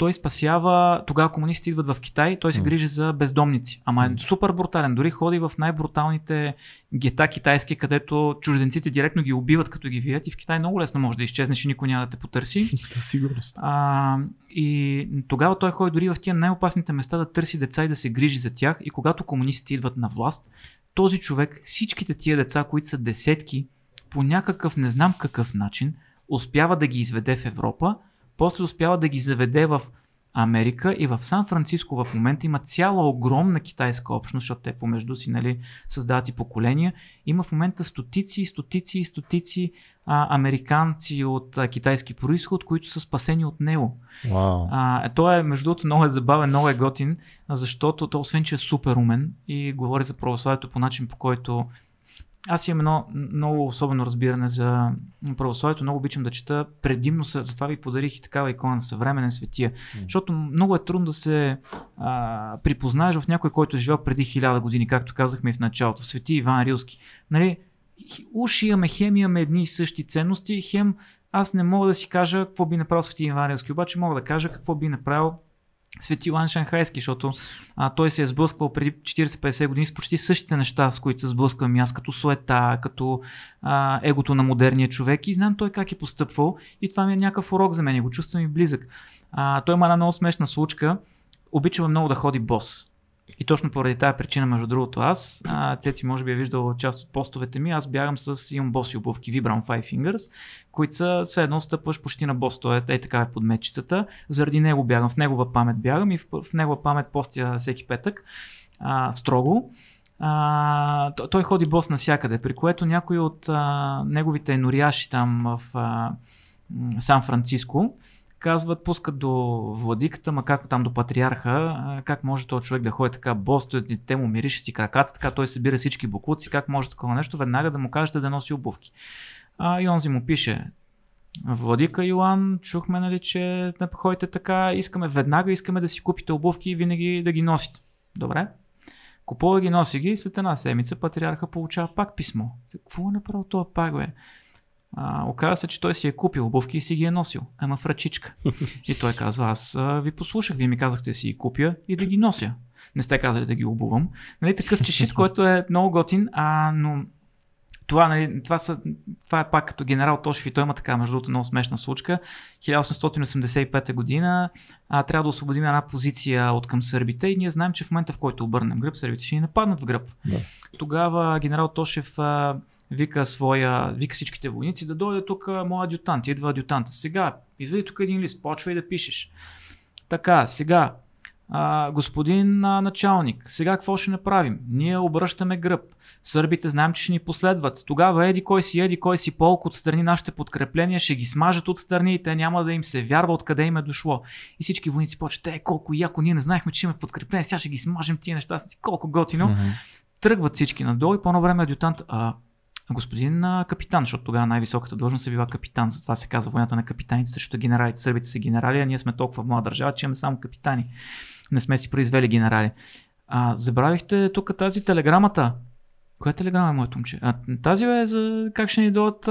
Той спасява, тогава комунистите идват в Китай, той се грижи за бездомници. Ама е супер брутален, дори ходи в най-бруталните гета китайски, където чужденците директно ги убиват, като ги вият и в Китай много лесно може да изчезнеш и никой няма да те потърси. Със сигурност. А, и тогава той ходи дори в тия най-опасните места да търси деца и да се грижи за тях. И когато комунистите идват на власт, този човек, всичките тия деца, които са десетки, по някакъв не знам какъв начин, успява да ги изведе в Европа, после успява да ги заведе в Америка и в Сан Франциско в момента има цяла огромна китайска общност, защото те помежду си нали, създават и поколения. Има в момента стотици, стотици и стотици а, американци от а, китайски происход, които са спасени от него. Вау. А, той е, между другото, много е забавен, много е готин, защото той, освен че е супер умен и говори за православието по начин, по който аз имам едно много особено разбиране за православието. Много обичам да чета. Предимно са, затова ви подарих и такава икона на съвременен светия. Mm. Защото много е трудно да се а, припознаеш в някой, който е живял преди хиляда години, както казахме и в началото. Свети Иван Рилски. Нали, уж имаме хем, имаме едни и същи ценности, хем аз не мога да си кажа какво би направил Свети Иван Рилски, обаче мога да кажа какво би направил Свети Лан Шанхайски, защото а, той се е сблъсквал преди 40-50 години с почти същите неща, с които се сблъсквам аз, като суета, като а, егото на модерния човек и знам той как е постъпвал и това ми е някакъв урок за мен и го чувствам и близък. А, той има една много смешна случка, обичава много да ходи бос. И точно поради тази причина, между другото, аз, а, Цеци може би е виждал част от постовете ми, аз бягам с, имам боси обувки Vibram Five Fingers, които са все едно стъпваш почти на бос, той е, е така е под мечицата, заради него бягам, в негова памет бягам и в, в негова памет постя всеки петък, а, строго. А, той, ходи бос навсякъде, при което някой от а, неговите норяши там в Сан Франциско, казват, пускат до владиката, ма как там до патриарха, как може този човек да ходи така бос, те му мирише си краката, така той събира всички буклуци, как може такова нещо, веднага да му кажете да носи обувки. А, и онзи му пише, Владика Йоан, чухме, нали, че ходите така, искаме веднага, искаме да си купите обувки и винаги да ги носите. Добре. Купува ги, носи ги и след една седмица патриарха получава пак писмо. Какво е направил това пак, бе? А, оказа се, че той си е купил обувки и си ги е носил. Ама в ръчичка. И той казва, аз а, ви послушах, вие ми казахте да си ги купя и да ги нося. Не сте казали да ги обувам. Нали, такъв чешит, който е много готин, а, но това, нали, това, са, това е пак като генерал Тошев и той има така, между другото, много смешна случка. 1885 година а, трябва да освободим една позиция от към сърбите и ние знаем, че в момента в който обърнем гръб, сърбите ще ни нападнат в гръб. Да. Тогава генерал Тошев а, вика своя, вика всичките войници да дойде тук моя адютант. Идва адютанта. Сега, извади тук един лист, почвай да пишеш. Така, сега, а, господин а, началник, сега какво ще направим? Ние обръщаме гръб. Сърбите знаем, че ще ни последват. Тогава еди кой си, еди кой си полк отстрани нашите подкрепления, ще ги смажат отстрани и те няма да им се вярва откъде им е дошло. И всички войници почват, е колко яко, ние не знаехме, че имаме подкрепление, сега ще ги смажем тия неща, колко готино. Mm-hmm. Тръгват всички надолу и по-едно време адютант, а, господин а, капитан, защото тогава най-високата длъжност е била капитан, затова се казва войната на капитаните, защото генералите, сърбите са генерали, а ние сме толкова млада държава, че имаме само капитани. Не сме си произвели генерали. А, забравихте тук тази телеграмата. Коя телеграма е моето момче? А, тази е за как ще ни дойдат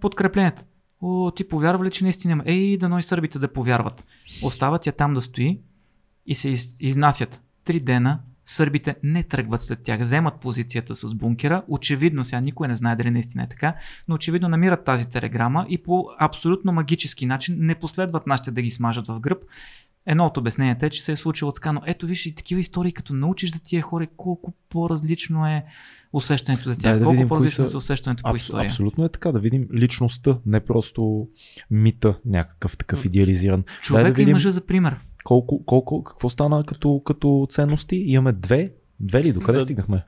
подкрепленията. О, ти повярва ли, че наистина има? Ей, дано и сърбите да повярват. Остават я там да стои и се из, изнасят. Три дена Сърбите не тръгват след тях, вземат позицията с бункера. Очевидно, сега никой не знае дали наистина е така, но очевидно намират тази телеграма и по абсолютно магически начин не последват нашите да ги смажат в гръб. Едно от обясненията е, че се е случило така, но ето виж и такива истории, като научиш за тия хора, колко по-различно е усещането за тях, да колко по-различно са... е усещането по история. Абсолютно е така, да видим личността, не просто мита, някакъв такъв идеализиран. Човек да видим... и мъжа за пример. Колко, колко, какво стана като, като ценности? Имаме две. Две ли? Докъде да. стигнахме?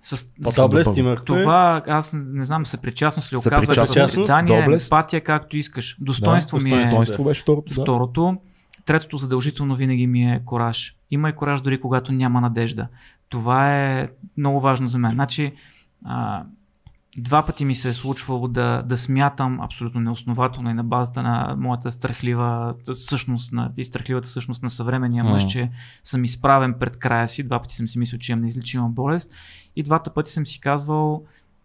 С, доблест имахме. Това, аз не знам, съпричастност ли оказа, състрадание, емпатия, както искаш. Достоинство да, ми е. Достоинство беше второто. Да. Второто. Третото задължително винаги ми е кораж. Има и кораж дори когато няма надежда. Това е много важно за мен. Значи, а, Два пъти ми се е случвало да, да смятам абсолютно неоснователно и на базата на моята страхлива същност на, и страхливата същност на съвременния мъж, mm. че съм изправен пред края си. Два пъти съм си мислил, че имам неизлечима болест. И двата пъти съм си казвал,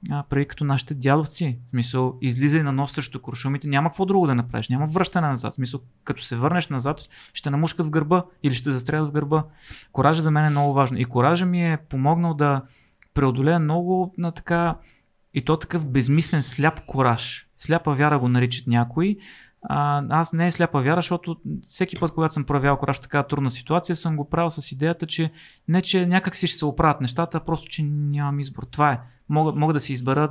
а, преди като нашите дядовци. В смисъл, излизай на нос срещу куршумите, няма какво друго да направиш, няма връщане назад. В смисъл, като се върнеш назад, ще намушкат в гърба или ще застрелят в гърба. Коража за мен е много важно. И коража ми е помогнал да преодолея много на така и то такъв безмислен сляп кораж. Сляпа вяра го наричат някои. А, аз не е сляпа вяра, защото всеки път, когато съм проявял кораж в такава трудна ситуация, съм го правил с идеята, че не, че някак си ще се оправят нещата, а просто, че нямам избор. Това е. Мога, мога да си избера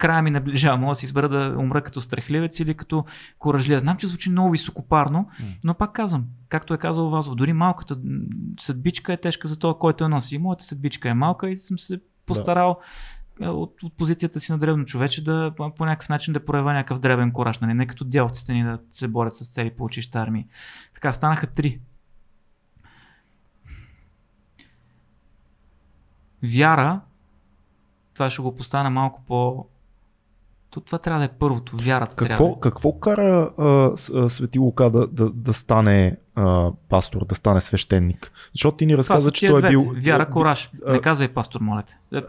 края ми наближава. Мога да си избера да умра като страхливец или като коражлия. Знам, че звучи много високопарно, но пак казвам, както е казал Вазов, дори малката съдбичка е тежка за това, който е носи. И моята съдбичка е малка и съм се постарал е, от, от позицията си на древно човече да по някакъв начин да проявя някакъв древен кораж, нали? не като дялците ни да се борят с цели по училища армии. Така, станаха три. Вяра това ще го поставя малко по... То, това трябва да е първото, вярата Какво, трябва. е. какво кара а, Свети Лука да, да, да стане а, пастор, да стане свещеник? Защото ти ни разказа, че той е двете. бил... Вяра, кораж. а- Не казвай пастор, моля те.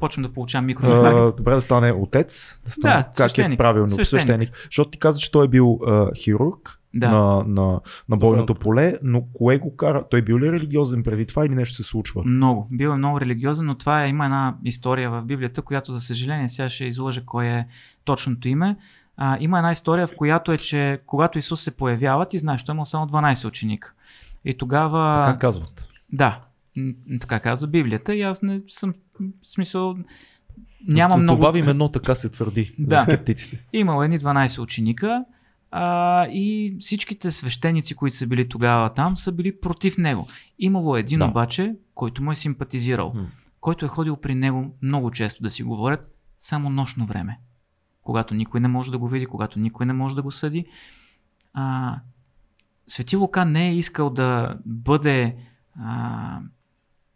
Почвам да получавам микроинфаркт. добре да стане отец, да стане, Да, как е свещеник. правилно, свещеник. Свещеник. Защото ти каза, че той е бил а, хирург Да. на, на, на бойното поле, но кое го кара? Той бил ли религиозен преди това или нещо се случва? Много. Бил е много религиозен, но това е, има една история в Библията, която за съжаление сега ще излъжа кое е точното име. А, има една история, в която е, че когато Исус се появява, ти знаеш, той е имал само 12 ученика. И тогава... Така казват. Да, така казва Библията и аз не съм смисъл... Няма много... Добавим едно, така се твърди Да. за скептиците. Имал едни 12 ученика а, и всичките свещеници, които са били тогава там, са били против него. Имало един Да. обаче, който му е симпатизирал, М. който е ходил при него много често да си говорят, само нощно време. Когато никой не може да го види, когато никой не може да го съди. А, Свети Лука не е искал да бъде а,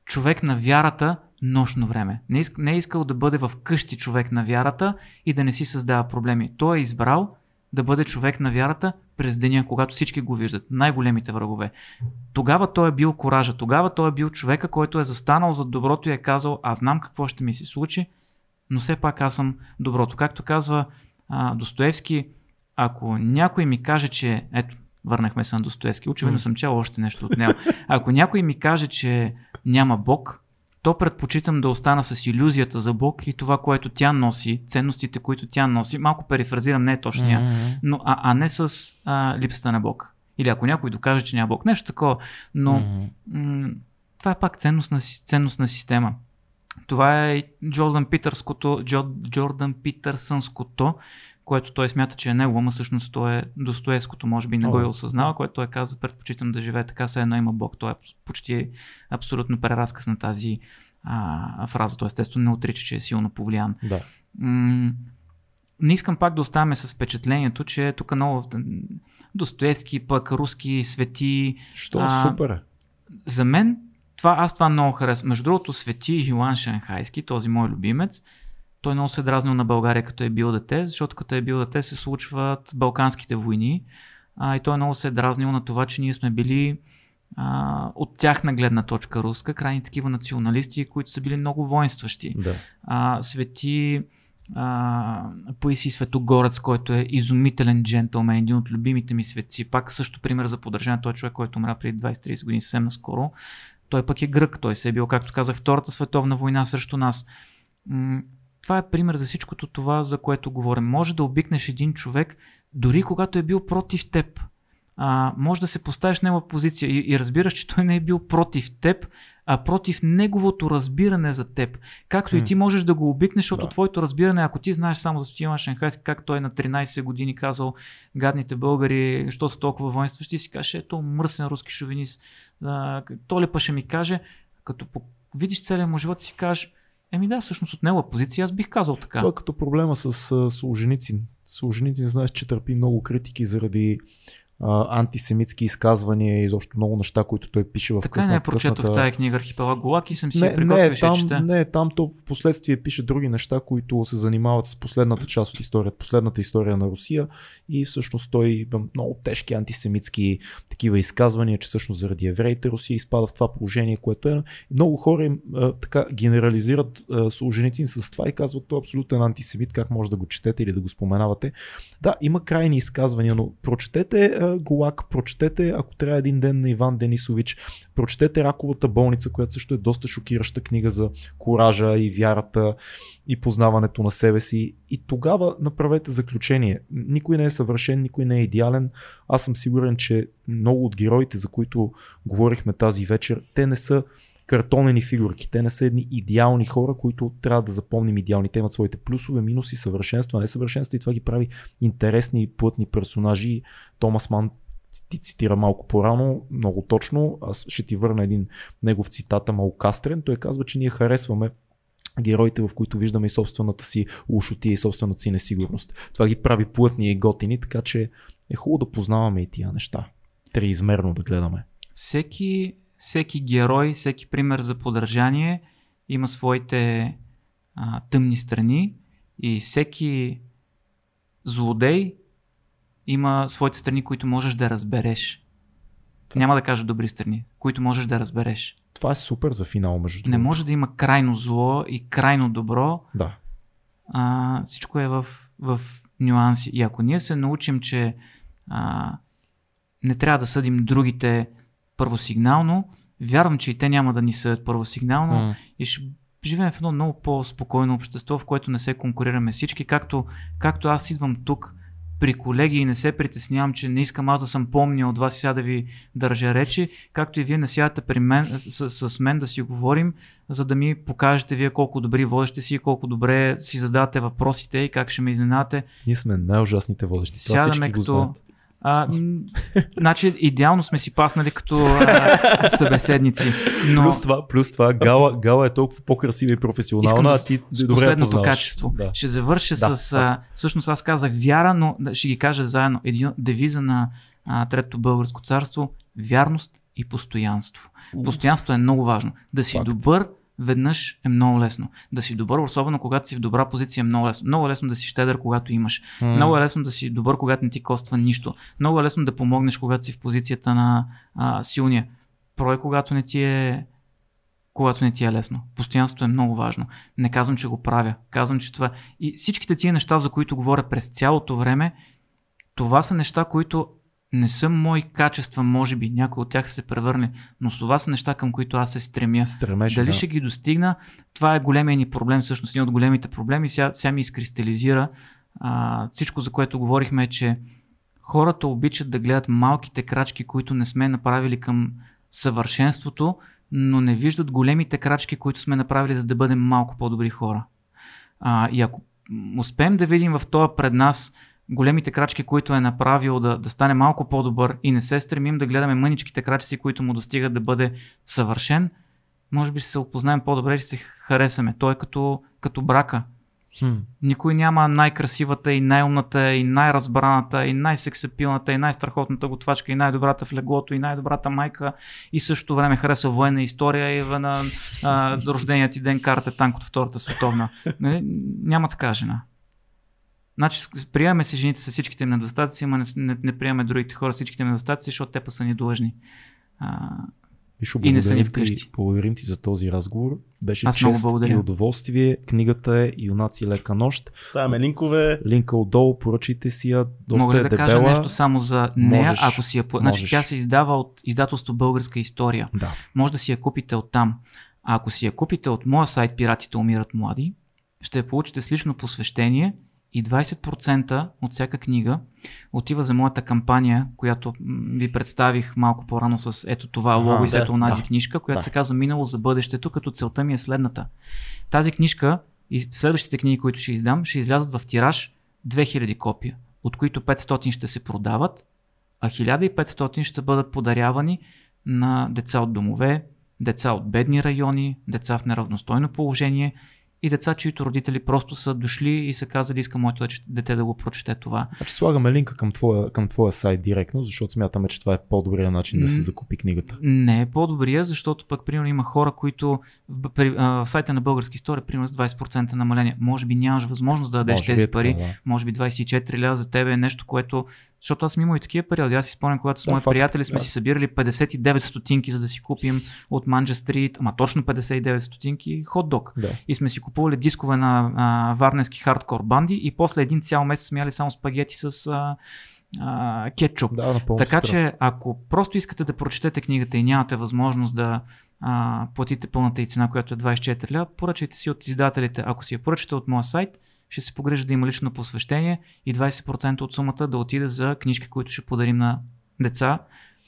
човек на вярата нощно време. Не, иск, не е искал да бъде в къщи човек на вярата и да не си създава проблеми. Той е избрал да бъде човек на вярата през деня, когато всички го виждат, най-големите врагове. Тогава той е бил коража, тогава той е бил човека, който е застанал зад доброто и е казал, аз знам какво ще ми се случи, но все пак аз съм доброто. Както казва а, Достоевски, ако някой ми каже, че ето, върнахме се на Достоевски, очевидно М. съм чел още нещо от него. Ако някой ми каже, че няма Бог, то предпочитам да остана с иллюзията за Бог и това, което тя носи, ценностите, които тя носи. Малко перифразирам, не е точния, но, а, а не с а, липсата на Бог. Или ако някой докаже, че няма Бог. Нещо такова. Но м- това е пак ценностна, си- ценностна система. Това е Джордан Питърското, Джо, Джордан Питърсънското, което той смята, че е него, ама всъщност то е Достоевското, може би не го е осъзнава, което той казва, предпочитам да живее така, все едно има Бог. Той е почти абсолютно преразказ на тази а, фраза. Той естествено не отрича, че е силно повлиян. Да. М- не искам пак да оставаме с впечатлението, че тук много Достоевски, пък руски свети. Що А, супер е. За мен, това, аз това много харесвам. Между другото, свети Йоан Шанхайски, този мой любимец, той много се дразнил на България, като е бил дете, защото като е бил дете се случват Балканските войни. А, и той много се е дразнил на това, че ние сме били а, от тяхна гледна точка руска, крайни такива националисти, които са били много воинстващи Да. а, свети а, Паисий Светогорец, който е изумителен джентълмен, един от любимите ми светци. Пак също пример за поддържане. Той е човек, който умря преди 20-30 години съвсем наскоро. Той пък е грък. Той се е бил, както казах, Втората световна война срещу нас. Това е пример за всичкото това, за което говорим. Може да обикнеш един човек, дори когато е бил против теб. А, може да се поставиш в негова позиция и, и разбираш, че той не е бил против теб, а против неговото разбиране за теб. Както и М. ти можеш да го обикнеш, защото Да. твоето разбиране, ако ти знаеш само за Стоян Шанхайски, как той на 13 години казал гадните българи, що са толкова воинстващи, си кажеш, ето мръсен руски шовинист, а, то ли па ще ми каже, като видиш целият му живот и си кажеш, еми да, всъщност от негова позиция аз бих казал така. Това е като проблема с Солженицин. Солженицин знаеш, че търпи много критики заради а, антисемитски изказвания и изобщо много неща, които той пише в така късна, не е прочетох късната... тази книга Архипелаг Голак и съм си Не, я там, чета. не, там то в последствие пише други неща, които се занимават с последната част от историята, последната история на Русия и всъщност той има много тежки антисемитски такива изказвания, че всъщност заради евреите Русия изпада в това положение, което е. Много хора им а, така генерализират а, Солженицин с това и казват, той е абсолютен антисемит, как може да го четете или да го споменавате. Да, има крайни изказвания, но прочетете а, Голак, прочетете, ако трябва един ден на Иван Денисович, прочетете Раковата болница, която също е доста шокираща книга за коража и вярата и познаването на себе си. И тогава направете заключение. Никой не е съвършен, никой не е идеален. Аз съм сигурен, че много от героите, за които говорихме тази вечер, те не са картонени фигурки. Те не са едни идеални хора, които трябва да запомним идеални. Те имат своите плюсове, минуси, съвършенства, несъвършенства и това ги прави интересни и плътни персонажи. Томас Ман ти цитира малко по-рано, много точно. Аз ще ти върна един негов цитата, малко кастрен. Той казва, че ние харесваме героите, в които виждаме и собствената си лошотия и собствената си несигурност. Това ги прави плътни и готини, така че е хубаво да познаваме и тия неща. Триизмерно да гледаме. всеки, всеки герой, всеки пример за поддържание има своите а, тъмни страни и всеки злодей има своите страни, които можеш да разбереш. Няма да кажа добри страни, които можеш да разбереш. Това е супер за финал, между Не другото. може да има крайно зло и крайно добро. Да. А, всичко е в, в нюанси. И ако ние се научим, че а, не трябва да съдим другите първосигнално, вярвам, че и те няма да ни съдят първосигнално М. и ще живеем в едно много по-спокойно общество, в което не се конкурираме всички, както, както аз идвам тук при колеги и не се притеснявам, че не искам аз да съм помня от вас и сега да ви държа речи, както и вие не сядате при мен, с, с мен да си говорим, за да ми покажете вие колко добри водещи си, колко добре си задавате въпросите и как ще ме изненадате. Ние сме най-ужасните водещи. Това Сядаме всички го като- знаят. А, значи, идеално сме си паснали като а, събеседници. Но... Плюс това, плюс това Гала, Гала е толкова по-красива и Искам професионална, да а ти с добре последното познаваш. качество. Да. Ще завърша Да, с... А, всъщност аз казах вяра, но да, ще ги кажа заедно. Един девиза на а, Третото българско царство вярност и постоянство. Постоянство е много важно. Да си Факт. добър веднъж е много лесно. Да си добър, особено когато си в добра позиция е много лесно. Много е лесно да си щедър, когато имаш. М. Много е лесно да си добър, когато не ти коства нищо. Много е лесно да помогнеш, когато си в позицията на а, силния. Прой, когато не ти е когато не ти е лесно. Постоянството е много важно. Не казвам, че го правя. Казвам, че това. И всичките тия неща, за които говоря през цялото време, това са неща, които не са мои качества, може би. Някои от тях са се превърне, но това са неща, към които аз се стремя. Стремеш, Дали да. ще ги достигна, това е големия ни проблем, всъщност един от големите проблеми. Сега, сега ми изкристализира а, всичко, за което говорихме, е, че хората обичат да гледат малките крачки, които не сме направили към съвършенството, но не виждат големите крачки, които сме направили, за да бъдем малко по-добри хора. А, и ако успеем да видим в това пред нас големите крачки, които е направил да, да стане малко по-добър и не се стремим да гледаме мъничките крачки, които му достигат да бъде съвършен, може би ще се опознаем по-добре и ще се харесаме. Той е като, като брака. Хм. Никой няма най-красивата и най-умната и най-разбраната и най-сексапилната и най-страхотната готвачка и най-добрата в леглото и най-добрата майка и същото време харесва военна история и на а, рождения ти ден карате танк от Втората световна. Нали? Няма така жена. Значи приемаме се жените с всичките им недостатъци, ама не, не, не приемаме другите хора с всичките им недостатъци, защото те па са ни длъжни. А, Вишо, И не са ни благодарим ти- вкъщи. Благодарим ти за този разговор. Беше Аз много чест и удоволствие. Книгата е Юнаци лека нощ. Ставаме линкове. Линка отдолу, поръчайте си я. Доста Мога ли е да дебела. кажа нещо само за нея, Можеш. ако си я... пла- Значи Можеш. тя се издава от издателство Българска история. Да. може да си я купите от там. А ако си я купите от моя сайт Пиратите умират млади, ще я получите с лично посвещение и 20% от всяка книга отива за моята кампания, която ви представих малко по-рано с ето това Ага, лого и да, ето онази да. книжка, която Да. се казва Минало за бъдещето, като целта ми е следната. Тази книжка и следващите книги, които ще издам, ще излязат в тираж 2000 копия, от които 500 ще се продават, а 1500 ще бъдат подарявани на деца от домове, деца от бедни райони, деца в неравностойно положение и деца, чието родители просто са дошли и са казали, искам моето дете- да го прочете това. Значи слагаме линка към твоя, към твоя сайт директно, защото смятаме, че това е по-добрият начин да се закупи книгата. Не е по-добрия, защото пък, примерно, има хора, които в, при, а, в сайта на българска история, примерно, с 20% намаление. Може би нямаш възможност да дадеш Може тези е пари. да. Може би 24 ля за тебе е нещо, което. Защото аз съм имал и такива периоди. Аз си спомням, когато с Да, мои факт, приятели сме да. си събирали 59 стотинки, за да си купим от Манджа Стрит, ама точно 59 стотинки хот-дог. Да. И сме си купували дискове на а, варненски хардкор банди и после един цял месец сме яли само спагети с а, а, кетчуп. Да, Така че, ако просто искате да прочетете книгата и нямате възможност да а, платите пълната и цена, която е 24 ля, поръчайте си от издателите. Ако си я поръчате от моя сайт, ще се погрежа да има лично посвещение и 20% от сумата да отиде за книжки, които ще подарим на деца,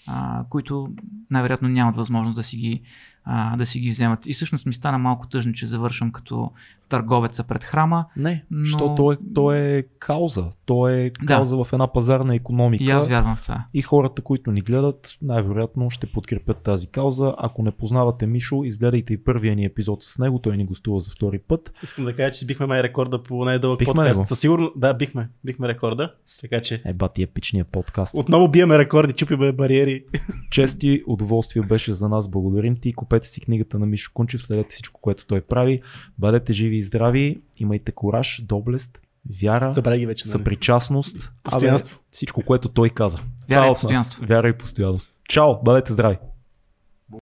а, които най-вероятно нямат възможност да си ги, а, да си ги вземат. И всъщност ми стана малко тъжно, че завършвам като търговеца пред храма. Не, но- защото то е, то е кауза. То е Да. кауза в една пазарна економика. И аз вярвам в това. И хората, които ни гледат, най-вероятно ще подкрепят тази кауза. Ако не познавате Мишо, изгледайте и първия ни епизод с него. Той ни гостува за втори път. Искам да кажа, че бихме май рекорда по най-дълъг Бихме подкаст. го? Със сигурно, да, бихме. Бихме рекорда. Така че Е, бати епичния подкаст. отново биеме рекорди, чупиме бариери. Чест и удоволствие беше за нас. Благодарим ти. Купете си книгата на Мишо Кунчев, следете всичко, което той прави. Бъдете живи и здрави, имайте кораж, доблест, вяра, Забравя ги вече. нали? съпричастност, Постоянство. Абе, всичко, което той каза. Вяра Това и е от нас. постоянство. Вяра и постоянност. Чао, бъдете здрави!